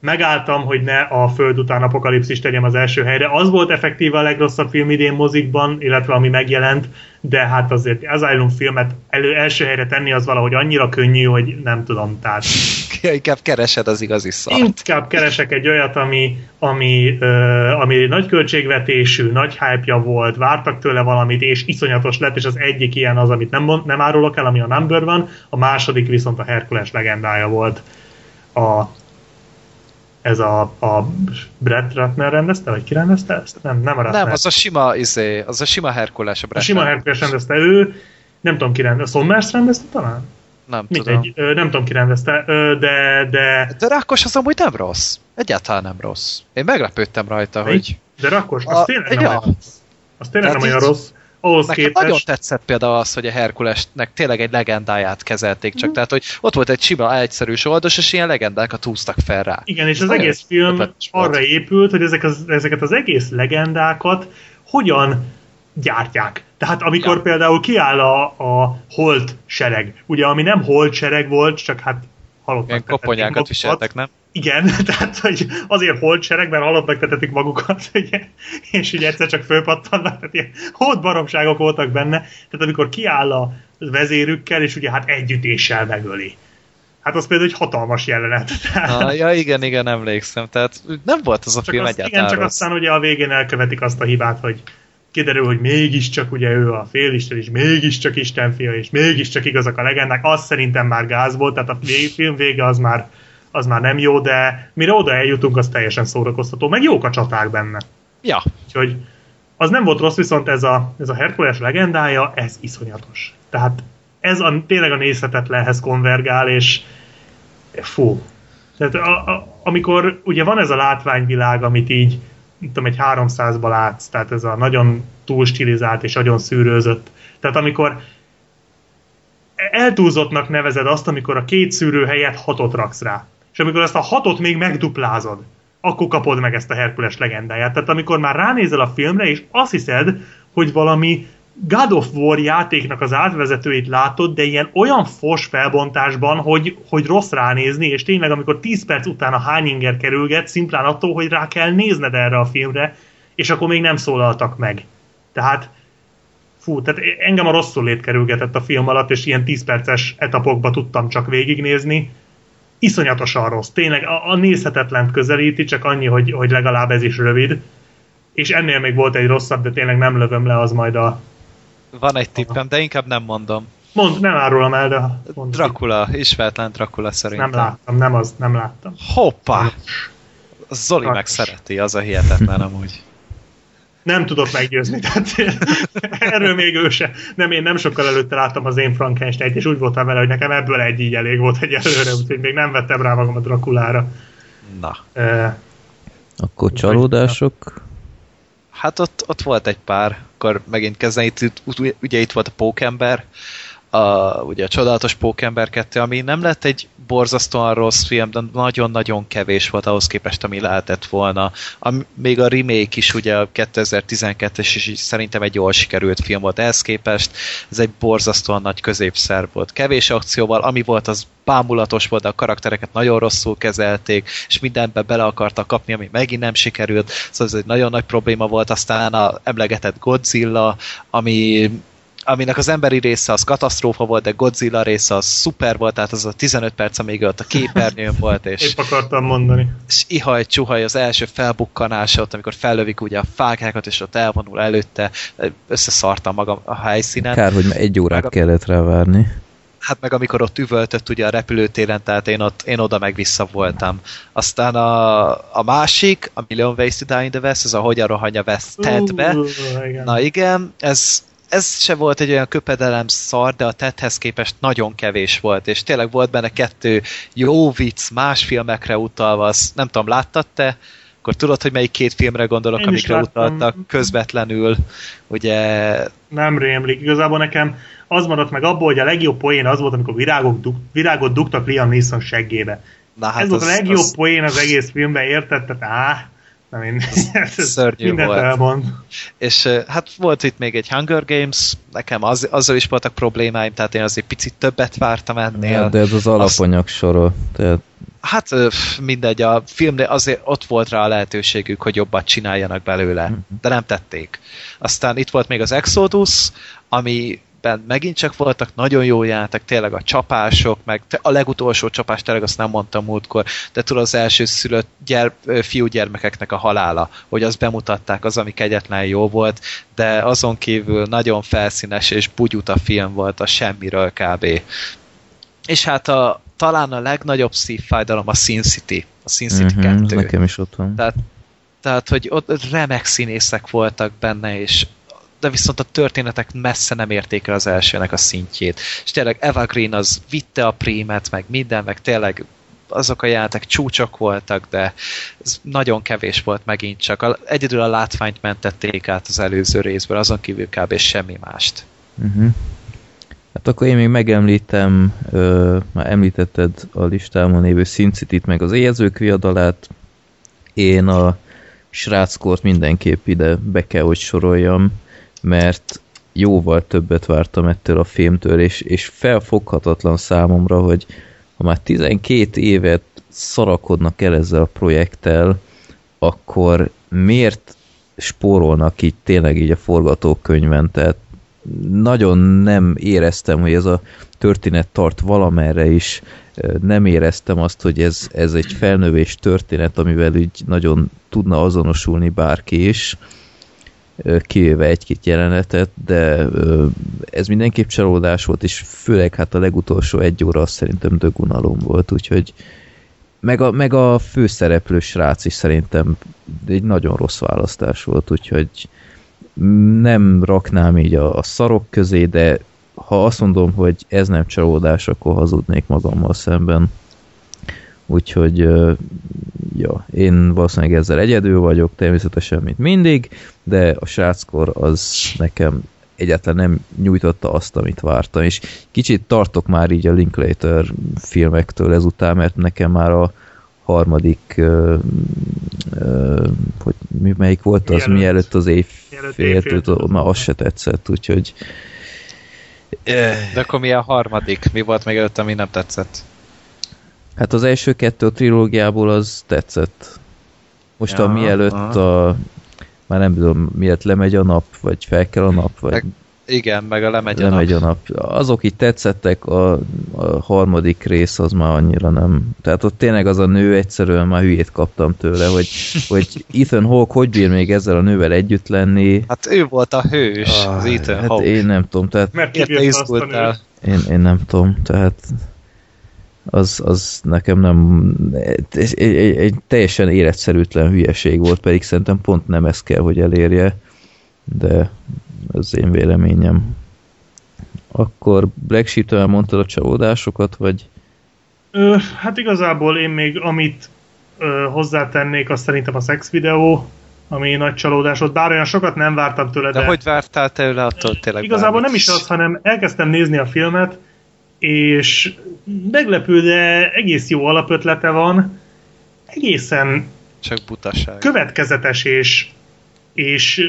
megálltam, hogy ne a Föld után apokalipszis tegyem az első helyre. Az volt effektíve a legrosszabb film idén mozikban, illetve ami megjelent, de hát azért az Asylum filmet elő, első helyre tenni az valahogy annyira könnyű, hogy nem tudom, tehát... Ja, inkább keresed az igazi szart. Inkább keresek egy olyat, ami, ami, uh, ami nagy költségvetésű, nagy hype volt, vártak tőle valamit, és iszonyatos lett, és az egyik ilyen az, amit nem, nem árulok el, ami a Number van, a második viszont a Herkules legendája volt a ez a, a Brett Ratner rendezte, vagy ki rendezte ezt? Nem, nem a Ratner. Nem, az a sima, izé, az a sima Herkules. A, a sima Herkules rendezte ő, nem tudom ki rendezte, Sommers rendezte talán? Nem Mindegy, tudom. nem tudom ki rendezte, de, de... De Rákos az amúgy nem rossz. Egyáltalán nem rossz. Én meglepődtem rajta, Egy? hogy... De Rákos, az a, tényleg nem ja. Az tényleg nem olyan rossz ahhoz Nekem képest... nagyon tetszett például az, hogy a Herkulesnek tényleg egy legendáját kezelték csak, mm. tehát hogy ott volt egy sima, egyszerű oldos, és ilyen legendákat húztak fel rá. Igen, és az egész film arra épült, hogy ezek az, ezeket az egész legendákat hogyan gyártják. Tehát amikor ja. például kiáll a, a Holt sereg, ugye ami nem Holt sereg volt, csak hát halottak. Ilyen koponyákat viseltek, nem? Igen, tehát hogy azért holt sereg, mert halottnak tetetik magukat, ugye, és így egyszer csak fölpattannak, tehát ilyen hót baromságok voltak benne, tehát amikor kiáll a vezérükkel, és ugye hát együttéssel megöli. Hát az például egy hatalmas jelenet. Tehát... Ah, ja, igen, igen, emlékszem. Tehát nem volt az a csak film azt, egyáltalán Igen, csak rossz. aztán ugye a végén elkövetik azt a hibát, hogy kiderül, hogy mégiscsak ugye ő a félisten, és mégiscsak Isten fia, és mégiscsak igazak a legendák. Az szerintem már gáz volt, tehát a film vége az már az már nem jó, de mire oda eljutunk, az teljesen szórakoztató, meg jók a csaták benne. Ja. Úgyhogy az nem volt rossz, viszont ez a, ez a Herkules legendája, ez iszonyatos. Tehát ez a, tényleg a nézhetetlenhez konvergál, és fú. Tehát a, a, amikor ugye van ez a látványvilág, amit így, tudom, egy 300-ba látsz, tehát ez a nagyon túl stilizált és nagyon szűrőzött. Tehát amikor eltúlzottnak nevezed azt, amikor a két szűrő helyett hatot raksz rá és amikor ezt a hatot még megduplázod, akkor kapod meg ezt a Herkules legendáját. Tehát amikor már ránézel a filmre, és azt hiszed, hogy valami God of War játéknak az átvezetőit látod, de ilyen olyan fos felbontásban, hogy, hogy rossz ránézni, és tényleg amikor 10 perc után a hányinger kerülget, szimplán attól, hogy rá kell nézned erre a filmre, és akkor még nem szólaltak meg. Tehát fú, tehát engem a rosszul lét a film alatt, és ilyen 10 perces etapokba tudtam csak végignézni, iszonyatosan rossz. Tényleg a, a nézhetetlent közelíti, csak annyi, hogy, hogy legalább ez is rövid. És ennél még volt egy rosszabb, de tényleg nem lövöm le, az majd a... Van egy tippem, de inkább nem mondom. Mond, nem árulom el, de... Mond Dracula, ismeretlen Dracula szerintem. Nem láttam, nem az, nem láttam. Hoppá! Zoli meg szereti, az a hihetetlen amúgy nem tudok meggyőzni. Tehát erről még ő se. Nem, én nem sokkal előtte láttam az én frankenstein és úgy voltam vele, hogy nekem ebből egy így elég volt egy előre, úgyhogy még nem vettem rá magam a Drakulára. Na. E, Akkor csalódások? Hát ott, ott volt egy pár, akkor megint kezdeni, itt, ugye itt volt a Pókember, a, ugye a Csodálatos Pókember 2, ami nem lett egy borzasztóan rossz film, de nagyon-nagyon kevés volt ahhoz képest, ami lehetett volna. A, még a remake is ugye a 2012-es is szerintem egy jól sikerült film volt ehhez képest. Ez egy borzasztóan nagy középszer volt. Kevés akcióval, ami volt, az bámulatos volt, de a karaktereket nagyon rosszul kezelték, és mindenbe bele akartak kapni, ami megint nem sikerült. Szóval ez egy nagyon nagy probléma volt. Aztán a emlegetett Godzilla, ami aminek az emberi része az katasztrófa volt, de Godzilla része az szuper volt, tehát az a 15 perc, amíg ott a képernyőn volt, és... Épp akartam mondani. És ihaj, csuhaj az első felbukkanása ott, amikor fellövik ugye a fákákat, és ott elvonul előtte, összeszartam magam a helyszínen. Kár, hogy egy órát meg kellett rá várni. Hát meg amikor ott üvöltött ugye a repülőtéren, tehát én, ott, én oda meg vissza voltam. Aztán a, a másik, a Million Ways to Die in the West, ez a Hogyan rohanja West Tedbe. Uh, igen. Na igen, ez, ez se volt egy olyan köpedelem szar, de a tethez képest nagyon kevés volt, és tényleg volt benne kettő jó vicc, más filmekre utalva, azt nem tudom, láttad te? Akkor tudod, hogy melyik két filmre gondolok, Én amikre utaltak közvetlenül, ugye... Nem rémlik. Igazából nekem az maradt meg abból, hogy a legjobb poén az volt, amikor virágok dug, virágot dugtak Liam Neeson seggébe. Na, hát Ez az, volt a legjobb az... poén az egész filmben, érted? Tehát, áh, nem én, szörnyű volt. Elmond. És hát volt itt még egy Hunger Games, nekem az, azzal is voltak problémáim, tehát én azért picit többet vártam ennél. Ja, de ez az alapanyag Azt... sora. Tehát... Hát mindegy, a filmnél azért ott volt rá a lehetőségük, hogy jobbat csináljanak belőle, mhm. de nem tették. Aztán itt volt még az Exodus, ami ben megint csak voltak nagyon jó játék, tényleg a csapások, meg a legutolsó csapás, tényleg azt nem mondtam múltkor, de tudod az első szülött gyere, fiúgyermekeknek a halála, hogy azt bemutatták, az, ami kegyetlen jó volt, de azon kívül nagyon felszínes és bugyuta film volt a semmiről kb. És hát a, talán a legnagyobb szívfájdalom a Sin City, a Sin City mhm, 2. Nekem is ott van. Tehát, tehát, hogy ott remek színészek voltak benne, és de viszont a történetek messze nem érték el az elsőnek a szintjét. És tényleg Eva Green az vitte a prímet, meg minden, meg tényleg azok a játék csúcsok voltak, de ez nagyon kevés volt megint csak. Egyedül a látványt mentették át az előző részből, azon kívül kb. semmi mást. Uh-huh. Hát akkor én még megemlítem, ö, már említetted a listámon lévő Sin City-t, meg az éjjelzők viadalát. Én a sráckort mindenképp ide be kell, hogy soroljam mert jóval többet vártam ettől a filmtől, és, és felfoghatatlan számomra, hogy ha már 12 évet szarakodnak el ezzel a projekttel, akkor miért spórolnak így tényleg így a forgatókönyven, tehát nagyon nem éreztem, hogy ez a történet tart valamerre is, nem éreztem azt, hogy ez, ez egy felnövés történet, amivel így nagyon tudna azonosulni bárki is, kivéve egy-két jelenetet, de ez mindenképp csalódás volt, és főleg hát a legutolsó egy óra szerintem dögunalom volt, úgyhogy meg a, meg a főszereplő srác is szerintem egy nagyon rossz választás volt, úgyhogy nem raknám így a, a szarok közé, de ha azt mondom, hogy ez nem csalódás, akkor hazudnék magammal szemben. Úgyhogy ja, én valószínűleg ezzel egyedül vagyok, természetesen, mint mindig, de a sráckor az nekem egyáltalán nem nyújtotta azt, amit vártam, és kicsit tartok már így a Linklater filmektől ezután, mert nekem már a harmadik uh, uh, hogy mi, melyik volt az, mielőtt, mielőtt az éjfélt, már az se tetszett, úgyhogy de akkor mi a harmadik? Mi volt még előtt, ami nem tetszett? Hát az első kettő a trilógiából az tetszett. Most ja, a mielőtt aha. a már nem tudom, miért lemegy a nap, vagy fel kell a nap, vagy... Meg, igen, meg a lemegy, lemegy a nap. a nap. Azok itt tetszettek, a, a harmadik rész az már annyira nem. Tehát ott tényleg az a nő egyszerűen már hülyét kaptam tőle, hogy, hogy Ethan Hawke hogy bír még ezzel a nővel együtt lenni. Hát ő volt a hős, ah, az Ethan hát Hawke. én nem tudom, tehát... Mert. Én, én nem tudom, tehát az, az nekem nem egy, egy, egy teljesen életszerűtlen hülyeség volt, pedig szerintem pont nem ezt kell, hogy elérje, de az én véleményem. Akkor Black sheep elmondtad a csalódásokat, vagy? Ö, hát igazából én még amit ö, hozzátennék, az szerintem a sex videó, ami nagy csalódás volt, bár olyan sokat nem vártam tőle, de... De hogy vártál tőle attól tényleg Igazából bármit. nem is az, hanem elkezdtem nézni a filmet, és meglepő, de egész jó alapötlete van, egészen csak butaság. Következetes és, és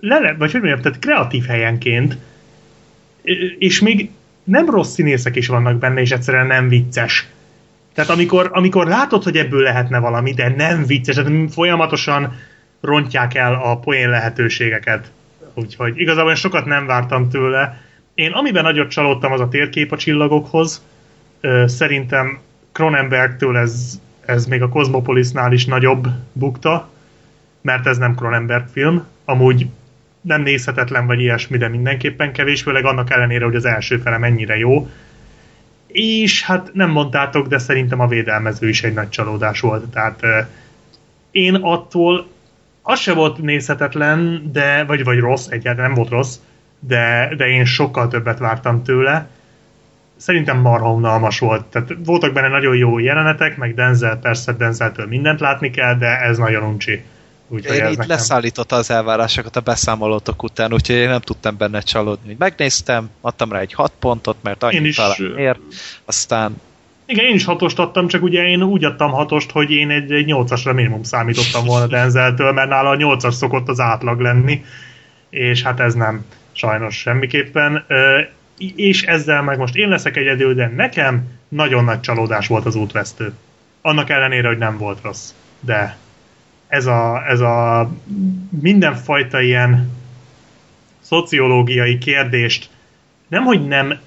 lele, vagy hogy mondjam, tehát kreatív helyenként, és még nem rossz színészek is vannak benne, és egyszerűen nem vicces. Tehát amikor, amikor látod, hogy ebből lehetne valami, de nem vicces, tehát folyamatosan rontják el a poén lehetőségeket. Úgyhogy igazából én sokat nem vártam tőle. Én amiben nagyot csalódtam, az a térkép a csillagokhoz. Szerintem Cronenbergtől ez ez még a Cosmopolisnál is nagyobb bukta, mert ez nem Cronenberg film. Amúgy nem nézhetetlen vagy ilyesmi, de mindenképpen kevés, főleg annak ellenére, hogy az első fele mennyire jó. És hát nem mondtátok, de szerintem a védelmező is egy nagy csalódás volt. Tehát én attól az se volt nézhetetlen, de, vagy, vagy rossz, egyáltalán nem volt rossz, de, de én sokkal többet vártam tőle szerintem marha unalmas volt. Tehát voltak benne nagyon jó jelenetek, meg Denzel, persze Denzeltől mindent látni kell, de ez nagyon uncsi. Úgyhogy én itt nekem... leszállította az elvárásokat a beszámolótok után, úgyhogy én nem tudtam benne csalódni. Megnéztem, adtam rá egy hat pontot, mert annyit is... talán ér, aztán igen, én is hatost adtam, csak ugye én úgy adtam hatost, hogy én egy, egy nyolcasra minimum számítottam volna Denzeltől, mert nála a nyolcas szokott az átlag lenni, és hát ez nem sajnos semmiképpen és ezzel meg most én leszek egyedül, de nekem nagyon nagy csalódás volt az útvesztő. Annak ellenére, hogy nem volt rossz. De ez a, ez a mindenfajta ilyen szociológiai kérdést nem, hogy nem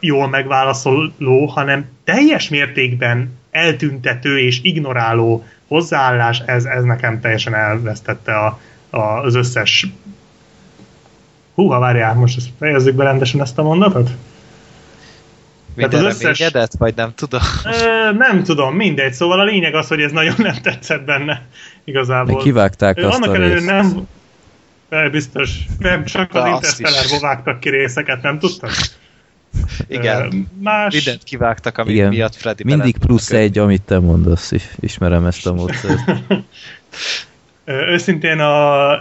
jól megválaszoló, hanem teljes mértékben eltüntető és ignoráló hozzáállás, ez, ez nekem teljesen elvesztette a, a, az összes Húha, várjál, most ezt fejezzük be rendesen ezt a mondatot? Mindenre az összes... Mégyedet, vagy nem tudom? Ö, nem tudom, mindegy. Szóval a lényeg az, hogy ez nagyon nem tetszett benne igazából. De kivágták Ö, azt Annak a részt. nem... Biztos, nem csak az Interstellárból vágtak ki részeket, nem tudtad? Igen, más... mindent kivágtak, ami Igen. miatt Freddy Mindig plusz egy, amit te mondasz, ismerem ezt a módszert. Őszintén a,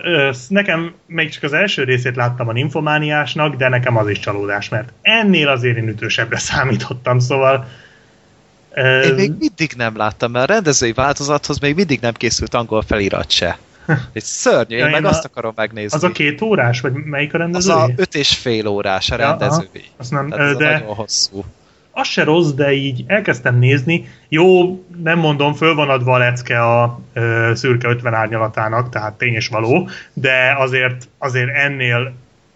nekem még csak az első részét láttam a Ninfomániásnak, de nekem az is csalódás, mert ennél azért én ütősebbre számítottam, szóval én még mindig nem láttam, mert a rendezői változathoz még mindig nem készült angol felirat se. Egy szörnyű, én ja, meg én azt a, akarom megnézni. Az a két órás, vagy melyik a rendezői? Az a öt és fél órás a rendezői. Ja, azt nem, Tehát de, nagyon hosszú az se rossz, de így elkezdtem nézni. Jó, nem mondom, föl van adva a lecke a ö, szürke 50 árnyalatának, tehát tény és való, de azért, azért ennél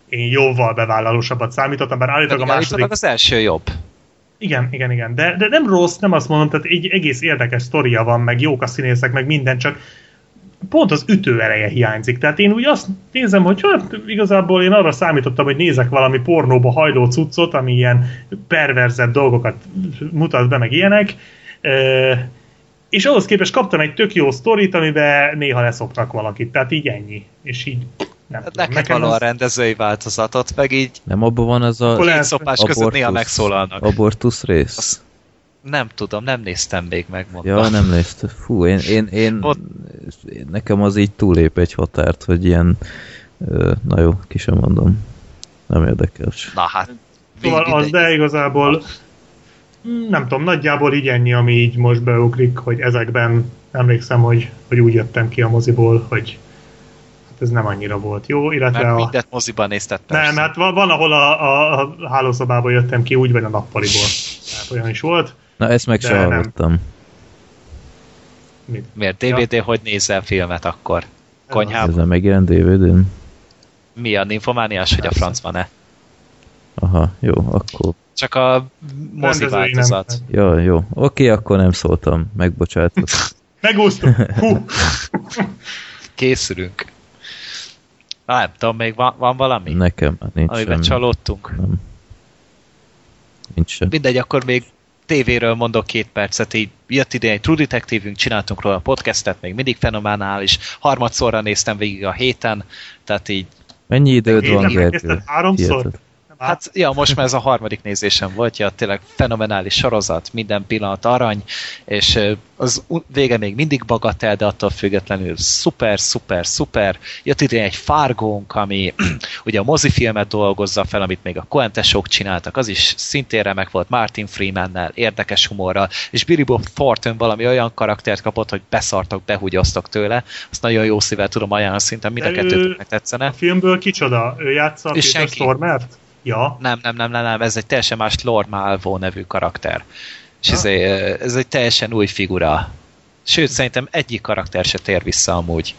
én jóval bevállalósabbat számítottam, bár állítólag a második... az első jobb. Igen, igen, igen, de, de nem rossz, nem azt mondom, tehát egy egész érdekes sztoria van, meg jók a színészek, meg minden, csak pont az ütő ereje hiányzik. Tehát én úgy azt nézem, hogy hát, igazából én arra számítottam, hogy nézek valami pornóba hajló cuccot, ami ilyen perverzett dolgokat mutat be, meg ilyenek. E- és ahhoz képest kaptam egy tök jó sztorit, amiben néha leszoktak valakit. Tehát így ennyi. És így nem hát tudom. Nekem van az... a rendezői változatot, meg így nem abban van az a két szopás között néha megszólalnak. Abortusz rész? Az nem tudom, nem néztem még meg, mondom. Ja, nem néztem. Fú, én, én, én, Ott... nekem az így túlép egy határt, hogy ilyen, na jó, ki sem mondom. Nem érdekes. Na hát. Szóval az, de igazából nem tudom, nagyjából így ennyi, ami így most beugrik, hogy ezekben emlékszem, hogy, hogy úgy jöttem ki a moziból, hogy hát ez nem annyira volt jó, illetve Mert a... mindent moziban nézted Nem, hát van, van ahol a, a, a hálószobából jöttem ki, úgy vagy a nappaliból. Tehát olyan is volt. Na, ezt meg sem hallottam. Miért? DVD, ja. hogy nézzel filmet akkor? Konyhában? Ez nem megjelent DVD-n? Mi a ninfomániás, hogy a franc van-e? Aha, jó, akkor... Csak a mozi változat. Jó, jó. Oké, akkor nem szóltam. Megbocsátok. Megúsztuk. Készülünk. Na, nem tudom, még van, van valami? Nekem nincs Amiben semmi. csalódtunk? Nem. Nincs sem. Mindegy, akkor még tévéről mondok két percet, így jött ide egy True Detective-ünk, csináltunk róla a podcastet, még mindig fenomenális, harmadszorra néztem végig a héten, tehát így... Mennyi időd van, Gergő? Háromszor? Hát, ja, most már ez a harmadik nézésem volt, ja, tényleg fenomenális sorozat, minden pillanat arany, és az vége még mindig bagatel, de attól függetlenül szuper, szuper, szuper. Jött idén egy Fargónk, ami ugye a mozifilmet dolgozza fel, amit még a Coentesok csináltak, az is szintén remek volt Martin Freemannel, érdekes humorral, és Billy Bob Thornton valami olyan karaktert kapott, hogy beszartok, behugyoztok tőle. Azt nagyon jó szívvel tudom ajánlani, szinten mind a kettőt tetszene. A filmből kicsoda? Ő játsza a Peter Stormert? Ja. Nem, nem, nem, nem, nem, ez egy teljesen más Lord Malvo nevű karakter. És ez egy, ez egy teljesen új figura. Sőt, szerintem egyik karakter se tér vissza amúgy.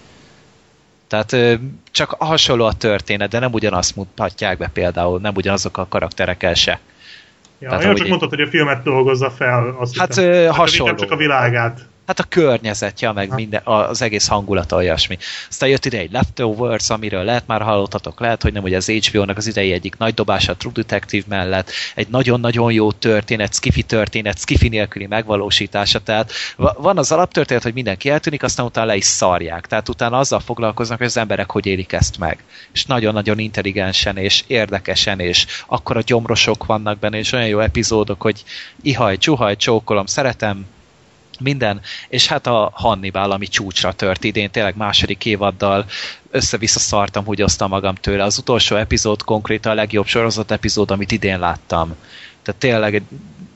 Tehát csak hasonló a történet, de nem ugyanazt mutatják be például, nem ugyanazok a karakterekkel se. Ja, Tehát, csak mondtad, hogy a filmet dolgozza fel. Azt hát hiszem, hasonló. Nem csak a világát. Hát a környezetje, meg minden, az egész hangulata olyasmi. Aztán jött ide egy Leftovers, amiről lehet már hallottatok, lehet, hogy nem, hogy az HBO-nak az idei egyik nagy dobása a True Detective mellett, egy nagyon-nagyon jó történet, skifi történet, skifi nélküli megvalósítása, tehát van az alaptörténet, hogy mindenki eltűnik, aztán utána le is szarják, tehát utána azzal foglalkoznak, hogy az emberek hogy élik ezt meg. És nagyon-nagyon intelligensen és érdekesen, és akkor a gyomrosok vannak benne, és olyan jó epizódok, hogy ihaj, csuhaj, csókolom, szeretem, minden, és hát a Hannibal, ami csúcsra tört idén, tényleg második évaddal össze-vissza szartam, hogy osztam magam tőle. Az utolsó epizód konkrétan a legjobb sorozat epizód, amit idén láttam. Tehát tényleg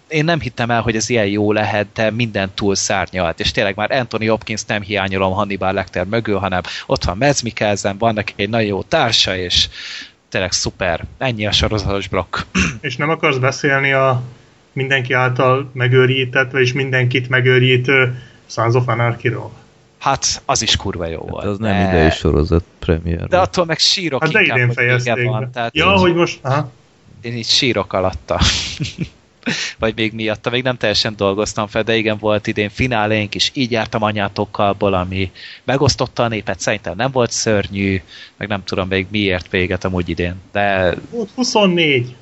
én nem hittem el, hogy ez ilyen jó lehet, de minden túl szárnyalt, és tényleg már Anthony Hopkins nem hiányolom Hannibal Lecter mögül, hanem ott van Mads Mikkelsen, van neki egy nagyon jó társa, és tényleg szuper. Ennyi a sorozatos blokk. És nem akarsz beszélni a mindenki által megőrített, és mindenkit megőrítő Sons of Anarchy-ról. Hát, az is kurva jó hát volt. Az de... nem idei sorozat premier. De attól meg sírok hát inkább, de idén fejezték van. Tehát ja, hogy most... Aha. Én így sírok alatta. Vagy még miatta, még nem teljesen dolgoztam fel, de igen, volt idén finálénk is, így jártam anyátokkal, ami megosztotta a népet, szerintem nem volt szörnyű, meg nem tudom még miért véget amúgy idén, de... Volt 24.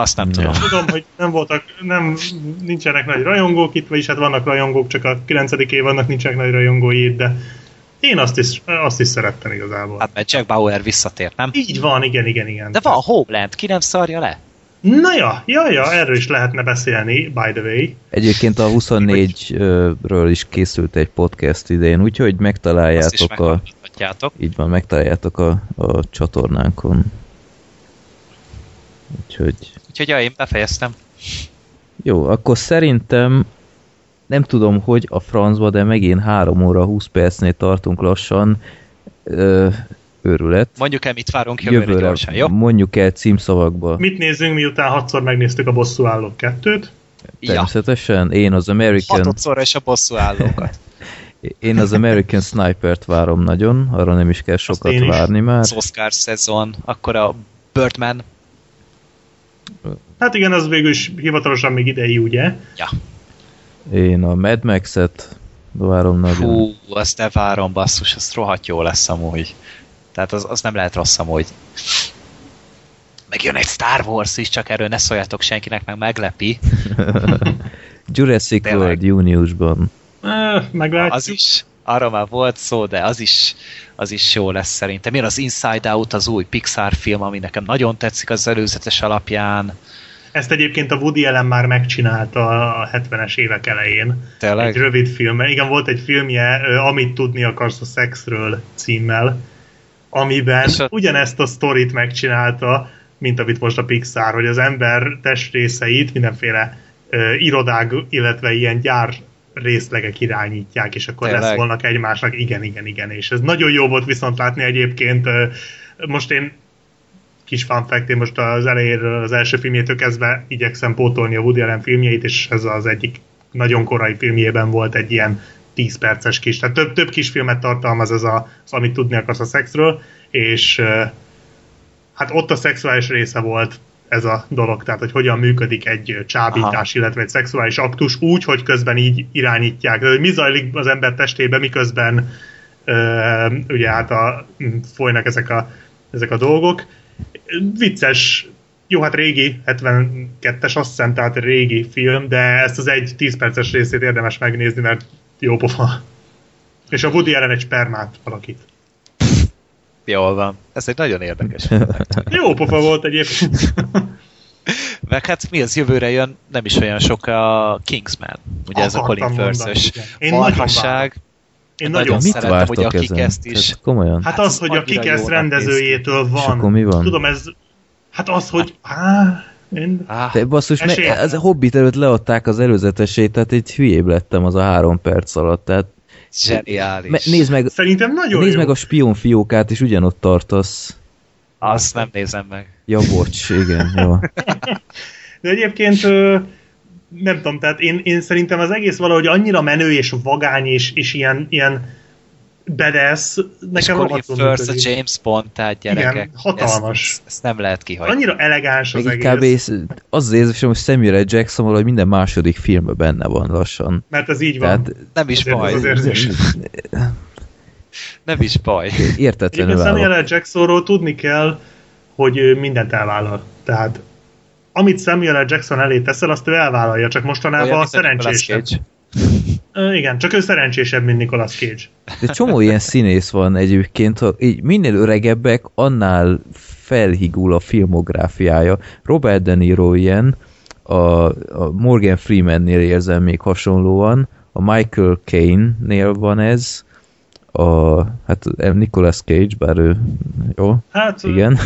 Azt nem tudom. Tudom, hogy nem voltak, nem, nincsenek nagy rajongók itt, vagyis hát vannak rajongók, csak a 9. vannak nincsenek nagy rajongói itt, de én azt is, azt is szerettem igazából. Hát mert Jack Bauer visszatért, nem? Így van, igen, igen, igen. De van Homeland, ki nem szarja le? Na ja, ja, ja, erről is lehetne beszélni, by the way. Egyébként a 24-ről is készült egy podcast idén, úgyhogy megtaláljátok a... Így van, megtaláljátok a, a csatornánkon. Úgyhogy... Úgyhogy ja, én befejeztem. Jó, akkor szerintem nem tudom, hogy a francba, de megint 3 óra 20 percnél tartunk lassan. Ö, őrület. Mondjuk el, mit várunk jövőre, jövőre gyorsan, jó? Mondjuk el címszavakba. Mit nézzünk, miután hatszor megnéztük a bosszú állók kettőt? Természetesen. Ja. Én az American... Hatodszor és a bosszú állókat. Én az American Sniper-t várom nagyon, arra nem is kell sokat várni már. Az Oscar szezon, akkor a Birdman Hát igen, az végül is hivatalosan még idei, ugye? Ja. Én a Mad Max-et várom nagyon. Hú, azt ne várom, basszus, az rohadt jó lesz amúgy. Tehát az, az nem lehet rossz amúgy. Megjön egy Star Wars is, csak erről ne szóljatok senkinek, meg meglepi. Jurassic Tényleg. World júniusban. meglátjuk. Az is, arra már volt szó, de az is, az is jó lesz szerintem. Miért az Inside Out az új Pixar film, ami nekem nagyon tetszik az előzetes alapján. Ezt egyébként a Woody Allen már megcsinálta a 70-es évek elején. Tényleg? Egy rövid film. Igen, volt egy filmje, Amit tudni akarsz a szexről címmel, amiben a... ugyanezt a sztorit megcsinálta, mint amit most a Pixar, hogy az ember testrészeit mindenféle uh, irodág, illetve ilyen gyár részlegek irányítják, és akkor Tényleg? leszólnak egymásnak, igen, igen, igen, és ez nagyon jó volt viszont látni egyébként, most én kis fun fact, én most az elejéről, az első filmjétől kezdve igyekszem pótolni a Woody Allen filmjeit, és ez az egyik nagyon korai filmjében volt egy ilyen 10 perces kis, tehát több, több kis filmet tartalmaz ez a, az, amit tudni akarsz a szexről, és hát ott a szexuális része volt ez a dolog, tehát hogy hogyan működik egy csábítás, Aha. illetve egy szexuális aktus úgy, hogy közben így irányítják. hogy mi zajlik az ember testében, miközben uh, ugye hát a, folynak ezek a, ezek a dolgok. Vicces, jó, hát régi, 72-es azt hiszem, tehát régi film, de ezt az egy 10 perces részét érdemes megnézni, mert jó pofa. És a Woody Allen egy spermát alakít. Jól van. Ez egy nagyon érdekes. Jó pofa volt egyébként. Meg hát mi az jövőre jön, nem is olyan sok a Kingsman. Ugye ez a Colin Firth-ös Én nagyon én nagyon mit szeretem, hogy a ezen? ezt is. Hát, komolyan. Hát az, hogy a Kikesz rendezőjétől van. És akkor mi van? Tudom, ez... Hát az, hogy... Á, én... De basszus, me, az a Hobbit előtt leadták az előzetesét, tehát egy hülyébb lettem az a három perc alatt, tehát Zseniális. Me, nézd meg, Szerintem nagyon nézd jó. meg a spion fiókát, és ugyanott tartasz. Azt nem nézem meg. Ja, bocs, igen, jó. De egyébként nem tudom, tehát én, én szerintem az egész valahogy annyira menő és vagány és, és ilyen, ilyen badass, nekem és Colin Firth a James Bond, tehát gyerekek. Igen, hatalmas. Ezt, ezt nem lehet kihagyni. Annyira elegáns az Meg egész. kb. az az érzésem, hogy Samuel L. Jackson valahogy minden második filmben benne van lassan. Mert ez így van. Tehát nem is Azért baj. ez az érzés. Nem is baj. Értetlenül Egyébként Samuel. Jacksonról tudni kell, hogy mindent elvállal. Tehát amit Samuel L. Jackson elé teszel, azt ő elvállalja, csak mostanában Olyan, szerencsésebb. Igen, csak ő szerencsésebb, mint Nicolas Cage. De csomó ilyen színész van egyébként, ha így minél öregebbek, annál felhigul a filmográfiája. Robert De Niro ilyen, a, a Morgan Freeman-nél érzem még hasonlóan, a Michael Caine-nél van ez, a, hát Nicolas Cage, bár ő, jó, Hát, igen.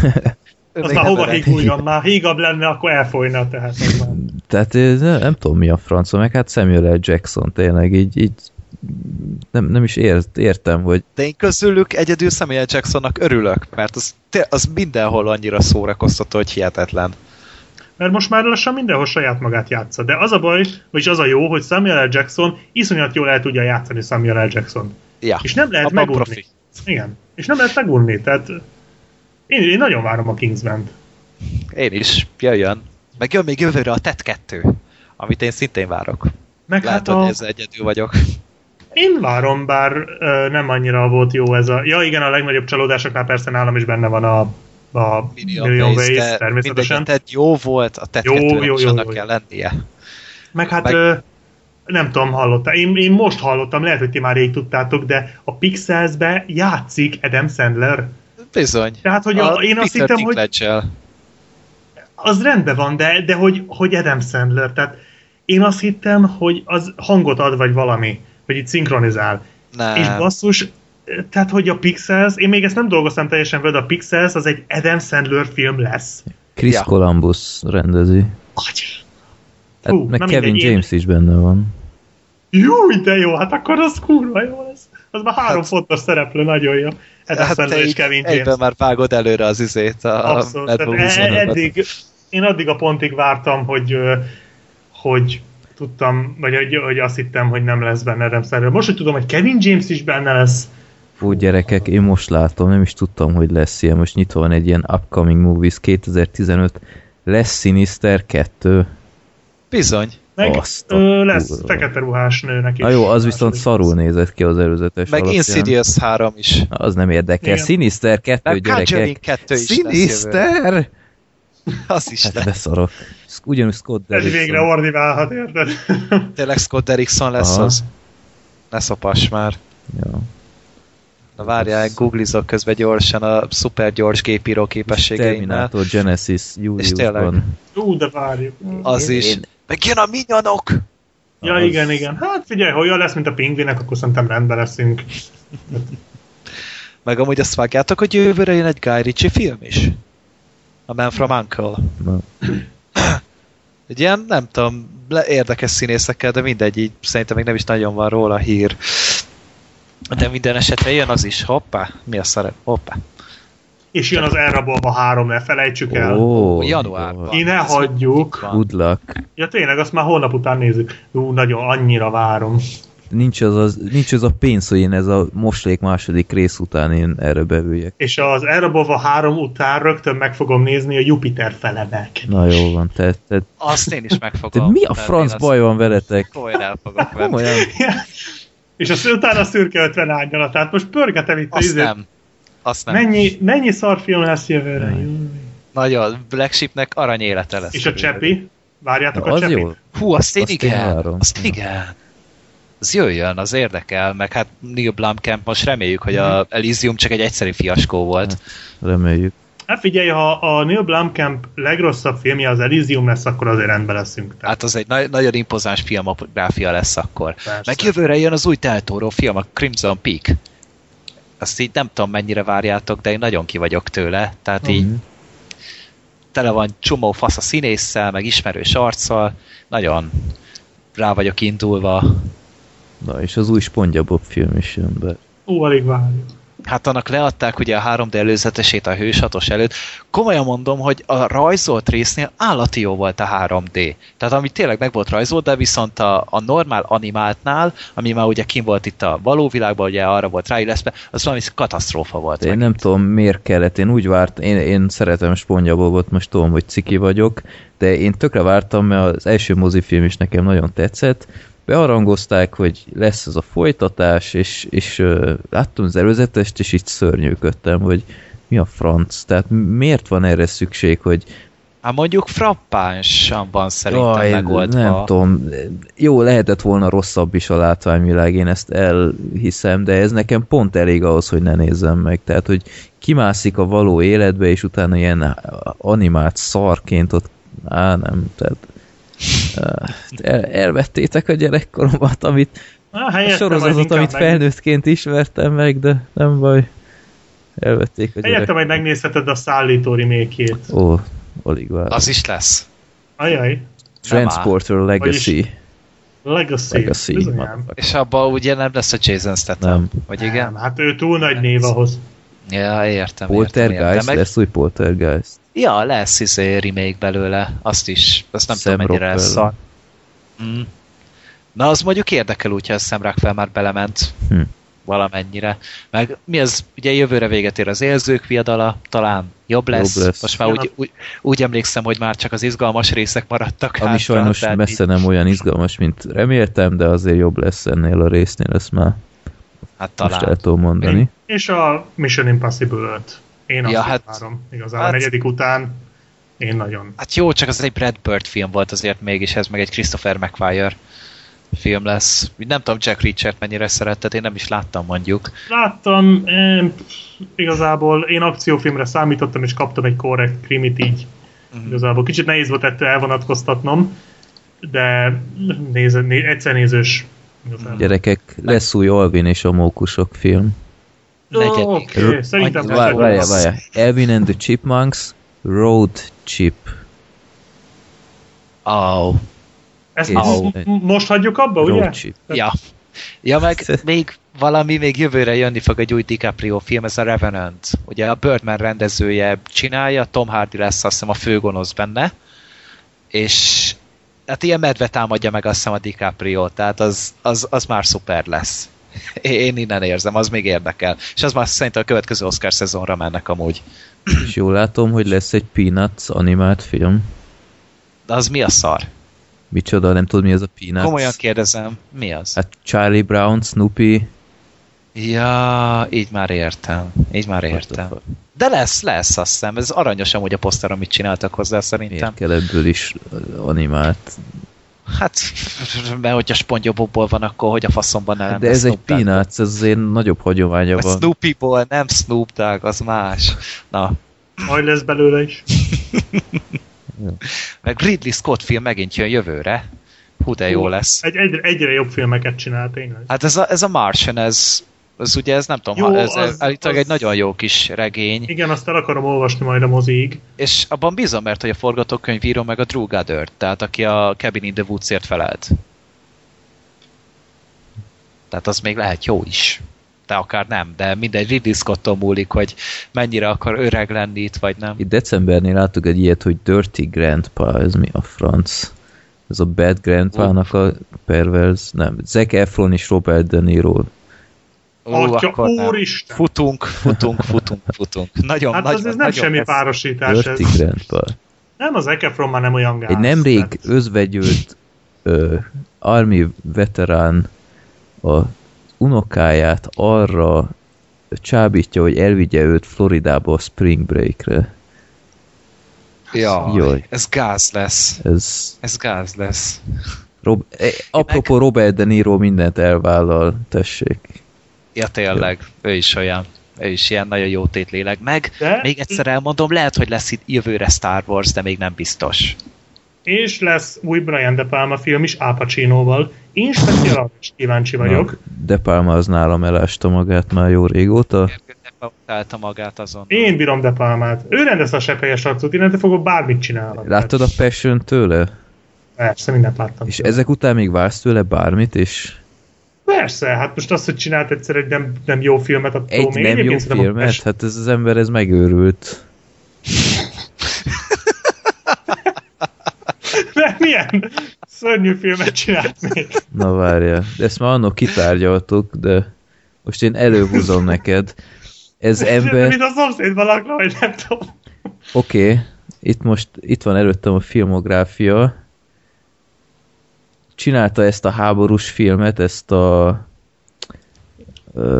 Az már hova öreg. híguljon? Már hígabb lenne, akkor elfolyna, tehát az már. Tehát eh, nem, nem tudom mi a francom, meg hát Samuel L. Jackson tényleg így, így nem, nem is ért, értem, hogy De én közülük egyedül Samuel Jacksonnak örülök, mert az, te- az mindenhol annyira szórakoztató, hogy hihetetlen. Mert most már lassan mindenhol saját magát játsza. De az a baj, vagyis az a jó, hogy Samuel L. Jackson iszonyat jól el tudja játszani Samuel L. Jackson. Ja, És nem lehet megunni. profi. Igen. És nem lehet megunni. Tehát én, én nagyon várom a Kingsman-t. Én is, jöjjön. Meg jön még jövőre a TET 2, amit én szintén várok. Meg Látod, hát a... hogy ezzel egyedül vagyok. Én várom, bár ö, nem annyira volt jó ez a... Ja igen, a legnagyobb csalódásoknál persze nálam is benne van a, a Million, Million Ways, de természetesen. TED jó volt, a TED Jó, 2 jó, jó, annak jó. kell lennie. Meg hát Meg- Ö, nem tudom, hallottam. Én, én most hallottam, lehet, hogy ti már rég tudtátok, de a Pixels-be játszik Adam Sandler. Bizony. Tehát, hogy a, én azt Peter hittem, hogy Dinklage-el. az rendben van, de, de hogy, hogy Adam Sandler, tehát én azt hittem, hogy az hangot ad, vagy valami, hogy itt szinkronizál. Nem. És basszus, tehát, hogy a Pixels, én még ezt nem dolgoztam teljesen vele, a Pixels az egy Adam Sandler film lesz. Chris Ja. Columbus rendezi. Agy. Hát, Hú, meg Kevin mindegy, én- James is benne van. Jó, de jó, hát akkor az kurva jó lesz. Az már három Hát- fontos szereplő, nagyon jó. Adam hát és Kevin James. egyben már vágod előre az izét, a Abszolút. Eddig, én addig a pontig vártam, hogy, hogy tudtam, vagy hogy, hogy azt hittem, hogy nem lesz benne Adam Sandler. Most, hogy tudom, hogy Kevin James is benne lesz, Fú, gyerekek, én most látom, nem is tudtam, hogy lesz ilyen. Most nyitva van egy ilyen Upcoming Movies 2015. Lesz Sinister 2. meg Bizony. Azt a ö, lesz kurva. fekete ruhás nőnek is. Na jó, az viszont Második szarul nézett ki az előzetes Meg alapján. Insidious 3 is. Az nem érdekel. Igen. Sinister 2, Meg Conjuring gyerekek. 2 is. Sinister! Az is Hát lesz. beszarok. Ugyanúgy Scott Ez Derrickson. végre ordiválhat, érted? Tényleg Scott Derrickson lesz Aha. az. Ne szopass már. Ja. Na várjál, googlizok közben gyorsan a szuper gyors gépíró képességeimmel. Terminator Genesis Júliusban. Ú, de várjuk. Az Én- is. én- Meg jön a minyonok! Ja, Az- igen, igen. Hát figyelj, ha olyan lesz, mint a pingvinek, akkor szerintem rendben leszünk. Meg amúgy azt vágjátok, hogy jövőre jön egy Guy Ritchie film is? A Man from Uncle. Egy ilyen, nem tudom, érdekes színészekkel, de mindegy, így szerintem még nem is nagyon van róla hír. De minden esetre jön az is. Hoppá, mi a szarep? Hoppá. És jön az elrabolva három, ne felejtsük el. Ó, Januárban. Ki ne hagyjuk. Good luck. Ja tényleg, azt már holnap után nézzük. Ú, nagyon, annyira várom. Nincs az, az, nincs az a pénz, hogy én ez a moslék második rész után én erre bevüljek. És az elrabolva három után rögtön meg fogom nézni a Jupiter felemelkedést. Na jó van, te, te, Azt én is te megfogom. mi a franc baj van veletek? Komolyan el fogok venni. Komolyan. És az utána a szürke 50 árnyalat. Tehát most pörgetem itt Azt izét. nem. Azt nem. Mennyi, mennyi szarfilm lesz jövőre? Júj. Nagyon. Black Sheepnek arany élete lesz. És a Csepi? Várjátok Na, a az jó. Hú, azt én Azt én igen. várom. Azt igen. Az jöjjön, az érdekel, meg hát Neil Blomkamp most reméljük, hogy a Elysium csak egy egyszerű fiaskó volt. Reméljük. Hát figyelj, ha a Neil Blomkamp legrosszabb filmje az Elysium lesz, akkor azért rendben leszünk. Tehát. Hát az egy na- nagyon impozáns filmográfia lesz akkor. Persze. Meg jövőre jön az új Teltóró film, a Crimson Peak. Azt így nem tudom mennyire várjátok, de én nagyon ki vagyok tőle. Tehát uh-huh. így mhm. tele van csomó fasz a színésszel, meg ismerős arccal. Nagyon rá vagyok indulva. Na, és az új SpongeBob film is jön be. Ó, alig várjuk hát annak leadták ugye a 3D előzetesét a hősatos előtt. Komolyan mondom, hogy a rajzolt résznél állati jó volt a 3D. Tehát ami tényleg meg volt rajzolt, de viszont a, a normál animáltnál, ami már ugye kim volt itt a való világban, ugye arra volt ráilleszve, az valami katasztrófa volt. Én megint. nem tudom, miért kellett. Én úgy várt, én, én szeretem Spongyabogot, most tudom, hogy ciki vagyok, de én tökre vártam, mert az első mozifilm is nekem nagyon tetszett, bearangozták, hogy lesz ez a folytatás, és, és uh, láttam az előzetest, és így szörnyűködtem, hogy mi a franc, tehát miért van erre szükség, hogy Hát mondjuk frappánsan van szerintem Jaj, megoldva. Nem tudom, jó, lehetett volna rosszabb is a látványvilág, én ezt elhiszem, de ez nekem pont elég ahhoz, hogy ne nézzem meg. Tehát, hogy kimászik a való életbe, és utána ilyen animált szarként ott, á, nem, tehát el, elvettétek a gyerekkoromat, amit a, a sorozatot, amit meg... felnőttként ismertem meg, de nem baj. Elvették a Helyette majd megnézheted a szállító remékjét. Ó, alig vár. Az is lesz. Ajaj. Transporter Legacy. Legacy. Legacy. És abban ugye nem lesz a Jason Statham, nem. vagy igen? Nem, hát ő túl nagy név ahhoz. Ja, értem. Poltergeist, meg... lesz új Poltergeist. Ja, lesz izé remake belőle, azt is, azt nem Sam tudom mennyire lesz a... Mm. Na, az mondjuk érdekel úgy, hogy a Sam Rockwell már belement hm. valamennyire. Meg mi az, ugye jövőre véget ér az érzők viadala, talán jobb lesz. Jobb lesz. Most már úgy, úgy, úgy, emlékszem, hogy már csak az izgalmas részek maradtak. Ami hátra, sajnos messze így... nem olyan izgalmas, mint reméltem, de azért jobb lesz ennél a résznél, ezt már hát talán. most el tudom mondani. És a Mission Impossible 5. Én ja, azt hát, várom. Igazából hát, a negyedik után én nagyon. Hát jó, csak az egy Brad Bird film volt azért mégis, ez meg egy Christopher McQuire film lesz. Nem tudom, Jack Richard mennyire szeretted, én nem is láttam mondjuk. Láttam, én, igazából én akciófilmre számítottam, és kaptam egy korrekt krimit így. Uh-huh. Igazából kicsit nehéz volt ettől elvonatkoztatnom, de néz, né, egyszer nézős. Igazából. Gyerekek, lesz új Alvin és a Mókusok film. Negyedik. Oké, okay. szerintem Várja, várja. Elvin and the Chipmunks, Road Chip. Oh. Ezt oh. most hagyjuk abba, Road ugye? Chip. Ja. Ja, meg még valami még jövőre jönni fog egy új DiCaprio film, ez a Revenant. Ugye a Birdman rendezője csinálja, Tom Hardy lesz azt hiszem a főgonosz benne, és hát ilyen medve támadja meg azt hiszem a DiCaprio, tehát az, az, az már szuper lesz. Én innen érzem, az még érdekel. És az már szerintem a következő Oscar szezonra mennek amúgy. És jól látom, hogy lesz egy Peanuts animált film. De az mi a szar? Micsoda, nem tudod mi az a Peanuts? Komolyan kérdezem, mi az? Hát Charlie Brown, Snoopy. Ja, így már értem. Így már értem. De lesz, lesz, azt hiszem. Ez aranyos amúgy a poszter, amit csináltak hozzá szerintem. Miért kell ebből is animált Hát, mert hogyha spongyobokból van, akkor hogy a faszomban nem De ez Snoop egy Peanuts, ez azért nagyobb hagyománya van. Snoopy-ból, nem Snoop Dogg, az más. Na. Majd lesz belőle is. Meg Ridley Scott film megint jön jövőre. Hú, de jó lesz. Egy, egyre, egyre jobb filmeket csinál tényleg. Hát ez a, ez a Martian, ez, ez ugye, ez nem tudom, jó, ha, ez az, állítólag az... egy nagyon jó kis regény. Igen, azt el akarom olvasni majd a mozig. És abban bízom, mert hogy a forgatókönyvíró meg a Drew Goddard, tehát aki a Cabin in the Woods-ért felelt. Tehát az még lehet jó is. De akár nem, de mindegy Ridley Scott-tól múlik, hogy mennyire akar öreg lenni itt, vagy nem. Itt decembernél láttuk egy ilyet, hogy Dirty Grandpa, ez mi a franc? Ez a Bad Grandpa-nak a perverz, nem, Zac Efron és Robert De Niro Ó, Atya, úristen! Futunk, futunk, futunk, futunk. Nagyon, hát nagyon, az ez nem semmi párosítás. Ez. Nem, az Ekefron már nem olyan gáz. Egy nemrég tehát... özvegyült ö, army veterán a unokáját arra csábítja, hogy elvigye őt Floridába a Spring Breakre. Ja, Jaj. ez gáz lesz. Ez, ez gáz lesz. Rob, eh, apropó meg... Robert De Niro mindent elvállal, tessék. Ja, tényleg, ő is olyan. ő is ilyen nagyon jó tétléleg. Meg, De- még egyszer elmondom, lehet, hogy lesz itt jövőre Star Wars, de még nem biztos. És lesz új Brian De Palma film is Al Pacinoval. Én speciál arra is kíváncsi vagyok. Na, De Palma az nálam elásta magát már jó régóta. Találta magát azon. Én bírom De Palmát. Ő rendezte a seppelyes arcot, innentől fogok bármit csinálni. Láttad a passion tőle? Persze, mindent láttam. És ezek után még vársz tőle bármit, és Persze, hát most az, hogy csinált egyszer egy nem, nem jó filmet, attól egy még nem jó filmet? Pest- Hát ez az ember, ez megőrült. De milyen szörnyű filmet csinált még? Na várja, de ezt már annak kitárgyaltuk, de most én előhúzom neked. Ez ember... Mint a szomszédban lakna, vagy nem tudom. Oké, okay. itt most itt van előttem a filmográfia. Csinálta ezt a háborús filmet, ezt a...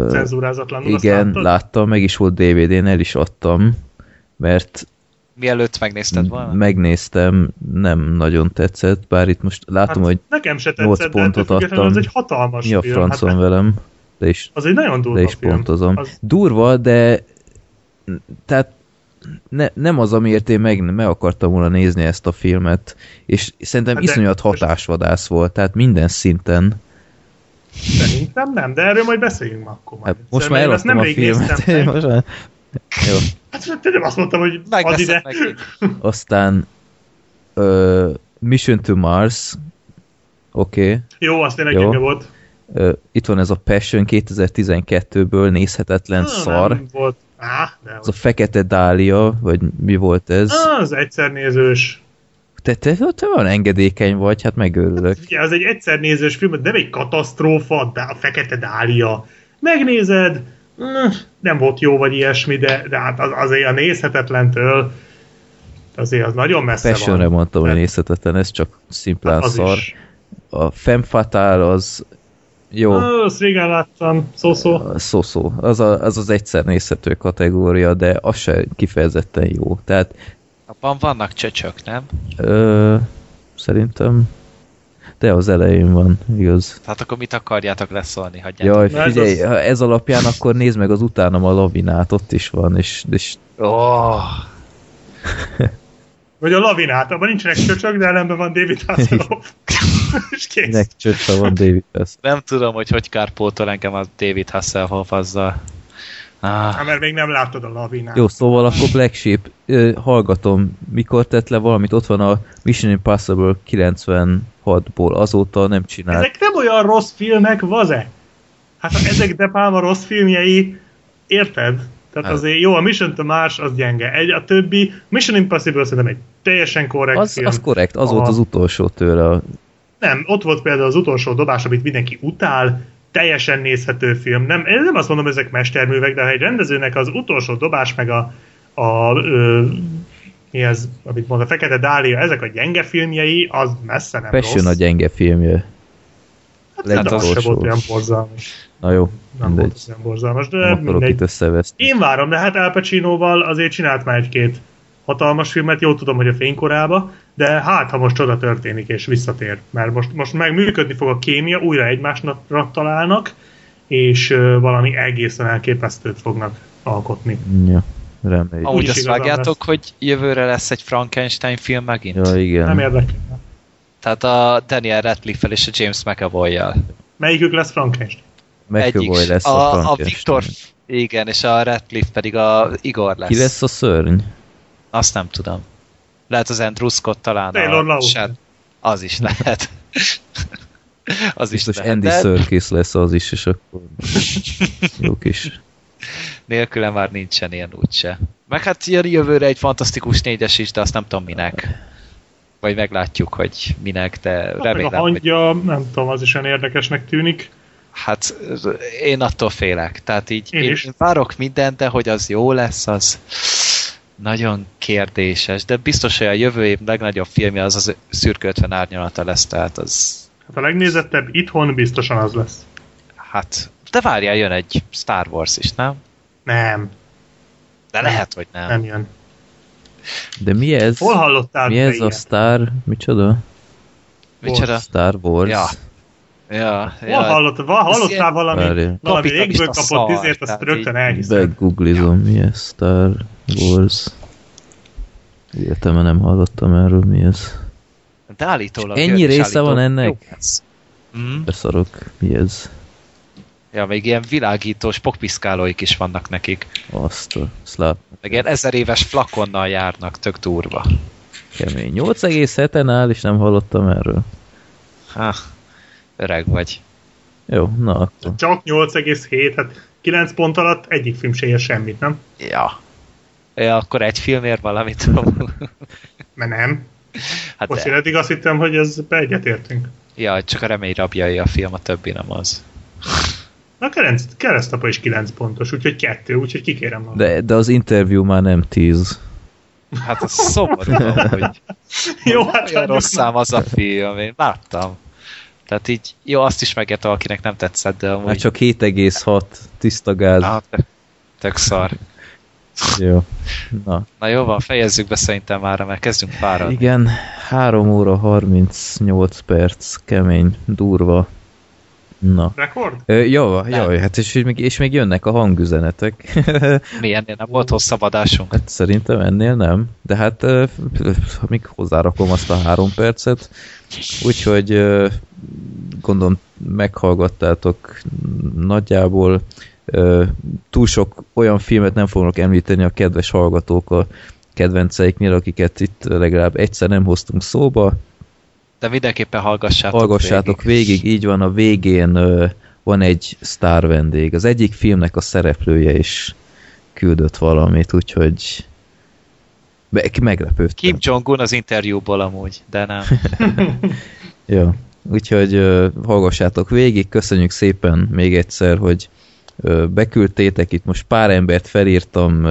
Cenzúrázatlanul. igen, láttam, meg is volt DVD-n, el is adtam, mert Mielőtt megnézted volna? megnéztem, nem nagyon tetszett, bár itt most látom, Hát, hogy nekem se 8 tetszett, de ettől pontot függetlenül adtam. Az egy hatalmas mi a film. francon Hát, velem, de is, az egy nagyon durva de is film. pontozom. Az, Durva, de tehát ne, nem az, amiért én meg, meg akartam volna nézni ezt a filmet, és szerintem Hát de- iszonyat hatásvadász volt, tehát minden szinten. szerintem nem, de erről majd beszéljünk ma akkor. Majd. Hát most már eladtam a filmet. meg. Most már... Jó. Hát te nem azt mondtam, hogy add Megveszed ide. Aztán ö, Mission to Mars, oké. Okay. Jó, azt tényleg Jó. volt. Ö, itt van ez a Passion 2012-ből nézhetetlen Ah, szar. Nem volt. Á, de Ez a Fekete Dália, vagy mi volt ez? Az egyszer nézős. Te, te, te olyan engedékeny vagy, hát megőrülök. Ugye, az egy egyszer nézős film, nem egy katasztrófa, de a Fekete Dália. Megnézed, mm, nem volt jó vagy ilyesmi, de, de hát az, azért a nézhetetlentől azért az nagyon messze Passionre van. mondtam, hogy Hát- nézhetetlen, ez csak szimplán Az szar. is. A Femme Fatale az jó, azt régen láttam, szó-szó. szó-szó. Az, a, az az egyszer nézhető kategória, de az se kifejezetten jó. Tehát Abban vannak csöcsök, nem? ö, szerintem de az elején van, igaz. Tehát akkor mit akarjátok leszólni? Hagyjátok. Jaj, Na, ez figyelj, az- ha ez alapján, akkor nézd meg az utánam a lavinát, ott is van, és, és Oh, Vagy a lavinát, abban nincsenek csöcsök, de ellenben van David Hasselhoff. És kész. nek csöcse van David Tess. nem tudom, hogy hogy kárpótol engem a David Hasselhoff azzal. Ah, mert még nem láttad a lavinát. Jó, szóval akkor Black Sheep, ö, hallgatom, mikor tett le valamit, ott van a Mission Impossible 96-ból, azóta nem csinált. Ezek nem olyan rossz filmek, vaze? Hát ha ezek De Palma rossz filmjei, érted? Tehát Hát. azért jó, a Mission to Mars az gyenge. Egy, a többi, Mission Impossible szerintem egy teljesen korrekt Az, film. az korrekt, az Aha. volt az utolsó tőle. a- Nem, ott volt például az utolsó dobás, amit mindenki utál, teljesen nézhető film. Nem, én nem azt mondom, ezek mesterművek, de ha egy rendezőnek az utolsó dobás, meg a, a ö, mi ez, amit mond, a Fekete Dália, ezek a gyenge filmjei, az messze nem Passion a rossz. gyenge filmje. Hát, de az se legutolsó. volt olyan borzalmas. Na jó, Nem mindegy. volt olyan borzalmas, de mindegy. Én várom, de hát Al Pacinoval azért csinált már egy-két hatalmas filmet, jó tudom, hogy a fénykorába, de hát, ha most csoda történik és visszatér, mert most, most meg működni fog a kémia, újra egymásra találnak, és ö, valami egészen elképesztőt fognak alkotni. Ja, reméljük. amúgy azt vágjátok, hogy jövőre lesz egy Frankenstein film megint? Ja, igen. Nem érdekel. Tehát a Daniel Radcliffe-el és a James McAvoy-jal. Melyikük lesz Frankenstein? McAvoy lesz a, a, a. Viktor, igen, és a Radcliffe pedig a Igor lesz. Ki lesz a szörny? Azt nem tudom. Lehet az Andrew Scott talán. Taylor a. Shed- Az is lehet. az is Biztos lehet. Andy de Serkis lesz az is, és akkor jó kis. nélküle már nincsen ilyen úgyse. Meg hát jön jövőre egy fantasztikus négyes is, de azt nem tudom minek. Vagy meglátjuk, hogy minek, de Hát meg a remélem, hogy hangja, nem tudom, az is olyan érdekesnek tűnik. Hát én attól félek. Tehát így Én én, is. én várok mindent, de hogy az jó lesz, az nagyon kérdéses. De biztos, hogy a jövő év legnagyobb filmje az az szürke 50 árnyalata lesz, tehát az Hát a legnézettebb itthon biztosan az lesz. hát de várjál, jön egy Star Wars is, nem? Nem, De Nem. lehet, hogy nem. nem jön. De mi ez? Hol hallottál Mi ez a ilyet? Star? Micsoda? Micsoda? Star Wars. Ja. Ja, Hol ja. hallott, val, hallottál valami, Várjál. valami égből kapott szar, izért, azt rögtön elhiszem. Begooglizom, mi ez Star Wars. Életemben nem hallottam erről, mi ez. De állítólag... Ennyi része van ennek? jó. Mm. Beszarok, mi ez? Ja, még ilyen világítós pokpiszkálóik is vannak nekik. Azt a szláp Meg ilyen ezer éves flakonnal járnak, tök durva. kemény. 8,7-en áll, és nem hallottam erről. Ha, öreg vagy. Jó, na akkor. Csak 8,7, hát 9 pont alatt egyik film se ér semmit, nem? Ja. Ja, akkor egy filmért valamit. Mert nem. hát Most de. én eddig azt hittem, hogy ez egyetértünk. Ja, csak a remény rabjai a film, a többi nem az. A kerenc, keresztapa is 9 pontos, úgyhogy kettő, úgyhogy kikérem magam. De, de az interjú már nem 10. Hát az szomorú, hogy Jó, hát olyan rossz szám az a film, én láttam. Tehát így, jó, azt is megértem, akinek nem tetszett, de amúgy... Hát csak 7,6 tiszta gáz. Tök, tök szar. Jó. Na, Na jó van, fejezzük be szerintem már, mert kezdünk fáradni. igen, 3 óra 38 perc, kemény, durva. Na. Rekord? Ö, jó, jó, hát és még, és még jönnek a hangüzenetek. Milyennél nem volt hosszabb adásunk? hát szerintem ennél nem, de hát ö, még hozzárakom azt a három percet, úgyhogy ö, gondolom meghallgattátok nagyjából túl sok olyan filmet nem fognak említeni a kedves hallgatók a kedvenceiknél, akiket itt legalább egyszer nem hoztunk szóba, De mindenképpen hallgassátok, Hallgassátok végig. végig, így van, a végén van egy sztár vendég. Az egyik filmnek a szereplője is küldött valamit, úgyhogy meglepődtem. Kim Jong-un az interjúból amúgy, de nem. Ja. Úgyhogy hallgassátok végig, köszönjük szépen még egyszer, hogy beküldtétek, itt most pár embert felírtam,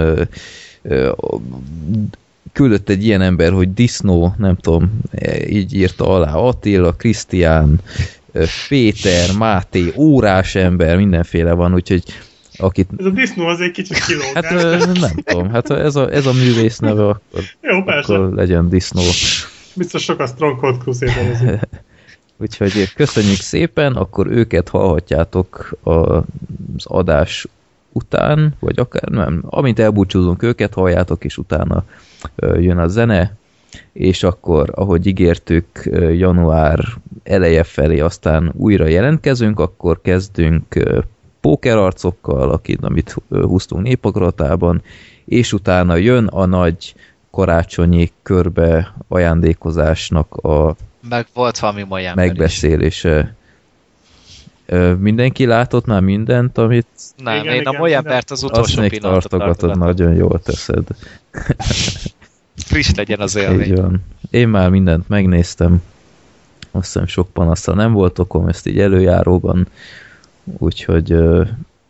küldött egy ilyen ember, hogy Disznó, nem tudom, e, így írta alá Attila, Krisztián, ö, Péter, Máté, órás ember, mindenféle van, úgyhogy akit Ez a disznó az egy kicsit kilóg. Hát nem tudom, hát ez a, ez a művész neve, akkor, Jó, persze. akkor legyen disznó. Biztos sok a Strong Cold Crusader Úgyhogy köszönjük szépen, akkor őket hallhatjátok az adás után, vagy akár nem, amint elbúcsúzunk őket, halljátok, és utána jön a zene, és akkor, ahogy ígértük, január eleje felé aztán újra jelentkezünk, akkor kezdünk pókerarcokkal, akit, amit húztunk népakratában, és utána jön a nagy karácsonyi körbe ajándékozásnak a Meg volt valami olyan ember is. megbeszélése. Ö, mindenki látott már mindent, amit Nem, Igen, én igen, a embert az azt utolsó még pillanatot tartogatod, nagyon jól teszed. Friss legyen az Így élmény. van. Én már mindent megnéztem. Azt hiszem sok panaszra nem volt okom, ezt így előjáróban. Úgyhogy ö,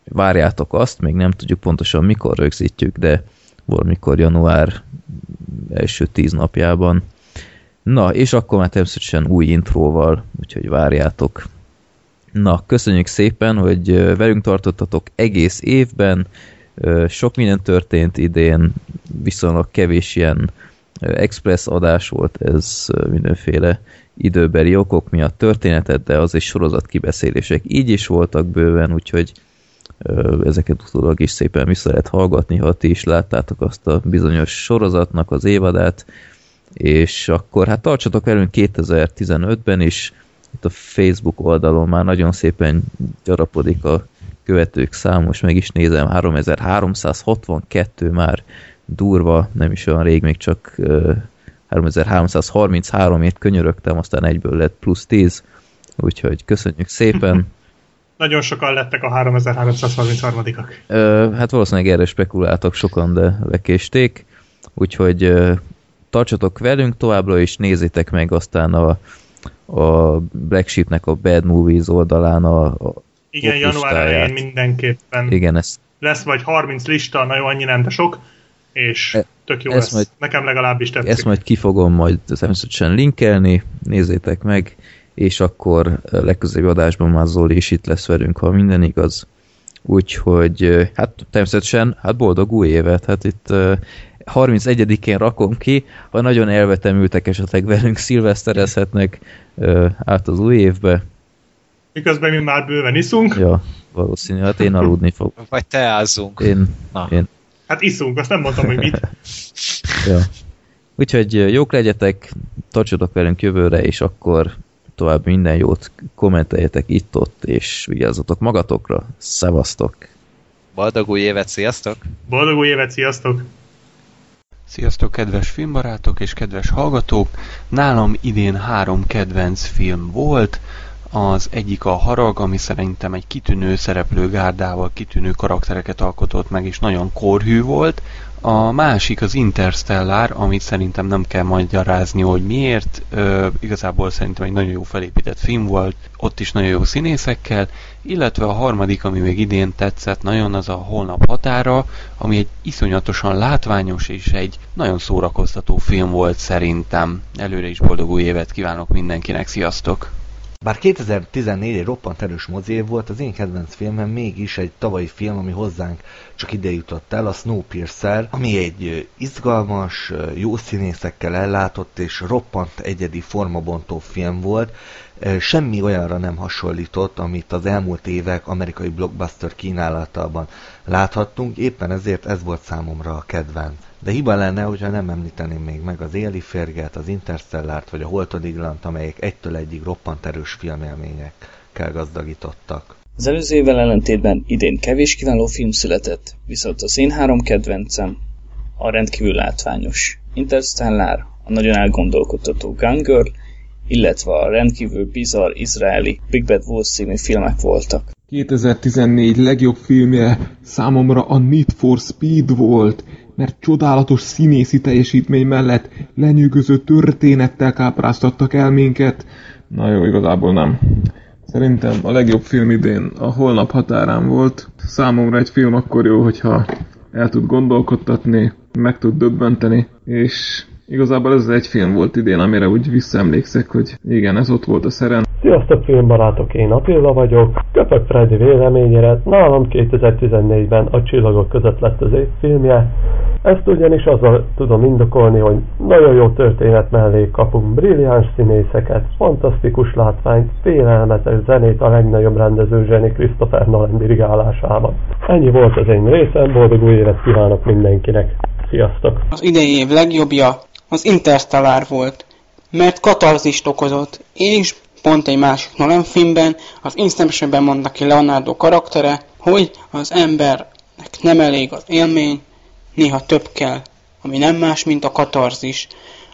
várjátok azt, még nem tudjuk pontosan mikor rögzítjük, de valamikor január első tíz napjában. Na, és akkor már természetesen új intróval, úgyhogy várjátok. Na, köszönjük szépen, hogy velünk tartottatok egész évben. Sok minden történt idén, viszonylag kevés ilyen express adás volt, ez mindenféle időbeli okok miatt történetet, de az is sorozat kibeszélések így is voltak bőven, úgyhogy ezeket utólag is szépen vissza lehet hallgatni, ha ti is láttátok azt a bizonyos sorozatnak az évadát, és akkor hát tartsatok velünk 2015-ben is, itt a Facebook oldalon már nagyon szépen gyarapodik a követők száma, most meg is nézem, 3362 már durva, nem is olyan rég, még csak ö, 3333-ért könyörögtem, aztán egyből lett plusz 10, úgyhogy köszönjük szépen. Nagyon sokan lettek a 3333-ak. Ö, hát valószínűleg erre spekuláltak sokan, de lekésték. Úgyhogy tartsatok velünk továbbra is, nézzétek meg aztán a, a Black Sheepnek a Bad Movies oldalán a, a Igen, január elején mindenképpen igen, ezt, lesz vagy 30 lista, na jó, annyi nem, de sok, és E- tök jó ezt lesz. majd- Nekem legalábbis tetszik. ezt majd ki fogom majd természetesen linkelni, nézzétek meg, és akkor legközelebbi adásban már Zoli is itt lesz velünk, ha minden igaz. Úgyhogy hát természetesen hát boldog új évet, hát itt 31-én rakom ki, ha nagyon elvetemültek esetleg velünk szilveszterezhetnek ö, át az új évbe, Miközben mi már bőven iszunk. Ja, valószínű, hát én aludni fog. Vagy teázzunk. Én, Na. én. Hát iszunk, azt nem mondtam, hogy mit. ja. Úgyhogy jók legyetek, tartsatok velünk jövőre, és akkor tovább minden jót, kommenteljetek itt-ott, és vigyázzatok magatokra. Szevasztok! Boldog új évet, sziasztok! Boldog új évet, sziasztok! Sziasztok, kedves filmbarátok és kedves hallgatók! Nálam idén három kedvenc film volt. Az egyik a Harag, ami szerintem egy kitűnő szereplő gárdával kitűnő karaktereket alkotott meg, és nagyon korhű volt. A másik az Interstellar, amit szerintem nem kell magyarázni, hogy miért. Ö, igazából szerintem egy nagyon jó felépített film volt, ott is nagyon jó színészekkel, illetve a harmadik, ami még idén tetszett nagyon, az a Holnap határa, ami egy iszonyatosan látványos és egy nagyon szórakoztató film volt szerintem. Előre is boldog új évet kívánok mindenkinek, sziasztok! Bár 2014 egy roppant erős mozév volt, az én kedvenc filmem mégis egy tavalyi film, ami hozzánk csak ide jutott el, a Snowpiercer, ami egy izgalmas, jó színészekkel ellátott és roppant egyedi formabontó film volt. Semmi olyanra nem hasonlított, amit az elmúlt évek amerikai blockbuster kínálatában láthattunk, éppen ezért ez volt számomra a kedvenc. De hiba lenne, hogyha nem említeném még meg az Éli Férget, az Interstellárt vagy a Holtodiglant, amelyek egytől egyig roppant erős filmélményekkel gazdagítottak. Az előző évvel ellentétben idén kevés kiváló film született, viszont az én három kedvencem a rendkívül látványos Interstellar, a nagyon elgondolkodtató Gun Girl, illetve a rendkívül bizarr izraeli Big Bad Wolf című filmek voltak. 2014 legjobb filmje számomra a Need for Speed volt, mert csodálatos színészi teljesítmény mellett lenyűgöző történettel kápráztattak el minket. Na jó, igazából nem. Szerintem a legjobb film idén a Holnap határán volt. Számomra egy film akkor jó, hogyha el tud gondolkodtatni, meg tud döbbenteni, és igazából ez egy film volt idén, amire úgy visszaemlékszek, hogy igen, ez ott volt a szeren. Sziasztok filmbarátok, én Attila vagyok. Köpök Freddy véleményére, nálam 2014-ben a Csillagok között lett az év filmje. Ezt ugyanis azzal tudom indokolni, hogy nagyon jó történet mellé kapunk brilliáns színészeket, fantasztikus látványt, félelmetes zenét a legnagyobb rendező zseni Christopher Nolan dirigálásában. Ennyi volt az én részem, boldog új évet kívánok mindenkinek. Sziasztok! Az idei év legjobbja az Interstellar volt, mert katarzist okozott, és pont egy másik Nolan filmben, az Inceptionben mondta ki Leonardo karaktere, hogy az embernek nem elég az élmény, néha több kell, ami nem más, mint a katarzis.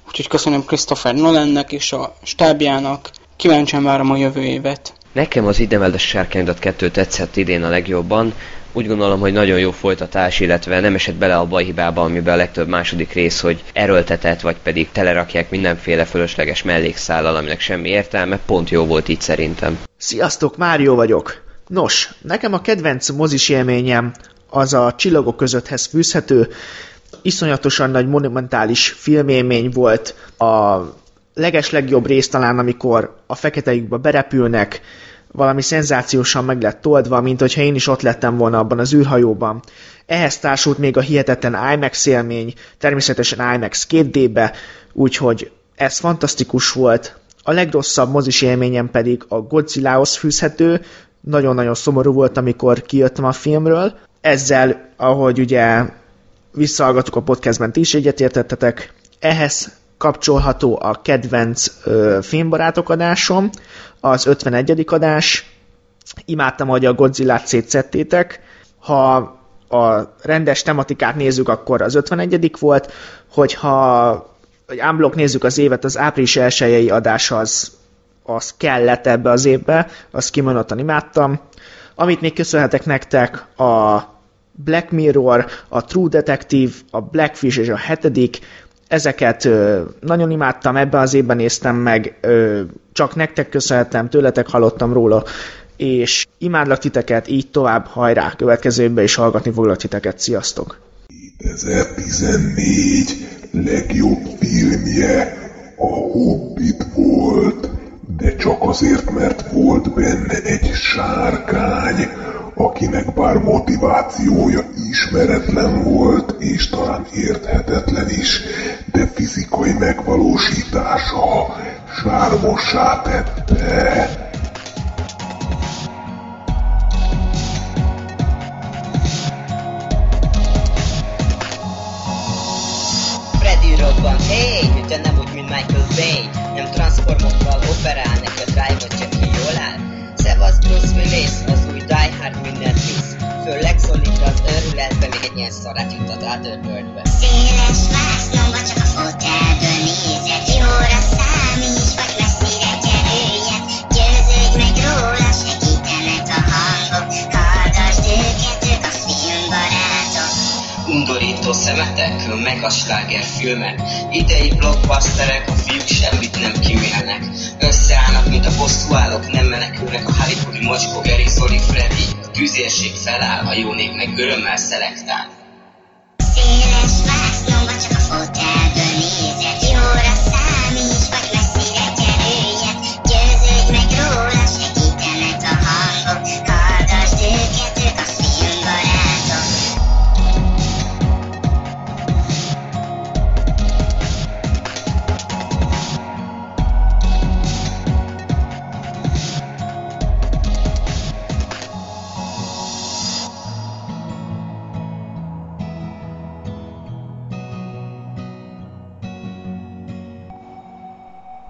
Úgyhogy köszönöm Christopher Nolannek és a stábjának, kíváncsian várom a jövő évet. Nekem az Idemeldes Sárkányodat 2 tetszett idén a legjobban. Úgy gondolom, hogy nagyon jó folytatás, illetve nem esett bele a bajhibába, amiben a legtöbb második rész, hogy erőltetett, vagy pedig telerakják mindenféle fölösleges mellékszállal, aminek semmi értelme, pont jó volt így szerintem. Sziasztok, Mário vagyok! Nos, nekem a kedvenc mozis élményem az a csillagok közötthez fűzhető, iszonyatosan nagy monumentális filmélmény volt a leges legjobb rész talán, amikor a fekete berepülnek, valami szenzációsan meg lett toldva, mint hogyha én is ott lettem volna abban az űrhajóban. Ehhez társult még a hihetetlen IMAX élmény, természetesen IMAX 2D-be, úgyhogy ez fantasztikus volt. A legrosszabb mozis élményem pedig a Godzilla-hoz fűzhető, nagyon-nagyon szomorú volt, amikor kijöttem a filmről. Ezzel, ahogy ugye visszahallgatok a podcastben, ti is egyetértettetek, ehhez kapcsolható a kedvenc ö, filmbarátok adásom, az 51. adás. Imádtam, hogy a Godzilla-t szétszettétek. Ha a rendes tematikát nézzük, akkor az 51. volt, hogyha hogy unblock nézzük az évet, az április elsőjei adás az, az kellett ebbe az évbe, azt kimondottan imádtam. Amit még köszönhetek nektek, a Black Mirror, a True Detective, a Blackfish és a hetedik, ezeket nagyon imádtam, ebben az évben néztem meg, csak nektek köszönhetem, tőletek hallottam róla, és imádlak titeket, így tovább, hajrá, következő évben is hallgatni foglak titeket, sziasztok! 2014 legjobb filmje a Hobbit volt, de csak azért, mert volt benne egy sárkány, akinek bár motivációja ismeretlen volt, és talán érthetetlen is, de fizikai megvalósítása sármossá tette. robban Hey, de nem úgy, mint Michael Bay. Nem transformokkal operál, neked drive csak ki jól áll. Szevasz Bruce Willis, az Die Hard minden hisz. Főleg szólít az őrületbe, még egy ilyen szarát jutott át Otherworldbe Széles vásznomba csak a fotelből nézek Jóra számíts, Undorító szemetek, meg a slágerfilmek Idei blockbusterek, a fiúk semmit nem kimélnek Összeállnak, mint a bosszúállók, nem menekülnek a Hollywoodi mocskó, Gary, Zoli, Freddy A tűzérség feláll, a jó nép meg örömmel szelektál. Széles vásznomba csak a fotelből nézek Jóra számíts,